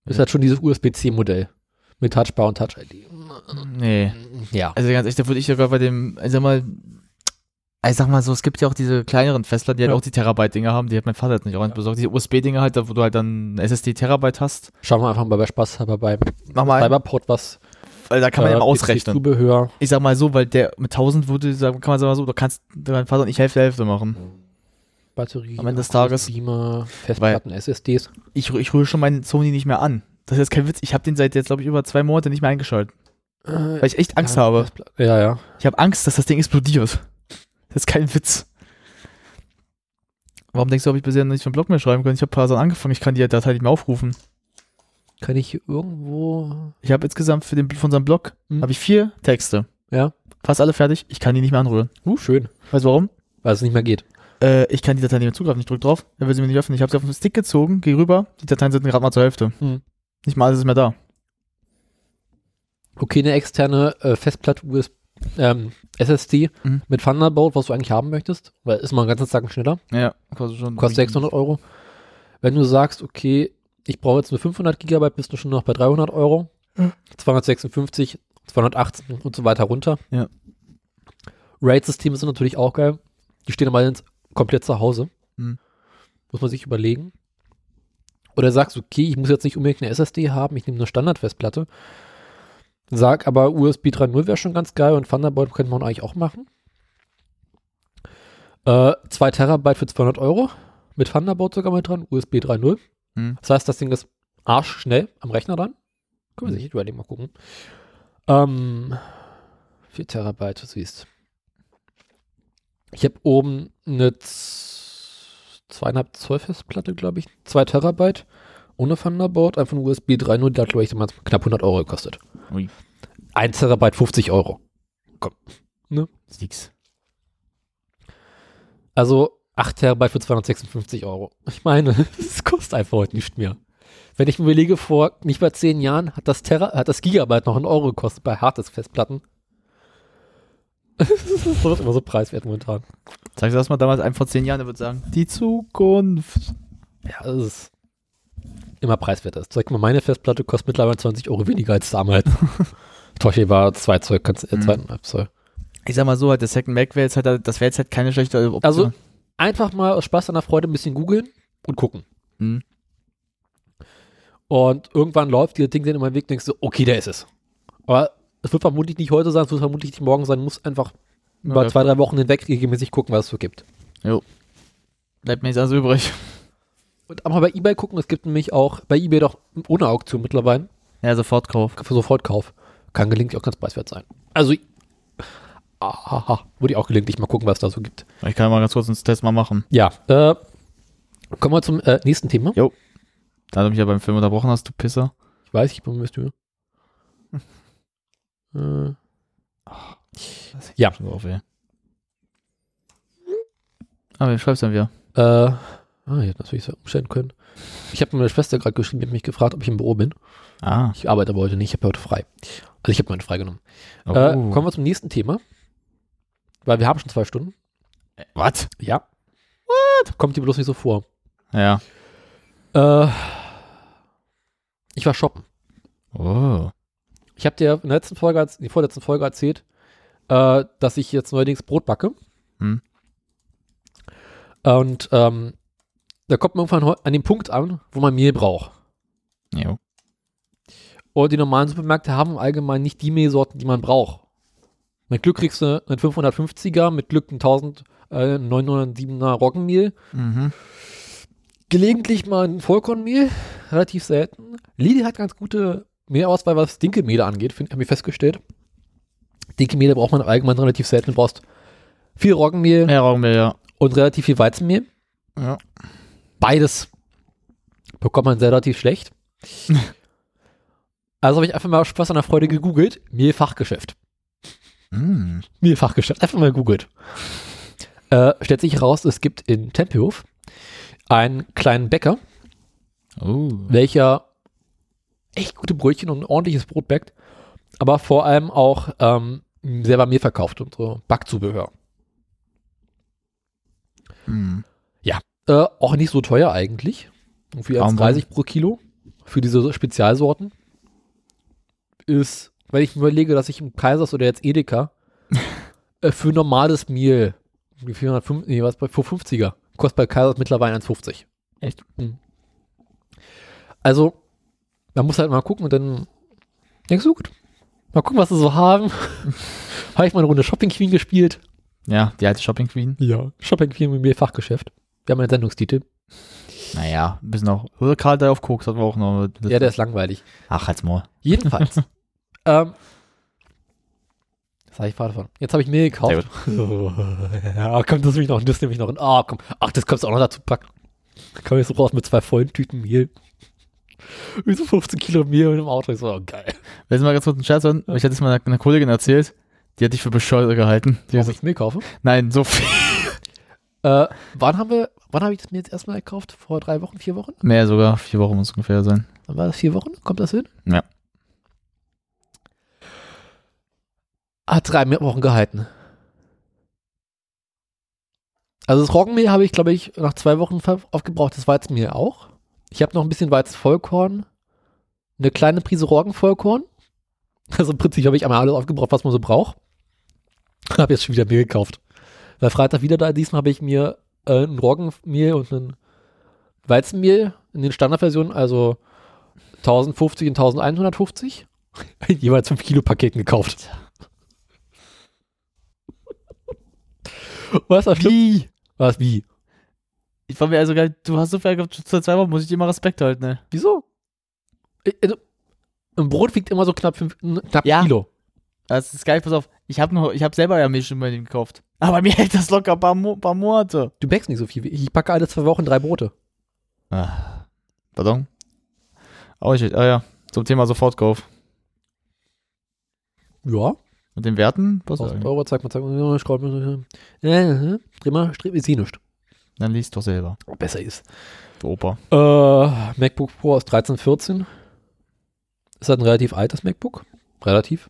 S2: ist
S3: Ja.
S2: halt schon dieses USB-C-Modell. Mit Touchbar und Touch-ID.
S3: Nee.
S2: Ja.
S3: Also ganz echt, da würde ich sogar bei dem, also sag mal, ich sag mal so, es gibt ja auch diese kleineren Festplatten, die
S2: Ja.
S3: halt auch die Terabyte-Dinger haben, die hat mein Vater jetzt nicht auch nicht besorgt. Diese USB-Dinger halt, da wo du halt dann SSD-Terabyte hast.
S2: Schauen wir einfach mal bei Spaß
S3: Mach mal,
S2: Cyberport was.
S3: weil da kann man ja mal ausrechnen.
S2: Zubehör.
S3: Ich sag mal so, weil der mit 1000 würde, kann man sagen so, du kannst dein Vater und ich Hälfte Hälfte machen.
S2: Batterie.
S3: Am Ende des Tages-
S2: Beamer, Festplatten, SSDs.
S3: Ich, ich rühre schon meinen Sony nicht mehr an. Das ist jetzt kein Witz. Ich habe den seit jetzt, glaube ich, über zwei Monate nicht mehr eingeschaltet. Weil ich echt Angst
S2: ja,
S3: habe.
S2: Ja, ja.
S3: Ich habe Angst, dass das Ding explodiert. Das ist kein Witz. Warum denkst du, habe ich bisher noch nicht einen Blog mehr schreiben können? Ich habe ein paar Sachen angefangen, ich kann die Datei nicht mehr aufrufen.
S2: Kann ich hier irgendwo.
S3: Ich habe insgesamt für, den, für unseren Blog
S2: Hm.
S3: habe ich vier Texte.
S2: Ja.
S3: Fast alle fertig. Ich kann die nicht mehr anrühren.
S2: Uh, schön.
S3: Weißt du warum?
S2: Weil es nicht mehr geht.
S3: Äh, ich kann die Datei nicht mehr zugreifen. Ich drücke drauf, dann will sie mir nicht öffnen. Ich habe sie auf den Stick gezogen, gehe rüber. Die Dateien sind gerade mal zur Hälfte.
S2: Hm.
S3: Nicht mal alles ist mehr da.
S2: Okay, eine externe äh, Festplatte USB, ähm, SSD
S3: Mhm.
S2: mit Thunderbolt, was du eigentlich haben möchtest, weil ist mal einen ganzen Tag schneller,
S3: Ja, kostet schon.
S2: kostet 600 Euro. Wenn du sagst, okay, ich brauche jetzt nur 500 Gigabyte, bist du schon noch bei 300 Euro,
S3: Mhm.
S2: 256, 218 und so weiter runter.
S3: Ja.
S2: RAID-Systeme sind natürlich auch geil. Die stehen jetzt komplett zu Hause.
S3: Mhm.
S2: Muss man sich überlegen. Oder sagst, okay, ich muss jetzt nicht unbedingt eine SSD haben, ich nehme eine Standardfestplatte. Sag aber, USB 3.0 wäre schon ganz geil und Thunderbolt könnte man eigentlich auch machen. Äh, 2 Terabyte für 200 Euro. Mit Thunderbolt sogar mit dran, USB 3.0.
S3: Hm.
S2: Das heißt, das Ding ist arschschnell am Rechner dran. Können wir
S3: Hm.
S2: sich überlegen, mal gucken. Ähm, 4 Terabyte, du siehst. Ich habe oben eine zweieinhalb Zoll Festplatte, glaube ich. 2 Terabyte. Ohne Thunderbolt, einfach ein USB 3.0, die hat, glaube ich, damals knapp 100 Euro gekostet.
S3: Ui.
S2: 1 Terabyte 50 Euro. Komm. Ne?
S3: Nix.
S2: Also 8 Terabyte für 256 Euro. Ich meine, es kostet einfach heute nicht mehr. Wenn ich mir überlege, vor nicht mal 10 Jahren hat das, Tera, hat das Gigabyte noch einen Euro gekostet bei Harddisk-Festplatten. das ist immer so preiswert momentan.
S3: Sagst du das mal damals einem vor zehn Jahren, der wird sagen, die Zukunft.
S2: Ja, das ist immer preiswerter. Zeig mal, meine Festplatte kostet mittlerweile 20 Euro weniger als damals. Toshi war 2 Zoll, kannst, äh,
S3: Mhm.
S2: 2,5 Zoll.
S3: Ich sag mal so, halt, der Second Mac wäre jetzt halt, das wäre jetzt halt keine schlechte Option.
S2: Also einfach mal aus Spaß an der Freude ein bisschen googeln und gucken.
S3: Hm.
S2: Und irgendwann läuft dieses Ding dann immer im Weg, denkst du, okay, der ist es. Aber es wird vermutlich nicht heute sein, es wird vermutlich nicht morgen sein, muss einfach über
S3: Ja,
S2: zwei, drei Wochen hinweg regelmäßig gucken, was es so gibt.
S3: Bleibt mir nichts anderes übrig.
S2: Und auch mal bei Ebay gucken, es gibt nämlich auch bei Ebay doch ohne Auktion mittlerweile
S3: Ja, Sofortkauf.
S2: für Sofortkauf. Kann gelegentlich auch ganz preiswert sein. Also, aha, würde ich auch gelegentlich mal gucken, was es da so gibt.
S3: Ich kann mal ganz kurz einen Test mal machen.
S2: Ja, äh, kommen wir zum äh, nächsten Thema.
S3: Da du mich ja beim Film unterbrochen hast, du Pisser.
S2: Ich weiß, ich bin mir Mühe. äh, Ja.
S3: Auf. Aber wen schreibst du dann wieder?
S2: Äh, ah, ich hätte natürlich so umstellen können. Ich habe meine Schwester gerade geschrieben, die hat mich gefragt, ob ich im Büro bin.
S3: Ah.
S2: Ich arbeite aber heute nicht, ich habe heute frei. Also ich habe meine freigenommen.
S3: Oh.
S2: Äh, kommen wir zum nächsten Thema. Weil wir haben schon zwei Stunden.
S3: Was?
S2: Ja. What? Kommt dir bloß nicht so vor.
S3: Ja.
S2: Äh, ich war shoppen.
S3: Oh.
S2: Ich habe dir in der letzten Folge, in der vorletzten Folge erzählt, äh, dass ich jetzt neuerdings Brot backe.
S3: Hm.
S2: Und ähm, da kommt man irgendwann an den Punkt an, wo man Mehl braucht.
S3: Jo.
S2: Und die normalen Supermärkte haben allgemein nicht die Mehlsorten, die man braucht. Mit Glück kriegst du einen 550er, mit Glück ein 1000, äh, 907er Roggenmehl.
S3: Mhm.
S2: Gelegentlich mal ein Vollkornmehl, relativ selten. Lidl hat ganz gute Mehlauswahl, was Dinkelmehle angeht, haben wir festgestellt. Dinkelmehle braucht man allgemein relativ selten. Du brauchst viel Roggenmehl
S3: Ja, Rauchmehl, ja.
S2: und relativ viel Weizenmehl.
S3: Ja.
S2: Beides bekommt man relativ schlecht. also habe ich einfach mal Spaß an der Freude gegoogelt. Mehlfachgeschäft.
S3: Mm.
S2: Mehlfachgeschäft. Einfach mal gegoogelt. Äh, stellt sich heraus, es gibt in Tempelhof einen kleinen Bäcker,
S3: Oh.
S2: welcher echt gute Brötchen und ordentliches Brot backt, aber vor allem auch ähm, selber Mehl verkauft und so Backzubehör.
S3: Mm.
S2: Äh, auch nicht so teuer eigentlich. Irgendwie
S3: Kaum
S2: 1,30 pro Kilo für diese Spezialsorten. Ist, wenn ich mir überlege, dass ich im Kaisers oder jetzt Edeka äh, für normales Mehl, wie 405, nee, was bei 450er, kostet bei Kaisers mittlerweile 1,50.
S3: Echt?
S2: Mhm. Also, man muss halt mal gucken und dann denkst du, gut, mal gucken, was sie so haben. Habe ich mal eine Runde Shopping Queen gespielt.
S3: Ja, die alte Shopping Queen.
S2: Ja. Shopping Queen mit mir Fachgeschäft. Wir haben einen Sendungstitel.
S3: Naja, ein bisschen auch. Oder Karl der auf Koks hatten wir auch noch.
S2: Ja, der ist langweilig.
S3: Ach, halt's mal.
S2: Jedenfalls. ähm, was habe ich gerade von? Jetzt habe ich Mehl gekauft. ja, komm, das nehme ich noch, das nehme ich noch. in- Ah, komm. Ach, das kannst du auch noch dazu packen. Dann komme ich so raus mit zwei vollen Tüten Mehl. Wie so 15 Kilo Mehl in dem Auto. Ich so, oh, geil.
S3: Willst du mal ganz kurz einen Scherz hören? Ich hatte es mal einer, einer Kollegin erzählt. Die hat dich für bescheuert gehalten. Die
S2: Warum
S3: hat,
S2: ich Mehl kaufe?
S3: nein, so viel.
S2: Äh, wann haben wir, wann habe ich das mir jetzt erstmal gekauft? Vor drei Wochen, vier Wochen?
S3: Mehr sogar. Vier Wochen muss es ungefähr sein.
S2: Dann war das vier Wochen? Kommt das hin?
S3: Ja.
S2: Hat drei Wochen gehalten. Also das Roggenmehl habe ich, glaube ich, nach zwei Wochen aufgebraucht. Das Weizenmehl auch. Ich habe noch ein bisschen Weizenvollkorn. Eine kleine Prise Roggenvollkorn. Also im Prinzip habe ich einmal alles aufgebraucht, was man so braucht. Habe jetzt schon wieder Mehl gekauft. Weil Freitag wieder da, diesmal habe ich mir äh, ein Roggenmehl und ein Weizenmehl in den Standardversionen, also 1050 und 1150, jeweils 5 Kilo Paketen gekauft. Was Wie? Was wie?
S3: Ich war mir also geil, du hast so viel gehabt, zu zwei Wochen muss ich dir mal Respekt halten, ne?
S2: Wieso? Ich- Also, ein Brot wiegt immer so knapp, fünf, knapp
S3: Ja.
S2: Kilo.
S3: Das ist geil, pass auf. Ich habe noch, ich habe selber ja Milch schon bei dem gekauft. Aber mir hält das locker ein paar, Mo paar Monate.
S2: Du backst nicht so viel. wie Ich Ich packe alle zwei Wochen drei Brote.
S3: Ah. Pardon? Oh, ich, ah ja, zum Thema Sofortkauf.
S2: Ja.
S3: Mit den Werten? Was
S2: 1000 Euro, zeig mal, zeig mal. Schraub mal. Äh, dreh mal, streb, ich sehe nichts.
S3: Dann liest doch selber.
S2: Besser ist.
S3: Du Opa.
S2: Äh, MacBook Pro aus 1314. Ist halt ein relativ altes MacBook. Relativ.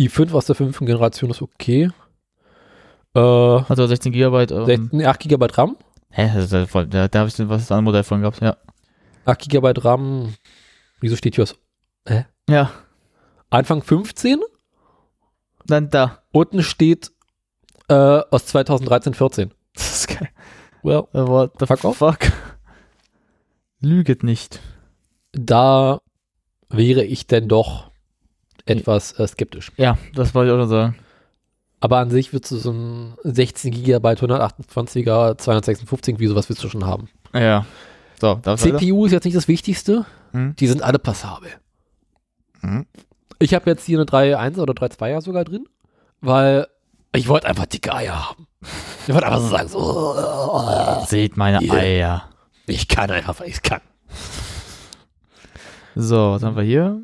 S2: I5 aus der fünften Generation ist okay. Äh,
S3: Also 16 Gigabyte. Ähm,
S2: 16, 8 GB RAM.
S3: hä, das ist voll, da, da habe ich was andere Modell von gehabt, ja.
S2: 8 GB RAM. Wieso steht hier aus
S3: Ja,
S2: Anfang 15?
S3: dann da.
S2: Unten steht äh, aus 2013, 14.
S3: Das ist geil.
S2: Well,
S3: Äh, What the
S2: Fuck
S3: fuck? Lüget nicht.
S2: da wäre ich denn doch etwas äh, skeptisch.
S3: Ja, das wollte ich auch noch sagen.
S2: Aber an sich würdest du so ein 16 GB 128er 256 wie sowas willst du schon haben.
S3: Ja. So?
S2: CPU ist jetzt nicht das Wichtigste.
S3: Hm?
S2: Die sind alle passabel.
S3: Mhm.
S2: Ich habe jetzt hier eine 3.1 oder 3.2er sogar drin, weil ich wollte einfach dicke Eier haben. Ich wollte einfach so sagen, so,
S3: Seht meine
S2: Yeah.
S3: Eier.
S2: ich kann einfach, weil ich kann.
S3: So, was haben wir hier?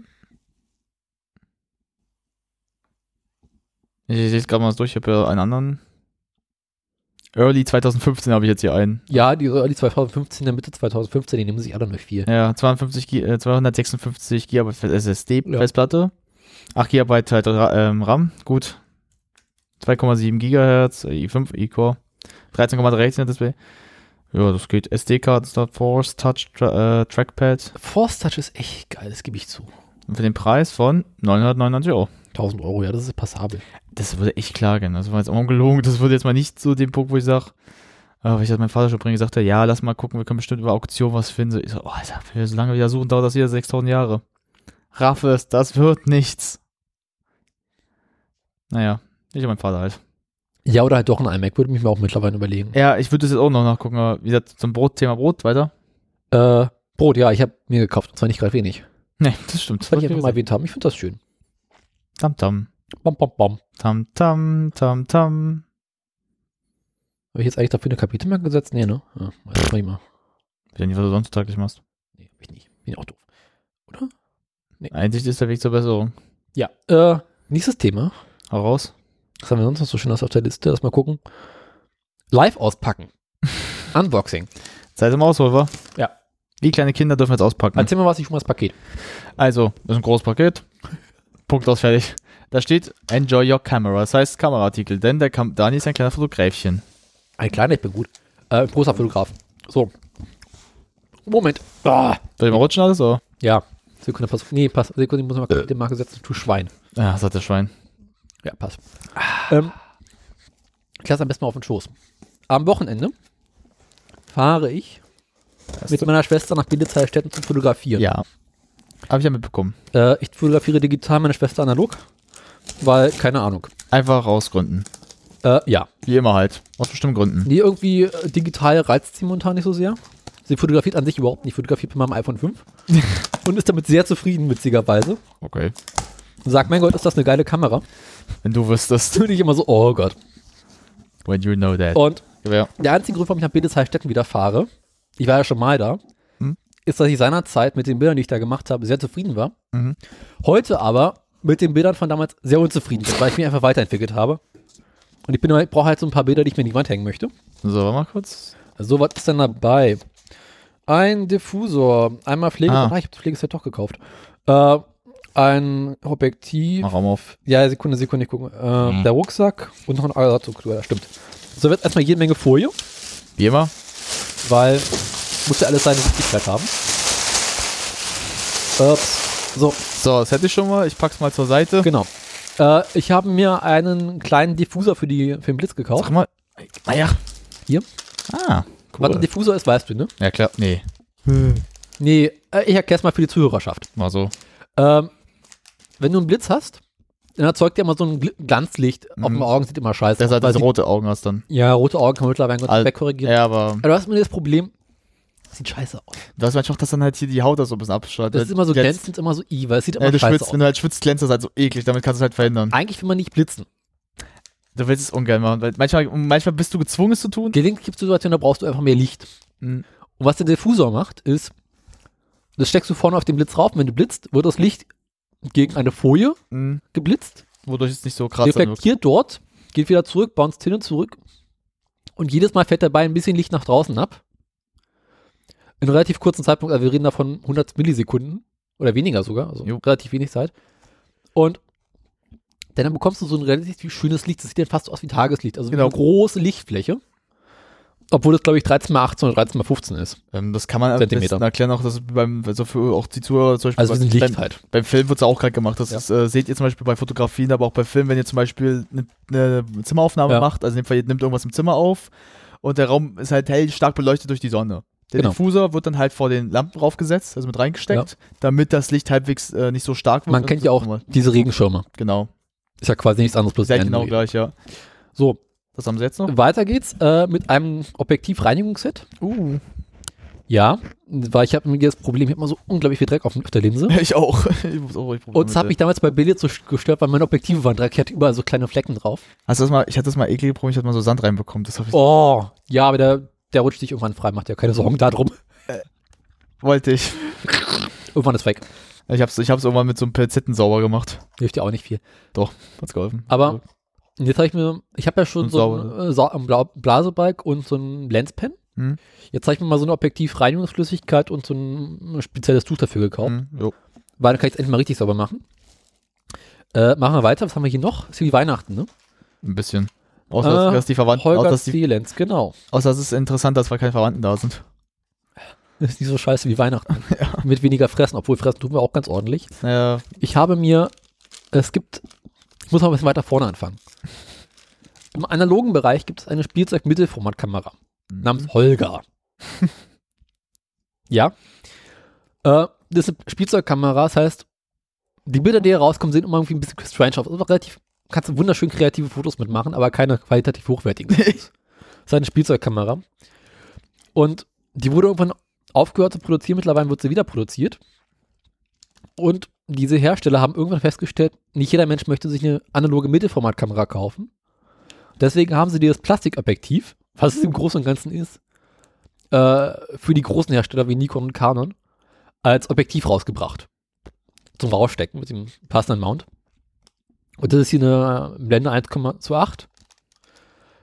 S3: Ich sehe es gerade mal durch, ich habe ja einen anderen. Early 2015 habe ich jetzt hier einen.
S2: Ja, die Early 2015, Mitte 2015, die nehmen sich alle noch viel.
S3: Ja, 52, Gi- äh, 256 GB SSD-Festplatte. 8 GB halt, ähm, RAM, gut. 2,7 GHz, i5 E-Core. 13,3 Retina-Display. Ja, das geht. SD-Karten, Force, Touch, Tra äh, Trackpad.
S2: Force Touch ist echt geil, das gebe ich zu.
S3: Und für den Preis von 999 Euro.
S2: 1000 Euro, ja, das ist passabel.
S3: Das würde echt klar gehen. Das war jetzt auch ungelogen. Das würde jetzt mal nicht so den Punkt, wo ich sage, äh, weil ich das meinem Vater schon bringen gesagt habe, ja, lass mal gucken, wir können bestimmt über Auktion was finden. Ich so, oh, Alter, wenn wir so lange wieder suchen, dauert das wieder 6000 Jahre. Raff es, das wird nichts. Naja, ich und mein Vater halt.
S2: Ja, oder halt doch ein iMac, würde mich mir auch mittlerweile überlegen.
S3: Ja, ich würde das jetzt auch noch nachgucken, aber wie gesagt, zum Brot, Thema Brot, weiter.
S2: Äh, Brot, ja, ich habe mir gekauft, und zwar nicht gerade wenig.
S3: Nee, das stimmt.
S2: Das einfach mal erwähnt haben, ich finde das schön.
S3: Tam tam.
S2: Bam, bam, bam.
S3: Tam tam, tam tam.
S2: Habe ich jetzt eigentlich dafür eine Kapitelmarke gesetzt? Nee, ne? Ja, weiß ich nicht mal.
S3: Ich weiß nicht, was du sonst täglich machst.
S2: Nee, hab ich nicht. Bin auch doof. Oder?
S3: Einsicht ist der Weg zur Besserung.
S2: Ja. Äh, nächstes Thema.
S3: Hau raus.
S2: Was haben wir sonst noch so schönes auf der Liste? Lass mal gucken. Live auspacken. Unboxing.
S3: Zeit im Ausholen, wa?
S2: Ja.
S3: Wie kleine Kinder dürfen jetzt auspacken.
S2: Erzähl mal was, ich schon mal das Paket.
S3: Also, das ist ein großes Paket. Punkt aus, fertig. Da steht Enjoy your camera. Das heißt Kameraartikel, denn der Kam Dani ist ein kleiner Fotogräfchen.
S2: Ein kleiner, ich bin gut. Äh, ein großer Fotograf. So. Moment. Ah.
S3: Soll ich mal rutschen alles, oder?
S2: Ja. Sekunde, pass. Nee, pass. Sekunde, ich muss mal Kapitelmarke setzen. Du Schwein.
S3: Ja, sagt der Schwein.
S2: Ja, passt. Ähm, ich lasse am besten mal auf den Schoß. Am Wochenende fahre ich mit meiner Schwester nach Bildezeistetten zum Fotografieren.
S3: Ja. Habe ich ja mitbekommen.
S2: Äh, ich fotografiere digital, meine Schwester analog, weil, keine Ahnung.
S3: Einfach rausgründen.
S2: Äh, ja.
S3: Wie immer halt. Aus bestimmten Gründen.
S2: Nee, irgendwie äh, digital reizt sie momentan nicht so sehr. Sie fotografiert an sich überhaupt nicht. Fotografiert mit meinem iPhone 5 und ist damit sehr zufrieden, witzigerweise.
S3: Okay.
S2: Und sagt, mein Gott, ist das eine geile Kamera.
S3: Wenn du wüsstest.
S2: Und ich immer so, oh Gott.
S3: When you know that.
S2: Und
S3: Ja.
S2: Der einzige Grund, warum ich nach Bildesheilstätten wieder fahre, ich war ja schon mal da,
S3: Hm?
S2: ist, dass ich seinerzeit mit den Bildern, die ich da gemacht habe, sehr zufrieden war.
S3: Mhm.
S2: Heute aber mit den Bildern von damals sehr unzufrieden bin, weil ich mich einfach weiterentwickelt habe. Und ich ich brauche halt so ein paar Bilder, die ich mir in die Wand hängen möchte.
S3: So, warte mal kurz.
S2: Also, so was ist denn dabei? Ein Diffusor, einmal Pflege,
S3: Ah.
S2: ah. ich habe Pflegeset doch gekauft. Äh, ein Objektiv,
S3: Mach Raum auf.
S2: ja, Sekunde, Sekunde, ich gucke. Äh,
S3: Mhm.
S2: Der Rucksack und noch ein Ersatzstruktur, ja, stimmt. So wird erstmal jede Menge Folie
S3: Wie immer.
S2: Weil muss ja alles seine Wichtigkeit haben. Ups. So,
S3: So, das hätte ich schon mal. Ich pack's mal zur Seite.
S2: genau. Äh, ich habe mir einen kleinen Diffuser für, die, für den Blitz gekauft.
S3: Sag mal. Ah ja.
S2: Hier.
S3: Ah,
S2: Was ein
S3: cool.
S2: Diffuser ist, weißt du, ne?
S3: Ja, klar. Nee.
S2: Nee, äh, ich erkläre es mal für die Zuhörerschaft.
S3: Mal so.
S2: Ähm, wenn du einen Blitz hast, dann erzeugt der immer so ein Gl- Glanzlicht. Auf
S3: Mhm.
S2: den Augen sieht immer scheiße aus.
S3: hat
S2: weil
S3: diese rote Augen hast dann.
S2: Ja, rote Augen kann man mittlerweile Gott
S3: Al-
S2: wegkorrigieren.
S3: Ja, aber
S2: Aber du hast immer das Problem, sieht scheiße aus.
S3: du hast manchmal auch, dass dann halt hier die Haut da so ein bisschen abstrahlt.
S2: Das ist immer so
S3: Glänzt.
S2: glänzend, immer so i, weil es sieht immer
S3: Ja, du
S2: scheiße
S3: schwitzt,
S2: aus.
S3: wenn du halt schwitzt, glänzt das halt so eklig. Damit kannst du es halt verhindern.
S2: Eigentlich will man nicht blitzen.
S3: Du willst es ungern machen, weil manchmal, manchmal bist du gezwungen, es zu tun.
S2: Gelegentlich gibt es Situationen, da brauchst du einfach mehr Licht.
S3: Mhm.
S2: Und was der Diffusor macht, ist, das steckst du vorne auf den Blitz rauf. und Wenn du blitzt, wird das Licht gegen eine Folie
S3: Mhm.
S2: geblitzt,
S3: Wodurch es nicht so krass
S2: reflektiert dort, geht wieder zurück, bounced hin und zurück. Und jedes Mal fährt dabei ein bisschen Licht nach draußen ab. In relativ kurzen Zeitpunkt, also wir reden davon 100 Millisekunden oder weniger sogar, also
S3: Jo.
S2: relativ wenig Zeit. Und dann bekommst du so ein relativ schönes Licht, das sieht dann fast aus wie Tageslicht, also
S3: Genau.
S2: eine große Lichtfläche. Obwohl das, glaube ich, 13 mal 18 oder 13 mal 15 ist.
S3: Ähm, das kann man am besten erklären, auch dass beim, also für auch die Zuhörer zum Beispiel.
S2: Also wir sind
S3: beim,
S2: Licht halt.
S3: Beim Film wird es auch gerade gemacht. Das
S2: Ja.
S3: ist, äh, seht ihr zum Beispiel bei Fotografien, aber auch bei Filmen, wenn ihr zum Beispiel eine, eine Zimmeraufnahme
S2: Ja.
S3: macht, also in dem Fall, ihr nimmt irgendwas im Zimmer auf und der Raum ist halt hell stark beleuchtet durch die Sonne. Der
S2: Genau.
S3: Diffusor wird dann halt vor den Lampen raufgesetzt, also mit reingesteckt, damit das Licht halbwegs äh, nicht so stark wird.
S2: Man kennt ja auch diese Regenschirme.
S3: Genau.
S2: Ist ja quasi nichts anderes, bloß
S3: Sehr genau gleich, ja.
S2: So,
S3: Was haben sie jetzt noch?
S2: weiter geht's äh, mit einem Objektivreinigungsset.
S3: Uh.
S2: Ja, weil ich habe mir das Problem, ich habe immer so unglaublich viel Dreck auf, auf der Linse.
S3: Ich auch. ich muss auch ich
S2: Und das hat mich damals bei Billet so gestört, weil meine Objektive waren Dreck, ich hatte überall so kleine Flecken drauf.
S3: Hast du das mal, ich hatte das mal eklig probiert, ich hatte mal so Sand reinbekommen. Das ich,
S2: Oh, ja, aber der, der rutscht sich irgendwann frei, macht ja keine Sorgen darum.
S3: wollte ich.
S2: Irgendwann ist weg.
S3: Ich hab's, ich hab's irgendwann mit so einem Pilzetten sauber gemacht.
S2: Hilft ja auch nicht viel.
S3: Hat's geholfen.
S2: Aber Und jetzt habe ich mir, ich habe ja schon
S3: Und
S2: so ein,
S3: sauber.
S2: äh, Sa- ein Bla- Blasebalg und so ein Lenspen.
S3: Hm.
S2: Jetzt habe ich mir mal so eine Objektivreinigungsflüssigkeit und so ein spezielles Tuch dafür gekauft.
S3: Hm.
S2: Weil dann kann ich es endlich mal richtig sauber machen. Äh, machen wir weiter. Was haben wir hier noch? Ist wie Weihnachten, ne?
S3: Ein bisschen. Außer, dass,
S2: Äh,
S3: dass die Verwandten, außer
S2: Holger
S3: dass, die,
S2: Zielenz, genau.
S3: außer dass es interessant ist, weil keine Verwandten da sind.
S2: Das ist nicht so scheiße wie Weihnachten. Mit weniger Fressen, obwohl Fressen tun wir auch ganz ordentlich.
S3: Naja,
S2: Ich habe mir, es gibt, ich muss mal ein bisschen weiter vorne anfangen. Im analogen Bereich gibt es eine Spielzeug-Mittelformatkamera namens Holger. ja. Äh, das ist eine Spielzeugkamera, das heißt, die Bilder, die hier rauskommen, sehen immer irgendwie ein bisschen strange aus. Also relativ, kannst du wunderschön kreative Fotos mitmachen, aber keine qualitativ hochwertigen. das ist eine Spielzeugkamera. Und die wurde irgendwann aufgehört zu produzieren, mittlerweile wird sie wieder produziert. Und diese Hersteller haben irgendwann festgestellt, nicht jeder Mensch möchte sich eine analoge Mittelformatkamera kaufen. Deswegen haben sie dieses Plastikobjektiv, was es im Großen und Ganzen ist, äh, für die großen Hersteller wie Nikon und Canon als Objektiv rausgebracht. Zum Rausstecken mit dem passenden Mount. Und das ist hier eine Blende 1,28.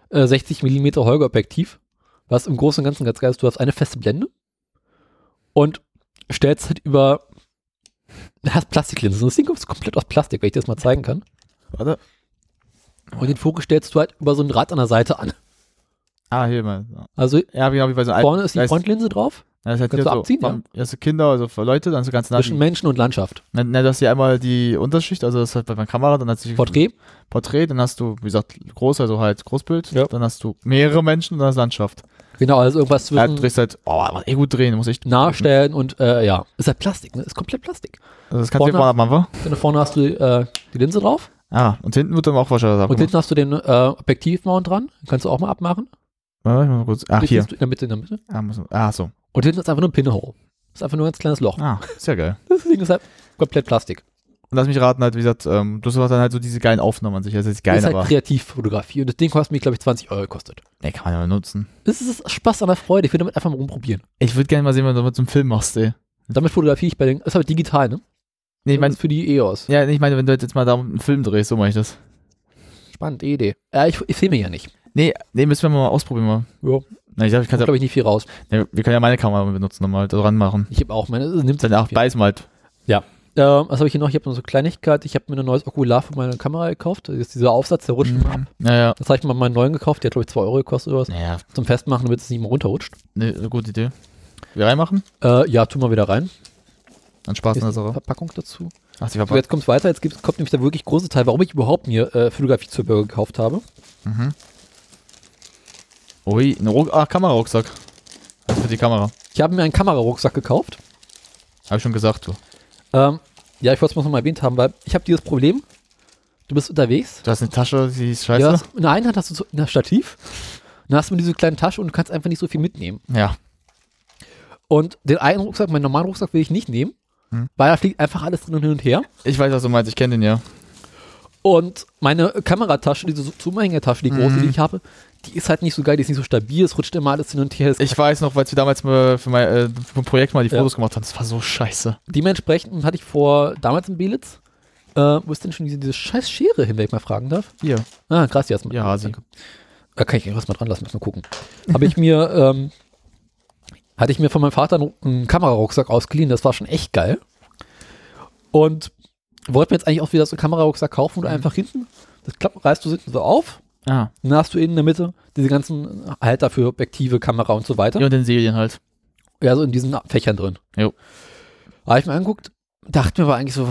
S2: Äh, 60 mm Holger-Objektiv. Was im Großen und Ganzen ganz geil ist, du hast eine feste Blende und stellst halt über Du hast Plastiklinsen. Das Ding ist komplett aus Plastik, wenn ich das mal zeigen kann.
S3: warte.
S2: Und den Fokus stellst du halt über so ein Rad an der Seite an.
S3: Ah, hier mal.
S2: Also
S3: Ja, genau wie bei so
S2: vorne ist die Frontlinse drauf,
S3: Ja, das ist halt
S2: Kannst
S3: hier
S2: du
S3: so,
S2: abziehen, ja?
S3: vom- erste Kinder, also für Leute, dann so ganz nah.
S2: zwischen Menschen und Landschaft.
S3: Ne, ne, das ist ja einmal die Unterschicht, also das ist halt bei meiner Kamera, dann hast du
S2: Porträt,
S3: Porträt, dann hast du, wie gesagt, groß, also halt Großbild,
S2: Ja.
S3: dann hast du mehrere Menschen und dann hast du Landschaft.
S2: Genau, also irgendwas
S3: Ja, du
S2: zwischen
S3: drehst halt, oh, muss eh gut drehen, muss ich.
S2: Nahestellen und, äh, ja. Ist halt Plastik, ne? Ist komplett Plastik.
S3: Also das kannst du
S2: vorne-
S3: mal machen,
S2: Dann vorne hast du äh, die Linse drauf
S3: Ah, und hinten wird dann auch wahrscheinlich
S2: und
S3: abgemacht.
S2: hinten hast du den äh, Objektivmount dran. Den kannst du auch mal abmachen.
S3: Warte, mal kurz. Ach, hier.
S2: du In der Mitte, in der Mitte.
S3: Ah, muss, ah, so.
S2: Und hinten ist einfach nur ein Pinhole. Ist einfach nur ein ganz kleines Loch.
S3: Ah, sehr geil.
S2: Das Ding ist halt komplett Plastik.
S3: Und lass mich raten, halt, wie gesagt, ähm, du hast dann halt so diese geilen Aufnahmen an sich. Also, Das ist geil,
S2: das ist halt
S3: aber.
S2: Kreativfotografie. Und das Ding kostet mich, glaube ich, 20 Euro gekostet.
S3: Nee, kann man ja mal nutzen.
S2: Das ist Spaß an der Freude. Ich will damit einfach mal rumprobieren.
S3: Ich würde gerne mal sehen, wenn du damit einen Film machst, ey.
S2: Damit fotografiere ich bei den. Das ist halt digital, ne?
S3: Nee, ich
S2: das
S3: meine,
S2: für die EOS.
S3: ja, nee, ich meine, wenn du jetzt mal da einen Film drehst, so mache ich das.
S2: Spannend, Idee. Ja, ich, ich filme ja nicht.
S3: Nee, nee, müssen wir mal ausprobieren. Mal.
S2: Ja,
S3: Na, ich glaube, ich kann
S2: glaube ich, nicht viel raus.
S3: ja, wir können ja meine Kamera benutzen, nochmal dran machen.
S2: Ich habe auch meine. Das nimmt viel.
S3: beißen wir halt.
S2: Ähm, was habe ich hier noch? Ich habe noch so Kleinigkeit. Ich habe mir ein neues Okular für meine Kamera gekauft. Das ist dieser Aufsatz, der rutscht immer ab.
S3: Naja.
S2: Das habe ich mal meinen neuen gekauft. Der hat, glaube ich, 2 Euro gekostet oder was.
S3: Naja,
S2: Zum Festmachen, damit es nicht mehr runterrutscht.
S3: ne, eine gute Idee. Wir reinmachen?
S2: Äh, ja, tu mal wieder rein.
S3: Dann Spaß
S2: ist
S3: der Sache.
S2: Verpackung dazu.
S3: Ach, die
S2: So,
S3: Verpackung.
S2: jetzt kommt es weiter. Jetzt gibt, kommt nämlich der wirklich große Teil, warum ich überhaupt mir äh, Fotografie-Zubehör gekauft habe.
S3: Mhm. Ui, ein Ruck ah, Kamerarucksack. Also für die Kamera.
S2: Ich habe mir einen Kamerarucksack gekauft.
S3: Habe ich schon gesagt, du.
S2: Ähm, ja, ich wollte es mal erwähnt haben, weil ich habe dieses Problem. Du bist unterwegs.
S3: Du hast eine Tasche, die ist scheiße.
S2: Ja, hast, in der einen Hand hast du so ein Stativ. Dann hast du diese kleine Tasche und du kannst einfach nicht so viel mitnehmen.
S3: Ja.
S2: Und den einen Rucksack, meinen normalen Rucksack will ich nicht nehmen,
S3: Hm.
S2: weil da fliegt einfach alles drin und hin und her.
S3: Ich weiß, was du meinst. Ich kenne den ja.
S2: Und meine Kameratasche, diese Zumhängetasche, die große,
S3: Mhm.
S2: die ich habe, die ist halt nicht so geil, die ist nicht so stabil, es rutscht immer alles hin und her. Es-
S3: Ich weiß noch, weil wir damals mal für mein, äh, für ein Projekt mal die
S2: Ja.
S3: Fotos gemacht haben. Das war so scheiße.
S2: Dementsprechend hatte ich vor, damals in Belitz, äh, wo ist denn schon diese, diese scheiß Schere hin, wenn ich mal fragen darf?
S3: Hier.
S2: Ah, krass, die hast du
S3: Ja.
S2: Danke. Da kann ich irgendwas mal dran lassen, müssen wir gucken. Habe ich mir, ähm, hatte ich mir von meinem Vater einen- einen Kamerarucksack ausgeliehen, das war schon echt geil. Und wollte mir jetzt eigentlich auch wieder so einen Kamerarucksack kaufen, wo du einfach hinten, das klapp, reißt du hinten so auf,
S3: Ah.
S2: und dann hast du in der Mitte diese ganzen Halter für Objektive, Kamera und so weiter.
S3: Die Utensilien halt.
S2: Ja, so in diesen Fächern drin.
S3: Jo.
S2: Habe ich mir angeguckt, dachte mir aber eigentlich so,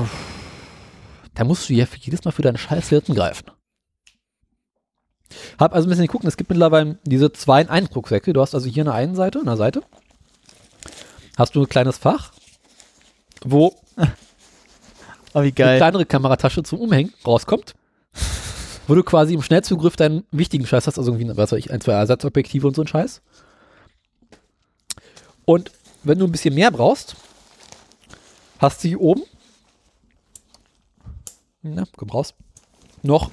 S2: da musst du ja für jedes Mal für deine scheiß Hirten greifen. Hab also ein bisschen geguckt, es gibt mittlerweile diese zwei in einen Rucksäcke. Du hast also hier an der einen Seite, an der Seite, hast du ein kleines Fach, wo
S3: Oh, wie
S2: eine
S3: geil.
S2: kleinere Kameratasche zum Umhängen rauskommt, wo du quasi im Schnellzugriff deinen wichtigen Scheiß hast, also irgendwie, was weiß ich, ein, zwei Ersatzobjektive und so ein Scheiß. Und wenn du ein bisschen mehr brauchst, hast du hier oben, na, komm raus, noch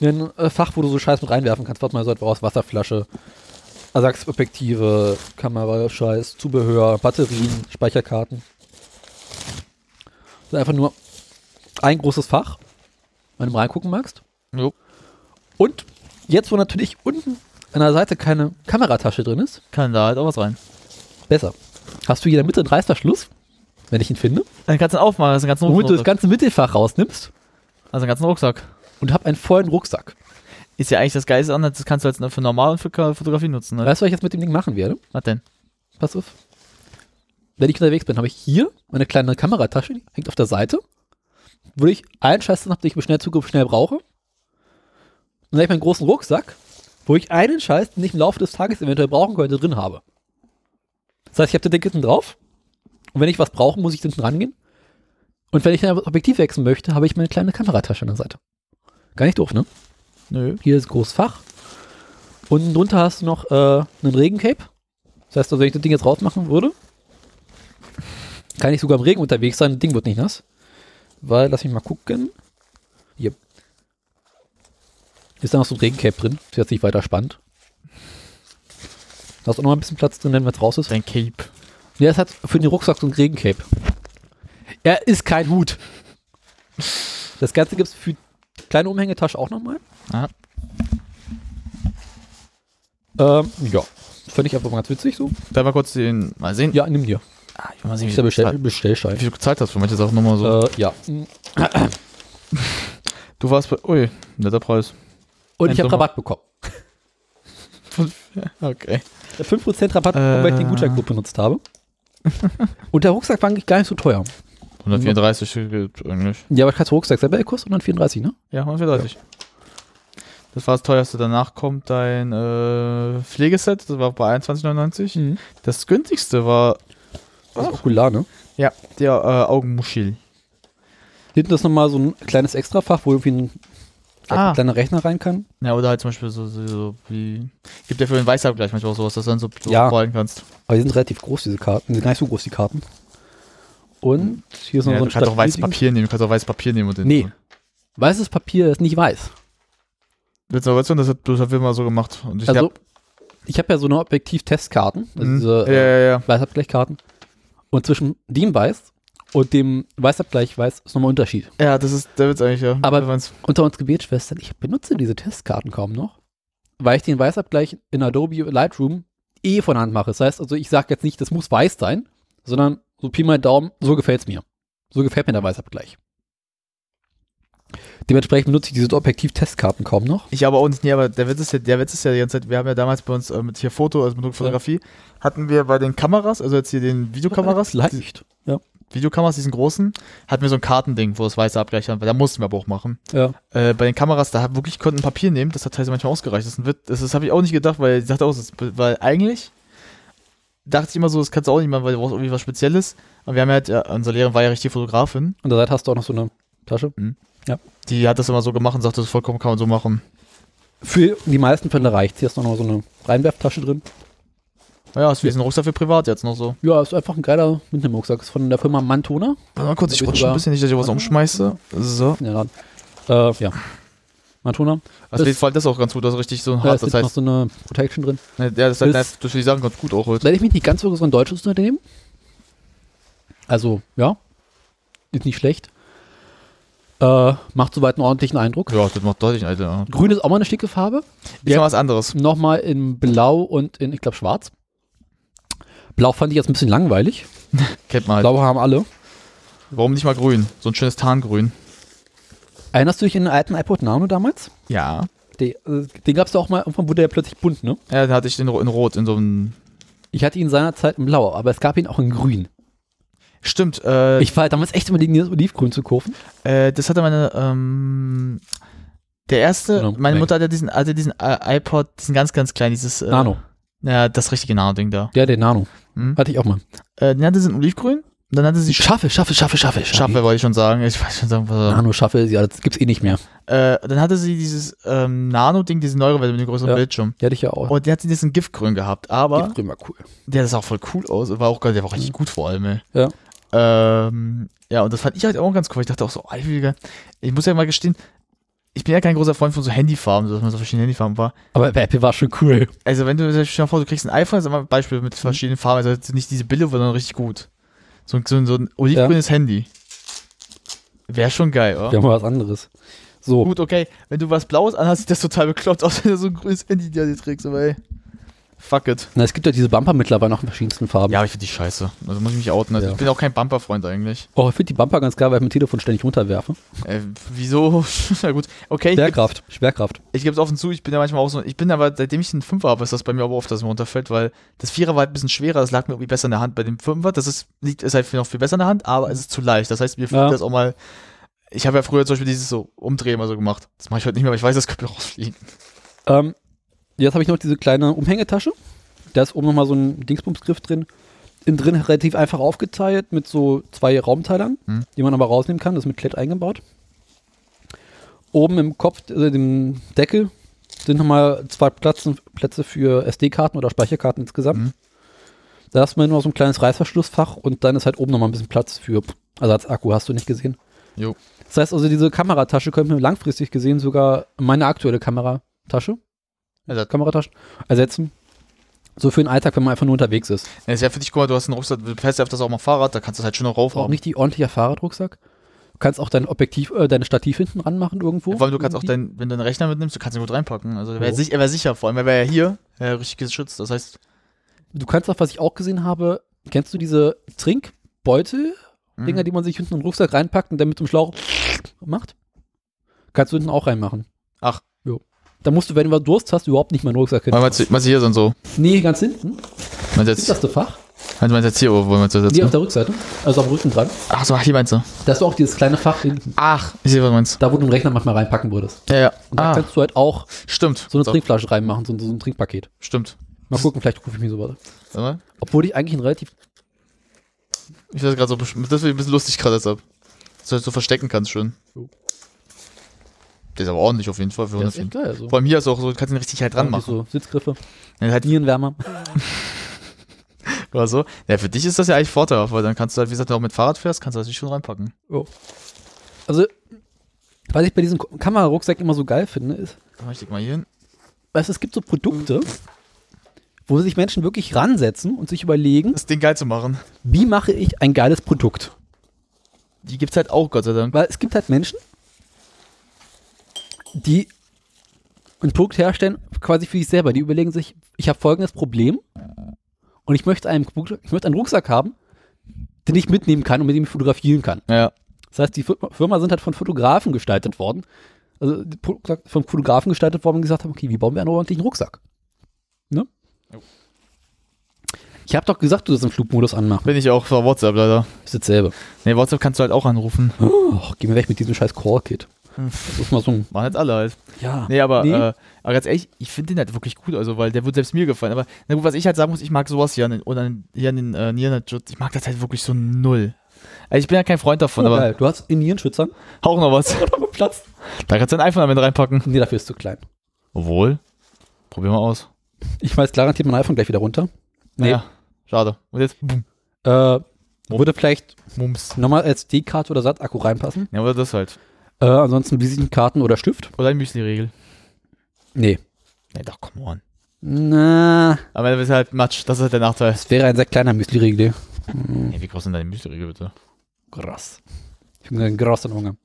S2: ein äh, Fach, wo du so Scheiß mit reinwerfen kannst. Warte mal, so etwas Wasserflasche, Ersatzobjektive, Kamera, Scheiß, Zubehör, Batterien, Speicherkarten. Das ist einfach nur ein großes Fach, wenn du mal reingucken magst.
S3: Jo.
S2: Und jetzt, wo natürlich unten an der Seite keine Kameratasche drin ist,
S3: Kann da halt auch was rein.
S2: besser. Hast du hier in der Mitte einen Reißverschluss, wenn ich ihn finde,
S3: Dann kannst du ihn aufmachen, das ist ein ganzen
S2: womit du das
S3: Rucksack.
S2: ganze Mittelfach rausnimmst
S3: Also einen ganzen Rucksack.
S2: und hab einen vollen Rucksack.
S3: Ist ja eigentlich das Geilste an, das kannst du jetzt für normal und für Fotografie nutzen. Ne?
S2: Weißt du, was ich jetzt mit dem Ding machen werde?
S3: Was denn?
S2: Pass auf. Wenn ich unterwegs bin, habe ich hier meine kleine Kameratasche, die hängt auf der Seite, wo ich einen Scheiß drin habe, den ich mit Schnellzugriff schnell brauche. Und dann habe ich meinen großen Rucksack, wo ich einen Scheiß, den ich im Laufe des Tages eventuell brauchen könnte, drin habe. Das heißt, ich habe den Ding hinten drauf und wenn ich was brauche, muss ich hinten rangehen. Und wenn ich das Objektiv wechseln möchte, habe ich meine kleine Kameratasche an der Seite. Gar nicht doof, ne?
S3: Nö.
S2: Hier ist ein großes Fach. Unten drunter hast du noch äh, einen Regencape. Das heißt, also, wenn ich das Ding jetzt rausmachen würde, kann ich sogar im Regen unterwegs sein. Das Ding wird nicht nass. Weil, lass mich mal gucken. Hier. Ist da noch so ein Regencape drin. Ist jetzt nicht weiter spannend. Da ist auch noch mal ein bisschen Platz drin, wenn es raus ist.
S3: Dein Cape.
S2: Der ist halt für den Rucksack so ein Regencape. Er ist kein Hut. Das Ganze gibt es für kleine Umhängetasche auch nochmal.
S3: Aha.
S2: Ähm, ja. Fand ich einfach mal ganz witzig so.
S3: Da mal kurz den. Mal sehen.
S2: Ja, nimm dir.
S3: Ah, ich will mal sehen, wie,
S2: der Bestell
S3: gezahlt-
S2: Bestellschein.
S3: wie viel du gezahlt hast für manche Sachen nochmal so.
S2: Äh, ja.
S3: Du warst bei. Ui, netter Preis.
S2: Und ich habe. Rabatt bekommen.
S3: Okay.
S2: Ich hab 5% Rabatt bekommen, weil ich den
S3: Äh.
S2: Gutscheincode benutzt habe. Und der Rucksack war eigentlich gar nicht so teuer.
S3: 134 gibt eigentlich.
S2: Ja, aber kannst du Rucksack selber kostet 134, ne?
S3: Ja, 134. Das war das teuerste. Danach kommt dein äh, Pflegeset, das war bei 21,99.
S2: Mhm.
S3: Das günstigste war
S2: Das ist Okular, ne?
S3: ja, der äh, Augenmuschel.
S2: Hinten ist nochmal so ein kleines Extrafach, wo irgendwie ein
S3: Ah.
S2: kleiner Rechner rein kann.
S3: Ja, oder halt zum Beispiel so, so, so wie. Gibt ja für den Weißabgleich manchmal auch sowas, dass du dann so, so
S2: Ja.
S3: rollen kannst.
S2: Aber die sind relativ groß, diese Karten. Die sind gar nicht so groß, die Karten. Und hier ist noch
S3: Ja,
S2: so
S3: du
S2: ein
S3: kannst auch weißes Papier nehmen, du kannst auch weißes Papier nehmen und den.
S2: Nee. Weißes Papier ist nicht weiß.
S3: Willst du aber wissen, das, hat- das haben wir mal so gemacht. Und ich
S2: Also,
S3: hab,
S2: ich habe ja so eine Objektiv-Testkarten, also
S3: Mhm.
S2: diese
S3: ja, ja, ja.
S2: Weißabgleichkarten. Und zwischen dem Weiß und dem Weißabgleich Weiß ist nochmal ein Unterschied.
S3: Ja, das ist der Witz eigentlich, ja.
S2: Aber- Unter uns Gebetsschwestern, ich benutze diese Testkarten kaum noch, weil ich den Weißabgleich in Adobe Lightroom eh von Hand mache. Das heißt also, ich sage jetzt nicht, das muss weiß sein, sondern so Pi mal Daumen, so gefällt es mir. So gefällt mir der Weißabgleich. Dementsprechend benutze ich diese Objektiv-Testkarten kaum noch.
S3: Ich aber auch nicht, nee, aber der Witz ist ja, der Witz ist ja die ganze Zeit, wir haben ja damals bei uns äh, mit hier Foto, also mit Fotografie, hatten wir bei den Kameras, also jetzt hier den Videokameras, die,
S2: Leicht. Ja.
S3: Videokameras, diesen großen, hatten wir so ein Kartending, wo das weiße Abgleich haben, weil da mussten wir aber auch machen.
S2: ja.
S3: Äh, bei den Kameras, da hab- wirklich konnten Papier nehmen, das hat teilweise manchmal ausgereicht. Das das, das habe ich auch nicht gedacht, weil ich dachte auch, das, weil eigentlich dachte ich immer so, das kannst du auch nicht machen, weil du brauchst irgendwie was Spezielles. Aber wir haben ja halt, ja, unsere Lehrerin war ja richtig Fotografin,
S2: Und da hast du auch noch so eine Tasche.
S3: die hat das immer so gemacht und sagte, das vollkommen kann man so machen.
S2: Für die meisten Fälle reicht Hier ist noch so eine Reinwerftasche drin.
S3: Naja, ist wie ein Rucksack für privat jetzt noch so.
S2: Ja, ist einfach ein geiler Mitnehmrucksack. Ist von der Firma Mantona.
S3: Warte mal kurz, ich
S2: Da
S3: rutsche ein
S2: da.
S3: bisschen, nicht, dass ich was umschmeiße. So.
S2: Ja, dann. Äh, ja. Mantona.
S3: Also
S2: Das-
S3: fällt das auch ganz gut, das ist richtig so
S2: Da
S3: hart.
S2: ist
S3: Das
S2: jetzt noch
S3: heißt,
S2: so eine Protection drin.
S3: ja, das, heißt,
S2: ist-
S3: das will ich sagen, ganz gut auch heute.
S2: Wenn ich mich nicht ganz so so ein deutsches Unternehmen. Also, ja. Ist nicht schlecht. Äh, macht soweit einen ordentlichen Eindruck.
S3: Ja, das macht deutlich, Alter.
S2: Grün ist auch mal eine schicke Farbe.
S3: Ist mal was anderes.
S2: Nochmal in Blau und in, ich glaube, Schwarz. Blau fand ich jetzt ein bisschen langweilig.
S3: Kennt man halt.
S2: Blau haben alle.
S3: Warum nicht mal grün? So ein schönes Tarngrün.
S2: Erinnerst du dich an den alten iPod Nano damals?
S3: Ja.
S2: Den, äh, den gab es auch mal, irgendwann wurde der plötzlich bunt, ne?
S3: Ja, da hatte ich den in Rot, in so einem.
S2: Ich hatte ihn seinerzeit in Blau, aber es gab ihn auch in Grün.
S3: Stimmt, äh,
S2: Ich war halt damals echt überlegen, das Olivgrün zu kaufen.
S3: äh, das hatte meine, ähm, der erste,
S2: Genau,
S3: meine. Mutter hatte diesen, hatte diesen äh, iPod, diesen ganz, ganz kleinen, dieses, äh,
S2: Nano.
S3: Ja, das richtige Nano-Ding da.
S2: Ja, den Nano.
S3: Hm?
S2: Hatte ich auch mal.
S3: Äh, hatte sie in Olivgrün, und dann hatte sie
S2: Schaffe, schaffe, schaffe, schaffe.
S3: Schaffe, wollte ich schon sagen. Ich weiß schon sagen, was
S2: Nano, schaffe, ja, das gibt's eh nicht mehr.
S3: Äh, dann hatte sie dieses ähm, Nano-Ding, diese neuere Version mit dem größeren
S2: Ja.
S3: Bildschirm.
S2: Die hatte ich ja auch.
S3: Und der hat sie diesen Giftgrün gehabt, aber
S2: Giftgrün war cool.
S3: der sah auch voll cool aus. War auch der war auch richtig gut vor allem, ey.
S2: Ja.
S3: Ähm, ja, und das fand ich halt auch ganz cool. Ich dachte auch so, geil. Ich muss ja mal gestehen, ich bin ja kein großer Freund von so Handyfarben, so dass man so verschiedene Handyfarben war.
S2: Aber Apple war schon cool.
S3: Also wenn du, stell dir vor, du kriegst ein iPhone, sag mal ein Beispiel mit verschiedenen Farben, also nicht diese Billo, sondern richtig gut. So, ein- so, so ein olivgrünes Handy. Wäre schon geil, oder?
S2: Wir haben mal was anderes. So.
S3: Gut, okay. Wenn du was Blaues anhast, sieht das total bekloppt aus, wenn du so ein grünes Handy dir trägst, aber ey. Fuck it.
S2: Na, es gibt ja diese Bumper mittlerweile noch in verschiedensten Farben.
S3: Ja, aber ich finde die scheiße. Also muss ich mich outen. Also
S2: Ja.
S3: Ich bin auch kein Bumper-Freund eigentlich.
S2: Oh, ich finde die Bumper ganz geil, weil ich mein Telefon ständig runterwerfe.
S3: Äh, wieso? ja gut. Okay, ich gebe
S2: Schwerkraft. Schwerkraft.
S3: ich geb's offen zu, ich bin ja manchmal auch so. Ich bin aber, seitdem ich einen Fünfer habe, ist das bei mir aber oft, dass es mir runterfällt, weil das Vierer war halt ein bisschen schwerer, das lag mir irgendwie besser in der Hand. Bei dem Fünfer, das ist, liegt, ist halt noch viel besser in der Hand, aber es ist zu leicht. Das heißt, mir fliegt
S2: Ja.
S3: das auch mal. Ich habe ja früher zum Beispiel dieses so Umdrehen mal so gemacht. Das mache ich heute nicht mehr, aber ich weiß, das könnte mir rausfliegen.
S2: Ähm, jetzt habe ich noch diese kleine Umhängetasche. Da ist oben nochmal so ein Dingsbumsgriff drin. Innen drin relativ einfach aufgeteilt mit so zwei Raumteilern,
S3: Hm.
S2: die man aber rausnehmen kann. Das ist mit Klett eingebaut. Oben im Kopf, äh, dem Deckel, sind nochmal zwei Plätze, Plätze für SD-Karten oder Speicherkarten insgesamt.
S3: Mhm.
S2: Da hast du noch so ein kleines Reißverschlussfach und dann ist halt oben nochmal ein bisschen Platz für Ersatzakku, hast du nicht gesehen.
S3: Jo.
S2: Das heißt also, diese Kameratasche könnte mir langfristig gesehen sogar meine aktuelle Kameratasche,
S3: Also,
S2: Kameratasche ersetzen. So für den Alltag, wenn man einfach nur unterwegs ist.
S3: Ja, ist ja für dich, guck mal, du hast einen Rucksack, du fährst ja öfters auch mal Fahrrad, da kannst du halt schon noch
S2: Auch
S3: raufhauen.
S2: nicht die ordentliche Fahrradrucksack. Du kannst auch dein Objektiv, äh, dein Stativ hinten ranmachen irgendwo.
S3: Vor allem, du kannst auch
S2: Irgendwie.
S3: dein, wenn du einen Rechner mitnimmst, du kannst ihn gut reinpacken. Also, er wäre
S2: Jo.
S3: sich, wär sicher, vor allem, er wäre ja hier, er wär richtig geschützt. Das heißt,
S2: Du kannst auch, was ich auch gesehen habe, kennst du diese Trinkbeutel,
S3: Mhm.
S2: Dinger, die man sich hinten in den Rucksack reinpackt und dann mit dem Schlauch macht? Kannst du hinten auch reinmachen.
S3: Ach.
S2: Jo. Da musst du, wenn du Durst hast, überhaupt nicht mehr einen Rucksack
S3: weil meinst du, meinst du hier sind so.
S2: Nee, ganz hinten.
S3: Meinst du
S2: Ist
S3: jetzt,
S2: das Fach?
S3: meinst du jetzt hier, wo meinst du das
S2: Nee, auf der Rückseite. Also am Rücken dran.
S3: Ach so, ach, hier meinst du.
S2: Da ist auch dieses kleine Fach hinten.
S3: Ach, ich sehe, was du meinst.
S2: Da, wo du den Rechner manchmal reinpacken würdest.
S3: Ja, ja.
S2: Und da
S3: Ah,
S2: kannst du halt auch
S3: stimmt.
S2: so eine
S3: So,
S2: Trinkflasche reinmachen, so, so ein Trinkpaket.
S3: Stimmt.
S2: Mal gucken, vielleicht rufe ich mir sowas.
S3: Warte mal.
S2: Obwohl ich eigentlich ein relativ.
S3: Ich weiß gerade so, das wird ein bisschen lustig gerade deshalb. Dass du das so verstecken kannst schön.
S2: Jo.
S3: Der ist aber ordentlich auf jeden Fall für
S2: Der ist
S3: 104.
S2: echt geil. So.
S3: Vor allem hier ist auch so, du kannst ihn richtig halt dran machen.
S2: So Sitzgriffe,
S3: Ja, halt
S2: Nierenwärmer.
S3: oder so. Ja, für dich ist das ja eigentlich vorteilhaft, weil dann kannst du halt, wie gesagt, wenn du auch mit Fahrrad fährst, kannst du das nicht schon reinpacken.
S2: Also, was ich bei diesen Kamerarucksäcken immer so geil finde, ist,
S3: Warte, Ich mal hier hin.
S2: weißt, du, es gibt so Produkte, wo sich Menschen wirklich ransetzen und sich überlegen,
S3: Das Ding geil zu machen.
S2: wie mache ich ein geiles Produkt?
S3: Die gibt's halt auch, Gott sei Dank.
S2: Weil es gibt halt Menschen, die ein Produkt herstellen, quasi für sich selber. Die überlegen sich, ich habe folgendes Problem und ich möchte einen, ich möchte einen Rucksack haben, den ich mitnehmen kann und mit dem ich fotografieren kann.
S3: Ja.
S2: Das heißt, die Fi- Firma sind halt von Fotografen gestaltet worden. Also von Fotografen gestaltet worden und gesagt haben, okay, wie bauen wir einen ordentlichen Rucksack? Ne?
S3: Jo.
S2: Ich habe doch gesagt, du sollst den Flugmodus anmachen.
S3: Bin ich auch für WhatsApp leider.
S2: Ist dasselbe.
S3: Nee, WhatsApp kannst du halt auch anrufen.
S2: Oh, geh mir weg mit diesem scheiß Call-Kit. Das ist mal so ein,
S3: Machen jetzt alle halt.
S2: ja.
S3: Nee, aber,
S2: Nee.
S3: Äh, aber ganz ehrlich, ich finde den halt wirklich gut, also weil der wird selbst mir gefallen. Aber na gut, was ich halt sagen muss, ich mag sowas hier an den, oder hier an den äh, Nierenschutz, ich mag das halt wirklich so null. Also ich bin ja kein Freund davon,
S2: Oh,
S3: aber
S2: geil. Du hast in Nierenschützern
S3: hauch noch was.
S2: Platz.
S3: Da kannst du ein iPhone damit reinpacken.
S2: Nee, dafür ist zu klein.
S3: Obwohl, probier mal aus.
S2: Ich weiß garantiert mein iPhone gleich wieder runter. Nee.
S3: Naja, schade. Und jetzt,
S2: Äh, würde vielleicht
S3: Mums.
S2: nochmal SD-Karte oder SAT-Akku reinpassen.
S3: Ja, oder das halt.
S2: Äh, ansonsten Visitenkarten oder Stift.
S3: Oder ein Müsli-Regel.
S2: Nee.
S3: Nee, doch, come on.
S2: Na,
S3: Aber das ist halt Matsch, das ist halt der Nachteil.
S2: das wäre ein sehr kleiner Müsli-Riegel.
S3: Hey, wie groß sind deine Müsli-Regel bitte?
S2: Krass. Ich bin ein grosser Hunger.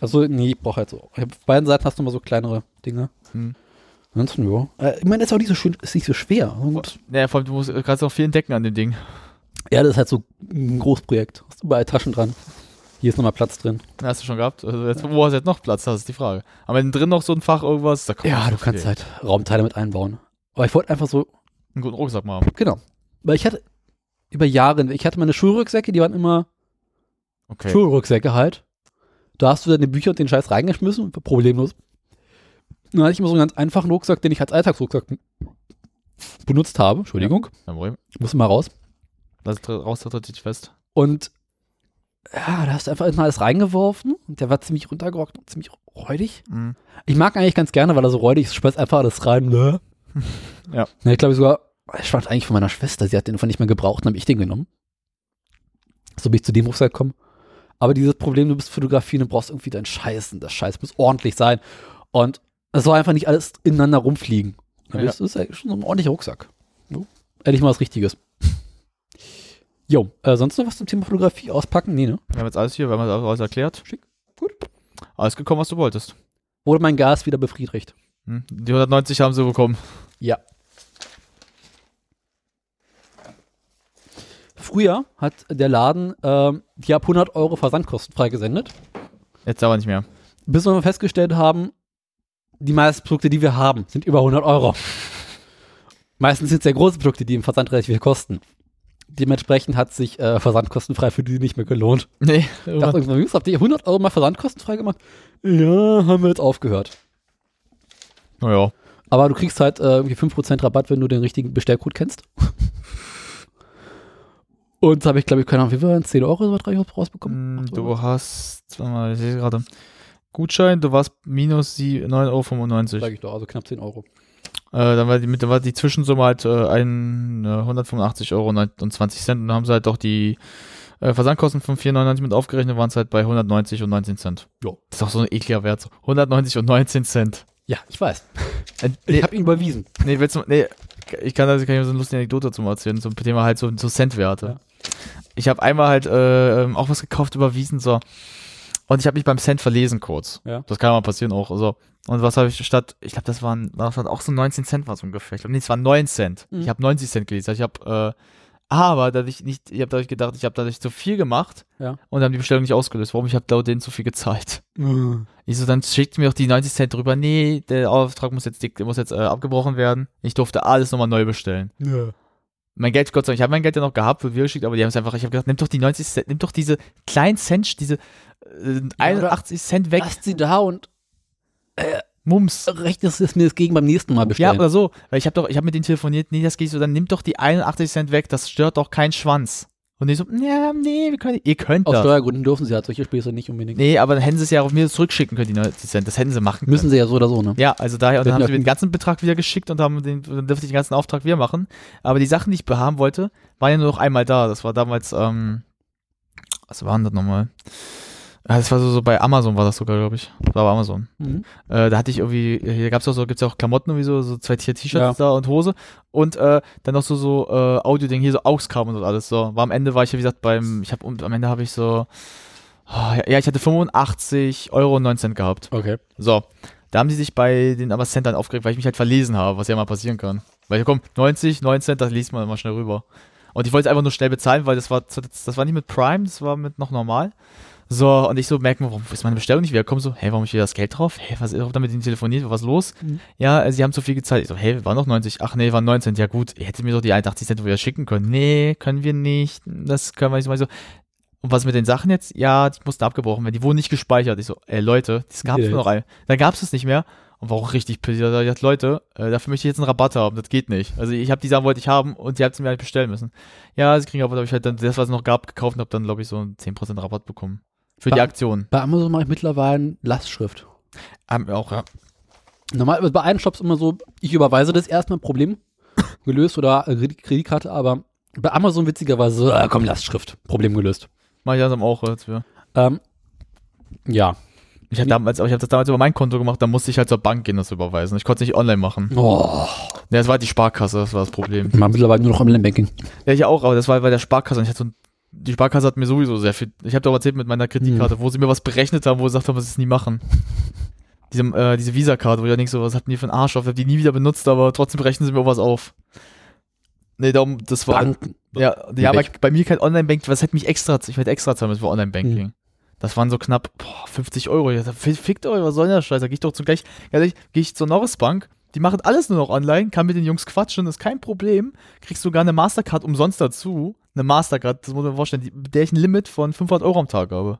S2: Also, nee, ich brauche halt so. Auf beiden Seiten hast du mal so kleinere Dinge.
S3: Hm.
S2: Ansonsten, ja. Äh, ich meine, ist auch nicht so schön, ist nicht so schwer. Und,
S3: Ja, vor allem, du musst, kannst auch viel entdecken an dem Ding.
S2: ja, das ist halt so ein Großprojekt. Hast überall Taschen dran. Hier ist nochmal Platz drin.
S3: Hast du schon gehabt. Also jetzt, wo hast du jetzt noch Platz? Das ist die Frage. Aber wenn drin noch so ein Fach irgendwas, da kommt
S2: Ja, du kannst halt Raumteile mit einbauen. Aber ich wollte einfach so,
S3: einen guten Rucksack mal haben.
S2: genau. Weil ich hatte über Jahre, ich hatte meine Schulrucksäcke, die waren immer
S3: Okay.
S2: Schulrucksäcke halt. Da hast du deine Bücher und den Scheiß reingeschmissen, problemlos. Dann hatte ich immer so einen ganz einfachen Rucksack, den ich als Alltagsrucksack benutzt habe. Entschuldigung,
S3: Kein Problem.
S2: muss mal raus.
S3: Lass es raus, das tritt dich fest.
S2: Und ja, da hast du einfach immer alles reingeworfen und der war ziemlich runtergerockt und ziemlich räudig.
S3: Mhm.
S2: Ich mag eigentlich ganz gerne, weil er so räudig ist. Ich schmeiß einfach alles rein. Ne?
S3: Ja.
S2: ja ich glaube sogar, ich fand eigentlich von meiner Schwester, sie hat den einfach nicht mehr gebraucht, dann habe ich den genommen. So bin ich zu dem Rucksack gekommen. Aber dieses Problem, du bist fotografieren, du brauchst irgendwie deinen Scheiß und das Scheiß muss ordentlich sein. Und es soll einfach nicht alles ineinander rumfliegen.
S3: Ja.
S2: Das ist eigentlich schon so ein ordentlicher Rucksack. Jo. Ehrlich mal was Richtiges. Jo, äh, sonst noch was zum Thema Fotografie auspacken? Nee, ne?
S3: Wir haben jetzt alles hier, wir haben das alles erklärt.
S2: Schick. Gut.
S3: Alles gekommen, was du wolltest.
S2: Wurde mein Gas wieder befriedigt.
S3: Hm? Die 190 haben sie bekommen.
S2: Ja. Früher hat der Laden ähm, die ab 100 Euro Versandkosten freigesendet,
S3: Jetzt aber nicht mehr.
S2: bis wir festgestellt haben, die meisten Produkte, die wir haben, sind über 100 Euro. Meistens sind es sehr große Produkte, die im Versand relativ viel kosten. Dementsprechend hat sich äh, versandkostenfrei für die nicht mehr gelohnt.
S3: Nee.
S2: Ich dachte irgendwann, Jungs, habt ihr 100 Euro mal versandkostenfrei gemacht? Ja, haben wir jetzt aufgehört.
S3: Naja.
S2: Aber du kriegst halt äh, irgendwie 5% Rabatt, wenn du den richtigen Bestellcode kennst. Und da habe ich, glaube ich, keine Ahnung, wie viel waren 10 Euro oder was raus- rausbekommen? Acht
S3: Du hast, warte mal, ich sehe gerade. Gutschein, du warst minus die 9,95 Euro.
S2: Sag ich doch, also knapp 10 Euro.
S3: Äh, dann war die, dann war die Zwischensumme halt äh, ein, äh, 185 Euro und 20 Cent. Und dann haben sie halt auch die äh, Versandkosten von 4,99 mit aufgerechnet, waren es halt bei 190 und 19 Cent.
S2: Ja.
S3: Das ist auch so ein ekliger Wert. So 190 und 19 Cent.
S2: Ja, ich weiß.
S3: Äh,
S2: Ich habe ihn überwiesen.
S3: nee, willst du, nee, ich kann, also, kann ich so eine lustige Anekdote dazu mal erzählen, zum Thema halt so, so Centwerte.
S2: Ja.
S3: Ich habe einmal halt äh, ähm, auch was gekauft, überwiesen, so. Und ich habe mich beim Cent verlesen kurz.
S2: Ja.
S3: Das kann mal passieren auch. So. Und was habe ich statt, ich glaube, das waren, das waren auch so 19 Cent war es ungefähr. Ich glaube, nee, es waren 9 Cent.
S2: Mhm.
S3: Ich habe 90 Cent gelesen. Ich habe, äh, aber dadurch nicht, ich habe dadurch gedacht, ich habe dadurch zu viel gemacht
S2: Ja.
S3: und haben die Bestellung nicht ausgelöst. Warum? Ich habe laut denen zu viel gezahlt. Ich so, dann schickt mir doch die 90 Cent drüber. Nee, der Auftrag muss jetzt, muss jetzt äh, abgebrochen werden. Ich durfte alles nochmal neu bestellen.
S2: Ja.
S3: Mein Geld, Gott sei Dank, ich habe mein Geld ja noch gehabt, wird wieder geschickt, aber die haben es einfach, ich habe gedacht, nimm doch die 90 Cent, nimm doch diese kleinen Cent, diese äh, 81 Cent weg.
S2: Lasst sie da und
S3: Mums.
S2: rechnest es mir das gegen beim nächsten Mal
S3: Ja,
S2: bestellen.
S3: oder so. Weil ich habe doch, ich habe mit denen telefoniert, nee, das geht so, dann nimm doch die 81 Cent weg, das stört doch keinen Schwanz. Und die so, ja, nee, wir können, ihr könnt
S2: Aus
S3: das.
S2: Steuergründen dürfen sie halt solche Späße nicht unbedingt.
S3: Nee, aber dann hätten sie es ja auf mir zurückschicken können, die 90 Cent. Das hätten sie machen können.
S2: Müssen sie ja so oder so, ne?
S3: Ja, also daher, und dann haben sie
S2: ja-
S3: mir den ganzen Betrag wieder geschickt und haben den, dann dürfte ich den ganzen Auftrag wieder machen. Aber die Sachen, die ich haben wollte, waren ja nur noch einmal da. Das war damals, ähm, was war denn das nochmal? Ja, das war so, so bei Amazon war das sogar, glaube ich. Das war bei Amazon.
S2: Mhm.
S3: Äh, da hatte ich irgendwie, hier gab's auch so, gibt's ja auch Klamotten irgendwie so, so zwei T-Shirts
S2: Ja.
S3: da und Hose und äh, dann noch so so äh, Audio-Ding, hier so AUX-Kabel und alles so. War am Ende war ich ja wie gesagt beim, ich habe und am Ende habe ich so, ah, ja, ja, ich hatte 85 Euro und 9 Cent gehabt.
S2: Okay.
S3: So, da haben sie sich bei den aber Cent dann aufgeregt, weil ich mich halt verlesen habe, was ja mal passieren kann. Weil komm, 90, 9 Cent, das liest man immer schnell rüber. Und ich wollte es einfach nur schnell bezahlen, weil das war, das war nicht mit Prime, das war mit noch normal. So, und ich so merke mir, warum ist meine Bestellung nicht wieder? Komm so, hey, warum ist hier das Geld drauf? Hey, was ist damit telefoniert? Was los?
S2: Mhm.
S3: Ja, äh, sie haben zu viel gezahlt. Ich so, hey, war noch 90. Ach nee, waren 19. Ja gut, ihr hättet mir doch die 81 Cent wieder schicken können. Nee, können wir nicht. Das können wir nicht. Mal so. Und was mit den Sachen jetzt? Ja, die mussten abgebrochen werden. Die wurden nicht gespeichert. Ich so, ey Leute, das gab's
S2: Ja,
S3: nur noch ein. Da gab's es nicht mehr. Und war auch richtig pissig. Da ich gesagt, Leute, äh, dafür möchte ich jetzt einen Rabatt haben. Das geht nicht. Also ich habe die Sachen wollte ich haben und die habt sie mir halt bestellen müssen. Ja, sie kriegen aber, glaube ich, halt dann das, was es noch gab, gekauft und habe dann, glaube ich, so einen 10% Rabatt bekommen. Für die
S2: Ba-
S3: Aktion.
S2: Bei Amazon mache ich mittlerweile Lastschrift.
S3: Haben wir auch, ja.
S2: Normal, also bei einem Shop ist immer so, ich überweise das erstmal, Problem gelöst oder äh, Kredit- Kreditkarte, aber bei Amazon witzigerweise so, äh, komm, Lastschrift, Problem gelöst.
S3: Mach ich langsam auch jetzt. Ja.
S2: Ähm, ja.
S3: Ich habe damals, aber ich habe das damals über mein Konto gemacht, da musste ich halt zur Bank gehen, das überweisen. Ich konnte es nicht online machen.
S2: Oh,
S3: Ja, das war die Sparkasse, das war das Problem.
S2: ich mache mittlerweile nur noch Online-Banking.
S3: Ja, ich auch, aber das war bei der Sparkasse. Und ich hatte so ein, die Sparkasse hat mir sowieso sehr viel. Ich habe doch erzählt mit meiner Kreditkarte, wo sie mir was berechnet haben, wo sie gesagt haben, was sie es nie machen. Diese, äh, diese Visa-Karte, wo ich denkst, so, was hatten die für einen Arsch auf? Ich habe die nie wieder benutzt, aber trotzdem berechnen sie mir auch was auf. Nee, darum, das war.
S2: Banken.
S3: Ja, ja aber
S2: Welch-
S3: bei mir kein Online-Banking, was hätte mich extra, ich hätte extra zahlen müssen für Online-Banking.
S2: Mhm.
S3: Das waren so knapp boah, 50 Euro. Ich dachte, fickt euch, was soll denn der Scheiß? Da geh ich doch zu gleich, ehrlich, gehe ich zur Norris Bank, die machen alles nur noch online, kann mit den Jungs quatschen, ist kein Problem. Kriegst sogar eine Mastercard umsonst dazu. Eine Mastercard, das muss man sich vorstellen, die, mit der ich ein Limit von 500 Euro am Tag habe.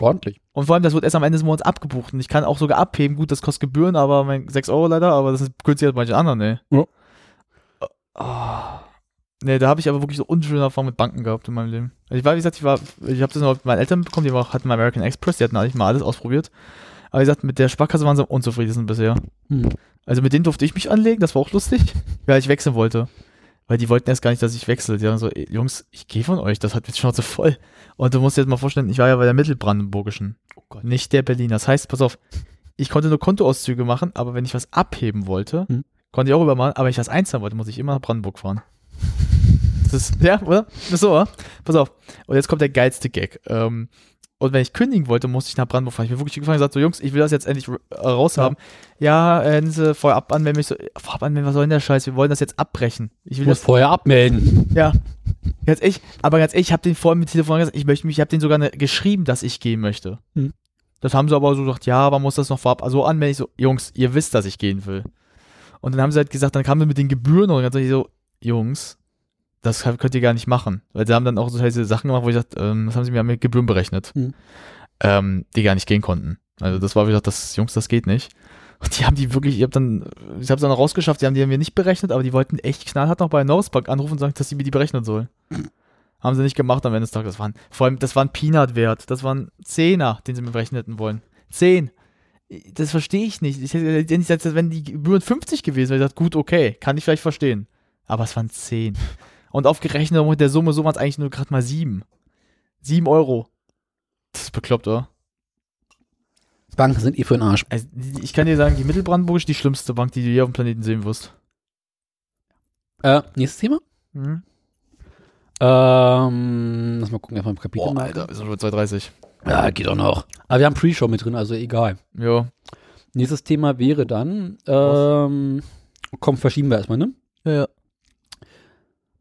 S2: Ordentlich.
S3: Und vor allem, das wird erst am Ende des Monats abgebucht. Und ich kann auch sogar abheben. Gut, das kostet Gebühren, aber mein 6 Euro leider, aber das ist günstiger als manche anderen, ey.
S2: Ja.
S3: Oh. Nee, da habe ich aber wirklich so unschöne Erfahrungen mit Banken gehabt in meinem Leben. Also ich war, wie gesagt, ich war, ich habe das noch mit meinen Eltern bekommen, die hatten mal American Express, die hatten eigentlich mal alles ausprobiert. Aber wie gesagt, mit der Sparkasse waren sie am unzufriedensten bisher.
S2: Hm.
S3: Also mit denen durfte ich mich anlegen, das war auch lustig, weil ich wechseln wollte. Weil die wollten erst gar nicht, dass ich wechsle. Die haben so, ey, Jungs, ich gehe von euch, das hat jetzt Schnauze voll. Und du musst dir jetzt mal vorstellen, ich war ja bei der Mittelbrandenburgischen,
S2: Oh Gott.
S3: nicht der Berliner. Das heißt, pass auf, ich konnte nur Kontoauszüge machen, aber wenn ich was abheben wollte,
S2: Hm.
S3: konnte ich auch übermachen, aber wenn ich was einzahlen wollte, muss ich immer nach Brandenburg fahren. Das ist, ja, oder? Das ist so, oder? Pass auf. Und jetzt kommt der geilste Gag. Ähm, Und wenn ich kündigen wollte, musste ich nach Brandenburg fahren. Ich bin wirklich gefahren und gesagt, so Jungs, ich will das jetzt endlich äh, raushaben. Ja, äh, Sie vorab anmelden. Ich so, vorab anmelden, was soll denn der Scheiß? Wir wollen das jetzt abbrechen. Ich will
S2: musst
S3: das,
S2: vorher abmelden.
S3: ja. Ganz ehrlich, aber ganz ehrlich, ich habe den vorhin mit Telefon gesagt, ich möchte mich, ich habe den sogar ne, geschrieben, dass ich gehen möchte.
S2: Hm.
S3: Das haben sie aber so gesagt, ja, man muss das noch vorab so anmelden. Ich so, Jungs, ihr wisst, dass ich gehen will. Und dann haben sie halt gesagt, dann kamen wir mit den Gebühren und ganz ehrlich so, Jungs, das könnt ihr gar nicht machen. Weil sie haben dann auch so diese Sachen gemacht, wo ich gesagt, ähm, das haben sie mir mit Gebühren berechnet,
S2: Hm.
S3: ähm, die gar nicht gehen konnten. Also das war, wie gesagt, das, Jungs, das geht nicht. Und die haben die wirklich, ich habe dann, ich habe dann rausgeschafft, die haben die mir nicht berechnet, aber die wollten echt knallhart noch bei Norrisbank anrufen und sagen, dass sie mir die berechnen sollen. haben sie nicht gemacht am Ende des Tages. Das waren, vor allem, das war ein Peanut-Wert. Das waren Zehner, den sie mir berechnen hätten wollen. Zehn. Das verstehe ich nicht. Ich hätte hätte nicht gesagt, wenn die Gebühren 50 gewesen wäre, ich gesagt, gut, okay, kann ich vielleicht verstehen. Aber es waren 10. Und aufgerechnet mit der Summe, so waren es eigentlich nur gerade mal 7. 7 Euro. Das ist bekloppt, oder?
S2: Banken sind eh für den Arsch.
S3: Also, ich kann dir sagen, die Mittelbrandenburg ist die schlimmste Bank, die du je auf dem Planeten sehen wirst.
S2: Äh, nächstes Thema.
S3: Mhm.
S2: Ähm, lass mal gucken, erstmal im Kapitel
S3: Boah. Alter, wir sind schon bei 2,30.
S2: Ja, geht auch noch. Aber wir haben Pre-Show mit drin, also egal.
S3: Jo.
S2: Nächstes Thema wäre dann, ähm, komm, verschieben wir erstmal, ne?
S3: Ja, ja.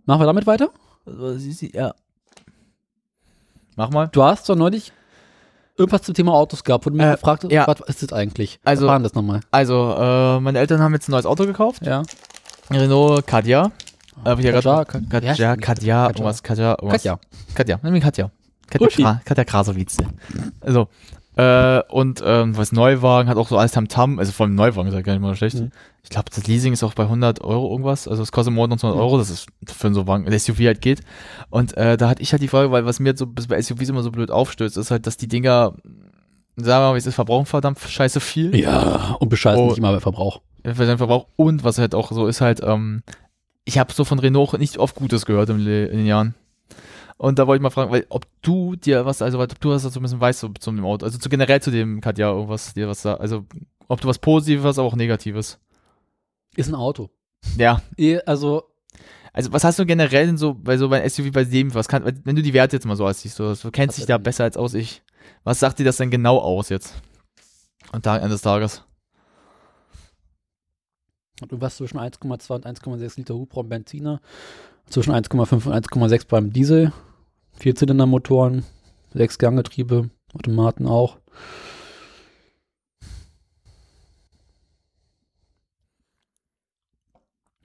S2: Machen wir damit weiter?
S3: Ja. Mach mal.
S2: Du hast doch neulich irgendwas zum Thema Autos gehabt, wo du mich
S3: Äh,
S2: gefragt hast,
S3: ja.
S2: was ist das eigentlich?
S3: Also-
S2: was war denn das nochmal?
S3: Also, äh, meine Eltern haben jetzt ein neues Auto gekauft.
S2: Ja.
S3: Renault Kadja. Äh, hab ich ja
S2: Kadja,
S3: gerade. Kadja? Kadja,
S2: Kadja.
S3: irgendwas, Kadja, irgendwas.
S2: Katja.
S3: Katja, nimm ihn Katja. Katja Krasowitz. Also, äh, und ähm, was Neuwagen hat auch so alles Tam-Tam, also vor allem Neuwagen ist ja gar nicht mal schlecht.
S2: Mhm.
S3: Ich glaube, das Leasing ist auch bei 100 Euro irgendwas, also es kostet im Monat 200
S2: Mhm.
S3: Euro, das ist für so der SUV halt geht. Und äh, da hatte ich halt die Frage, weil was mir jetzt so bis bei SUVs immer so blöd aufstößt, ist halt, dass die Dinger, sagen wir mal, wie es ist, verbrauchen verdammt scheiße viel.
S2: Ja, und bescheißen
S3: Oh.
S2: nicht immer bei Verbrauch.
S3: für seinen Verbrauch. Und was halt auch so ist halt, ähm, ich habe so von Renault nicht oft Gutes gehört Le- in den Jahren. Und da wollte ich mal fragen, weil, ob du dir was, also ob du was dazu ein bisschen weißt so, zu dem Auto, also zu generell zu dem Katja irgendwas, dir was da, also ob du was Positives, aber auch Negatives.
S2: Ist ein Auto.
S3: Ja,
S2: Also,
S3: also was hast du generell denn so bei so bei SUV bei dem, was kann, wenn du die Werte jetzt mal so als siehst, so, du kennst dich da besser als aus ich. Was sagt dir das denn genau aus jetzt? Und Tag Ende des Tages.
S2: du warst zwischen 1,2 und 1,6 Liter Hubraum Benziner, zwischen 1,5 und 1,6 beim Diesel, Vierzylindermotoren, Sechsganggetriebe, Automaten auch.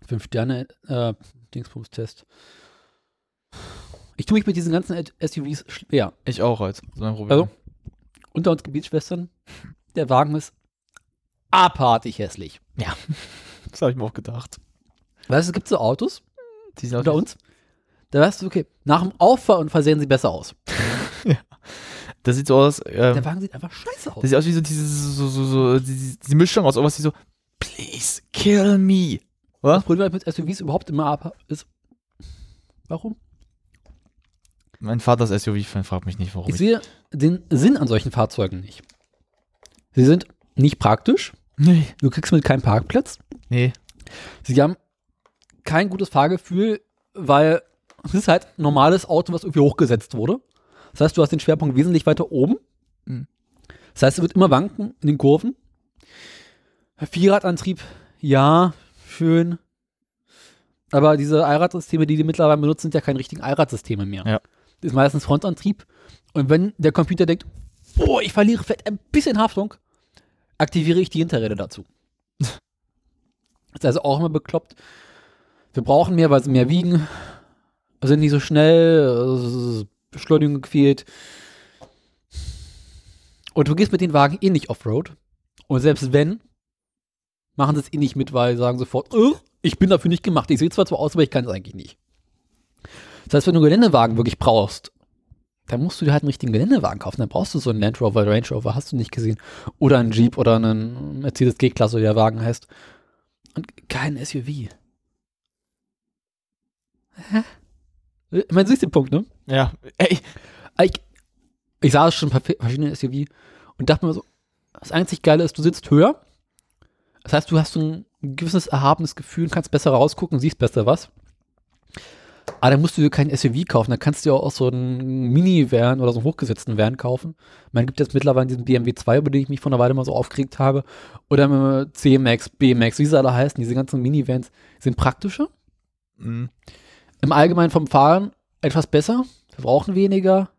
S2: Fünf Sterne äh. Ich tue mich mit diesen ganzen SUVs schwer.
S3: Ich auch halt. So ein Problem.
S2: Also, unter uns Gebietsschwestern, der Wagen ist abartig hässlich.
S3: Das habe ich mir auch gedacht.
S2: Weißt du, es gibt so Autos
S3: Die sind
S2: unter uns, da weißt du, okay, nach dem Auffahrunfall sehen sie besser aus.
S3: Das sieht so aus, ähm,
S2: Der Wagen sieht einfach scheiße aus.
S3: Das sieht aus wie so diese, so, so, so, diese, diese Mischung aus irgendwas, die so, please kill me. Oder?
S2: Das Problem mit SUVs überhaupt immer ab ist, warum?
S3: Mein Vater ist SUV-Fan, fragt mich nicht, warum.
S2: Ich sehe den Sinn an solchen Fahrzeugen nicht. Sie sind nicht praktisch,
S3: nee,
S2: du kriegst mit keinen Parkplatz,
S3: nee.
S2: sie haben kein gutes Fahrgefühl, weil es ist halt ein normales Auto, was irgendwie hochgesetzt wurde. Das heißt, du hast den Schwerpunkt wesentlich weiter oben.
S3: Mhm.
S2: Das heißt, es wird immer wanken in den Kurven. Vierradantrieb, ja, schön. Aber diese Allradsysteme, die die mittlerweile benutzen, sind ja keine richtigen Allradsysteme mehr.
S3: Ja.
S2: Das ist meistens Frontantrieb. Und wenn der Computer denkt, oh, ich verliere vielleicht ein bisschen Haftung, aktiviere ich die Hinterräder dazu. Das ist also auch immer bekloppt. Wir brauchen mehr, weil sie mehr wiegen, sind nicht so schnell, äh, Beschleunigung gefehlt. Und du gehst mit den Wagen eh nicht Offroad. Und selbst wenn, machen sie es eh nicht mit, weil sie sagen sofort, "Äh, ich bin dafür nicht gemacht. Ich sehe zwar so aus, aber ich kann es eigentlich nicht. Das heißt, wenn du einen Geländewagen wirklich brauchst, dann musst du dir halt einen richtigen Geländewagen kaufen. Dann brauchst du so einen Land Rover, Range Rover, hast du nicht gesehen. Oder einen Jeep oder einen Mercedes G-Klasse, wie der Wagen heißt. Und kein SUV. Hä? Ich meine, siehst den Punkt, ne?
S3: Ja, ey,
S2: Ich, ich sah schon bei verschiedenen SUV und dachte mir so, das einzig Geile ist, du sitzt höher. Das heißt, du hast so ein gewisses erhabenes Gefühl, kannst besser rausgucken, siehst besser was. Ah, dann musst du dir kein SUV kaufen, dann kannst du ja auch so einen Minivan oder so einen hochgesetzten Van kaufen. Man gibt jetzt mittlerweile diesen BMW 2, über den ich mich vor einer Weile mal so aufgeregt habe. Oder C-Max, B-Max, wie sie alle heißen, diese ganzen Minivans sind praktischer.
S3: Mhm.
S2: Im Allgemeinen vom Fahren etwas besser, verbrauchen weniger,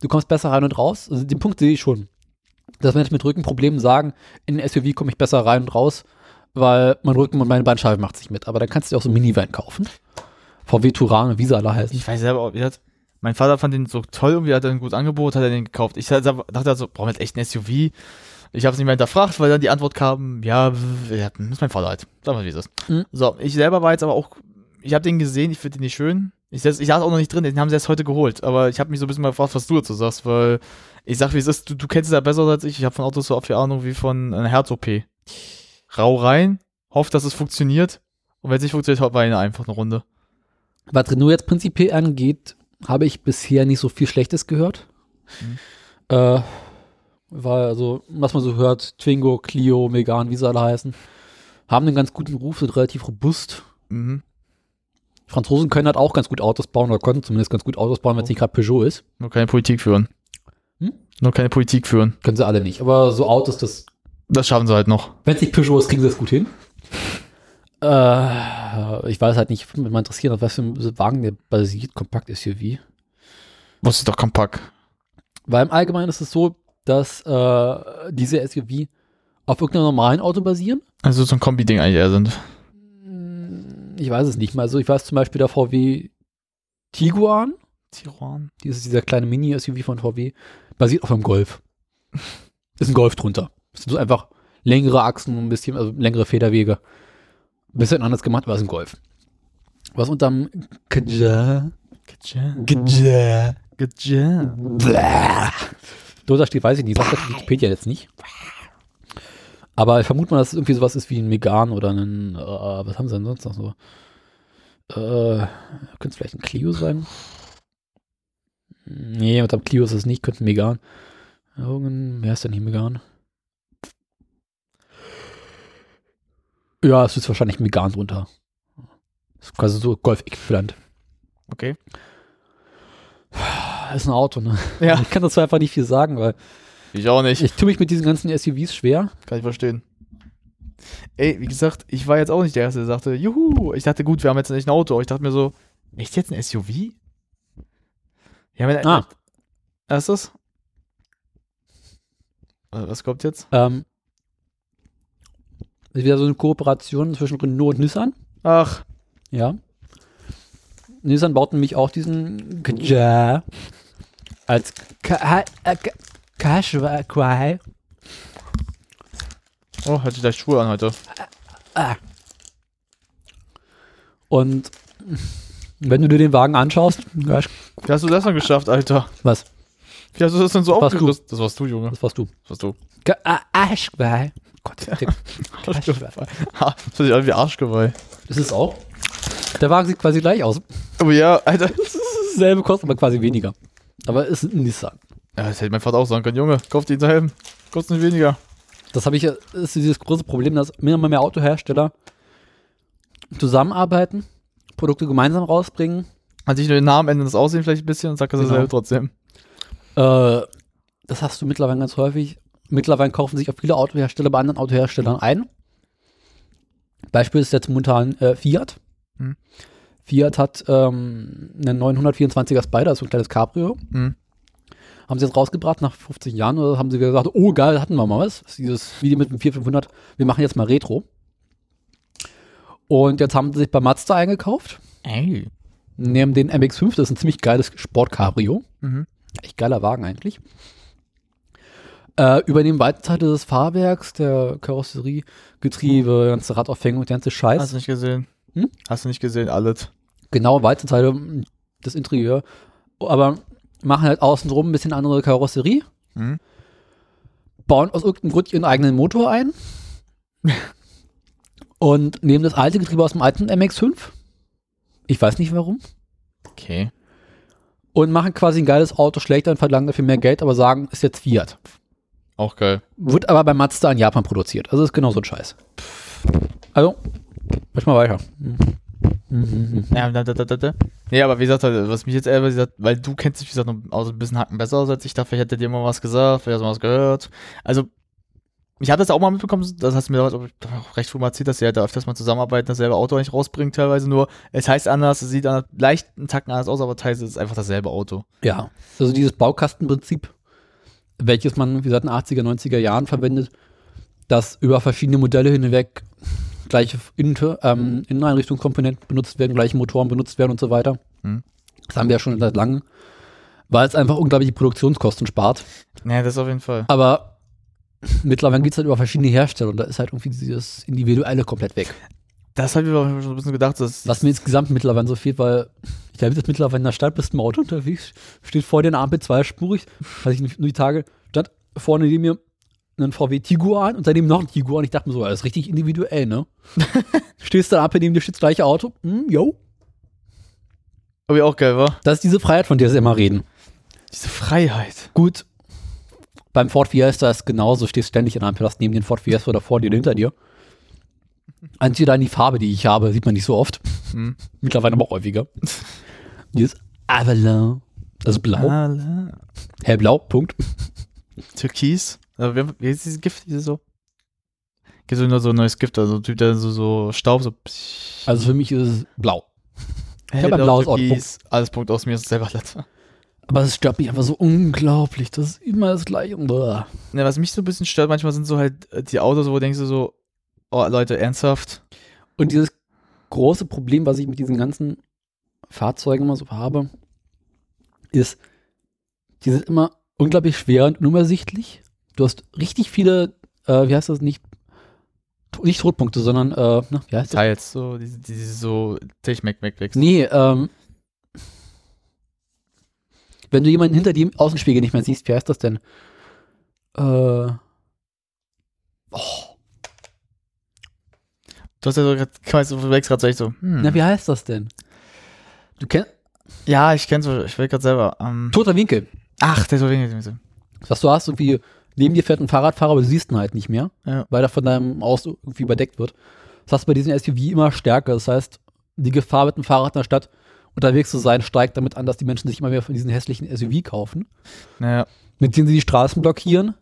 S2: du kommst besser rein und raus. Also den Punkt sehe ich schon. Dass Menschen mit Rückenproblemen sagen, in den SUV komme ich besser rein und raus, weil mein Rücken und meine Bandscheibe macht sich mit. Aber dann kannst du dir auch so einen Minivan kaufen. VW Touran, wie sie alle heißen.
S3: Ich weiß selber wie hat, mein Vater fand den so toll, irgendwie hat er ein gutes Angebot, hat er den gekauft. Ich dachte also, brauchen wir jetzt echt ein SUV? Ich habe es nicht mehr hinterfragt, weil dann die Antwort kam, ja, das ist mein Vater halt. Sag mal, wie es ist.
S2: Mhm.
S3: So, ich selber war jetzt aber auch, ich habe den gesehen, ich finde den nicht schön. Ich saß auch noch nicht drin, den haben sie erst heute geholt. Aber ich habe mich so ein bisschen mal gefragt, was du dazu sagst, weil ich sag, wie es ist, du, du kennst es ja besser als ich. Ich habe von Autos so oft viel Ahnung wie von einer Herz-OP. Rau rein, hofft, dass es funktioniert. Und wenn es nicht funktioniert, haut man einfach eine Runde.
S2: Was Renault jetzt prinzipiell angeht, habe ich bisher nicht so viel Schlechtes gehört. Äh, weil, also, was man so hört, Twingo, Clio, Megan, wie sie alle heißen, haben einen ganz guten Ruf, sind relativ robust.
S3: Mhm.
S2: Franzosen können halt auch ganz gut Autos bauen oder konnten zumindest ganz gut Autos bauen, wenn es nicht gerade Peugeot ist.
S3: Nur keine Politik führen.
S2: Hm?
S3: Nur keine Politik führen.
S2: Können sie alle nicht. Aber so Autos, das,
S3: Das schaffen sie halt noch.
S2: wenn es nicht Peugeot ist, kriegen sie das gut hin. Äh, ich weiß halt nicht, würde mich mal interessieren, auf was für ein Wagen der basiert, Kompakt-SUV.
S3: Was ist doch kompakt.
S2: Weil im Allgemeinen ist es so, dass äh, diese SUV auf irgendeinem normalen Auto basieren.
S3: Also so ein Kombi-Ding eigentlich eher sind.
S2: Ich weiß es nicht mal. Also ich weiß zum Beispiel der VW Tiguan,
S3: Tiguan.
S2: dieses dieser kleine Mini-SUV von VW, basiert auf einem Golf. Ist ein Golf drunter. Das sind so einfach längere Achsen und ein bisschen, also längere Federwege. Ein bisschen anders gemacht, aber es ist ein Golf. Was unterm Kaja, Kaja,
S3: Geja.
S2: drunter steht, weiß ich nicht, sagt das Wikipedia jetzt nicht. Aber ich vermute mal, dass es irgendwie sowas ist wie ein Megan oder ein, äh, was haben sie denn sonst noch so? Äh, könnte es vielleicht ein Clio sein? Nee, mit dem Clio ist es nicht, könnte ein Megan. Irgendein, wer ist denn hier Megan? Ja, es ist wahrscheinlich ein Megan drunter. Das ist quasi so Golf-Äquivalent.
S3: Okay.
S2: Ist ein Auto, ne?
S3: Ja.
S2: Ich kann dazu einfach nicht viel sagen, weil
S3: Ich auch nicht.
S2: ich tue mich mit diesen ganzen SUVs schwer.
S3: Kann ich verstehen. Ey, wie gesagt, ich war jetzt auch nicht der Erste, der sagte, juhu. Ich dachte, gut, wir haben jetzt nicht ein Auto. Ich dachte mir so, echt jetzt ein SUV? Ja, wenn
S2: Ah.
S3: Erstes? Was kommt jetzt?
S2: Ähm, ist wieder so eine Kooperation zwischen Renault und Nissan.
S3: Ach,
S2: Ja. Nissan baut nämlich auch diesen Kaja als Ka- äh,
S3: oh, hatte ich gleich Schuhe an heute.
S2: Und wenn du dir den Wagen anschaust, Qash-
S3: Wie hast du das denn geschafft, Alter?
S2: was?
S3: Wie hast du das denn so
S2: Das warst
S3: aufgelöst? Das warst du, Junge.
S2: Das warst du.
S3: Das warst du.
S2: Qashqai. Gott, der-
S3: Ha, das sich an wie Arschgeweih.
S2: ist es auch. Der Wagen sieht quasi gleich aus.
S3: Aber ja, Alter.
S2: Dasselbe kostet aber quasi weniger. Aber es ist ein Nissan.
S3: Ja, das hätte mein Vater auch sagen können. Junge, kauf dir Helm. Kostet nicht weniger.
S2: Das habe ich ja, das ist dieses große Problem, dass immer mehr Autohersteller zusammenarbeiten, Produkte gemeinsam rausbringen.
S3: Hat sich nur den Namen ändern, das Aussehen vielleicht ein bisschen und sagt das
S2: Genau.
S3: dasselbe trotzdem.
S2: Äh, das hast du mittlerweile ganz häufig. Mittlerweile kaufen sich auch viele Autohersteller bei anderen Autoherstellern ein. Beispiel ist jetzt momentan äh, Fiat.
S3: Hm.
S2: Fiat hat ähm, einen 924er Spider, so ein kleines Cabrio.
S3: Hm.
S2: Haben sie jetzt rausgebracht nach 50 Jahren oder haben sie gesagt, oh geil, hatten wir mal was. Das ist dieses Video mit dem 4500, wir machen jetzt mal Retro. Und jetzt haben sie sich bei Mazda eingekauft,
S3: Ey.
S2: nehmen den MX5, das ist ein ziemlich geiles Sport-Cabrio.
S3: Mhm.
S2: Echt geiler Wagen eigentlich. Äh, übernehmen weite Teile des Fahrwerks, der Karosserie, Getriebe, ganze Radaufhängung, der ganze Scheiß.
S3: Hast du nicht gesehen?
S2: Hm?
S3: Hast du nicht gesehen, alles.
S2: genau, weite Teile des Interieur. Aber machen halt außenrum ein bisschen andere Karosserie.
S3: Mhm.
S2: Bauen aus irgendeinem Grund ihren eigenen Motor ein. und nehmen das alte Getriebe aus dem alten MX5. Ich weiß nicht warum.
S3: Okay.
S2: Und machen quasi ein geiles Auto schlechter und verlangen dafür mehr Geld, aber sagen, ist jetzt Fiat.
S3: Auch geil.
S2: Wird aber bei Mazda in Japan produziert. Also ist genau so ein Scheiß. Also, mach mal weiter. Hm. Mhm.
S3: Ja, da, da, da. Nee, aber wie gesagt, was mich jetzt eher, wie gesagt, weil du kennst dich, wie gesagt, noch aus ein bisschen Hacken besser aus als ich. Dachte, vielleicht hätte dir mal was gesagt, vielleicht hast du mal was gehört. Also, ich habe das auch mal mitbekommen, das hast du mir damals auch recht früh mal erzählt, dass sie halt da öfters mal zusammenarbeiten, dasselbe Auto nicht rausbringen, teilweise nur. Es heißt anders, es sieht anders, leicht einen Tacken anders aus, aber teilweise ist es einfach dasselbe Auto.
S2: Ja, also dieses Baukastenprinzip, welches man, wie gesagt, in den 80er, 90er Jahren verwendet, dass über verschiedene Modelle hinweg gleiche Inter, ähm, Inneneinrichtungskomponenten benutzt werden, gleiche Motoren benutzt werden und so weiter.
S3: Hm.
S2: Das haben wir ja schon seit langem, weil es einfach unglaubliche Produktionskosten spart.
S3: Ja, das auf jeden Fall.
S2: Aber mittlerweile geht es halt über verschiedene Hersteller und da ist halt irgendwie dieses Individuelle komplett weg.
S3: Das habe ich mir auch schon ein bisschen gedacht, dass
S2: Was mir insgesamt mittlerweile so fehlt, weil ich glaube, jetzt mittlerweile in der Stadt bist im Auto unterwegs, steht vor dir eine Ampel zweispurig, weiß ich nur die Tage, stand vorne neben mir ein VW Tiguan und daneben noch ein Tiguan. Ich dachte mir so, das ist richtig individuell, ne? Stehst da Ampel neben dir steht das gleiche Auto, hm, yo.
S3: aber ich auch geil war.
S2: Das ist diese Freiheit, von der sie immer reden.
S3: Diese Freiheit.
S2: Gut, beim Ford Fiesta ist genauso, stehst ständig in der Ampel, hast neben den Ford Fiesta oder vor dir oder hinter dir. Einzig dann die Farbe, die ich habe, sieht man nicht so oft.
S3: Hm.
S2: Mittlerweile aber auch häufiger. Die ist Avalon. Das ist blau.
S3: Ala.
S2: Hellblau, Punkt.
S3: Türkis. Aber wie, ist dieses Gift? Diese so? Gibt es nur so ein neues Gift, also ein Typ, der so, so Staub, so.
S2: Also für mich ist es blau.
S3: Hey,
S2: hab ein blaues Auto.
S3: Alles Punkt aus mir ist selber letzter.
S2: Aber es stört mich einfach so unglaublich. Das ist immer das Gleiche.
S3: Ja, was mich so ein bisschen stört, manchmal sind so halt äh, die Autos, wo denkst du so, oh Leute, ernsthaft?
S2: Und dieses große Problem, was ich mit diesen ganzen Fahrzeugen immer so habe, ist, die sind immer unglaublich schwer und unübersichtlich. Du hast richtig viele, äh, wie heißt das, nicht, nicht Todpunkte, sondern, äh, na, wie heißt das?
S3: Teils, so, diese, diese so Tech-Mac-Mac-Macs.
S2: Nee, ähm, wenn du jemanden hinter dem Außenspiegel nicht mehr siehst, wie heißt das denn? Äh, oh,
S3: Du hast ja so gerade, weißt du, du wächst gerade so echt so, hm.
S2: na, wie heißt das denn? Du kennst,
S3: Ja, ich kenn's, ich will gerade selber. Ähm,
S2: toter Winkel.
S3: ach, der ist so wenig.
S2: Was du hast, irgendwie, neben dir fährt ein Fahrradfahrer, aber du siehst ihn halt nicht mehr,
S3: Ja.
S2: weil er von deinem Auto irgendwie überdeckt wird. Das hast du bei diesen SUV immer stärker. Das heißt, die Gefahr mit dem Fahrrad in der Stadt unterwegs zu sein, steigt damit an, dass die Menschen sich immer mehr von diesen hässlichen SUV kaufen,
S3: Naja,
S2: mit denen sie die Straßen blockieren.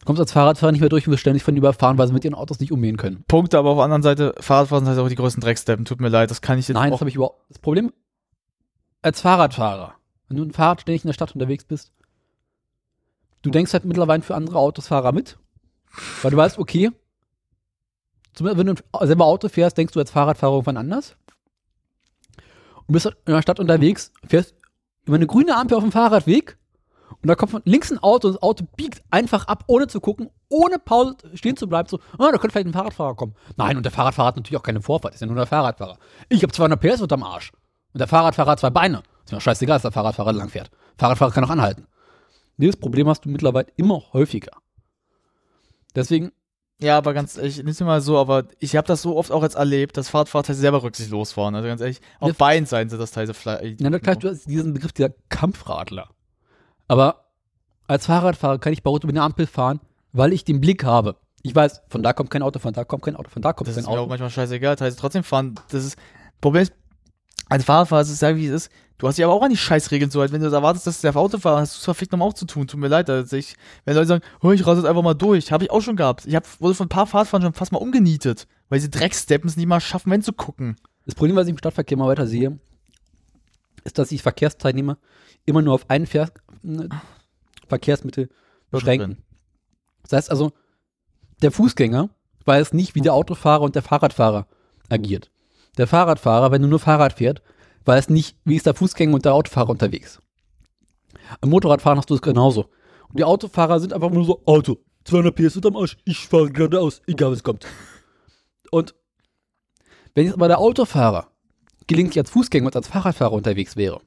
S2: Du kommst als Fahrradfahrer nicht mehr durch und wirst ständig von ihnen überfahren, weil sie mit ihren Autos nicht umgehen können.
S3: Punkte, aber auf der anderen Seite, Fahrradfahren sind halt auch die größten Drecksteppen. Tut mir leid, das kann ich jetzt
S2: Nein, das habe ich überhaupt. Das Problem, als Fahrradfahrer, wenn du ein Fahrrad ständig in der Stadt unterwegs bist, du denkst halt mittlerweile für andere Autosfahrer mit, weil du weißt, okay, zumindest wenn du selber Auto fährst, denkst du als Fahrradfahrer irgendwann anders. Und bist in der Stadt unterwegs, fährst über eine grüne Ampel auf dem Fahrradweg und da kommt von links ein Auto und das Auto biegt einfach ab, ohne zu gucken, ohne Pause stehen zu bleiben, so, ah, da könnte vielleicht ein Fahrradfahrer kommen. Nein, und der Fahrradfahrer hat natürlich auch keine Vorfahrt, ist ja nur der Fahrradfahrer. Ich habe 200 PS unterm Arsch. Und der Fahrradfahrer hat zwei Beine. Ist mir scheißegal, dass der Fahrradfahrer lang fährt. Fahrradfahrer kann auch anhalten. Dieses Problem hast du mittlerweile immer häufiger. Deswegen,
S3: Ja, aber ganz ehrlich, nicht mal so, aber ich habe das so oft auch jetzt erlebt, dass Fahrradfahrer teilweise selber rücksichtslos waren. Also ganz ehrlich, auf
S2: Ja.
S3: beiden Seiten sind das teilweise vielleicht.
S2: ja, na klar, du hast diesen Begriff dieser Kampfradler. Aber als Fahrradfahrer kann ich bei Rot über eine Ampel fahren, weil ich den Blick habe. Ich weiß, von da kommt kein Auto, von da kommt kein Auto, von da kommt
S3: Das
S2: kein
S3: ist mir auch
S2: Auto.
S3: manchmal scheißegal, teilweise trotzdem fahren. Das ist, Problem ist, als Fahrradfahrer ist es ja wie es ist. Du hast dich aber auch an die Scheißregeln so halt. Wenn du erwartest, dass der Autofahrer hast du es verfickt nochmal auch zu tun. Tut mir leid. Also ich, wenn Leute sagen, oh, ich rase jetzt einfach mal durch, habe ich auch schon gehabt. Ich hab, wurde von ein paar Fahrradfahrern schon fast mal umgenietet, weil sie Drecksteppen es nicht mal schaffen, wenn zu gucken.
S2: Das Problem, was ich im Stadtverkehr mal weiter sehe, ist, dass sich Verkehrsteilnehmer immer nur auf ein Ver ne, Verkehrsmittel beschränken. Das heißt also, der Fußgänger weiß nicht, wie der Autofahrer und der Fahrradfahrer agiert. Der Fahrradfahrer, wenn er nur Fahrrad fährt, weiß nicht, wie ist der Fußgänger und der Autofahrer unterwegs. Am Motorradfahren hast du es genauso. Und die Autofahrer sind einfach nur so, Auto, 200 PS unterm Arsch, ich fahre geradeaus, egal was kommt. Und wenn jetzt aber der Autofahrer gelegentlich als Fußgänger und als Fahrradfahrer unterwegs wäre,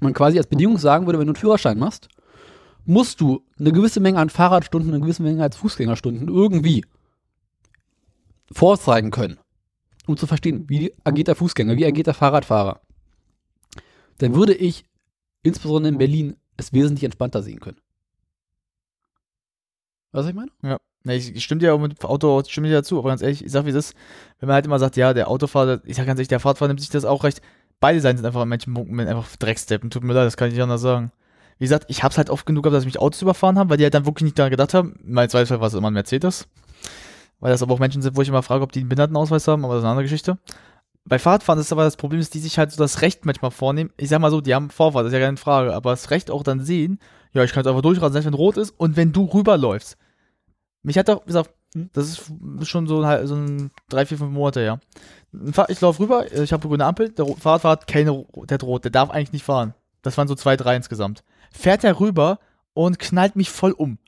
S2: man quasi als Bedingung sagen würde, wenn du einen Führerschein machst, musst du eine gewisse Menge an Fahrradstunden, eine gewisse Menge als Fußgängerstunden irgendwie vorzeigen können, um zu verstehen, wie agiert der Fußgänger, wie agiert der Fahrradfahrer, dann würde ich insbesondere in Berlin es wesentlich entspannter sehen können. Was ich meine?
S3: Ja. Ich, ich stimme dir auch mit Auto, stimme dir dazu, aber ganz ehrlich, ich sag wie es ist, wenn man halt immer sagt, ja, der Autofahrer, ich sag ganz ehrlich, der Fahrradfahrer nimmt sich das auch recht. Beide Seiten sind einfach an manchen Punkten einfach Drecksteppen, tut mir leid, das kann ich nicht anders sagen. Wie gesagt, ich hab's halt oft genug gehabt, dass mich Autos überfahren haben, weil die halt dann wirklich nicht daran gedacht haben. Mein Zweifel war es immer ein Mercedes. Weil das aber auch Menschen sind, wo ich immer frage, ob die einen Behindertenausweis haben, aber das ist eine andere Geschichte. Bei Fahrradfahren ist aber das Problem, dass die sich halt so das Recht manchmal vornehmen. Ich sag mal so, die haben Vorfahrt, das ist ja keine Frage, aber das Recht auch dann sehen, ja, ich kann jetzt einfach durchrasen, selbst wenn rot ist und wenn du rüberläufst. Mich hat doch gesagt, das ist schon so, ein- so ein drei, vier, fünf Monate Fahr- Ich laufe rüber, ich habe grüne Ampel, der Fahrradfahrer hat keine, der hat rot, der darf eigentlich nicht fahren. Das waren so zwei, drei insgesamt. Fährt er rüber und knallt mich voll um.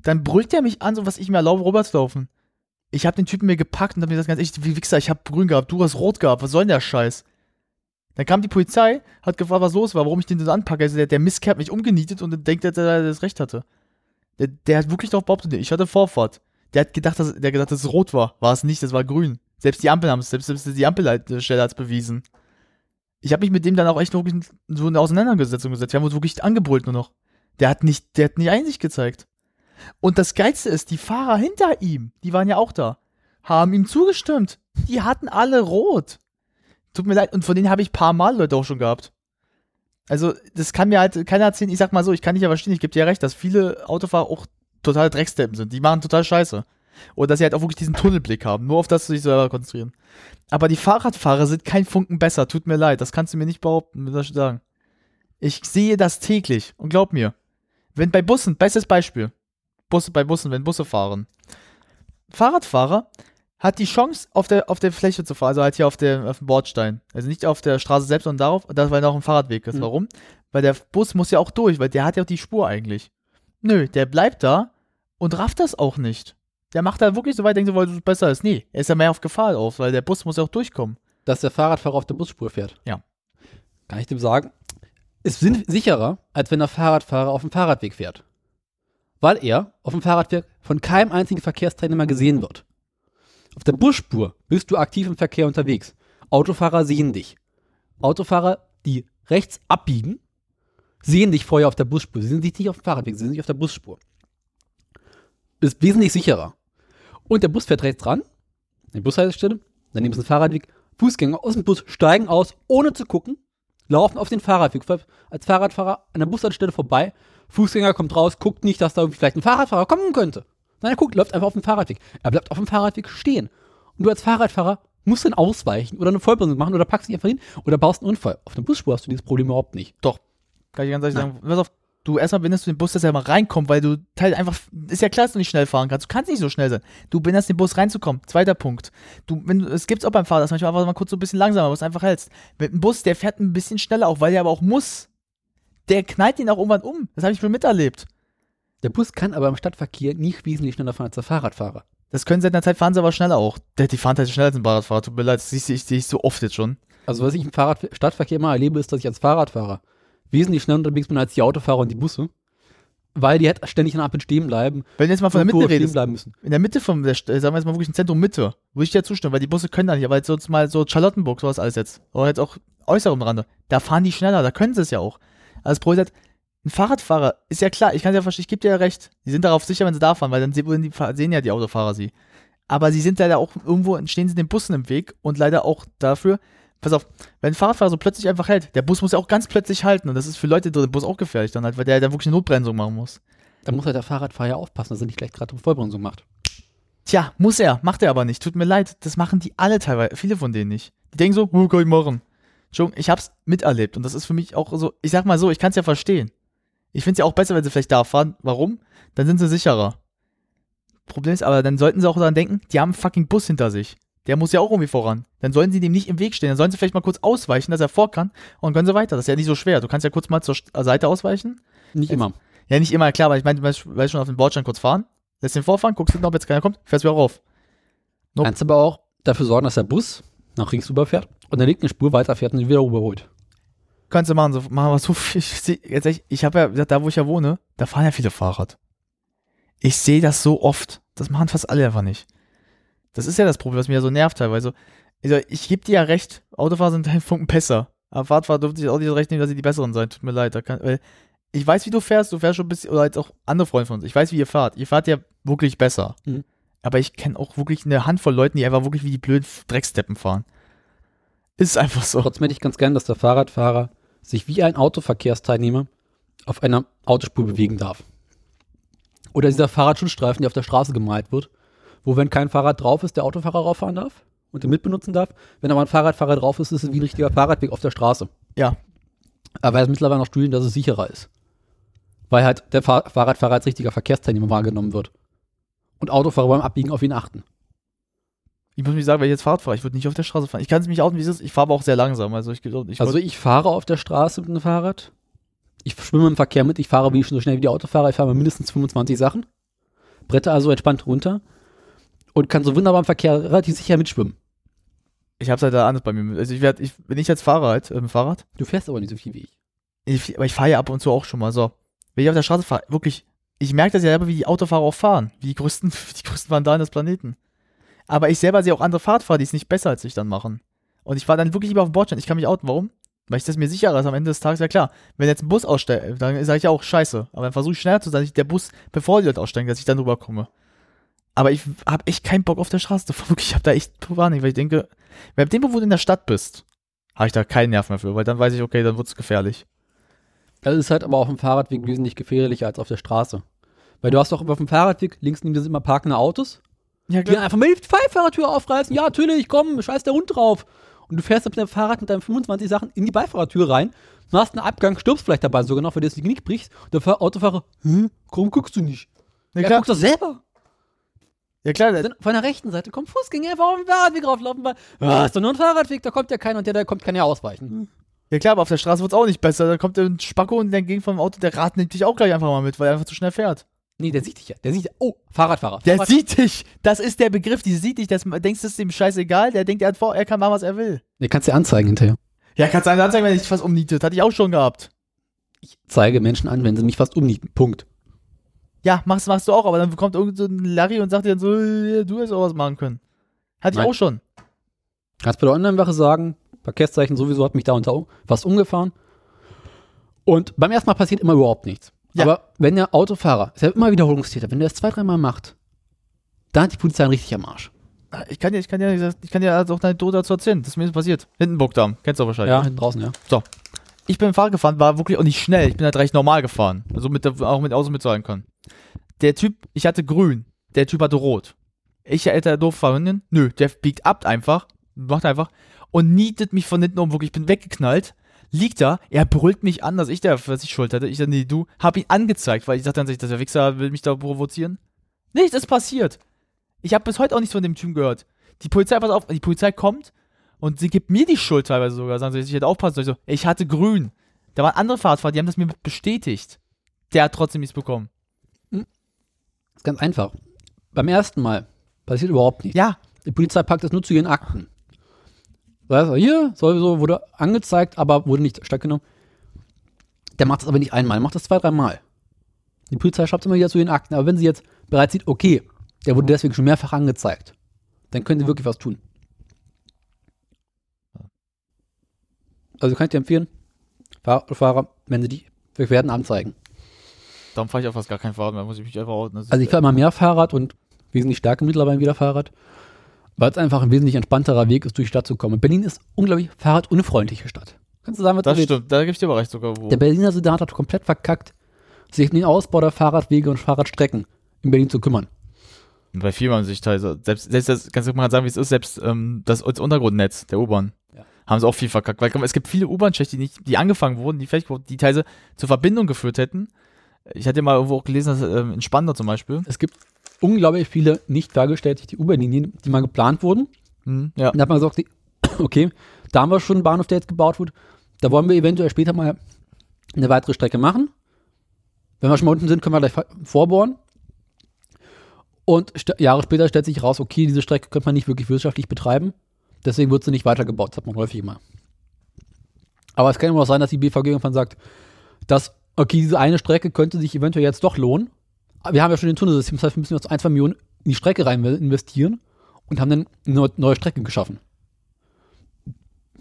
S3: Dann brüllt er mich an, so was ich mir erlaube, rüber zu laufen. Ich habe den Typen mir gepackt und hab mir gesagt, ganz ehrlich, wie Wichser, ich habe grün gehabt, du hast rot gehabt, was soll denn der Scheiß? Dann kam die Polizei, hat gefragt, was los war, warum ich den so anpacke. Also der, der Mistkerl hat mich umgenietet und denkt dass er das Recht hatte. Der, der hat wirklich darauf behauptet, ich hatte Vorfahrt. Der hat gedacht, dass, der gedacht, dass es rot war. War es nicht, das war grün. Selbst die Ampel haben es, selbst, selbst die Ampelstelle hat es bewiesen. Ich habe mich mit dem dann auch echt wirklich so eine Auseinandersetzung gesetzt. Wir haben uns wirklich angebrüllt nur noch. Der hat nicht, der hat nicht Einsicht gezeigt. Und das Geilste ist, die Fahrer hinter ihm, die waren ja auch da, haben ihm zugestimmt. Die hatten alle rot. Tut mir leid, und von denen habe ich paar Mal Leute auch schon gehabt. Also, das kann mir halt keiner erzählen. Ich sag mal so, ich kann nicht ja verstehen, ich gebe dir ja recht, dass viele Autofahrer auch total Drecksteppen sind. Die machen total scheiße. Oder dass sie halt auch wirklich diesen Tunnelblick haben. Nur auf das sich selber konzentrieren. Aber die Fahrradfahrer sind kein Funken besser. Tut mir leid. Das kannst du mir nicht behaupten, muss ich sagen. Ich sehe das täglich. Und glaub mir. Wenn bei Bussen, bestes Beispiel. Busse, bei Bussen, wenn Busse fahren. Fahrradfahrer hat die Chance, auf der, auf der Fläche zu fahren, also halt hier auf, der, auf dem Bordstein. Also nicht auf der Straße selbst, sondern darauf, da weil noch ein Fahrradweg ist.
S2: Mhm.
S3: Warum? Weil der Bus muss ja auch durch, weil der hat ja auch die Spur eigentlich. Nö, der bleibt da und rafft das auch nicht. Der macht da wirklich so weit, denkt so, weil es besser ist. Nee, er ist ja mehr auf Gefahr auf, weil der Bus muss ja auch durchkommen.
S2: dass der Fahrradfahrer auf der Busspur fährt.
S3: Ja.
S2: Kann ich dem sagen, ist sicherer, als wenn der Fahrradfahrer auf dem Fahrradweg fährt. Weil er auf dem Fahrradweg von keinem einzigen Verkehrsteilnehmer gesehen wird. Auf der Busspur bist du aktiv im Verkehr unterwegs. Autofahrer sehen dich. Autofahrer, die rechts abbiegen, sehen dich vorher auf der Busspur. Sie sind dich nicht auf dem Fahrradweg, sie sind nicht auf der Busspur. Ist wesentlich sicherer. Und der Bus fährt rechts ran, die Bushaltestelle, daneben ist ein Fahrradweg. Fußgänger aus dem Bus steigen aus, ohne zu gucken, laufen auf den Fahrradweg. Als Fahrradfahrer an der Bushaltestelle vorbei. Fußgänger kommt raus, guckt nicht, dass da vielleicht ein Fahrradfahrer kommen könnte. Nein, er guckt, läuft einfach auf dem Fahrradweg. Er bleibt auf dem Fahrradweg stehen. Und du als Fahrradfahrer musst dann ausweichen oder eine Vollbremsung machen oder packst dich einfach hin oder baust einen Unfall. Auf der Busspur hast du dieses Problem überhaupt nicht.
S3: Doch. Kann ich ganz ehrlich sagen. Pass auf, du erstmal bindest du den Bus, dass er mal reinkommt, weil du teil einfach, ist ja klar, dass du nicht schnell fahren kannst. Du kannst nicht so schnell sein. Du binderst den Bus reinzukommen. Zweiter Punkt. Du, wenn du, es gibt's auch beim Fahrrad, dass manchmal einfach mal kurz so ein bisschen langsamer, was einfach hältst. Mit dem Bus, der fährt ein bisschen schneller auch, weil er aber auch muss. Der knallt ihn auch irgendwann um. Das habe ich schon miterlebt.
S2: Der Bus kann aber im Stadtverkehr nicht wesentlich schneller fahren als der Fahrradfahrer.
S3: Das können seit einer Zeit fahren sie aber schneller auch. Der, die fahren halt schneller als ein Fahrradfahrer. Tut mir leid, das sehe ich, ich so oft jetzt schon.
S2: Also was ich im Fahrrad Stadtverkehr immer erlebe, ist, dass ich als Fahrradfahrer wesentlich schneller unterwegs bin als die Autofahrer und die Busse. Weil die halt ständig an der Ampel stehen bleiben.
S3: Wenn jetzt mal von der Mitte redest,
S2: bleiben müssen.
S3: in der Mitte von der, äh, sagen wir jetzt mal wirklich im Zentrum Mitte, würde ich dir zustimmen, weil die Busse können da nicht, aber jetzt sonst mal so Charlottenburg, sowas alles jetzt, oder jetzt auch äußerem Rande, da fahren die schneller, da können sie es ja auch. Also das Problem ist halt, ein Fahrradfahrer, ist ja klar, ich kann ja verstehen, ich gebe dir ja recht, die sind darauf sicher, wenn sie da fahren, weil dann sehen, die, sehen ja die Autofahrer sie. Aber sie sind leider auch irgendwo, stehen sie den Bussen im Weg und leider auch dafür, pass auf, wenn ein Fahrradfahrer so plötzlich einfach hält, der Bus muss ja auch ganz plötzlich halten und das ist für Leute drin im Bus auch gefährlich dann halt, weil der dann wirklich eine Notbremsung machen muss.
S2: Da muss halt der Fahrradfahrer ja aufpassen, dass er nicht gleich gerade eine Vollbremsung macht.
S3: Tja, muss er, macht er aber nicht. Tut mir leid, das machen die alle teilweise, viele von denen nicht. Die denken so, oh, kann ich machen. Entschuldigung, ich hab's miterlebt und das ist für mich auch so, ich sag mal so, ich kann's ja verstehen. Ich find's ja auch besser, wenn sie vielleicht da fahren. Warum? Dann sind sie sicherer. Problem ist aber, dann sollten sie auch daran denken, die haben einen fucking Bus hinter sich. Der muss ja auch irgendwie voran. Dann sollen sie dem nicht im Weg stehen. Dann sollen sie vielleicht mal kurz ausweichen, dass er vor kann und können sie weiter. Das ist ja nicht so schwer. Du kannst ja kurz mal zur St- Seite ausweichen.
S2: Nicht immer.
S3: Ja, nicht immer, klar, aber ich meine, du weißt weißt schon auf den Bordstein kurz fahren, lässt den vorfahren, guckst hinten, ob jetzt keiner kommt, fährst wieder rauf. Nope.
S2: Kannst aber auch dafür sorgen, dass der Bus nach links überfährt und der linke Spur weiterfährt und ihn wieder überholt.
S3: Kannst du machen, so, machen wir so viel. Ich, seh- jetzt echt, ich habe ja, da wo ich ja wohne, da fahren ja viele Fahrrad. Ich sehe das so oft. Das machen fast alle einfach nicht. Das ist ja das Problem, was mich ja so nervt teilweise. Also, ich gebe dir ja recht, Autofahrer sind ein Funken besser. Aber Fahrradfahrer dürfte ich auch nicht so recht nehmen, dass sie die besseren sein. Tut mir leid. Kann, weil ich weiß, wie du fährst, du fährst schon ein bisschen, oder halt auch andere Freunde von uns. Ich weiß, wie ihr fahrt. Ihr fahrt ja wirklich besser.
S2: Mhm.
S3: Aber ich kenne auch wirklich eine Handvoll Leuten, die einfach wirklich wie die blöden Drecksteppen fahren. Ist einfach so.
S2: Trotzdem hätte ich ganz gern, dass der Fahrradfahrer sich wie ein Autoverkehrsteilnehmer auf einer Autospur bewegen darf. Oder dieser Fahrradschutzstreifen, der auf der Straße gemalt wird, wo wenn kein Fahrrad drauf ist, der Autofahrer rauffahren darf und den mitbenutzen darf. Wenn aber ein Fahrradfahrer drauf ist, ist es wie ein richtiger Fahrradweg auf der Straße.
S3: Ja.
S2: Aber es mittlerweile noch Studien, dass es sicherer ist. Weil halt der Fahr Fahrradfahrer als richtiger Verkehrsteilnehmer wahrgenommen wird. Und Autofahrer beim Abbiegen auf ihn achten.
S3: Ich muss mich sagen, wenn ich jetzt Fahrrad fahre, ich würde nicht auf der Straße fahren. Ich kann es mich outen, wie es ist. Ich fahre aber auch sehr langsam. Also ich, ich
S2: Also ich fahre auf der Straße mit einem Fahrrad. Ich schwimme im Verkehr mit. Ich fahre wie so schnell wie die Autofahrer. Ich fahre mindestens 25 Sachen. Brette also entspannt runter. Und kann so wunderbar im Verkehr relativ sicher mitschwimmen.
S3: ich habe es halt anders bei mir. Also ich werde, ich, wenn ich jetzt fahre halt äh, dem Fahrrad,
S2: Du fährst aber nicht so viel wie ich.
S3: ich, aber ich fahre ja ab und zu auch schon mal so. Wenn ich auf der Straße fahre, wirklich, ich merke das ja selber, wie die Autofahrer auch fahren. Wie die größten, die größten Vandalen des Planeten. Aber ich selber sehe auch andere Fahrradfahrer, die es nicht besser als ich dann machen. Und ich fahre dann wirklich lieber auf dem Bordstein. Ich kann mich outen. Warum? Weil ich das mir sicherer ist am Ende des Tages. Ja klar, wenn jetzt ein Bus aussteigt, dann sage ich ja auch scheiße. Aber dann versuche ich schneller zu sein, dass ich der Bus, bevor die Leute aussteigen, dass ich dann rüberkomme. Aber ich habe echt keinen Bock auf der Straße. Wirklich, ich habe da echt Panik, weil ich denke, wenn du in der Stadt bist, habe ich da keinen Nerv mehr für, weil dann weiß ich, okay, dann wird es gefährlich.
S2: Das ist halt aber auf dem Fahrradweg wesentlich gefährlicher als auf der Straße. Weil du hast doch auf dem Fahrradweg links neben dir sind immer parkende Autos,
S3: Ja,
S2: die dann einfach mal die Beifahrertür aufreißen. Ja, natürlich, komm, scheiß der Hund drauf. Und du fährst mit deinem Fahrrad mit deinen 25 Sachen in die Beifahrertür rein, machst einen Abgang, stirbst vielleicht dabei sogar noch, weil dir das Genick brichst. Und der Fahr- Autofahrer, hm, warum guckst du nicht?
S3: Ja,
S2: Ja,
S3: klar.
S2: guck doch selber.
S3: Ja, klar,
S2: Dann von der rechten Seite kommt Fußgänger einfach auf den Fahrradweg rauflaufen, weil, ah, ist doch nur ein Fahrradweg, da kommt ja keiner und der, der kommt, kann ja ausweichen.
S3: Ja klar, aber auf der Straße wird es auch nicht besser. Da kommt ein Spacko und entgegen vom Auto, der Rad nimmt dich auch gleich einfach mal mit, weil er einfach zu schnell fährt.
S2: Nee, der sieht dich ja. Der sieht, oh, Fahrradfahrer.
S3: Der
S2: Fahrrad
S3: sieht dich. Das ist der Begriff, die sieht dich. Das, denkst du, ist ihm scheißegal? Der denkt, er, hat vor, er kann machen, was er will.
S2: Der kannst du anzeigen hinterher.
S3: Ja, kannst du einem anzeigen, wenn er dich fast umnietet. Hatte ich auch schon gehabt.
S2: Ich zeige Menschen an, wenn sie mich fast umnieten. Punkt.
S3: Ja, machst, machst du auch, aber dann kommt irgend so ein Larry und sagt dir dann so, äh, du hättest auch was machen können. Hatte ich
S2: Nein.
S3: auch schon.
S2: Kannst bei der Online-Wache sagen, Verkehrszeichen sowieso hat mich da unter was umgefahren. Und beim ersten Mal passiert immer überhaupt nichts.
S3: Ja.
S2: Aber wenn der Autofahrer, ist ja immer Wiederholungstäter, wenn der das zwei, dreimal macht, dann hat die Polizei richtig am Arsch.
S3: Ich kann dir, ich kann dir, ich kann dir also auch deine Tod dazu erzählen. Das ist mir passiert. Hindenburgdamm. Kennst du wahrscheinlich.
S2: Ja, hinten draußen, ja.
S3: Ich bin Fahrrad gefahren, war wirklich auch nicht schnell. Ich bin halt recht normal gefahren. Also mit der, auch mit Auto mitzahlen können. Der Typ, ich hatte grün. Der Typ hatte rot. Ich hätte doof fahren. Nö, der biegt ab einfach. Macht einfach. Und nietet mich von hinten um. Wirklich, ich bin weggeknallt. Liegt da, er brüllt mich an, dass ich der, was ich Schuld hatte. Ich dann, nee, du, hab ihn angezeigt, weil ich dachte an sich, dass der Wichser will mich da provozieren. Nichts ist passiert. Ich habe bis heute auch nichts von dem Typen gehört. Die Polizei, pass auf, die Polizei kommt und sie gibt mir die Schuld teilweise sogar. Sagen sie, ich hätte aufpassen sollen. Ich so, ich hatte grün. Da waren andere Fahrradfahrer, die haben das mir bestätigt. Der hat trotzdem nichts bekommen.
S2: Ist ganz einfach. Beim ersten Mal passiert überhaupt nichts.
S3: Ja,
S2: Die Polizei packt das nur zu ihren Akten. Das heißt, hier, sowieso wurde angezeigt, aber wurde nicht stattgenommen. Der macht das aber nicht einmal, der macht das zwei, dreimal. Die Polizei schreibt immer wieder zu ihren Akten, aber wenn sie jetzt bereits sieht, okay, der wurde deswegen schon mehrfach angezeigt, dann können sie wirklich was tun. Also kann ich dir empfehlen, Fahr Fahrer, wenn sie die, wir werden anzeigen.
S3: darum fahre ich auch fast gar kein Fahrrad mehr, muss ich mich einfach outen.
S2: Also ich fahre immer mehr Fahrrad und wesentlich stärker mittlerweile wieder Fahrrad, weil es einfach ein wesentlich entspannterer Weg ist, durch die Stadt zu kommen. Berlin ist unglaublich fahrradunfreundliche Stadt. Kannst du sagen, was
S3: das
S2: du
S3: stimmt, da gebe ich dir aber recht sogar. Wo.
S2: Der Berliner Senat hat komplett verkackt, sich um den Ausbau der Fahrradwege und Fahrradstrecken in Berlin zu kümmern.
S3: Bei viel man sich teilweise, selbst, selbst das, kannst du mal sagen, wie es ist, selbst ähm, das, das Untergrundnetz der U-Bahn haben sie auch viel verkackt. Weil es gibt viele U-Bahn-Schächte, die, nicht- die angefangen wurden, die vielleicht die teilweise zur Verbindung geführt hätten. Ich hatte mal irgendwo auch gelesen, dass ähm, in Spandau zum Beispiel.
S2: Es gibt unglaublich viele nicht vergestellte U-Bahn-Linien, die mal geplant wurden.
S3: Hm, ja.
S2: Und da hat man gesagt, die- okay, da haben wir schon einen Bahnhof, der jetzt gebaut wird. Da wollen wir eventuell später mal eine weitere Strecke machen. Wenn wir schon mal unten sind, können wir gleich vorbohren. Und Jahre später stellt sich raus, okay, diese Strecke könnte man nicht wirklich wirtschaftlich betreiben. Deswegen wird sie nicht weitergebaut. Das hat man häufig immer. Aber es kann immer auch sein, dass die BVG irgendwann sagt, dass, okay, diese eine Strecke könnte sich eventuell jetzt doch lohnen. Wir haben ja schon den Tunnelsystem, das heißt, wir müssen jetzt ein, zwei Millionen in die Strecke rein investieren und haben dann eine neu- neue Strecke geschaffen.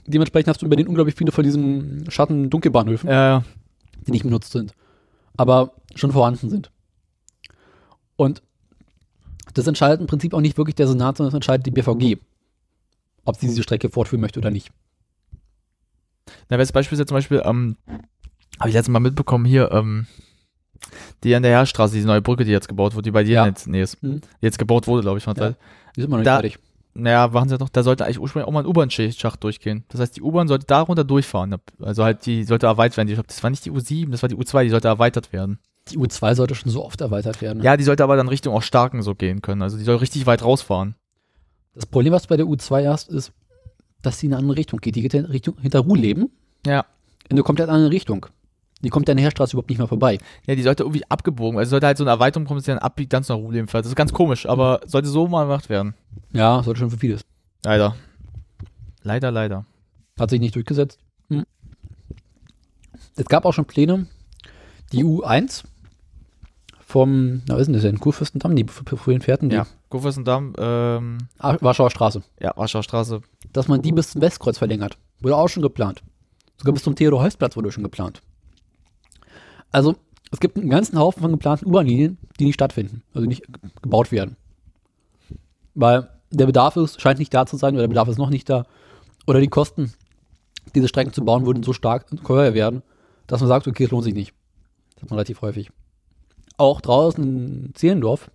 S2: Dementsprechend hast du in Berlin unglaublich viele von diesen Schatten-Dunkelbahnhöfen,
S3: ja.
S2: die nicht benutzt sind, aber schon vorhanden sind. Und Das entscheidet im Prinzip auch nicht wirklich der Senat, sondern das entscheidet die BVG, ob sie diese Strecke fortführen möchte oder nicht.
S3: Na, wenn Beispiel jetzt zum Beispiel, ähm, habe ich letztes Mal mitbekommen hier, ähm, die an der Heerstraße, diese neue Brücke, die jetzt gebaut wurde, die bei dir
S2: Ja.
S3: jetzt, nee, ist,
S2: Mhm.
S3: jetzt gebaut wurde, glaube ich, der
S2: Ja.
S3: Zeit.
S2: Die sind immer noch nicht
S3: Da-
S2: fertig.
S3: Naja, machen sie doch, da sollte eigentlich ursprünglich auch mal ein U-Bahn-Schacht durchgehen. Das heißt, die U-Bahn sollte da runter durchfahren. Also halt, die sollte erweitert werden. Ich glaube, das war nicht die U7, das war die U2, die sollte erweitert werden.
S2: Die U2 sollte schon so oft erweitert werden.
S3: Ja, die sollte aber dann Richtung auch Starken so gehen können. Also die soll richtig weit rausfahren.
S2: Das Problem, was bei der U2 erst ist, dass sie in eine andere Richtung geht. Die geht in Richtung hinter Ruhleben
S3: Ja.
S2: in eine komplett andere Richtung. Die kommt an der Heerstraße überhaupt nicht mehr vorbei.
S3: Ja, die sollte irgendwie abgebogen. Also sollte halt so eine Erweiterung kommen, dass die dann abbiegt, ganz nach Ruhleben fährt. Das ist ganz komisch, aber sollte so mal gemacht werden.
S2: Ja, sollte schon für vieles.
S3: Leider. Leider, leider.
S2: Hat sich nicht durchgesetzt. Hm. Es gab auch schon Pläne, die U1 vom, na, was ist denn das denn? Kurfürstendamm, die vorhin fährten, die
S3: Ja. Kurfürstendamm, ähm,
S2: Ah, Warschauer Straße.
S3: ja, Warschauer Straße.
S2: Dass man die bis zum Westkreuz verlängert. Wurde auch schon geplant. Sogar bis zum Theodor-Heuss-Platz wurde schon geplant. Also, es gibt einen ganzen Haufen von geplanten U-Bahn-Linien, die nicht stattfinden, also nicht ge- gebaut werden. Weil der Bedarf ist, scheint nicht da zu sein, oder der Bedarf ist noch nicht da. Oder die Kosten, diese Strecken zu bauen, würden so stark teuer werden, dass man sagt, okay, es lohnt sich nicht. Das hat man relativ häufig. Auch draußen in Zehlendorf,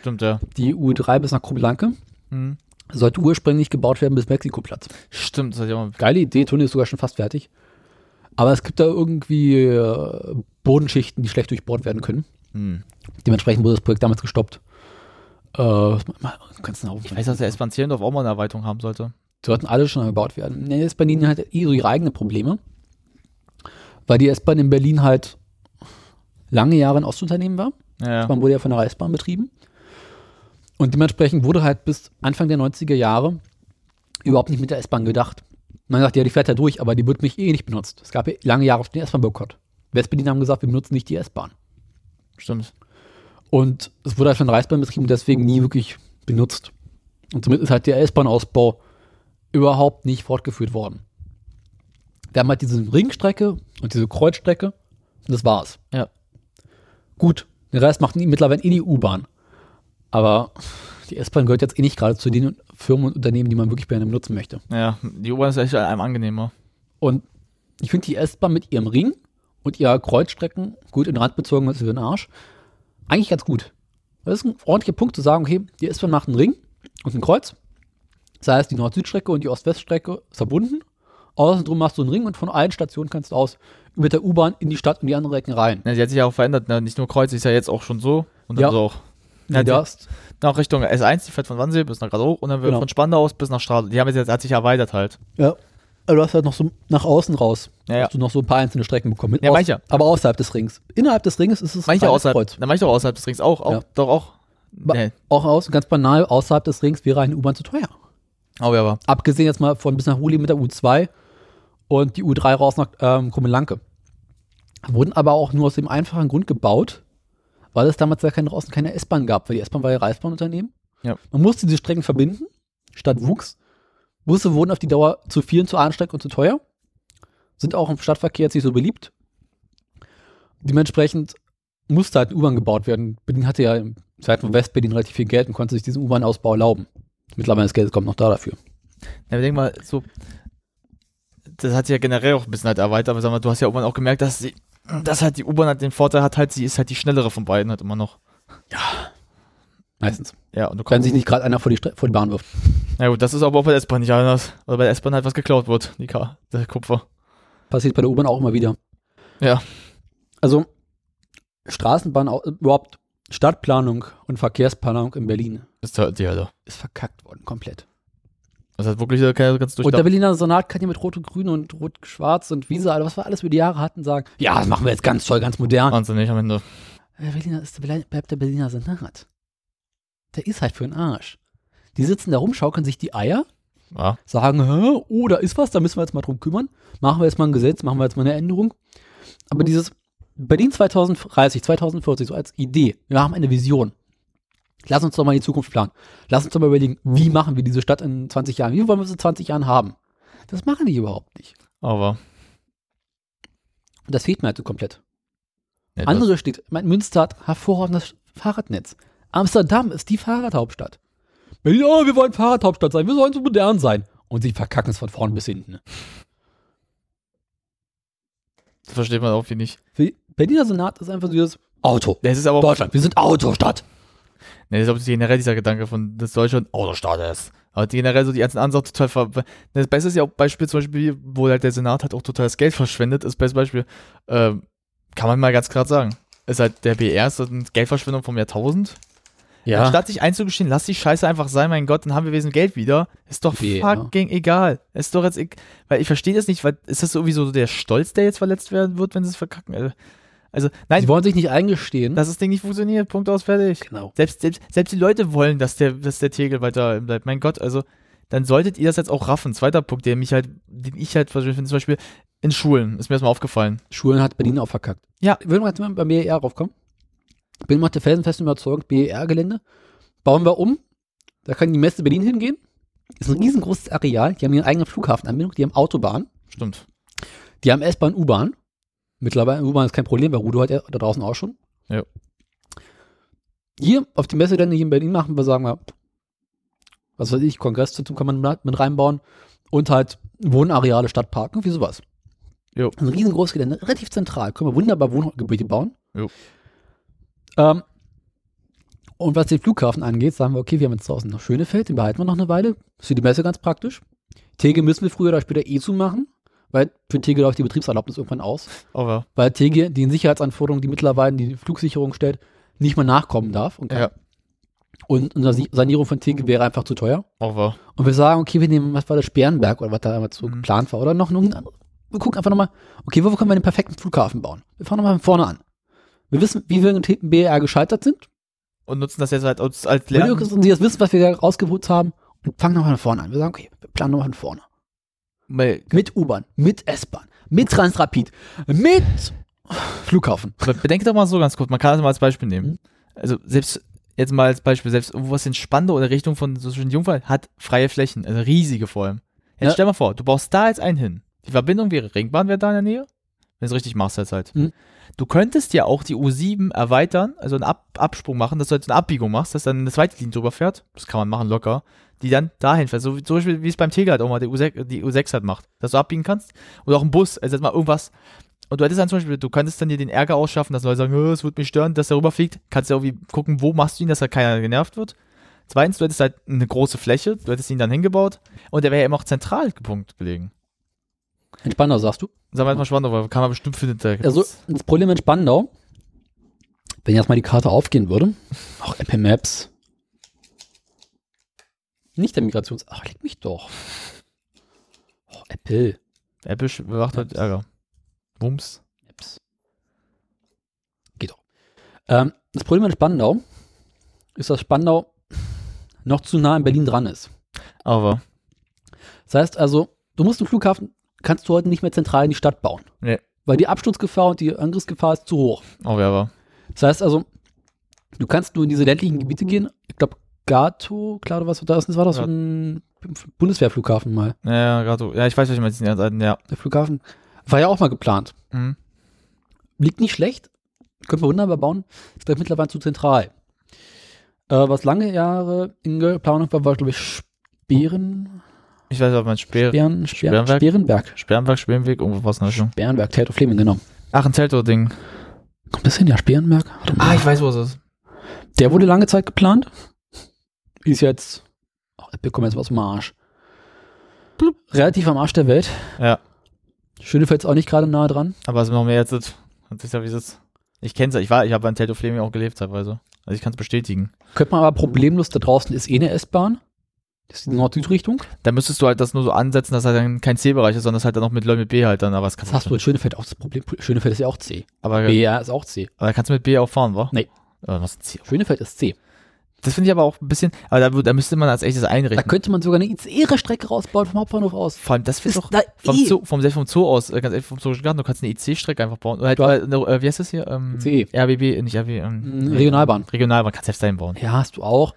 S3: Stimmt, ja.
S2: die U3 bis nach Krubelanke,
S3: Hm.
S2: sollte ursprünglich gebaut werden bis Mexikoplatz.
S3: Stimmt, das hat ja mal.
S2: Geile Idee, Tunnel ist sogar schon fast fertig. Aber es gibt da irgendwie äh, Bodenschichten, die schlecht durchbohrt werden können.
S3: Hm.
S2: Dementsprechend wurde das Projekt damals gestoppt. Äh, ganz genau.
S3: Ich weiß, dass der S-Bahn Zehlendorf auch mal eine Erweiterung haben sollte.
S2: sollten alle schon gebaut werden. Jetzt Berlin hat eh so ihre eigenen Probleme. Weil die S-Bahn in Berlin halt lange Jahre ein Ostunternehmen war.
S3: Ja.
S2: Man wurde ja von der Reichsbahn betrieben. Und dementsprechend wurde halt bis Anfang der 90er Jahre überhaupt nicht mit der S-Bahn gedacht. Man sagt, ja, die fährt ja durch, aber die wird mich eh nicht benutzt. Es gab ja lange Jahre den S-Bahn-Boykott. Westberlin haben gesagt, wir benutzen nicht die S-Bahn.
S3: Stimmt.
S2: Und es wurde halt von der Reichsbahn betrieben, deswegen nie wirklich benutzt. Und somit ist halt der S-Bahn-Ausbau überhaupt nicht fortgeführt worden. Wir haben halt diese Ringstrecke und diese Kreuzstrecke und das war's.
S3: Ja.
S2: Gut, den Rest macht mittlerweile eh die U-Bahn. Aber die S-Bahn gehört jetzt eh nicht gerade zu den Firmen und Unternehmen, die man wirklich gerne benutzen möchte.
S3: Ja, die U-Bahn ist echt einem angenehmer.
S2: Und ich finde die S-Bahn mit ihrem Ring und ihrer Kreuzstrecken, gut in Rand bezogen ist für den Arsch, eigentlich ganz gut. Das ist ein ordentlicher Punkt zu sagen, okay, die S-Bahn macht einen Ring und ein Kreuz. Das heißt, die Nord-Süd-Strecke und die Ost-West-Strecke ist verbunden. Außenrum machst du einen Ring und von allen Stationen kannst du aus mit der U-Bahn in die Stadt und die anderen Ecken rein.
S3: Ja, sie hat sich ja auch verändert. Ne? Nicht nur Kreuz, ist ja jetzt auch schon so. Und dann
S2: Ja.
S3: so auch.
S2: Ja, du hast,
S3: Nach Richtung S1, die fährt von Wannsee bis nach Gradow und dann wird
S2: Genau.
S3: von Spandau aus bis nach Stradl. Die haben jetzt, hat sich erweitert halt.
S2: ja, aber du hast halt noch so nach außen raus.
S3: Ja, ja.
S2: Hast du noch so ein paar einzelne Strecken bekommen. Mit
S3: Ja, manche.
S2: Aber außerhalb des Rings. Innerhalb des Rings ist es
S3: Manche außerhalb,
S2: Kreuz.
S3: na, manche auch außerhalb des Rings auch. auch
S2: Ja.
S3: Doch auch. Nee.
S2: Auch aus, ganz banal, außerhalb des Rings wäre eine U-Bahn zu teuer.
S3: Oh, ja, aber.
S2: Abgesehen jetzt mal von bis nach Ruli mit der U2 und die U3 raus nach ähm, Krummelanke. Wurden aber auch nur aus dem einfachen Grund gebaut, weil es damals ja keine, draußen keine S-Bahn gab, weil die S-Bahn war ja Reichsbahnunternehmen.
S3: Ja.
S2: Man musste diese Strecken verbinden, Stadt wuchs. Busse wurden auf die Dauer zu viel und zu anstrengend und zu teuer. Sind auch im Stadtverkehr jetzt nicht so beliebt. Dementsprechend musste halt U-Bahn gebaut werden. Berlin hatte ja im Zeiten von Westberlin relativ viel Geld und konnte sich diesen U-Bahn-Ausbau erlauben. Mittlerweile das Geld kommt noch da dafür.
S3: Ja, denk mal, so. Das hat sich ja generell auch ein bisschen halt erweitert, aber sag mal, du hast ja irgendwann auch gemerkt, dass sie, dass halt die U-Bahn halt den Vorteil hat, halt, sie ist halt die schnellere von beiden halt immer noch.
S2: Meistens.
S3: Ja, und du
S2: Wenn
S3: kannst
S2: sich nicht gerade einer vor die, Stre- vor die Bahn wirft.
S3: Ja gut, das ist aber auch bei der S-Bahn nicht anders. Oder bei der S-Bahn halt was geklaut wird, die K der Kupfer.
S2: Passiert bei der U-Bahn auch immer wieder.
S3: Ja.
S2: Also, Straßenbahn, au- überhaupt Stadtplanung und Verkehrsplanung in Berlin
S3: Ist halt die Hölle.
S2: ist verkackt worden, komplett.
S3: Das hat wirklich ganz
S2: Und der. Berliner Senat kann ja mit Rot und Grün und Rot-Schwarz und Wiese, also was wir alles über die Jahre hatten, sagen, ja, das machen wir jetzt ganz toll, ganz modern.
S3: Wahnsinnig am Ende.
S2: Der Berliner ist, der Berliner- bleibt der Berliner Senat. Der ist halt für den Arsch. Die sitzen da rum, schaukeln sich die Eier,
S3: Ja.
S2: sagen, Hä, oh, da ist was, da müssen wir jetzt mal drum kümmern. Machen wir jetzt mal ein Gesetz, machen wir jetzt mal eine Änderung. Aber dieses Berlin 2030, 2040, so als Idee, wir haben eine Vision. Lass uns doch mal die Zukunft planen. Lass uns doch mal überlegen, wie machen wir diese Stadt in 20 Jahren? Wie wollen wir sie in 20 Jahren haben? Das machen die überhaupt nicht.
S3: Aber.
S2: Und das fehlt mir halt so komplett.
S3: Ja,
S2: Andere steht, mein Münster hat hervorragendes Fahrradnetz. Amsterdam ist die Fahrradhauptstadt. Berlin, oh, wir wollen Fahrradhauptstadt sein, wir sollen so modern sein. Und sie verkacken es von vorn bis hinten.
S3: Das versteht man auch wie nicht.
S2: Berliner Senat ist einfach so dieses Auto.
S3: Das ist aber
S2: Deutschland, wir sind Autostadt.
S3: Ne, das ist auch generell dieser Gedanke von, dass Deutschland Autostaat ist. Aber generell so die ganzen anderen total ver Das Beste ist ja auch Beispiel zum Beispiel, wo halt der Senat halt auch total das Geld verschwendet, ist bestes Beispiel, ähm, kann man mal ganz klar sagen. Ist halt der BR ist eine Geldverschwendung vom Jahrtausend. Anstatt sich einzugestehen, lass die Scheiße einfach sein, mein Gott, dann haben wir wesentlich Geld wieder. Ist doch
S2: BR.
S3: fucking egal. Ist doch jetzt, eг- weil ich verstehe das nicht, weil ist das sowieso der Stolz, der jetzt verletzt werden wird, wenn sie es verkacken? Also, nein,
S2: Sie wollen sich nicht eingestehen.
S3: dass das Ding nicht funktioniert. Punkt aus, fertig.
S2: genau.
S3: Selbst, selbst, selbst die Leute wollen, dass der, dass der Tegel weiter bleibt. Mein Gott, also dann solltet ihr das jetzt auch raffen. Zweiter Punkt, der mich halt, den ich halt Beispiel, zum Beispiel in Schulen, ist mir das mal aufgefallen.
S2: Schulen hat Berlin auch verkackt.
S3: Ja.
S2: Will mal jetzt mal beim BER raufkommen. Bin mal der felsenfesten Überzeugung, BER-Gelände bauen wir um. Da kann die Messe Berlin hingehen. Ist ein riesengroßes Areal. Die haben ihren eigenen Flughafenanbindung. Die haben Autobahn.
S3: Stimmt.
S2: Die haben S-Bahn, U-Bahn. Mittlerweile U-Bahn ist kein Problem, weil Rudo hat ja da draußen auch schon.
S3: Ja.
S2: Hier auf die Messegelände hier in Berlin machen wir, sagen wir, was weiß ich, Kongresszentrum kann man mit reinbauen und halt Wohnareale, Stadtparken, wie sowas.
S3: Jo.
S2: Ein riesengroßes Gelände, relativ zentral, können wir wunderbar Wohngebiete bauen. Ähm, und was den Flughafen angeht, sagen wir, okay, wir haben jetzt draußen noch Schönefeld, den behalten wir noch eine Weile. Ist für die Messe ganz praktisch. Tegel müssen wir früher oder später eh zumachen, weil für Tegel läuft die Betriebserlaubnis irgendwann aus
S3: Aber,
S2: weil Tegel den Sicherheitsanforderungen, die mittlerweile die Flugsicherung stellt, nicht mehr nachkommen darf. Und,
S3: ja,
S2: und eine Sanierung von Tegel wäre einfach zu teuer.
S3: aber.
S2: Und wir sagen, okay, wir nehmen, was war das, Sperrenberg oder was da damals so
S3: Mhm.
S2: geplant war oder noch ein anderes. Wir gucken einfach nochmal, okay, wo können wir den perfekten Flughafen bauen? Wir fangen nochmal von vorne an. Wir wissen, wie wir in BR gescheitert sind.
S3: Und nutzen das jetzt halt als, als Lernen.
S2: wir das wissen, was wir da rausgewutzt haben und fangen nochmal von vorne an. Wir sagen, okay, wir planen nochmal von vorne. Mit U-Bahn, mit S-Bahn, mit Transrapid, mit Flughafen.
S3: aber bedenke doch mal so ganz kurz, man kann das mal als Beispiel
S2: Mhm.
S3: nehmen. Also, selbst, jetzt mal als Beispiel, selbst irgendwas in Spandau oder Richtung von so zwischen Jungfrau hat freie Flächen, also riesige vor allem. Jetzt
S2: Ja.
S3: stell mal vor, du baust da jetzt einen hin. Die Verbindung wäre, Ringbahn wäre da in der Nähe. Wenn du es richtig machst jetzt halt.
S2: Mhm.
S3: Du könntest ja auch die U7 erweitern, also einen Ab Absprung machen, dass du jetzt eine Abbiegung machst, dass dann eine zweite Linie drüber fährt. Das kann man machen locker. Die dann dahin fährt. So Beispiel, wie es beim Tegel halt auch mal die U6, die U6 halt macht. Dass du abbiegen kannst. Oder auch ein Bus, also jetzt mal irgendwas. Und du hättest dann zum Beispiel, du könntest dann dir den Ärger ausschaffen, dass Leute sagen, "Oh, es wird mich stören, dass er rüberfliegt. Kannst du irgendwie gucken, wo machst du ihn, dass da keiner genervt wird. Zweitens, du hättest halt eine große Fläche, du hättest ihn dann hingebaut und der wäre ja immer auch zentral gepunkt gelegen.
S2: Entspannter, sagst du?
S3: Sagen wir jetzt mal spannend, aber kann man bestimmt finden. Da
S2: Also das Problem in Spandau, wenn jetzt mal die Karte aufgehen würde, auch Apple Maps, nicht der Migrations... Ach, leck mich doch. Oh, Apple
S3: Apple macht halt Ärger. Wumms.
S2: Maps. Geht doch. Ähm, das Problem in Spandau ist, dass Spandau noch zu nah in Berlin dran ist.
S3: Aber,
S2: Das heißt also, du musst einen Flughafen, kannst du heute nicht mehr zentral in die Stadt bauen.
S3: Nee.
S2: Weil die Absturzgefahr und die Angriffsgefahr ist zu hoch.
S3: aber, aber.
S2: Das heißt also, du kannst nur in diese ländlichen Gebiete gehen. Ich glaube, Gato, klar, was da ist, das war das so
S3: Ja.
S2: ein Bundeswehrflughafen mal.
S3: Ja, gerade so. Ja, ich weiß, was ich meine. Ja, ja.
S2: Der Flughafen war ja auch mal geplant.
S3: Mhm.
S2: Liegt nicht schlecht. Können wir wunderbar bauen. Ist gleich mittlerweile zu zentral. Äh, was lange Jahre in Planung war, war, glaube ich, Speeren,
S3: Ich weiß, ob man Speer,
S2: Speeren, Speeren,
S3: Speerenberg?
S2: Speerenberg.
S3: Sperrenberg, Speerenweg, irgendwo was in der Richtung.
S2: Speerenberg, Theater Fleming, genau.
S3: Ach, ein Zelto-Ding.
S2: Kommt das hin? Ja, Speerenberg.
S3: Ah, ich weiß, wo es ist.
S2: Der wurde lange Zeit geplant. Ist jetzt, ach, wir kommen jetzt was vom Arsch. Blub. Relativ am Arsch der Welt.
S3: Ja.
S2: Schönefeld ist auch nicht gerade nahe dran.
S3: Aber es ist noch mehr jetzt. Das ist ja wie es. Ich kenn's ja. Ich war, ich habe an Telto Fleming auch gelebt teilweise. Also ich kann es bestätigen.
S2: Könnte man aber problemlos, da draußen ist eh eine S-Bahn. Das ist die Nord-Süd-Richtung.
S3: Da müsstest du halt das nur so ansetzen, dass halt dann kein C-Bereich ist, sondern das halt dann noch mit Leuten mit B halt dann. Aber das
S2: Das hast du in Schönefeld auch das Problem. Schönefeld ist ja auch C.
S3: Aber,
S2: BR ist auch C.
S3: aber da kannst du mit B auch fahren, wa?
S2: Nee.
S3: Was ist C?
S2: Schönefeld ist C.
S3: Das finde ich aber auch ein bisschen. Aber da, da müsste man als echtes
S2: Da
S3: einrichten.
S2: könnte man sogar eine ICE-Strecke rausbauen vom Hauptbahnhof aus.
S3: Vor allem, das wird doch.
S2: da
S3: Vom
S2: eh.
S3: Zoo, vom, selbst vom Zoo aus, äh, ganz ehrlich, vom Zoologischen Garten, du kannst eine IC-Strecke einfach bauen. Oder halt,
S2: Du
S3: äh, wie heißt das hier? Ähm,
S2: ICE.
S3: RBB, nicht RBB, ähm,
S2: Mm, Regionalbahn.
S3: Regionalbahn, kannst selbst dahin bauen.
S2: Ja, hast du auch.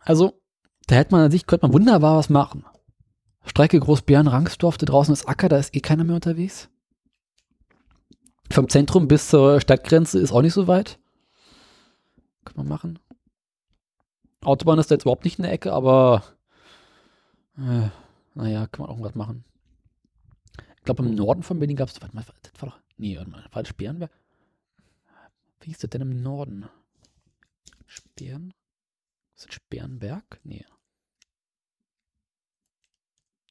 S2: Also, da hätte man an sich, könnte man wunderbar was machen. Strecke Großbären-Rangsdorf, da draußen ist Acker, da ist eh keiner mehr unterwegs. Vom Zentrum bis zur Stadtgrenze ist auch nicht so weit. Können wir machen. Autobahn ist da jetzt überhaupt nicht in der Ecke, aber äh, naja, kann man auch irgendwas machen. Ich glaube, im Norden von Berlin gab es, warte mal, das war doch, nee, warte mal, war das Sperrenberg? Wie ist das denn im Norden? Sperren? Ist das Sperrenberg? Nee,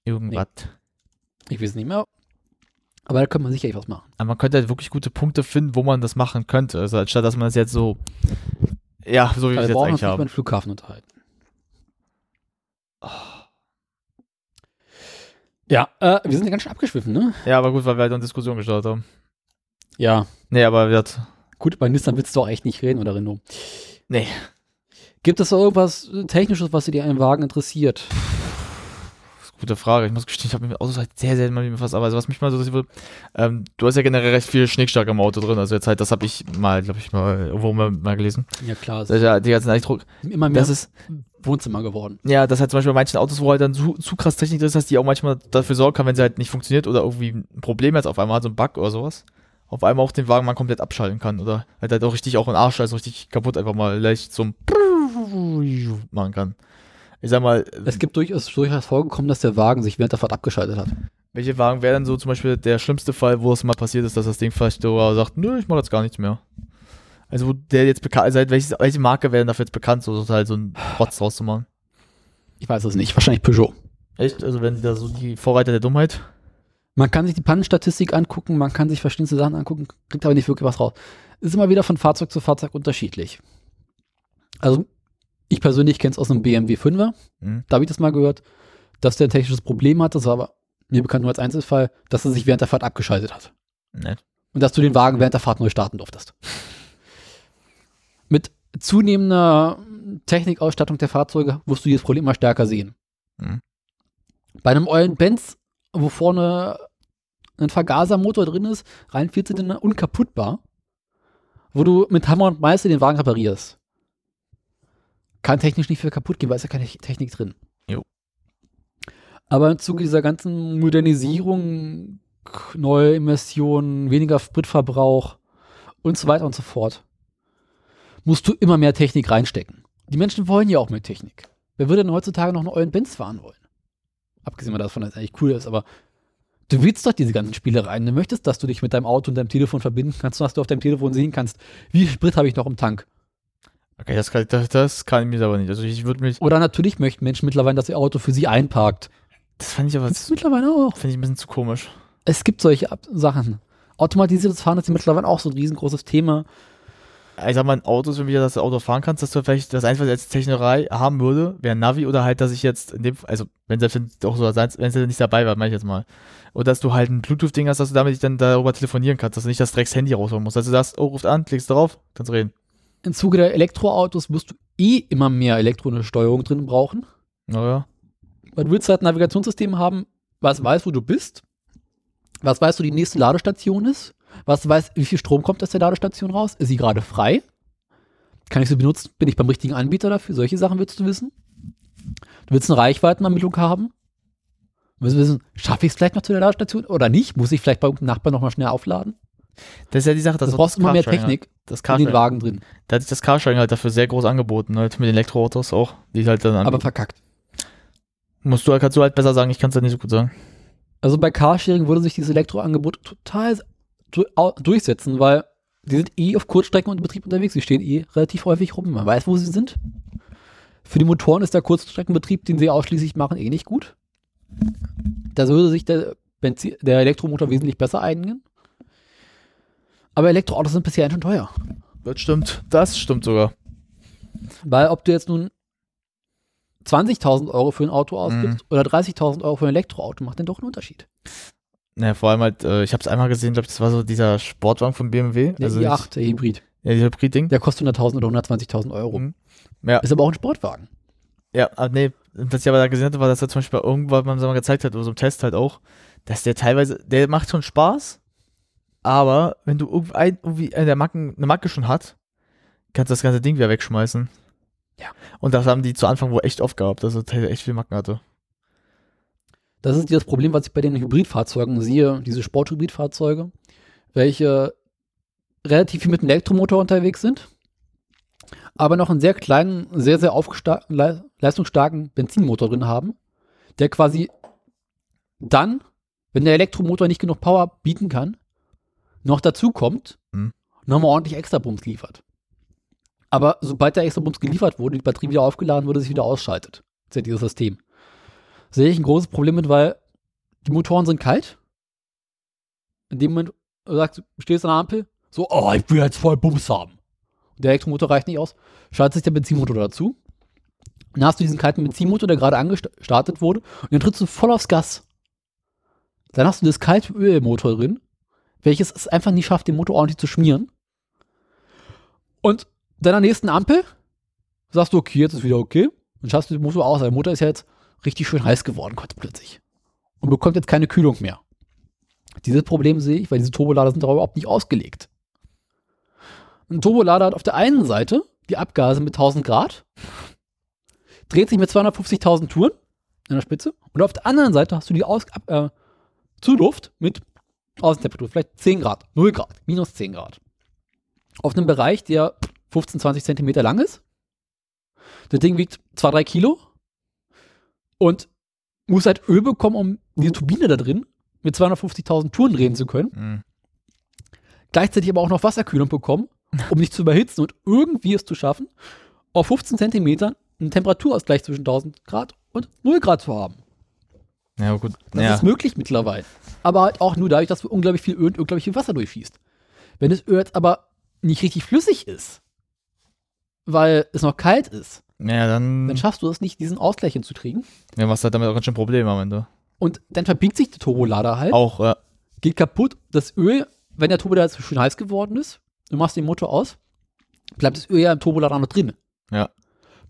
S3: Irgendwas.
S2: ich weiß nicht mehr. Aber da könnte man sicherlich was machen.
S3: Aber man könnte halt wirklich gute Punkte finden, wo man das machen könnte. Also anstatt dass man das jetzt so, ja, so wie wir es jetzt
S2: brauchen uns
S3: eigentlich
S2: nicht über
S3: haben.
S2: den Flughafen unterhalten. Ja, äh, wir sind ja ganz schön abgeschwiffen, ne?
S3: Ja, aber gut, weil wir halt eine Diskussion gestartet haben.
S2: Ja.
S3: Nee, aber wird.
S2: Gut, bei Nissan willst du auch echt nicht reden, oder Renault?
S3: Nee.
S2: Gibt es da irgendwas Technisches, was dir an einem Wagen interessiert?
S3: Gute Frage. Ich muss gestehen, ich habe mit Autos halt sehr selten mal befasst. Aber also, was mich mal so interessiert, ähm, du hast ja generell recht viel Schnickschnack im Auto drin. Also jetzt halt, das habe ich mal, glaube ich, mal irgendwo mal, mal gelesen.
S2: Ja, klar.
S3: Das ist ja die ganzen Elektro.
S2: immer mehr
S3: Das ist,
S2: Wohnzimmer geworden.
S3: ja, das halt zum Beispiel bei manchen Autos, wo halt dann zu, zu krass Technik drin ist, dass die auch manchmal dafür sorgen kann, wenn sie halt nicht funktioniert oder irgendwie ein Problem jetzt auf einmal hat, so ein Bug oder sowas. Auf einmal auch den Wagen mal komplett abschalten kann oder halt, halt auch richtig auch ein Arsch, also richtig kaputt einfach mal leicht so ein machen kann. Ich sag mal,
S2: Es gibt durchaus, durchaus vorgekommen, dass der Wagen sich während der Fahrt abgeschaltet hat.
S3: Welche Wagen wäre denn so zum Beispiel der schlimmste Fall, wo es mal passiert ist, dass das Ding vielleicht sogar sagt, nö, ich mach jetzt gar nichts mehr. Also wo der jetzt bekannt, also halt welches, welche Marke wäre denn dafür jetzt bekannt, so halt so einen Rotz draus zu machen?
S2: Ich weiß es nicht. Wahrscheinlich Peugeot.
S3: Echt? Also wenn die da so die Vorreiter der Dummheit?
S2: Man kann sich die Pannenstatistik angucken, man kann sich verschiedenste Sachen angucken, kriegt aber nicht wirklich was raus. Ist immer wieder von Fahrzeug zu Fahrzeug unterschiedlich. Also, ich persönlich kenne es aus einem BMW 5er.
S3: Mhm.
S2: Da habe ich das mal gehört, dass der ein technisches Problem hat. Das war aber mir bekannt nur als Einzelfall, dass er sich während der Fahrt abgeschaltet hat.
S3: Nett.
S2: Und dass du den Wagen während der Fahrt neu starten durftest. Mit zunehmender Technikausstattung der Fahrzeuge wirst du dieses Problem immer stärker sehen.
S3: Mhm.
S2: Bei einem Eulen Benz, wo vorne ein Vergasermotor drin ist, rein Vierzylinder, unkaputtbar, wo du mit Hammer und Meißel den Wagen reparierst. Kann technisch nicht viel kaputt gehen, weil es ja keine Technik drin.
S3: Jo.
S2: Aber im Zuge dieser ganzen Modernisierung, neue Emissionen, weniger Spritverbrauch und so weiter und so fort, musst du immer mehr Technik reinstecken. Die Menschen wollen ja auch mehr Technik. Wer würde denn heutzutage noch einen Eulen Benz fahren wollen? Abgesehen davon, dass es eigentlich cool ist, aber du willst doch diese ganzen Spielereien. Du möchtest, dass du dich mit deinem Auto und deinem Telefon verbinden kannst und dass du auf deinem Telefon sehen kannst, wie viel Sprit habe ich noch im Tank.
S3: Okay, das kann, das, das kann ich mir aber nicht. Also ich würde mich,
S2: Oder natürlich möchten Menschen mittlerweile, dass ihr Auto für sie einparkt.
S3: das fand ich aber,
S2: Das ist
S3: finde
S2: mittlerweile auch.
S3: ich ein bisschen zu komisch.
S2: Es gibt solche Ab Sachen. Automatisiertes Fahren ist ja mittlerweile auch so ein riesengroßes Thema.
S3: Ich sag mal, ein Auto ist, wenn du das Auto fahren kannst, dass du vielleicht das Einzige, was ich als Technerei haben würde, wäre ein Navi oder halt, dass ich jetzt in dem, also wenn selbst wenn auch so wenn es nicht dabei war, mach ich jetzt mal. Oder dass du halt ein Bluetooth-Ding hast, dass du damit dann darüber telefonieren kannst, dass du nicht das Drecks Handy rausholen musst. Also du sagst, oh, ruft an, klickst drauf, kannst reden.
S2: Im Zuge der Elektroautos wirst du eh immer mehr elektronische Steuerung drin brauchen.
S3: Naja.
S2: Weil du willst halt ein Navigationssystem haben, was weiß, wo du bist, was weiß, wo die nächste Ladestation ist, was weiß, wie viel Strom kommt aus der Ladestation raus, ist sie gerade frei, kann ich sie benutzen, bin ich beim richtigen Anbieter dafür, solche Sachen willst du wissen. Du willst eine Reichweitenermittlung haben, du willst wissen, schaffe ich es vielleicht noch zu der Ladestation oder nicht, muss ich vielleicht bei irgendeinem Nachbarn nochmal schnell aufladen.
S3: Das ist ja die Sache,
S2: Das
S3: dass
S2: du brauchst immer mehr Technik
S3: Halt. Das
S2: in den Wagen drin,
S3: da hat sich das Carsharing halt dafür sehr groß angeboten, halt mit den Elektroautos auch, die halt dann
S2: aber verkackt.
S3: musst du, kannst du halt besser sagen, ich kann es ja nicht so gut sagen.
S2: Also bei Carsharing würde sich dieses Elektroangebot total durchsetzen, weil die sind eh auf Kurzstrecken und Betrieb unterwegs. Die stehen eh relativ häufig rum. Man weiß, wo sie sind. Für die Motoren ist der Kurzstreckenbetrieb, den sie ausschließlich machen, eh nicht gut. Da würde sich der, Benzin, der Elektromotor wesentlich besser eignen. Aber Elektroautos sind bisher schon teuer.
S3: Das stimmt, das stimmt sogar.
S2: Weil ob du jetzt nun 20.000 Euro für ein Auto ausgibst oder 30.000 Euro für ein Elektroauto, macht dann doch einen Unterschied.
S3: Naja, vor allem halt, äh, ich habe es einmal gesehen, glaube das war so dieser Sportwagen von BMW.
S2: Der
S3: also
S2: i8, der Hybrid.
S3: Ja, dieser Hybrid-Ding.
S2: Der kostet 100.000 oder 120.000 Euro.
S3: Mhm. Ja,
S2: Ist aber auch ein Sportwagen.
S3: ja, aber nee, was ich aber da gesehen hatte, war, dass er zum Beispiel irgendwann man so mal gezeigt hat, oder so im Test halt auch, dass der teilweise, der macht schon Spaß, aber wenn du irgendein, irgendwie eine, der Macken, eine Macke schon hat, kannst du das ganze Ding wieder wegschmeißen.
S2: Ja.
S3: Und das haben die zu Anfang wohl echt oft gehabt, dass er teilweise echt viel Macken hatte.
S2: Das ist das Problem, was ich bei den Hybridfahrzeugen sehe, diese Sporthybridfahrzeuge, welche relativ viel mit dem Elektromotor unterwegs sind, aber noch einen sehr kleinen, sehr, sehr le leistungsstarken Benzinmotor drin haben, der quasi dann, wenn der Elektromotor nicht genug Power bieten kann, noch dazu kommt,
S3: Hm.
S2: nochmal ordentlich Extrabums liefert. Aber sobald der Extrabums geliefert wurde, die Batterie wieder aufgeladen wurde, sich wieder ausschaltet. Das ist ja dieses System. Sehe ich ein großes Problem mit, weil die Motoren sind kalt. In dem Moment du sagst du, stehst an der Ampel, so, oh, ich will jetzt voll Bums haben. Und der Elektromotor reicht nicht aus, schaltet sich der Benzinmotor dazu. Dann hast du diesen kalten Benzinmotor, der gerade angestartet wurde, und dann trittst du voll aufs Gas. Dann hast du das kalte Öl im Motor drin, welches es einfach nicht schafft, den Motor ordentlich zu schmieren. Und dann an nächsten Ampel sagst du, okay, jetzt ist wieder okay. Dann schaffst du den Motor aus. Der Motor ist ja jetzt richtig schön heiß geworden, kurz plötzlich. Und bekommt jetzt keine Kühlung mehr. Dieses Problem sehe ich, weil diese Turbolader sind darauf überhaupt nicht ausgelegt. Ein Turbolader hat auf der einen Seite die Abgase mit 1000 Grad, dreht sich mit 250.000 Touren in der Spitze und auf der anderen Seite hast du die Aus äh, Zuluft mit Außentemperatur, vielleicht 10 Grad, 0 Grad, minus 10 Grad. Auf einem Bereich, der 15, 20 Zentimeter lang ist. Das Ding wiegt 2, 3 Kilo und muss halt Öl bekommen, um die Turbine da drin mit 250.000 Touren drehen zu können.
S3: Mhm.
S2: Gleichzeitig aber auch noch Wasserkühlung bekommen, um nicht zu überhitzen und irgendwie es zu schaffen, auf 15 Zentimetern einen Temperaturausgleich zwischen 1000 Grad und 0 Grad zu haben.
S3: Ja, gut.
S2: Das
S3: ja.
S2: ist möglich mittlerweile. Aber halt auch nur dadurch, dass unglaublich viel Öl und unglaublich viel Wasser durchfließt. Wenn das Öl jetzt aber nicht richtig flüssig ist, weil es noch kalt ist,
S3: ja, dann,
S2: dann schaffst du es nicht, diesen Ausgleich hinzukriegen.
S3: ja, du halt damit auch ganz schön Probleme am Ende.
S2: Und dann verbiegt sich der Turbolader halt,
S3: Auch, ja.
S2: geht kaputt. Das Öl, wenn der Turbolader zu schön heiß geworden ist, du machst den Motor aus, bleibt das Öl ja im Turbolader noch drin.
S3: Ja.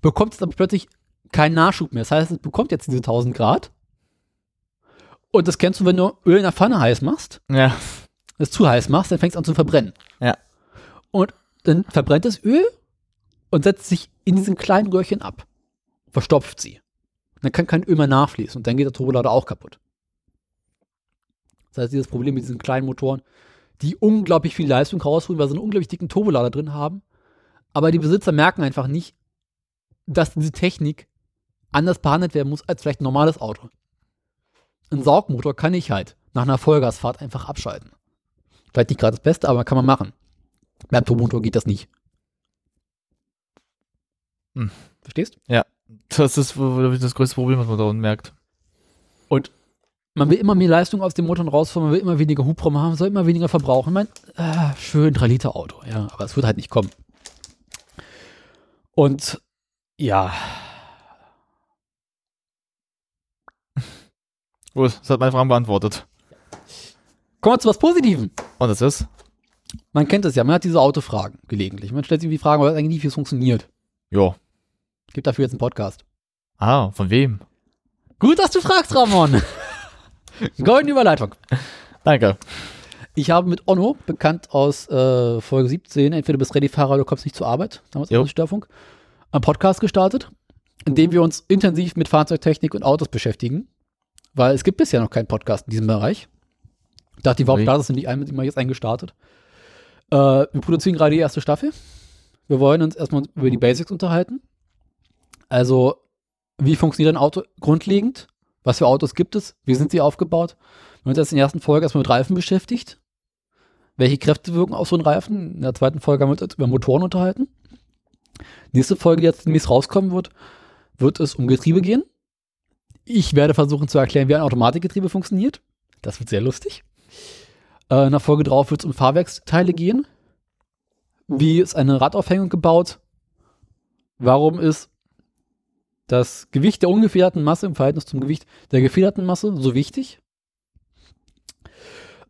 S2: Bekommt es aber plötzlich keinen Nachschub mehr. Das heißt, es bekommt jetzt diese 1000 Grad. Und das kennst du, wenn du Öl in der Pfanne heiß machst,
S3: Ja.
S2: es zu heiß machst, dann fängt es an zu verbrennen.
S3: Ja.
S2: Und dann verbrennt das Öl und setzt sich in diesen kleinen Röhrchen ab. Verstopft sie. Und dann kann kein Öl mehr nachfließen und dann geht der Turbolader auch kaputt. Das heißt, dieses Problem mit diesen kleinen Motoren, die unglaublich viel Leistung rausholen, weil sie einen unglaublich dicken Turbolader drin haben. Aber die Besitzer merken einfach nicht, dass diese Technik anders behandelt werden muss als vielleicht ein normales Auto. Ein Saugmotor kann ich halt nach einer Vollgasfahrt einfach abschalten. Vielleicht nicht gerade das Beste, aber kann man machen. Beim Turbomotor geht das nicht.
S3: Hm.
S2: Verstehst?
S3: Das ist wohl das größte Problem, was man da unten merkt.
S2: Man will immer mehr Leistung aus dem Motor rausfahren, man will immer weniger Hubraum haben, soll immer weniger verbrauchen. Man, ah, schön, 3 Liter Auto, ja, aber es wird halt nicht kommen. Und ja,
S3: Gut, das hat meine Fragen beantwortet.
S2: kommen wir zu was Positivem.
S3: Und das ist?
S2: Man kennt es ja, man hat diese Autofragen gelegentlich. Man stellt sich die Frage, was eigentlich nicht, wie es funktioniert.
S3: Jo.
S2: Gibt dafür jetzt einen Podcast.
S3: Ah, von wem?
S2: Gut, dass du fragst, Ramon. Goldene Überleitung.
S3: Danke.
S2: Ich habe mit Onno, bekannt aus äh, Folge 17, entweder du bist Ready-Fahrer oder du kommst nicht zur Arbeit, damals als Störfunk, einen Podcast gestartet, in dem wir uns intensiv mit Fahrzeugtechnik und Autos beschäftigen, weil es gibt bisher noch keinen Podcast in diesem Bereich. Ich dachte, warum startest du nicht ein, dem jetzt eingestartet? Äh, wir produzieren gerade die erste Staffel. Wir wollen uns erstmal über die Basics unterhalten. Also, wie funktioniert ein Auto grundlegend? Was für Autos gibt es? Wie sind sie aufgebaut? Wir haben uns jetzt in der ersten Folge erstmal mit Reifen beschäftigt. Welche Kräfte wirken auf so einen Reifen? In der zweiten Folge haben wir uns über Motoren unterhalten. Nächste Folge, die jetzt demnächst rauskommen wird, wird es um Getriebe gehen. Ich werde versuchen zu erklären, wie ein Automatikgetriebe funktioniert. Das wird sehr lustig. Äh, in der Folge drauf wird es um Fahrwerksteile gehen. Wie ist eine Radaufhängung gebaut? Warum ist das Gewicht der ungefederten Masse im Verhältnis zum Gewicht der gefederten Masse so wichtig?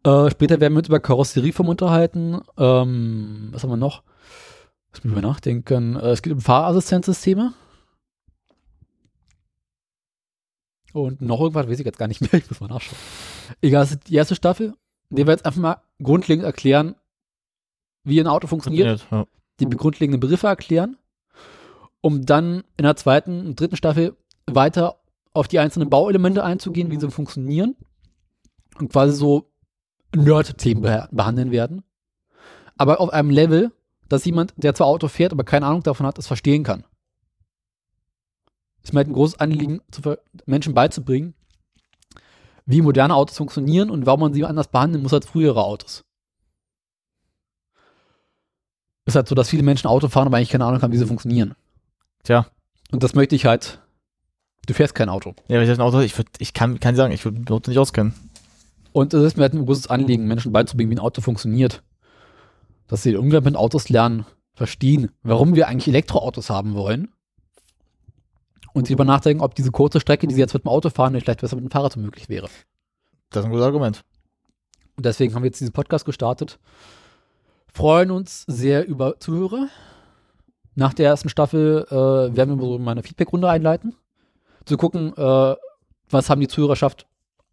S2: Äh, später werden wir uns über Karosserieform unterhalten. Ähm, was haben wir noch? Lass mich mal nachdenken. Äh, es geht um Fahrassistenzsysteme. Und noch irgendwas weiß ich jetzt gar nicht mehr. Ich muss mal nachschauen. Egal, es ist die erste Staffel, in der wir jetzt einfach mal grundlegend erklären, wie ein Auto funktioniert,
S3: Ja.
S2: die grundlegenden Begriffe erklären, um dann in der zweiten und dritten Staffel weiter auf die einzelnen Bauelemente einzugehen, wie sie funktionieren und quasi so Nerd-Themen beh- behandeln werden. Aber auf einem Level, dass jemand, der zwar Auto fährt, aber keine Ahnung davon hat, es verstehen kann. Ist mir halt ein großes Anliegen, zu ver- Menschen beizubringen, wie moderne Autos funktionieren und warum man sie anders behandeln muss als frühere Autos. Ist halt so, dass viele Menschen Auto fahren, aber eigentlich keine Ahnung haben, wie sie funktionieren.
S3: Tja.
S2: Und das möchte ich halt. Du fährst kein Auto.
S3: Ja, wenn ich ein Auto, ich, würd, ich kann, kann sagen, ich würde mich nicht auskennen.
S2: Und es ist mir halt ein großes Anliegen, Menschen beizubringen, wie ein Auto funktioniert. Dass sie den Umgang mit Autos lernen, verstehen, warum wir eigentlich Elektroautos haben wollen. Und sie darüber nachdenken, ob diese kurze Strecke, die sie jetzt mit dem Auto fahren, nicht vielleicht besser mit dem Fahrrad möglich wäre.
S3: Das ist ein gutes Argument.
S2: Und deswegen haben wir jetzt diesen Podcast gestartet. Freuen uns sehr über Zuhörer. Nach der ersten Staffel äh, werden wir so mal eine Feedbackrunde einleiten. Zu gucken, äh, was haben die Zuhörerschaft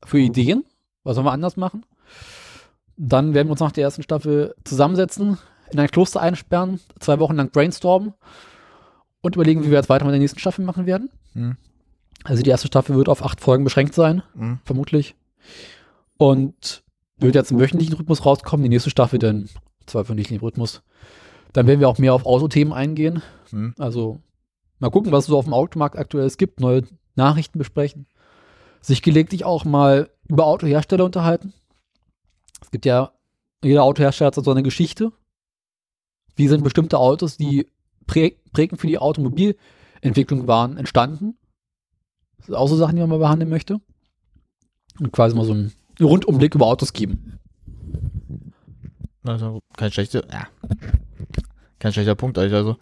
S2: für Ideen? Was sollen wir anders machen? Dann werden wir uns nach der ersten Staffel zusammensetzen, in ein Kloster einsperren, zwei Wochen lang brainstormen und überlegen, wie wir jetzt weiter mit der nächsten Staffel machen werden.
S3: Mhm.
S2: Also die erste Staffel wird auf acht Folgen beschränkt sein
S3: Mhm.
S2: vermutlich. Und wird jetzt im wöchentlichen Rhythmus rauskommen, die nächste Staffel dann zwei wöchentlichen Rhythmus. Dann werden wir auch mehr auf Autothemen eingehen.
S3: Mhm.
S2: Also mal gucken, was es so auf dem Automarkt aktuell es gibt, neue Nachrichten besprechen. Sich gelegentlich auch mal über Autohersteller unterhalten. Es gibt ja, jeder Autohersteller hat so eine Geschichte. Wie sind bestimmte Autos, die prägend für die Automobilentwicklung waren, entstanden? Das sind auch so Sachen, die man mal behandeln möchte und quasi mal so einen Rundumblick über Autos geben.
S3: Also kein schlechter, ja. Kein schlechter Punkt, eigentlich. Also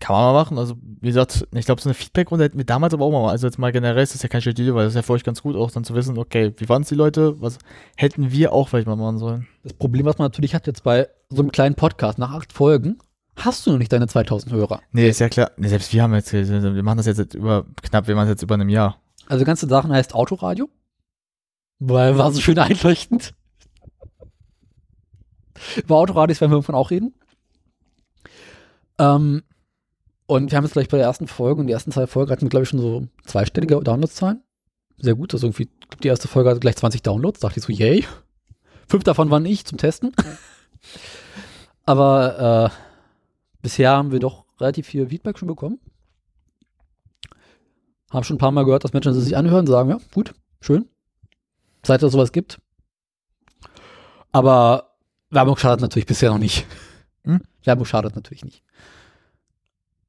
S3: kann man mal machen. Also wie gesagt, ich glaube, so eine Feedback-Runde hätten wir damals aber auch mal. Also jetzt mal generell ist das ja kein schlechte Idee, weil das ist ja für euch ganz gut, auch dann zu wissen, okay, wie waren es die Leute? Was hätten wir auch vielleicht mal machen sollen?
S2: Das Problem, was man natürlich hat jetzt bei so einem kleinen Podcast nach acht Folgen, hast du noch nicht deine 2000 Hörer.
S3: Nee, ist ja klar. Nee, selbst wir haben jetzt, wir machen das jetzt seit über knapp, wir machen das jetzt über einem Jahr.
S2: Also ganze Sachen heißt Autoradio. Weil war so schön einleuchtend. Über Autoradios werden wir irgendwann auch reden. Ähm, und wir haben jetzt gleich bei der ersten Folge und die ersten zwei Folgen hatten, glaube ich, schon so zweistellige Downloadzahlen. Sehr gut, also irgendwie, die erste Folge hatte gleich 20 Downloads, dachte ich so, yay. Fünf davon waren ich zum Testen. Aber äh, bisher haben wir doch relativ viel Feedback schon bekommen. Haben schon ein paar Mal gehört, dass Menschen sie sich anhören, sagen, ja, gut, schön. Seit es sowas gibt. Aber Werbung schadet natürlich bisher noch nicht.
S3: Hm?
S2: Werbung schadet natürlich nicht.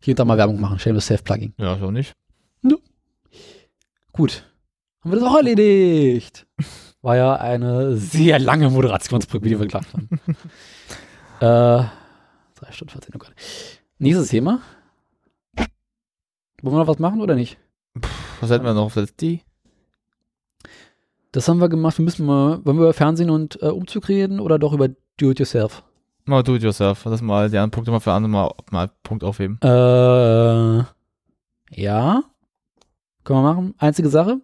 S2: Hier und da mal Werbung machen, Shameless Self-Plugging.
S3: Ja, auch nicht.
S2: Gut. Haben wir das auch erledigt. War ja eine sehr lange Moderationsbrücke, die wir gemacht haben. äh, drei Stunden 14, oh Gott. Nächstes Thema. Wollen wir noch was machen oder nicht?
S3: Was hätten wir noch? Die?
S2: Das haben wir gemacht. Wir müssen mal, wollen wir über Fernsehen und äh, Umzug reden oder doch über Do-it-yourself?
S3: Mal do it yourself. Das mal die anderen Punkte mal für andere mal, mal Punkt aufheben.
S2: Äh, ja. Können wir machen. Einzige Sache.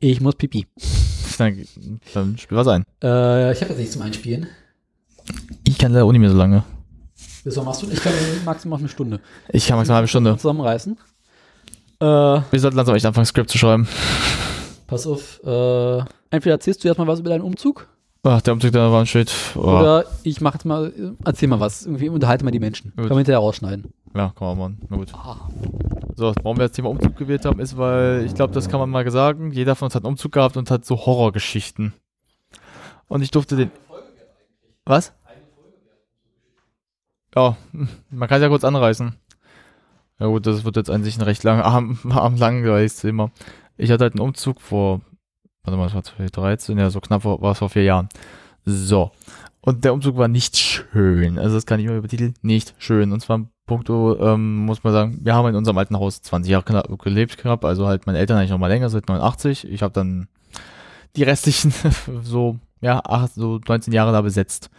S2: Ich muss pipi.
S3: Dann, dann spiel was ein.
S2: Äh, ich habe jetzt nichts zum Einspielen.
S3: Ich kann leider auch nicht mehr so lange.
S2: Bis wann machst du? Ich kann maximal eine Stunde.
S3: Ich kann maximal eine halbe Stunde.
S2: Zusammenreißen. Äh,
S3: Wir sollten langsam echt anfangen, Skript zu schreiben.
S2: pass auf. Äh, entweder erzählst du erstmal was über deinen Umzug
S3: Ach, der Umzug da war ein Shit. Oh.
S2: oder ich mache jetzt mal, äh, erzähl mal was. Irgendwie unterhalte mal die Menschen.
S3: Gut.
S2: Können wir hinterher rausschneiden.
S3: Ja, komm mal, Mann. Na gut.
S2: Ah.
S3: So, warum wir das Thema Umzug gewählt haben, ist, weil ich glaube, das kann man mal sagen. Jeder von uns hat einen Umzug gehabt und hat so Horrorgeschichten. Und ich durfte den. Was? Ja, man kann es ja kurz anreißen. Ja gut, das wird jetzt an sich ein recht lang, arm, arm langweiliges Thema. Ich hatte halt einen Umzug vor, warte mal, das war 2013, ja, so knapp war es vor vier Jahren. So. Und der Umzug war nicht schön. Also das kann ich mal übertiteln, nicht schön. Und zwar puncto, ähm, muss man sagen, wir haben in unserem alten Haus 20 Jahre knapp, gelebt knapp, also halt meine Eltern eigentlich noch mal länger, seit 89. Ich habe dann die restlichen so, ja, acht, so 19 Jahre da besetzt.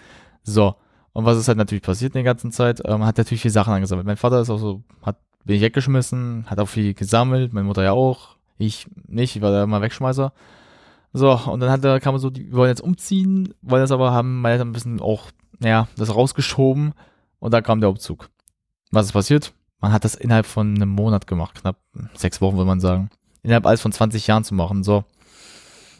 S3: So. Und was ist halt natürlich passiert in der ganzen Zeit? Ähm, hat natürlich viel Sachen angesammelt. Mein Vater ist auch so, hat wenig weggeschmissen, hat auch viel gesammelt, meine Mutter ja auch. Ich nicht, ich war da immer Wegschmeißer. So, und dann hat er, kam so, die wollen jetzt umziehen, wollen das aber haben, meine Eltern ein bisschen auch, naja, das rausgeschoben und da kam der Umzug. Was ist passiert? Man hat das innerhalb von einem Monat gemacht, knapp sechs Wochen, würde man sagen. Innerhalb alles von 20 Jahren zu machen, so.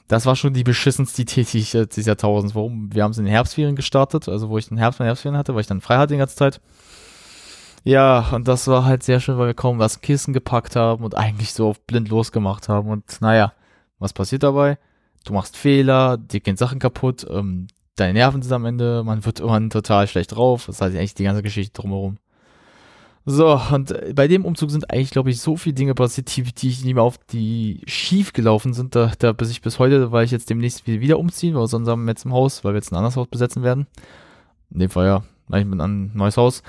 S3: Das war schon die beschissenste Idee die dieses Jahrtausends. Warum? Wir haben es in den Herbstferien gestartet, also wo ich den Herbst meine Herbstferien hatte, weil ich dann frei hatte die ganze Zeit. Ja, und das war halt sehr schön, weil wir kaum was Kissen gepackt haben und eigentlich so auf blind losgemacht haben. Und naja, was passiert dabei? Du machst Fehler, dir gehen Sachen kaputt, ähm, deine Nerven sind am Ende, man wird irgendwann total schlecht drauf. Das heißt eigentlich die ganze Geschichte drumherum. So, und äh, bei dem Umzug sind eigentlich, glaube ich, so viele Dinge passiert, die, die ich nicht mehr auf die schief gelaufen sind. Da, da bis ich bis heute, weil ich jetzt demnächst wieder, umziehen, aus unserem letzten Haus, weil wir jetzt ein anderes Haus besetzen werden. In dem Fall ja, ich bin ein neues Haus.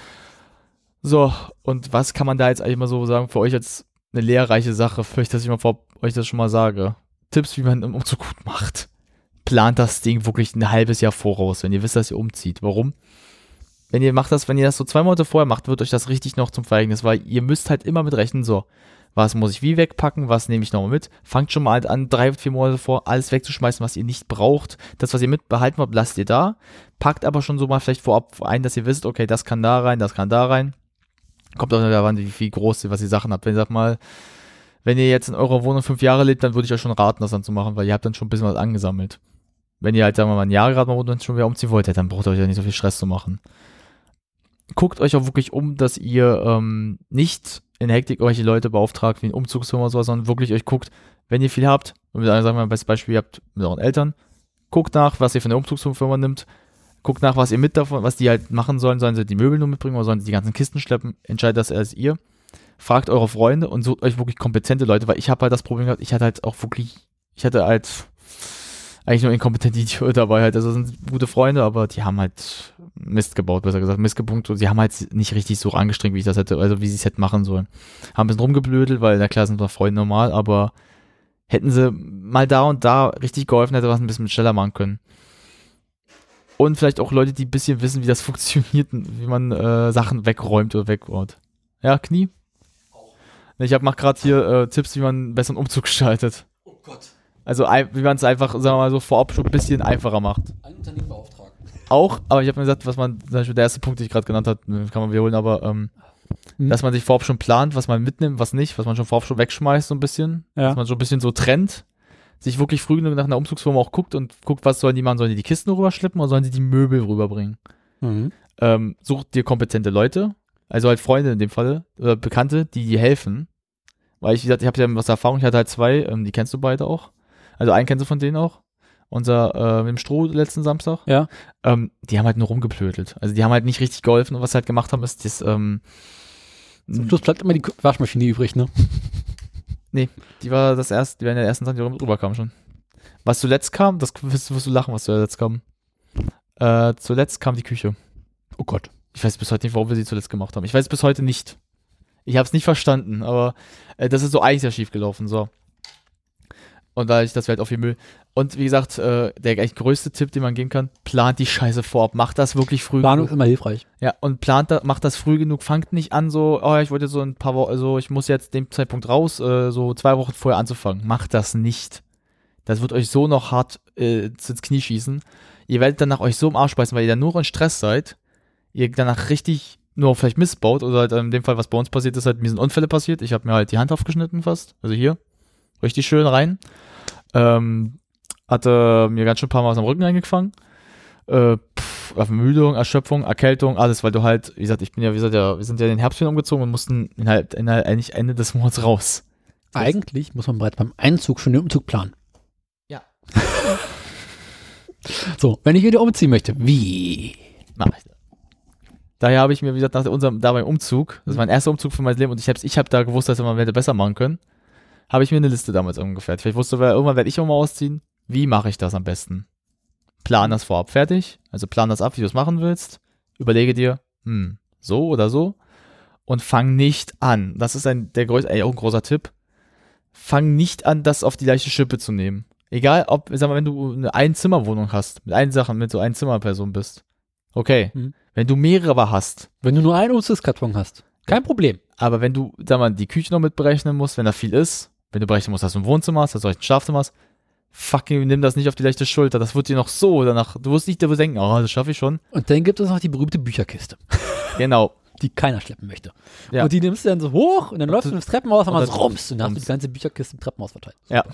S3: So, und was kann man da jetzt eigentlich mal so sagen für euch als eine lehrreiche Sache, vielleicht, dass ich mal vor euch das schon mal sage. Tipps, wie man einen Umzug gut macht. Plant das Ding wirklich ein halbes Jahr voraus, wenn ihr wisst, dass ihr umzieht. Warum? Wenn ihr macht das, wenn ihr das so zwei Monate vorher macht, wird euch das richtig noch zum Verhängnis, weil ihr müsst halt immer mit rechnen, so, was muss ich wie wegpacken, was nehme ich nochmal mit. Fangt schon mal halt an, drei, vier Monate vor, alles wegzuschmeißen, was ihr nicht braucht. Das, was ihr mitbehalten habt, lasst ihr da. Packt aber schon so mal vielleicht vorab ein, dass ihr wisst, okay, das kann da rein, das kann da rein. Kommt auch daran, wie viel groß, was ihr Sachen habt. Wenn ihr sagt mal, wenn ihr jetzt in eurer Wohnung fünf Jahre lebt, dann würde ich euch schon raten, das dann zu machen, weil ihr habt dann schon ein bisschen was angesammelt. Wenn ihr halt, sagen wir mal, ein Jahr gerade mal wohnt und schon wieder umziehen wollt, dann braucht ihr euch ja nicht so viel Stress zu machen guckt euch auch wirklich um, dass ihr ähm, nicht in Hektik euch die Leute beauftragt wie ein Umzugsfirma oder sowas, sondern wirklich euch guckt, wenn ihr viel habt, und wir sagen wir als Beispiel, ihr habt mit euren Eltern, guckt nach, was ihr von der Umzugsfirma nimmt, guckt nach, was ihr mit davon, was die halt machen sollen, sollen sie die Möbel nur mitbringen oder sollen sie die ganzen Kisten schleppen, entscheidet das erst ihr. Fragt eure Freunde und sucht euch wirklich kompetente Leute, weil ich habe halt das Problem gehabt, ich hatte halt auch wirklich, ich hatte halt eigentlich nur inkompetente Idioten dabei halt. Also sind gute Freunde, aber die haben halt Mist gebaut, besser gesagt, Mist gepunkt. Und sie haben halt nicht richtig so angestrengt, wie ich das hätte, also wie sie es hätten machen sollen. Haben ein bisschen rumgeblödelt, weil na klar sind wir Freunde normal, aber hätten sie mal da und da richtig geholfen, hätte was ein bisschen schneller machen können. Und vielleicht auch Leute, die ein bisschen wissen, wie das funktioniert, wie man äh, Sachen wegräumt oder wegräumt. Ja, Knie? Ich hab, mach gerade hier äh, Tipps, wie man einen besseren Umzug gestaltet. Also wie man es einfach, sagen wir mal so, vorab schon ein bisschen einfacher macht. Ein Unternehmen beauftragen. Auch, aber ich habe mir gesagt, was man, zum Beispiel der erste Punkt, den ich gerade genannt habe, kann man wiederholen, aber ähm, hm. dass man sich vorab schon plant, was man mitnimmt, was nicht, was man schon vorab schon wegschmeißt, so ein bisschen. Ja. Dass man so ein bisschen so trennt, sich wirklich früh nach einer Umzugsfirma auch guckt und guckt, was sollen die machen, sollen die die Kisten rüberschleppen oder sollen die die Möbel rüberbringen? Mhm. Ähm, sucht dir kompetente Leute, also halt Freunde in dem Falle, oder Bekannte, die dir helfen. Weil ich, wie gesagt, ich habe ja was Erfahrung, ich hatte halt zwei, ähm, die kennst du beide auch. Also einen kennst du von denen auch? Unser äh, mit dem Stroh letzten Samstag.
S2: Ja.
S3: Ähm, die haben halt nur rumgeplötelt. Also die haben halt nicht richtig geholfen und was sie halt gemacht haben, ist das, ähm,
S2: Zum Schluss bleibt immer die Waschmaschine übrig, ne?
S3: Nee, die war das erste, die war in der ersten Zeit, die rüberkam schon. Was zuletzt kam, das wirst, wirst du lachen, was zuletzt kam. Äh, zuletzt kam die Küche.
S2: Oh Gott.
S3: Ich weiß bis heute nicht, warum wir sie zuletzt gemacht haben. Ich weiß bis heute nicht. Ich habe es nicht verstanden, aber äh, das ist so eigentlich ja schief gelaufen. So. Und da ich das halt auf viel Müll. Und wie gesagt, äh, der eigentlich größte Tipp, den man geben kann, plant die Scheiße vorab. Macht das wirklich früh
S2: Planung genug. ist immer hilfreich.
S3: Ja, und plant da, macht das früh genug. Fangt nicht an, so, oh, ich wollte so ein paar Wochen, also ich muss jetzt dem Zeitpunkt raus, äh, so zwei Wochen vorher anzufangen. Macht das nicht. Das wird euch so noch hart äh, ins Knie schießen. Ihr werdet danach euch so im Arsch beißen, weil ihr dann nur in Stress seid. Ihr danach richtig nur vielleicht missbaut oder halt in dem Fall, was bei uns passiert ist, halt mir sind Unfälle passiert. Ich habe mir halt die Hand aufgeschnitten fast. Also hier. Richtig schön rein. Ähm, hatte mir ganz schön ein paar Mal aus dem Rücken eingefangen. Äh, pff, Ermüdung, Erschöpfung, Erkältung, alles, weil du halt, wie gesagt, ich bin ja, wie gesagt, ja, wir sind ja in den Herbstferien umgezogen und mussten innerhalb, innerhalb eigentlich Ende des Monats raus.
S2: Eigentlich muss man bereits beim Einzug schon den Umzug planen.
S3: Ja.
S2: so, wenn ich wieder umziehen möchte, wie?
S3: Mach ich das. Daher habe ich mir, wie gesagt, nach unserem, da beim Umzug, das war mein erster Umzug für mein Leben und ich habe ich hab da gewusst, dass man hätte besser machen können habe ich mir eine Liste damals ungefähr. Ich wusste, irgendwann werde ich auch mal ausziehen. Wie mache ich das am besten? Plan das vorab fertig. Also plan das ab, wie du es machen willst. Überlege dir, hm, so oder so. Und fang nicht an. Das ist ein, der größte, auch ein großer Tipp. Fang nicht an, das auf die leichte Schippe zu nehmen. Egal, ob, sag mal, wenn du eine Einzimmerwohnung hast, mit einen Sachen, mit so ein Zimmerperson bist. Okay. Mhm. Wenn du mehrere hast.
S2: Wenn du nur einen Umzugskarton hast. Kein Problem.
S3: Aber wenn du, sag mal, die Küche noch mit berechnen musst, wenn da viel ist, wenn du berechnen musst, dass du ein Wohnzimmer hast, dass du ein Schlafzimmer hast, fucking nimm das nicht auf die leichte Schulter. Das wird dir noch so danach, du wirst nicht darüber denken, oh, das schaffe ich schon.
S2: Und dann gibt es noch die berühmte Bücherkiste.
S3: Genau.
S2: Die keiner schleppen möchte. Ja. Und die nimmst du dann so hoch und dann läufst du ins Treppenhaus und dann rums und dann hast du die ganze Bücherkiste im Treppenhaus verteilt.
S3: Ja.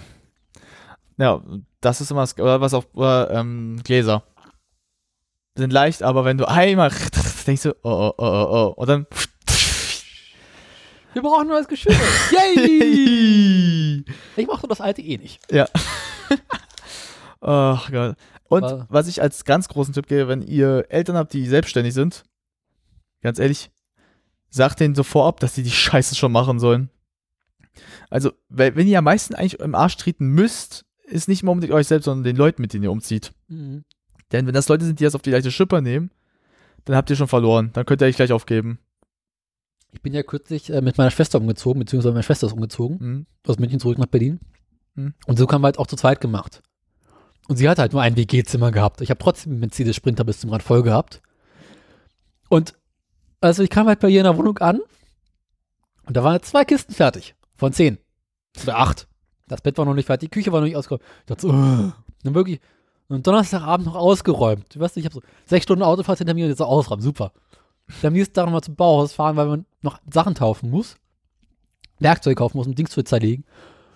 S3: Ja, das ist immer das, oder was auch, oder, ähm, Gläser. Sind leicht, aber wenn du einmal denkst du, oh, oh, oh, oh, oh, und dann
S2: Wir brauchen neues Geschirr. Yay! Ich mochte das alte eh nicht.
S3: Ja. Ach Gott. Und
S2: Aber-
S3: was ich als ganz großen Tipp gebe, wenn ihr Eltern habt, die selbstständig sind, ganz ehrlich, sagt denen so vorab, dass sie die Scheiße schon machen sollen. Also, wenn ihr am meisten eigentlich im Arsch treten müsst, ist nicht mal unbedingt euch selbst, sondern den Leuten, mit denen ihr umzieht.
S2: Mhm.
S3: Denn wenn das Leute sind, die das auf die leichte Schippe nehmen, dann habt ihr schon verloren. Dann könnt ihr euch gleich aufgeben.
S2: Ich bin ja kürzlich äh, mit meiner Schwester umgezogen, beziehungsweise meine Schwester ist umgezogen,
S3: Mhm.
S2: aus München zurück nach Berlin.
S3: Hm.
S2: Und so haben wir halt auch zu zweit gemacht. Und sie hat halt nur ein WG-Zimmer gehabt. Ich habe trotzdem Mercedes Sprinter bis zum Rand voll gehabt. Und also ich kam halt bei ihr in der Wohnung an und da waren halt zwei Kisten fertig. Von zehn. Oder acht. Das Bett war noch nicht fertig, die Küche war noch nicht ausgeräumt. Ich dachte so, uh. dann wirklich. Und Donnerstagabend noch ausgeräumt. Du weißt, ich habe so sechs Stunden Autofahrt hinter mir und jetzt so ausräumen. Super. Dann nächsten Tag nochmal zum Bauhaus fahren, weil man noch Sachen taufen muss. Werkzeug kaufen muss, um Dings zu zerlegen.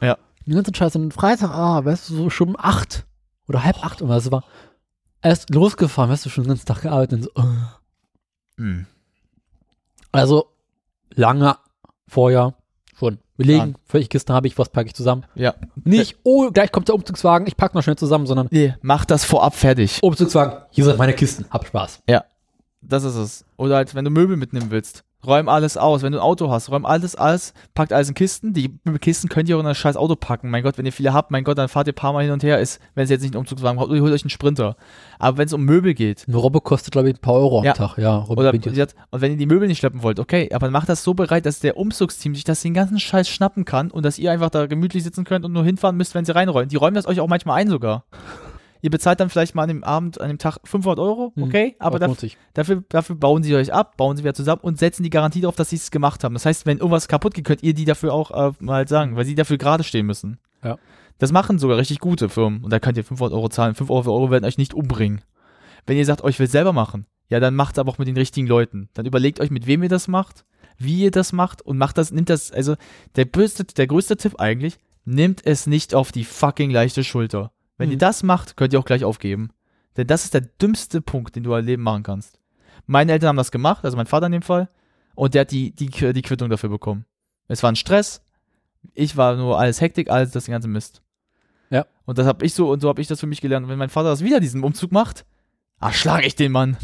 S3: Ja.
S2: Den ganzen Scheiß. Und Freitag, ah, weißt du, so schon um acht oder halb acht und was war. Erst losgefahren, weißt du, schon den ganzen Tag gearbeitet und so. uh.
S3: Mhm.
S2: Also, lange vorher schon. Belegen,
S3: Plan.
S2: welche Kisten habe ich, was packe ich zusammen.
S3: Ja.
S2: Nicht, oh, gleich kommt der Umzugswagen, ich packe noch schnell zusammen, sondern
S3: Nee, macht das vorab fertig.
S2: Umzugswagen, hier sind meine Kisten, hab Spaß.
S3: Das ist es. Oder halt, wenn du Möbel mitnehmen willst, räum alles aus. Wenn du ein Auto hast, räum alles aus, packt alles in Kisten. Die Kisten könnt ihr auch in das scheiß Auto packen. Mein Gott, wenn ihr viele habt, mein Gott, dann fahrt ihr ein paar Mal hin und her. Ist, wenn es jetzt nicht einen Umzugswagen braucht, oder ihr holt euch einen Sprinter. Aber wenn es um Möbel geht,
S2: Eine Robbe kostet, glaube ich, ein paar Euro am
S3: Ja.
S2: Tag, ja. Robbe
S3: oder, gesagt, und wenn ihr die Möbel nicht schleppen wollt, okay, aber macht das so bereit, dass der Umzugsteam sich das den ganzen Scheiß schnappen kann und dass ihr einfach da gemütlich sitzen könnt und nur hinfahren müsst, wenn sie reinräumen. Die räumen das euch auch manchmal ein sogar. Ihr bezahlt dann vielleicht mal an dem Abend, an dem Tag 500 Euro,
S2: Hm.
S3: okay, aber
S2: Das
S3: dafür. Dafür, dafür bauen sie euch ab, bauen sie wieder zusammen und setzen die Garantie darauf, dass sie es gemacht haben. Das heißt, wenn irgendwas kaputt geht, könnt ihr die dafür auch äh, mal sagen, weil sie dafür gerade stehen müssen.
S2: Ja.
S3: Das machen sogar richtig gute Firmen und da könnt ihr 500 Euro zahlen. 5 Euro werden euch nicht umbringen. Wenn ihr sagt, euch will selber machen, ja, dann macht es aber auch mit den richtigen Leuten. Dann überlegt euch, mit wem ihr das macht, wie ihr das macht und macht das, nimmt das, also der, böste, der größte Tipp eigentlich, nimmt es nicht auf die fucking leichte Schulter. Wenn
S2: Mhm.
S3: ihr das macht, könnt ihr auch gleich aufgeben. Denn das ist der dümmste Punkt, den du im Leben machen kannst. Meine Eltern haben das gemacht, also mein Vater in dem Fall, und der hat die, die, die Quittung dafür bekommen. Es war ein Stress, ich war nur alles Hektik, alles das ganze Mist.
S2: Ja.
S3: Und das habe ich so, und so habe ich das für mich gelernt. Und wenn mein Vater das wieder diesen Umzug macht, erschlage ich den Mann.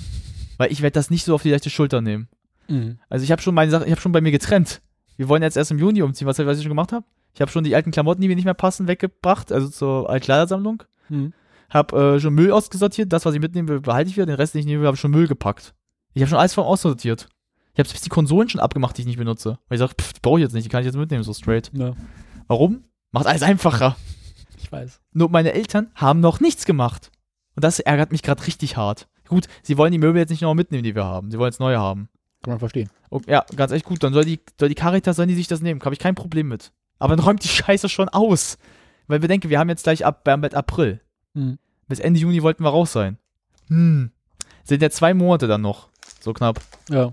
S3: Weil ich werde das nicht so auf die leichte Schulter nehmen.
S2: Mhm.
S3: Also ich habe schon meine Sachen, ich habe schon bei mir getrennt. Wir wollen jetzt erst im Juni umziehen. Was, was ich schon gemacht habe? Ich habe schon die alten Klamotten, die mir nicht mehr passen, weggebracht, also zur Altkleidersammlung.
S2: Mhm.
S3: Hab äh, schon Müll ausgesortiert. Das, was ich mitnehmen will, behalte ich wieder. Den Rest, den ich nehme, habe ich schon Müll gepackt. Ich habe schon alles vom aussortiert. Ich habe selbst die Konsolen schon abgemacht, die ich nicht benutze. Weil ich sage, die brauche ich jetzt nicht, die kann ich jetzt mitnehmen, so straight.
S2: Ja,
S3: Warum? Macht alles einfacher.
S2: ich weiß.
S3: Nur meine Eltern haben noch nichts gemacht. Und das ärgert mich gerade richtig hart. Gut, sie wollen die Möbel jetzt nicht nochmal mitnehmen, die wir haben. Sie wollen jetzt neue haben.
S2: Kann man verstehen.
S3: Oh, ja, ganz echt gut. Dann soll die, soll die Caritas, sollen die sich das nehmen. Habe ich kein Problem mit. Aber dann räumt die Scheiße schon aus. Weil wir denken, wir haben jetzt gleich ab, bald April.
S2: Mhm.
S3: Bis Ende Juni wollten wir raus sein. Hm. Sind ja zwei Monate dann noch. So knapp.
S2: Ja.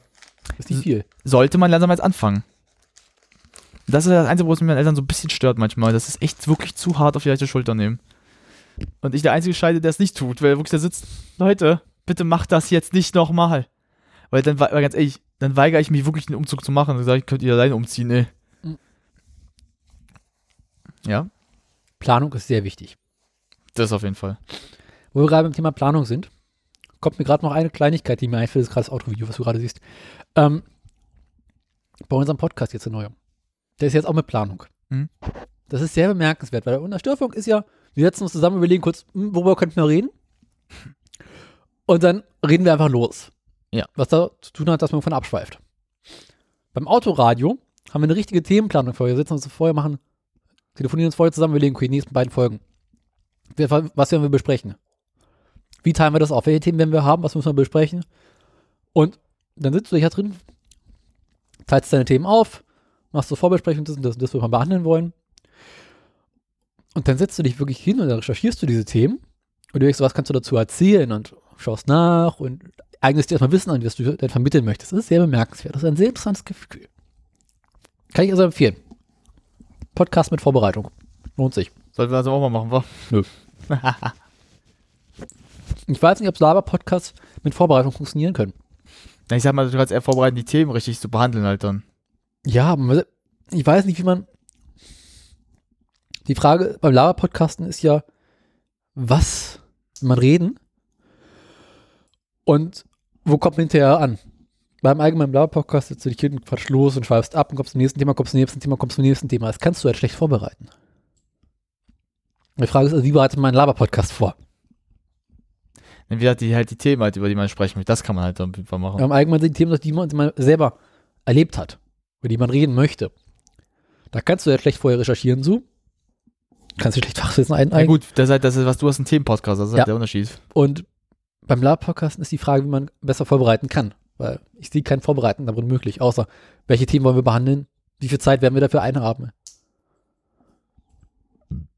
S2: Ist nicht viel.
S3: Sollte man langsam jetzt anfangen. Das ist das Einzige, wo es mich meinen Eltern so ein bisschen stört manchmal. Das ist echt wirklich zu hart auf die leichte Schulter nehmen. Und ich der einzige Scheide, der es nicht tut, weil er wirklich da sitzt. Leute, bitte macht das jetzt nicht nochmal. Weil dann, weil ganz ehrlich, dann weigere ich mich wirklich den Umzug zu machen. Dann sage ich, könnt ihr alleine umziehen, ey. Ja,
S2: Planung ist sehr wichtig.
S3: das auf jeden Fall.
S2: Wo wir gerade beim Thema Planung sind, kommt mir gerade noch eine Kleinigkeit, die mir einfällt, das ist gerade das Autovideo, was du gerade siehst. Ähm, bei unserem Podcast jetzt der neue. Der ist jetzt auch mit Planung.
S3: Mhm.
S2: Das ist sehr bemerkenswert, weil unser Störfunk ist ja, wir setzen uns zusammen, überlegen kurz, hm, worüber könnten wir reden? Und dann reden wir einfach los.
S3: Ja.
S2: Was da zu tun hat, dass man von abschweift. Beim Autoradio haben wir eine richtige Themenplanung vorher. Wir setzen uns vorher, machen, telefonieren uns vorher zusammen, überlegen, okay, die nächsten beiden Folgen. Was werden wir besprechen? Wie teilen wir das auf? Welche Themen werden wir haben? Was müssen wir besprechen? Und dann sitzt du hier drin, teilst deine Themen auf, machst so Vorbesprechungen, das und das, das, was wir behandeln wollen. Und dann setzt du dich wirklich hin und dann recherchierst du diese Themen und du denkst, was kannst du dazu erzählen und schaust nach und eignest dir erstmal Wissen an, das du dann vermitteln möchtest. Das ist sehr bemerkenswert. Das ist ein sehr interessantes Gefühl. Kann ich also empfehlen. Podcast mit Vorbereitung. Lohnt sich.
S3: Sollten wir also auch mal machen, wa?
S2: Nö. Ich weiß nicht, ob Laber-Podcasts mit Vorbereitung funktionieren können.
S3: Na, ich sag mal, du kannst eher vorbereiten, die Themen richtig zu behandeln halt dann.
S2: Ja, ich weiß nicht, wie man. Die Frage beim Lava-Podcasten ist ja, was will man reden und wo kommt man hinterher an? Beim allgemeinen Lava-Podcast sitzt du dich hin und quatsch los und schweifst ab und kommst zum nächsten Thema, kommst zum nächsten Thema, kommst zum nächsten Thema. Das kannst du halt schlecht vorbereiten. Die Frage ist also, wie bereitet man einen Lava-Podcast vor?
S3: Dann wieder die halt die Themen halt, über die man sprechen möchte. Das kann man halt dann einfach machen.
S2: Im Allgemeinen sind die Themen, die man, die man selber erlebt hat, über die man reden möchte. Da kannst du ja schlecht vorher recherchieren zu. Kannst du schlecht Fachwissen
S3: Na
S2: eineignen.
S3: gut, das ist halt, das ist, was du hast, ein Themenpodcast, das ist
S2: Ja.
S3: halt der Unterschied.
S2: Und beim Lab-Podcasten ist die Frage, wie man besser vorbereiten kann. Weil ich sehe kein Vorbereiten darin möglich, außer welche Themen wollen wir behandeln, wie viel Zeit werden wir dafür einhaben.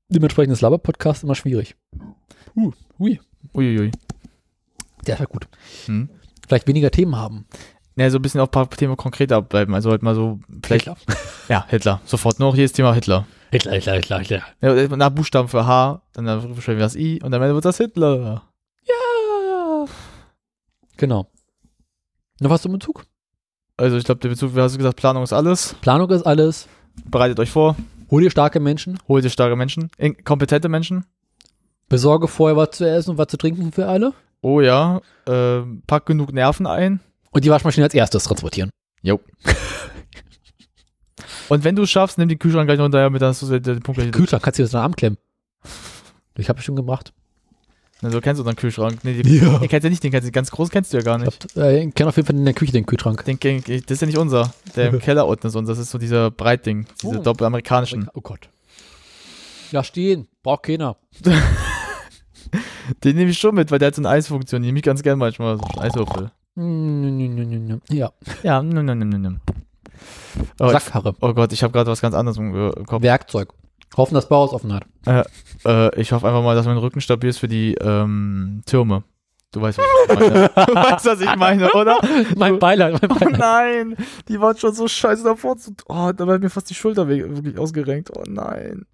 S2: Dementsprechend ist Laber-Podcast immer schwierig. Uh, hui,
S3: Uiuiui.
S2: der ist halt gut.
S3: Hm.
S2: Vielleicht weniger Themen haben.
S3: Ja, so ein bisschen auf ein paar Themen konkreter bleiben. Also halt mal so, vielleicht,
S2: Hitler.
S3: ja, Hitler. Sofort nur noch jedes Thema Hitler.
S2: Hitler, Hitler, Hitler, Hitler.
S3: Ja, nach Buchstaben für H, dann schreiben wir das I und am Ende wird das Hitler.
S2: Ja. Genau. Noch was zum Bezug?
S3: Also ich glaube, der Bezug, wie hast du gesagt, Planung ist alles.
S2: Planung ist alles.
S3: Bereitet euch vor,
S2: Hol dir starke Menschen.
S3: holt ihr starke Menschen, in- kompetente Menschen.
S2: Besorge vorher was zu essen und was zu trinken für alle.
S3: Oh ja, äh, pack genug Nerven ein.
S2: Und die Waschmaschine als erstes transportieren.
S3: Jo. und wenn du es schaffst, nimm den Kühlschrank gleich runter, damit hast du den, den Punkt gleich.
S2: Kühlschrank kannst du dir das in den Arm klemmen. Ich habe schon gemacht.
S3: Also, du kennst unseren Kühlschrank. Nee, die,
S2: Ja.
S3: Den kennst du nicht, den kennst du, ganz groß kennst du ja gar
S2: Ich,
S3: nicht.
S2: äh, ich kenne auf jeden Fall in der Küche den Kühlschrank.
S3: Den, ich- das ist ja nicht unser. Der im Keller unten ist unser. Das ist so dieser Breitding. Diese
S2: Oh.
S3: doppelamerikanischen.
S2: Oh Gott. Ja, stehen. Braucht keiner.
S3: Den nehme ich schon mit, weil der hat so eine Eisfunktion. Die nehme ich ganz gern manchmal. So Eiswürfel.
S2: Ja,
S3: Ja, nimm, nimm, nimm, nimm. Oh,
S2: Sackkarre.
S3: oh Gott, ich habe gerade was ganz anderes äh, im Kopf.
S2: Werkzeug. Hoffen, dass Bauhaus offen hat.
S3: Äh, ich hoffe einfach mal, dass mein Rücken stabil ist für die ähm, Türme. Du weißt, was ich meine. du weißt, was ich meine, oder?
S2: Mein Beileid, mein
S3: Oh
S2: Beileid.
S3: nein, die waren schon so scheiße davor. Zu, oh, da war mir fast die Schulter wirklich ausgerenkt. Oh nein.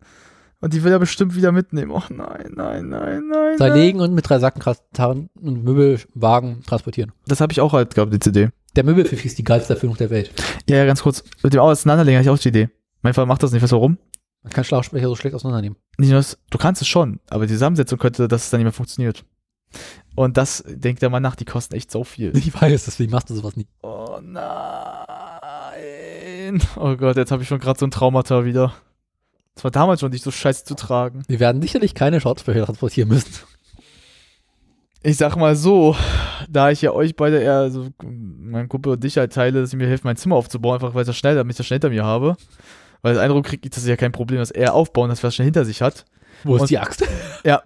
S3: Und die will er bestimmt wieder mitnehmen. Oh nein, nein, nein, nein.
S2: Zerlegen und mit drei Sackenkarren und Möbelwagen transportieren.
S3: Das habe ich auch halt gehabt, die CD.
S2: Der Möbelpfiff ist die geilste Erfindung der Welt.
S3: Ja, ja, ganz kurz. Mit dem Auseinanderlegen hatte ich auch die Idee. Mein Vater macht das nicht. Weißt du warum?
S2: Man kann Schlauchsprecher so schlecht auseinandernehmen.
S3: Nicht nur das, du kannst es schon, aber die Zusammensetzung könnte, dass es dann nicht mehr funktioniert. Und das, denkt er mal nach, die kosten echt so viel.
S2: Ich weiß, deswegen machst du sowas nie.
S3: Oh nein. Oh Gott, jetzt habe ich schon gerade so ein Traumata wieder. Das war damals schon nicht so scheiße zu tragen.
S2: Wir werden sicherlich keine Schlauchsprecher transportieren müssen.
S3: Ich sag mal so, da ich ja euch beide eher, also mein Kumpel und dich halt teile, dass ich mir helfe, mein Zimmer aufzubauen, einfach weil ich das schnell, damit ich das schnell hinter mir habe. Weil das Eindruck kriegt, das ist ja kein Problem, dass er aufbauen, dass er das schnell hinter sich hat.
S2: Wo ist
S3: Und-
S2: die Axt?
S3: Ja.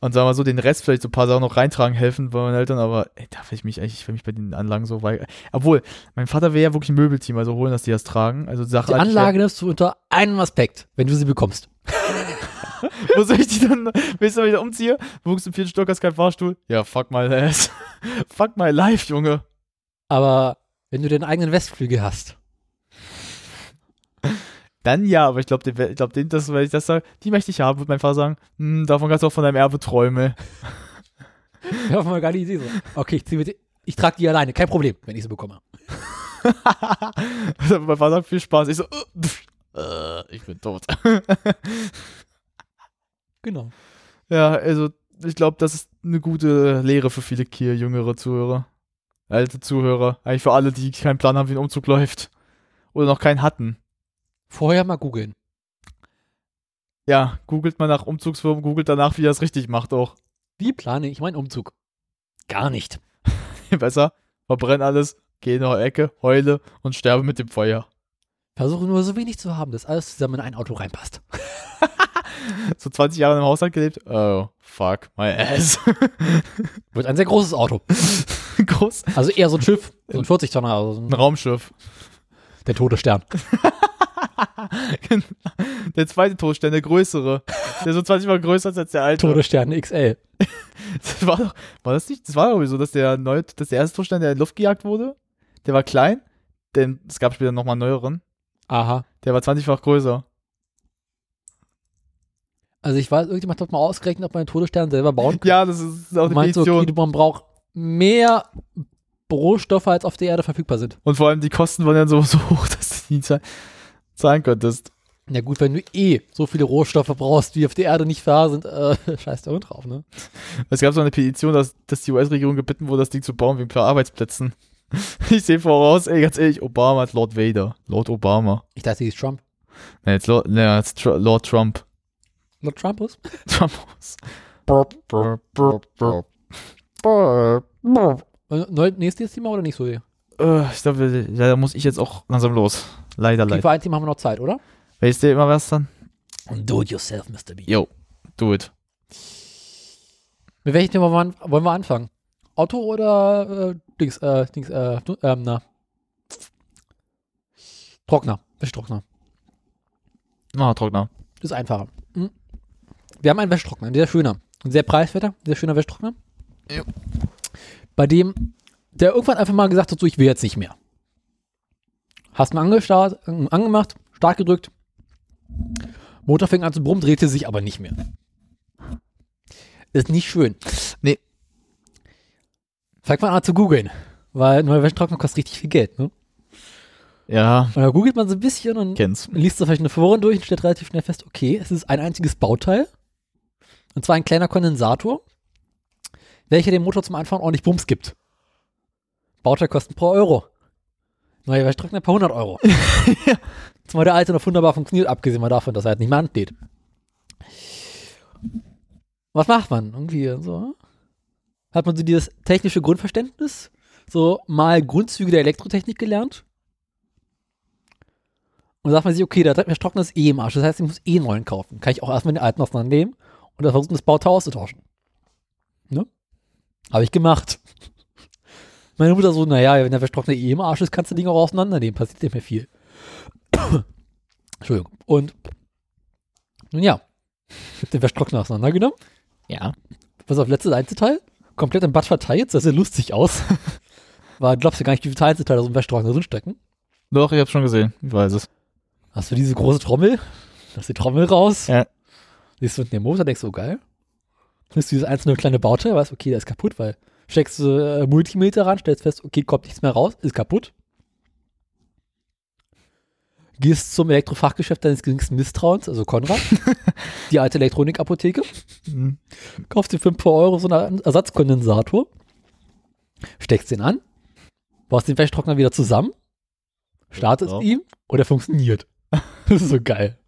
S3: Und sagen wir mal so, den Rest vielleicht so ein paar Sachen noch reintragen helfen bei meinen Eltern, aber ey, da will ich mich eigentlich, ich will mich bei den Anlagen so weit. Obwohl, mein Vater wäre ja wirklich ein Möbelteam, also holen, dass die das tragen. Also Sachen.
S2: Die Anlage nimmst du unter einem Aspekt, wenn du sie bekommst.
S3: Wo soll ich die dann, wenn ich dann wieder umziehe? Du wohnst im vierten Stock, hast keinen Fahrstuhl? Ja, fuck my ass. fuck my life, Junge.
S2: Aber wenn du den eigenen Westflügel hast,
S3: Dann ja, aber ich glaube, ich glaub, den, das, wenn ich das sage, die möchte ich haben, würde mein Vater sagen, hm, davon kannst du auch von deinem Erbe träumen.
S2: ich habe mal gar nicht. So. Okay, ich, zieh mit, ich trage die alleine, kein Problem, wenn ich sie bekomme.
S3: Also mein Vater sagt, viel Spaß. Ich so, äh, ich bin tot.
S2: Genau.
S3: Ja, also ich glaube, das ist eine gute Lehre für viele Kier, jüngere Zuhörer. Alte Zuhörer. Eigentlich für alle, die keinen Plan haben, wie ein Umzug läuft. Oder noch keinen hatten.
S2: Vorher mal googeln.
S3: Ja, googelt mal nach Umzugsfirmen, googelt danach, wie er es richtig macht auch.
S2: Wie plane ich meinen Umzug? Gar nicht.
S3: Besser, verbrenn alles, geh in eine Ecke, heule und sterbe mit dem Feuer.
S2: Versuche nur so wenig zu haben, dass alles zusammen in ein Auto reinpasst.
S3: So 20 Jahre im Haushalt gelebt. Oh, fuck my ass.
S2: Wird ein sehr großes Auto.
S3: Groß.
S2: Also eher so ein Schiff, so ein 40 Tonner, also so
S3: Ein
S2: ein,
S3: Raumschiff.
S2: der Todesstern.
S3: Der zweite Todstern, der größere. Der so 20 Mal größer ist als der alte.
S2: Todesstern XL.
S3: Das war doch, war das nicht? Das war doch so, dass der neue, dass der erste Todstern, der in die Luft gejagt wurde, der war klein, denn es gab später nochmal einen neueren,
S2: Aha.
S3: der war 20-fach größer.
S2: Also ich weiß, irgendjemand hat mal ausgerechnet, ob man den Todesstern selber bauen kann.
S3: Ja, das ist auch eine
S2: meinst du,
S3: Petition.
S2: okay, man braucht mehr Rohstoffe als auf der Erde verfügbar sind.
S3: Und vor allem die Kosten waren dann so, so hoch, dass nie zahl- zahlen konntest.
S2: Ja gut, wenn du eh so viele Rohstoffe brauchst, wie auf der Erde nicht da sind, äh, scheiß da drauf, ne?
S3: Es gab so eine Petition, dass, dass die US-Regierung gebeten wurde, das Ding zu bauen wegen ein paar Arbeitsplätzen. Ich sehe voraus, ey, ganz ehrlich, Obama hat Lord Vader. Lord Obama.
S2: Ich dachte, die ist Trump.
S3: Ne, jetzt Lord, ne, jetzt Tr Lord Trump.
S2: Lord Trump ist?
S3: Trump.
S2: Äh, Neu, nächstes Thema oder nicht so?
S3: Äh, ich glaube, leider muss ich jetzt auch langsam los. Leider, leider.
S2: für ein Thema haben wir noch Zeit, oder?
S3: Weißt du immer was dann?
S2: Do it yourself, Mr. B.
S3: Yo, do it.
S2: Mit welchem Thema wollen wir anfangen? Auto oder äh, Dings, äh, Dings, äh, du- ähm, na. Trockner, Wäschetrockner.
S3: Ah, Trockner.
S2: Das ist einfacher. Hm. Wir haben einen Wäschetrockner, ein sehr schöner, ein sehr preiswerter, sehr schöner Wäschetrockner.
S3: Ja.
S2: Bei dem, der irgendwann einfach mal gesagt hat, so, ich will jetzt nicht mehr. Hast ihn angestarrt, äh, angemacht, Start gedrückt, Motor fing an zu brummen, drehte sich aber nicht mehr. Ist nicht schön.
S3: Nee.
S2: Fängt man an zu googeln, weil ein neuer Wäschetrockner kostet richtig viel Geld, ne?
S3: Ja,
S2: Und da googelt man so ein bisschen und
S3: kenn's.
S2: liest so verschiedene Foren durch und stellt relativ schnell fest, okay, es ist ein einziges Bauteil. Und zwar ein kleiner Kondensator, welcher dem Motor zum Anfang ordentlich Bums gibt. Bauteil kosten pro Euro. Neuer Wäschetrockner paar 100 Euro. Zumal der alte noch wunderbar funktioniert, abgesehen mal davon, dass er halt nicht mehr ansteht. Was macht man? Irgendwie so. Hat man so dieses technische Grundverständnis, so mal Grundzüge der Elektrotechnik gelernt und sagt man sich, okay, der Wäschetrockner ist eh im Arsch. Das heißt, ich muss eh einen neuen kaufen. Kann ich auch erstmal den alten auseinandernehmen und dann versuchen, das Bauteil auszutauschen. Ne? Habe ich gemacht. Meine Mutter so, naja, wenn der Wäschetrockner eh im Arsch ist, kannst du Dinge auch auseinandernehmen. Passiert nicht mehr viel. Entschuldigung. Und nun ja, ich hab den Wäschetrockner auseinandergenommen.
S3: Ja.
S2: Pass auf, letztes Einzelteil. Komplett im Bad verteilt. Das sah lustig aus. War, glaubst du gar nicht, wie viele Einzelteile aus dem Wäschetrockner drin stecken.
S3: Doch, ich hab's schon gesehen. Ich weiß es.
S2: Hast du diese große Trommel? Hast die Trommel raus?
S3: Ja.
S2: Siehst du unten den Motor, denkst du, oh, geil. Nimmst du dieses einzelne kleine Bauteil, weißt, okay, der ist kaputt, weil steckst du äh, Multimeter ran, stellst fest, okay, kommt nichts mehr raus, ist kaputt. Gehst zum Elektrofachgeschäft deines geringsten Misstrauens, also Konrad, die alte Elektronikapotheke,
S3: Mhm.
S2: kaufst dir für ein paar Euro so einen Ersatzkondensator, steckst den an, baust den Wäschetrockner wieder zusammen, startest
S3: Ja.
S2: ihn und er funktioniert. Das ist so geil.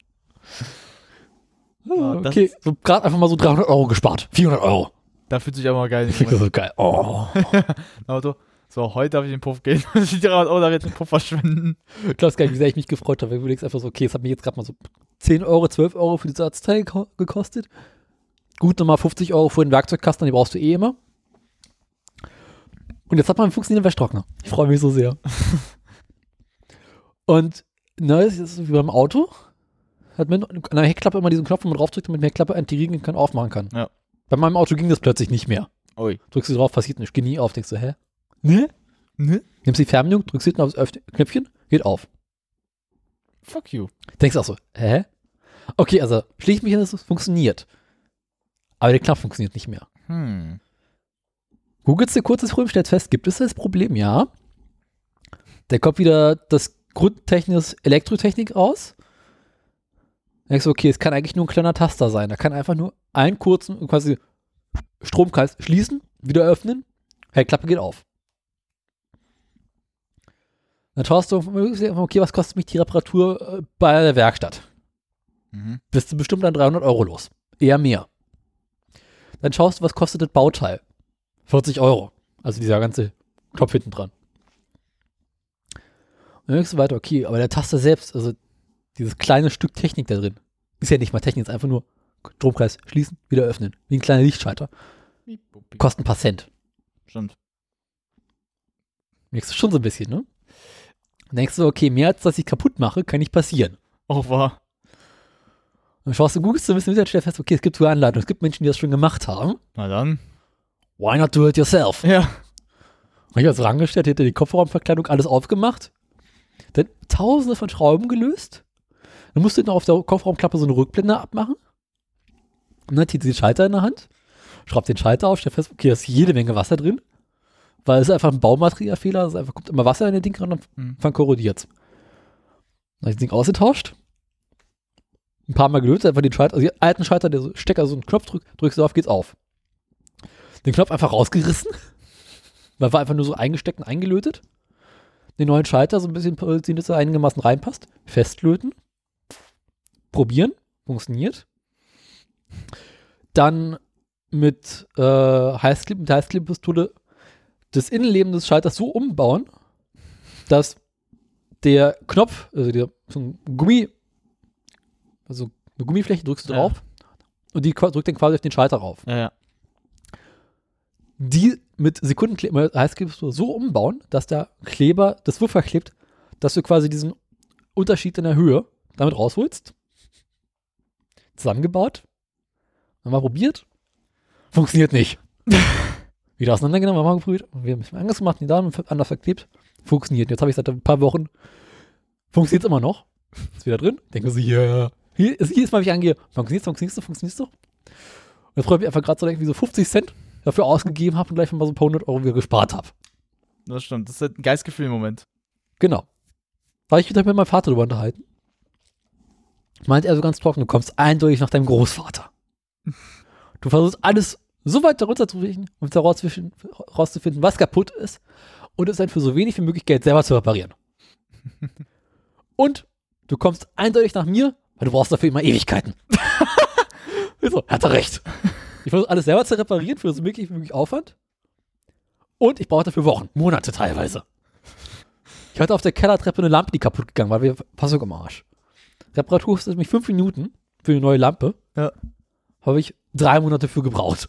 S3: Ah, das
S2: okay, so gerade einfach mal so 300 Euro gespart. 400 Euro.
S3: Da fühlt sich aber mal geil.
S2: So geil. Oh.
S3: Auto. So, heute darf ich den Puff gehen. Die 300 Euro darf ich jetzt in den Puff verschwenden.
S2: Ich glaube gar nicht, wie sehr ich mich gefreut habe. Du überlegst einfach so, okay, es hat mich jetzt gerade mal so 10 Euro, 12 Euro für dieses Ersatzteil geko- gekostet. Gut, nochmal 50 Euro für den Werkzeugkasten, die brauchst du eh immer. Und jetzt hat man einen funktionierenden Wäschetrockner. Ich freue mich so sehr. Und ne, es ist wie beim Auto. Hat man an der Heckklappe immer diesen Knopf, wo man draufdrückt, damit man die Heckklappe entriegen kann, aufmachen kann.
S3: Ja.
S2: Bei meinem Auto ging das plötzlich nicht mehr.
S3: Ui.
S2: Drückst du drauf, passiert nicht. Geh nie auf, denkst du, hä? Ne?
S3: Ne?
S2: Nimmst die Fernbedienung, drückst hinten aufs Öff- Knöpfchen, geht auf.
S3: Fuck you.
S2: Denkst auch so, hä? Okay, also schließe mich hin, dass es funktioniert. Aber der Knopf funktioniert nicht mehr.
S3: Hm.
S2: Googelst dir kurz das Problem, stellst fest, gibt es das Problem? Ja. Der kommt wieder das Grundtechnik Elektrotechnik aus. Denkst du, okay, es kann eigentlich nur ein kleiner Taster sein. Da kann einfach nur einen kurzen, quasi Stromkreis schließen, wieder öffnen, Heckklappe geht auf. Dann schaust du, okay, was kostet mich die Reparatur äh, bei der Werkstatt?
S3: Mhm.
S2: bist du bestimmt dann 300 Euro los. Eher mehr. Dann schaust du, was kostet das Bauteil? 40 Euro. Also dieser ganze Kopf hinten dran. Und dann denkst du weiter, okay, aber der Taster selbst, also dieses kleine Stück Technik da drin, ist ja nicht mal Technik, ist einfach nur Stromkreis schließen, wieder öffnen. Wie ein kleiner Lichtschalter. Kostet ein paar Cent.
S3: Stimmt.
S2: Merkst du schon so ein bisschen, ne? Dann denkst du, okay, mehr als dass ich kaputt mache, kann nicht passieren.
S3: Auch wahr.
S2: Dann schaust du, googelst du ein bisschen wieder, stellst fest, okay, es gibt sogar Anleitungen, es gibt Menschen, die das schon gemacht haben.
S3: Na dann.
S2: Why not do it yourself?
S3: Ja.
S2: Hab ich also rangestellt, hätte die Kofferraumverkleidung alles aufgemacht, dann tausende von Schrauben gelöst. Dann musst du noch auf der Kofferraumklappe so eine Rückblende abmachen. Und dann hat die den Schalter in der Hand, schraubt den Schalter auf, stellt fest, okay, da ist jede Menge Wasser drin. weil es ist einfach ein Baumaterialfehler, es ist einfach, kommt immer Wasser in den Ding ran und
S3: Mhm.
S2: dann korrodiert's. Dann habe ich das Ding ausgetauscht, ein paar Mal gelöst, einfach den Schalter, also den alten Schalter, der Stecker, so einen Knopf drückt, drückst du auf, geht's auf. Den Knopf einfach rausgerissen, weil war einfach nur so eingesteckt und eingelötet. Den neuen Schalter so ein bisschen dass er einigermaßen reinpasst, festlöten, probieren, funktioniert. Dann mit äh, Heißkleb, mit der Heißklebepistole das Innenleben des Schalters so umbauen, dass der Knopf, also der so ein Gummi, also eine Gummifläche drückst du
S3: Ja.
S2: drauf und die drückt dann quasi auf den Schalter rauf.
S3: Ja, ja.
S2: Die mit Sekundenkleber, Heißklebepistole so umbauen, dass der Kleber das Wurf verklebt, dass du quasi diesen Unterschied in der Höhe damit rausholst. Zusammengebaut. Haben wir probiert. Funktioniert nicht. Wieder auseinandergenommen, haben wir geprüft. Wir haben es anders gemacht, die Damen anders verklebt. Funktioniert. Jetzt habe ich seit ein paar Wochen. Funktioniert immer noch. Ist wieder drin. Denken sie, ja. Hier, ist- jedes Mal, wenn ich angehe, funktioniert funktioniert funktioniert doch. Und jetzt freue ich mich einfach gerade so, dass ich wie so 50 Cent dafür ausgegeben habe und gleich mal so ein paar hundert Euro wieder gespart habe.
S3: Das stimmt. Das ist halt ein Geistgefühl im Moment.
S2: Genau. Da habe ich wieder mit meinem Vater drüber unterhalten. Meint er so ganz trocken, du kommst eindeutig nach deinem Großvater. Du versuchst alles so weit darunter zu richten, um herauszufinden, was kaputt ist und es dann für so wenig wie möglich Geld selber zu reparieren. und du kommst eindeutig nach mir, weil du brauchst dafür immer Ewigkeiten. So, hat er recht. Ich versuche alles selber zu reparieren für so wenig wie möglich Aufwand. Und ich brauche dafür Wochen, Monate teilweise. Ich hatte auf der Kellertreppe eine Lampe, die kaputt gegangen war. Wir Passung am Arsch. Reparatur kostet mich fünf Minuten für eine neue Lampe.
S3: Ja.
S2: Habe ich drei Monate für gebraucht.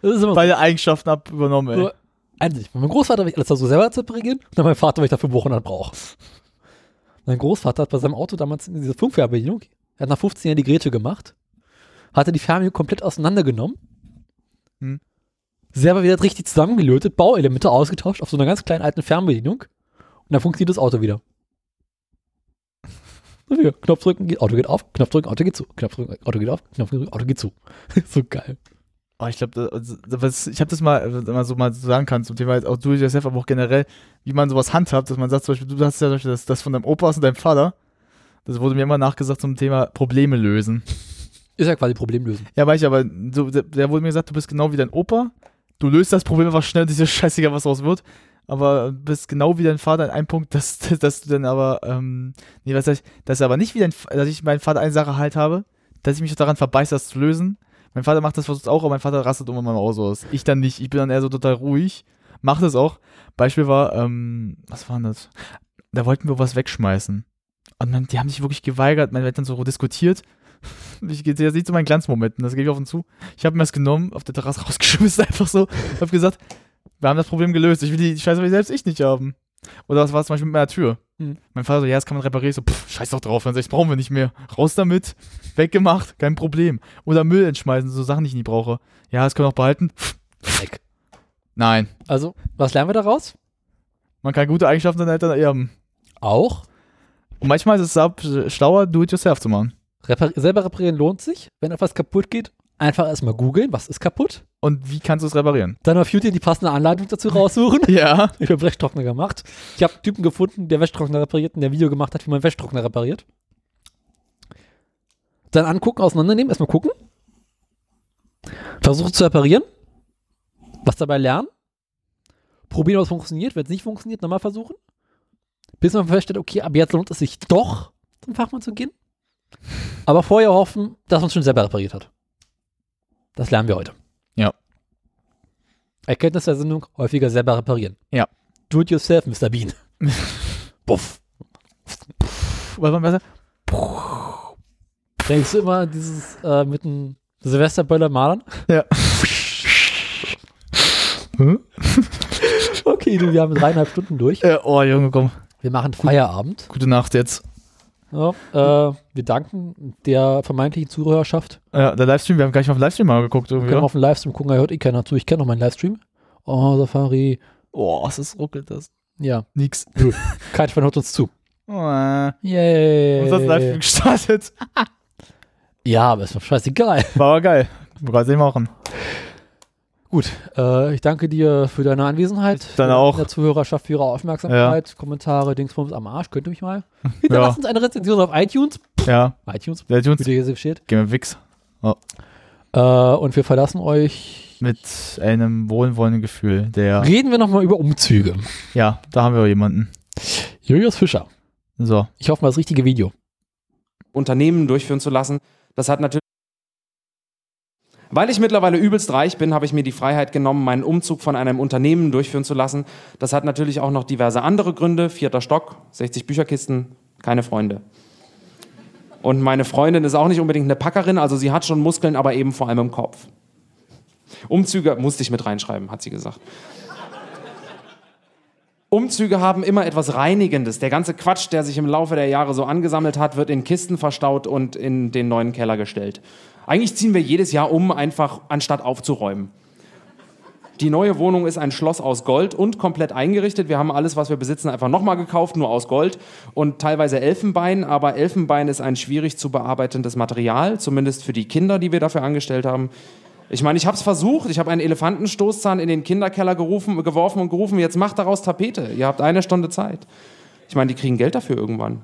S2: Das ist immer
S3: Beide Eigenschaften ab übernommen, ey.
S2: Bei meinem Großvater habe ich alles so selber zu reparieren und dann mein Vater, weil ich dafür Wochen brauche. Mein Großvater hat bei seinem Auto damals in dieser Funkfernbedienung, er hat nach 15 Jahren die Geräte gemacht, hatte die Fernbedienung komplett auseinandergenommen,
S3: Hm.
S2: selber wieder richtig zusammengelötet, Bauelemente ausgetauscht auf so einer ganz kleinen alten Fernbedienung und dann funktioniert das Auto wieder. Knopf drücken, geht, Auto geht auf, Knopf drücken, Auto geht zu, Knopf drücken, Auto geht auf, Knopf drücken, Auto geht zu. so geil.
S3: Oh, ich glaube, ich habe das mal, wenn man so mal sagen kann, zum Thema auch do it yourself, aber auch generell, wie man sowas handhabt, dass man sagt, zum Beispiel, du hast ja zum Beispiel das, das von deinem Opa und deinem Vater, das wurde mir immer nachgesagt zum Thema Probleme lösen.
S2: Ist ja quasi Problemlösen.
S3: Ja, weiß ich, aber so, der, der wurde mir gesagt, du bist genau wie dein Opa, du löst das Problem einfach schnell, ist ja scheißegal, was draus wird, aber bist genau wie dein Vater in einem Punkt, dass, dass du dann aber, ähm, nee, was sag ich, dass er aber nicht wie dein, dass ich meinen Vater eine Sache halt habe, dass ich mich daran verbeiße, das zu lösen. Mein Vater macht das versucht auch, aber mein Vater rastet immer mal aus. aus. Ich dann nicht. Ich bin dann eher so total ruhig. Mach das auch. Beispiel war, ähm, was war denn das? Da wollten wir was wegschmeißen. Und dann, die haben sich wirklich geweigert. Man hat dann so diskutiert. Ich gehe jetzt nicht zu meinen Glanzmomenten, das gebe ich offen zu. Ich habe mir das genommen, auf der Terrasse rausgeschmissen, einfach so. Hab gesagt, wir haben das Problem gelöst. Ich will die Scheiße will selbst ich nicht haben. Oder was war es zum Beispiel mit meiner Tür?
S2: Hm.
S3: Mein Vater so, ja, das kann man reparieren. Ich so, pff, scheiß doch drauf, dann sag ich, brauchen wir nicht mehr. Raus damit, weggemacht, kein Problem. Oder Müll entschmeißen, so Sachen, die ich nie brauche. Ja, das können wir auch behalten. Pff,
S2: Weg.
S3: Nein,
S2: Also, was lernen wir daraus?
S3: man kann gute Eigenschaften seiner Eltern erben.
S2: Auch,
S3: Und manchmal ist es schlauer, do-it-yourself zu machen.
S2: repar selber reparieren lohnt sich. Wenn etwas kaputt geht, einfach erstmal googeln, was ist kaputt.
S3: Und wie kannst du es reparieren?
S2: Dann auf YouTube die passende Anleitung dazu raussuchen.
S3: Ja.
S2: Ich habe Wäschtrockner gemacht. Ich habe einen Typen gefunden, der Wäschtrockner repariert und der Video gemacht hat, wie man Wäschtrockner repariert. Dann angucken, auseinandernehmen, erstmal gucken. Versuchen zu reparieren. Was dabei lernen. Probieren, ob es funktioniert. Wenn es nicht funktioniert, nochmal versuchen. Bis man feststellt, okay, ab jetzt lohnt es sich doch, zum Fachmann zu gehen. Aber vorher hoffen, dass man es schon selber repariert hat. Das lernen wir heute.
S3: Ja.
S2: Erkenntnis der Sendung, häufiger selber reparieren.
S3: Ja.
S2: Do it yourself, Mr. Bean. Buff.
S3: Was man besser?
S2: Denkst du immer dieses äh, mit dem Silvesterböller malern?
S3: Ja. Hm?
S2: Okay, du, wir haben dreieinhalb Stunden durch.
S3: Äh, oh, Junge, komm.
S2: Wir machen Feierabend.
S3: Gute Nacht jetzt.
S2: Ja, äh, wir danken der vermeintlichen Zuhörerschaft.
S3: Ja, der Livestream, wir haben gleich mal auf den Livestream mal geguckt.
S2: Wir
S3: Irgendwie,
S2: können
S3: oder?
S2: auf den Livestream gucken, da hört eh keiner zu. Ich kenne noch meinen Livestream. Oh, Safari.
S3: Oh, was ist ruckelt das?
S2: Ja,
S3: Nix.
S2: kein Schwein hört uns zu.
S3: Oh, äh.
S2: Yay.
S3: Hat das Livestream gestartet?
S2: Ja, aber ist mir scheißegal.
S3: War aber geil. Wir können es nicht machen.
S2: Gut, äh, ich danke dir für deine Anwesenheit.
S3: Dann
S2: für
S3: auch.
S2: Der Zuhörerschaft für ihre Aufmerksamkeit. Kommentare, Dingsbums am Arsch. Könnt ihr mich mal? Hinterlasst uns eine Rezension auf iTunes.
S3: Ja,
S2: iTunes,
S3: der tut
S2: wie steht.
S3: Gehen wir Wix.
S2: Äh, und wir verlassen euch.
S3: Mit einem wohlwollenden Gefühl, der.
S2: Reden wir nochmal über Umzüge.
S3: Ja, da haben wir jemanden.
S2: Julius Fischer.
S3: So.
S2: Ich hoffe mal das richtige Video.
S7: Unternehmen durchführen zu lassen. Das hat natürlich. Weil ich mittlerweile übelst reich bin, habe ich mir die Freiheit genommen, meinen Umzug von einem Unternehmen durchführen zu lassen. Das hat natürlich auch noch diverse andere Gründe. Vierter Stock, 60 Bücherkisten, keine Freunde. Und meine Freundin ist auch nicht unbedingt eine Packerin, also sie hat schon Muskeln, aber eben vor allem im Kopf. Umzüge musste ich mit reinschreiben, hat sie gesagt. Umzüge haben immer etwas Reinigendes. Der ganze Quatsch, der sich im Laufe der Jahre so angesammelt hat, wird in Kisten verstaut und in den neuen Keller gestellt. Eigentlich ziehen wir jedes Jahr um, einfach anstatt aufzuräumen. Die neue Wohnung ist ein Schloss aus Gold und komplett eingerichtet. Wir haben alles, was wir besitzen, einfach nochmal gekauft, nur aus Gold und teilweise Elfenbein. Aber Elfenbein ist ein schwierig zu bearbeitendes Material, zumindest für die Kinder, die wir dafür angestellt haben. Ich meine, ich habe es versucht. Ich habe einen Elefantenstoßzahn in den Kinderkeller gerufen, geworfen und gerufen, jetzt macht daraus Tapete. Ihr habt eine Stunde Zeit. Ich meine, die kriegen Geld dafür irgendwann.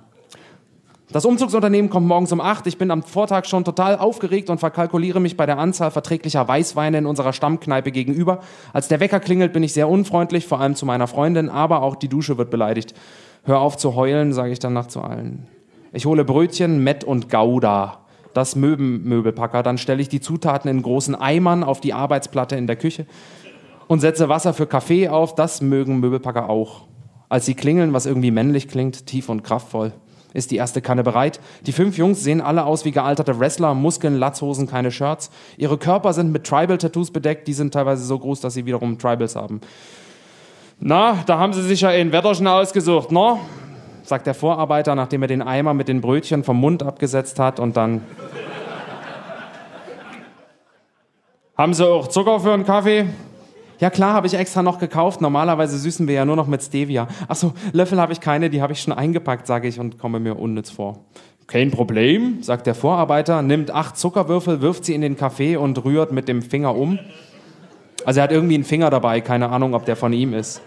S7: Das Umzugsunternehmen kommt morgens um 8. Ich bin am Vortag schon total aufgeregt und verkalkuliere mich bei der Anzahl verträglicher Weißweine in unserer Stammkneipe gegenüber. Als der Wecker klingelt, bin ich sehr unfreundlich, vor allem zu meiner Freundin, aber auch die Dusche wird beleidigt. Hör auf zu heulen, sage ich danach zu allen. Ich hole Brötchen, Mett und Gouda. Das Möbelmöbelpacker. Dann stelle ich die Zutaten in großen Eimern auf die Arbeitsplatte in der Küche und setze Wasser für Kaffee auf. Das mögen Möbelpacker auch. Als sie klingeln, was irgendwie männlich klingt, tief und kraftvoll, ist die erste Kanne bereit. Die fünf Jungs sehen alle aus wie gealterte Wrestler, Muskeln, Latzhosen, keine Shirts. Ihre Körper sind mit Tribal-Tattoos bedeckt, die sind teilweise so groß, dass sie wiederum Tribals haben. Na, da haben sie sich ja ein Wetterchen ausgesucht, ne? Sagt der Vorarbeiter, nachdem er den Eimer mit den Brötchen vom Mund abgesetzt hat und dann. Haben Sie auch Zucker für einen Kaffee? Ja klar, habe ich extra noch gekauft. Normalerweise süßen wir ja nur noch mit Stevia. Achso, Löffel habe ich keine, die habe ich schon eingepackt, sage ich und komme mir unnütz vor. Kein Problem, sagt der Vorarbeiter, nimmt acht Zuckerwürfel, wirft sie in den Kaffee und rührt mit dem Finger um. Also er hat irgendwie einen Finger dabei, keine Ahnung, ob der von ihm ist.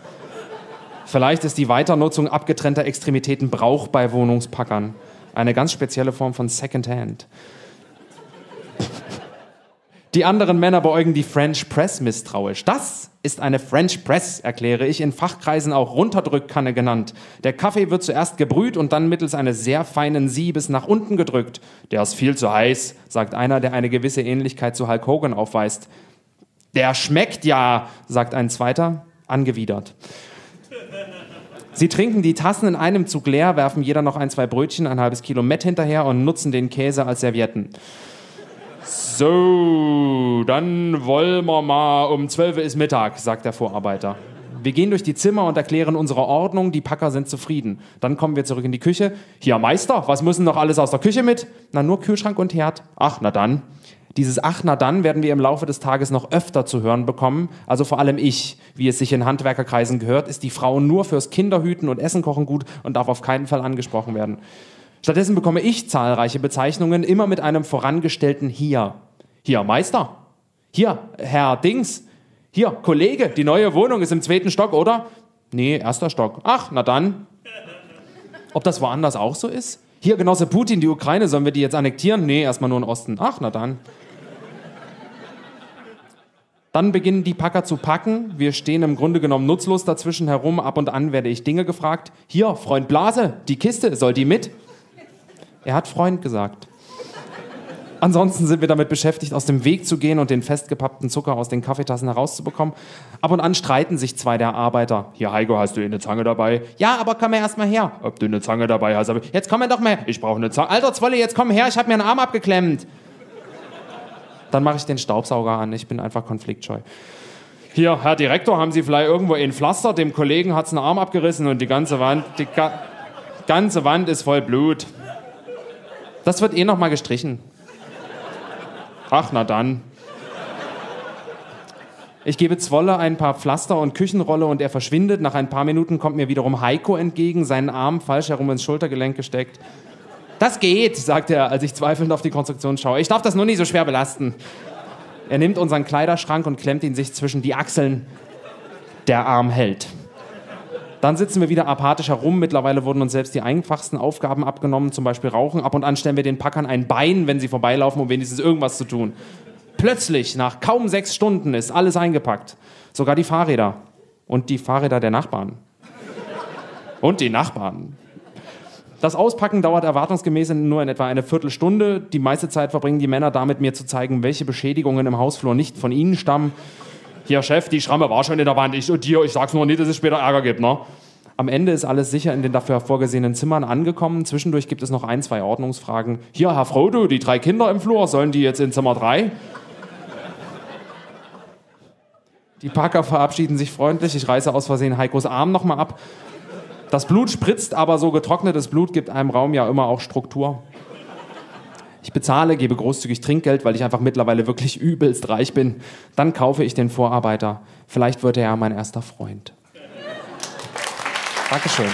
S7: Vielleicht ist die Weiternutzung abgetrennter Extremitäten Brauch bei Wohnungspackern. Eine ganz spezielle Form von Secondhand. Die anderen Männer beäugen die French Press misstrauisch. Das ist eine French Press, erkläre ich, in Fachkreisen auch Runterdrückkanne genannt. Der Kaffee wird zuerst gebrüht und dann mittels eines sehr feinen Siebes nach unten gedrückt. Der ist viel zu heiß, sagt einer, der eine gewisse Ähnlichkeit zu Hulk Hogan aufweist. Der schmeckt ja, sagt ein zweiter, angewidert. Sie trinken die Tassen in einem Zug leer, werfen jeder noch ein, zwei Brötchen, ein halbes Kilo Mett hinterher und nutzen den Käse als Servietten. So, dann wollen wir mal, um 12 Uhr ist Mittag, sagt der Vorarbeiter. Wir gehen durch die Zimmer und erklären unsere Ordnung, die Packer sind zufrieden. Dann kommen wir zurück in die Küche. Hier, Meister, was müssen noch alles aus der Küche mit? Na, nur Kühlschrank und Herd. Ach, na dann. Dieses Ach, na dann werden wir im Laufe des Tages noch öfter zu hören bekommen. Also vor allem ich, wie es sich in Handwerkerkreisen gehört, ist die Frau nur fürs Kinderhüten und Essen kochen gut und darf auf keinen Fall angesprochen werden. Stattdessen bekomme ich zahlreiche Bezeichnungen, immer mit einem vorangestellten Hier. Hier, Meister. Hier, Herr Dings. Hier, Kollege, die neue Wohnung ist im zweiten Stock, oder? Nee, erster Stock. Ach, na dann. Ob das woanders auch so ist? Hier, Genosse Putin, die Ukraine, sollen wir die jetzt annektieren? Nee, erstmal nur in Osten. Ach, na dann. Dann beginnen die Packer zu packen. Wir stehen im Grunde genommen nutzlos dazwischen herum. Ab und an werde ich Dinge gefragt. Hier, Freund Blase, die Kiste, soll die mit? Er hat Freund gesagt. Ansonsten sind wir damit beschäftigt, aus dem Weg zu gehen und den festgepappten Zucker aus den Kaffeetassen herauszubekommen. Ab und an streiten sich zwei der Arbeiter. Hier, Heiko, hast du eine Zange dabei? Ja, aber komm erst mal her. Ob du eine Zange dabei hast? Aber jetzt komm doch mal. Ich brauche eine Zange. Alter Zwolle, jetzt komm her, ich habe mir einen Arm abgeklemmt. Dann mache ich den Staubsauger an. Ich bin einfach konfliktscheu. Hier, Herr Direktor, haben Sie vielleicht irgendwo ein Pflaster? Dem Kollegen hat's einen Arm abgerissen und die ganze Wand, die ga ganze Wand ist voll Blut. Das wird eh noch mal gestrichen. Ach, na dann. Ich gebe Zwolle ein paar Pflaster und Küchenrolle und er verschwindet. Nach ein paar Minuten kommt mir wiederum Heiko entgegen, seinen Arm falsch herum ins Schultergelenk gesteckt. Das geht, sagt er, als ich zweifelnd auf die Konstruktion schaue. Ich darf das nur nicht so schwer belasten. Er nimmt unseren Kleiderschrank und klemmt ihn sich zwischen die Achseln. Der Arm hält. Dann sitzen wir wieder apathisch herum. Mittlerweile wurden uns selbst die einfachsten Aufgaben abgenommen, zum Beispiel Rauchen. Ab und an stellen wir den Packern ein Bein, wenn sie vorbeilaufen, um wenigstens irgendwas zu tun. Plötzlich, nach kaum sechs Stunden, ist alles eingepackt. Sogar die Fahrräder. Und die Fahrräder der Nachbarn. Und die Nachbarn. Das Auspacken dauert erwartungsgemäß nur in etwa eine Viertelstunde. Die meiste Zeit verbringen die Männer damit, mir zu zeigen, welche Beschädigungen im Hausflur nicht von ihnen stammen. Hier, Chef, die Schramme war schon in der Wand. Ich dir, ich sag's nur nicht, dass es später Ärger gibt, ne? Am Ende ist alles sicher in den dafür vorgesehenen Zimmern angekommen. Zwischendurch gibt es noch ein, zwei Ordnungsfragen. Hier, Herr Frodo, die drei Kinder im Flur, sollen die jetzt in Zimmer 3? Die Packer verabschieden sich freundlich. Ich reiße aus Versehen Heikos Arm nochmal ab. Das Blut spritzt, aber so getrocknetes Blut gibt einem Raum ja immer auch Struktur. Ich bezahle, gebe großzügig Trinkgeld, weil ich einfach mittlerweile wirklich übelst reich bin. Dann kaufe ich den Vorarbeiter. Vielleicht wird er ja mein erster Freund. Dankeschön.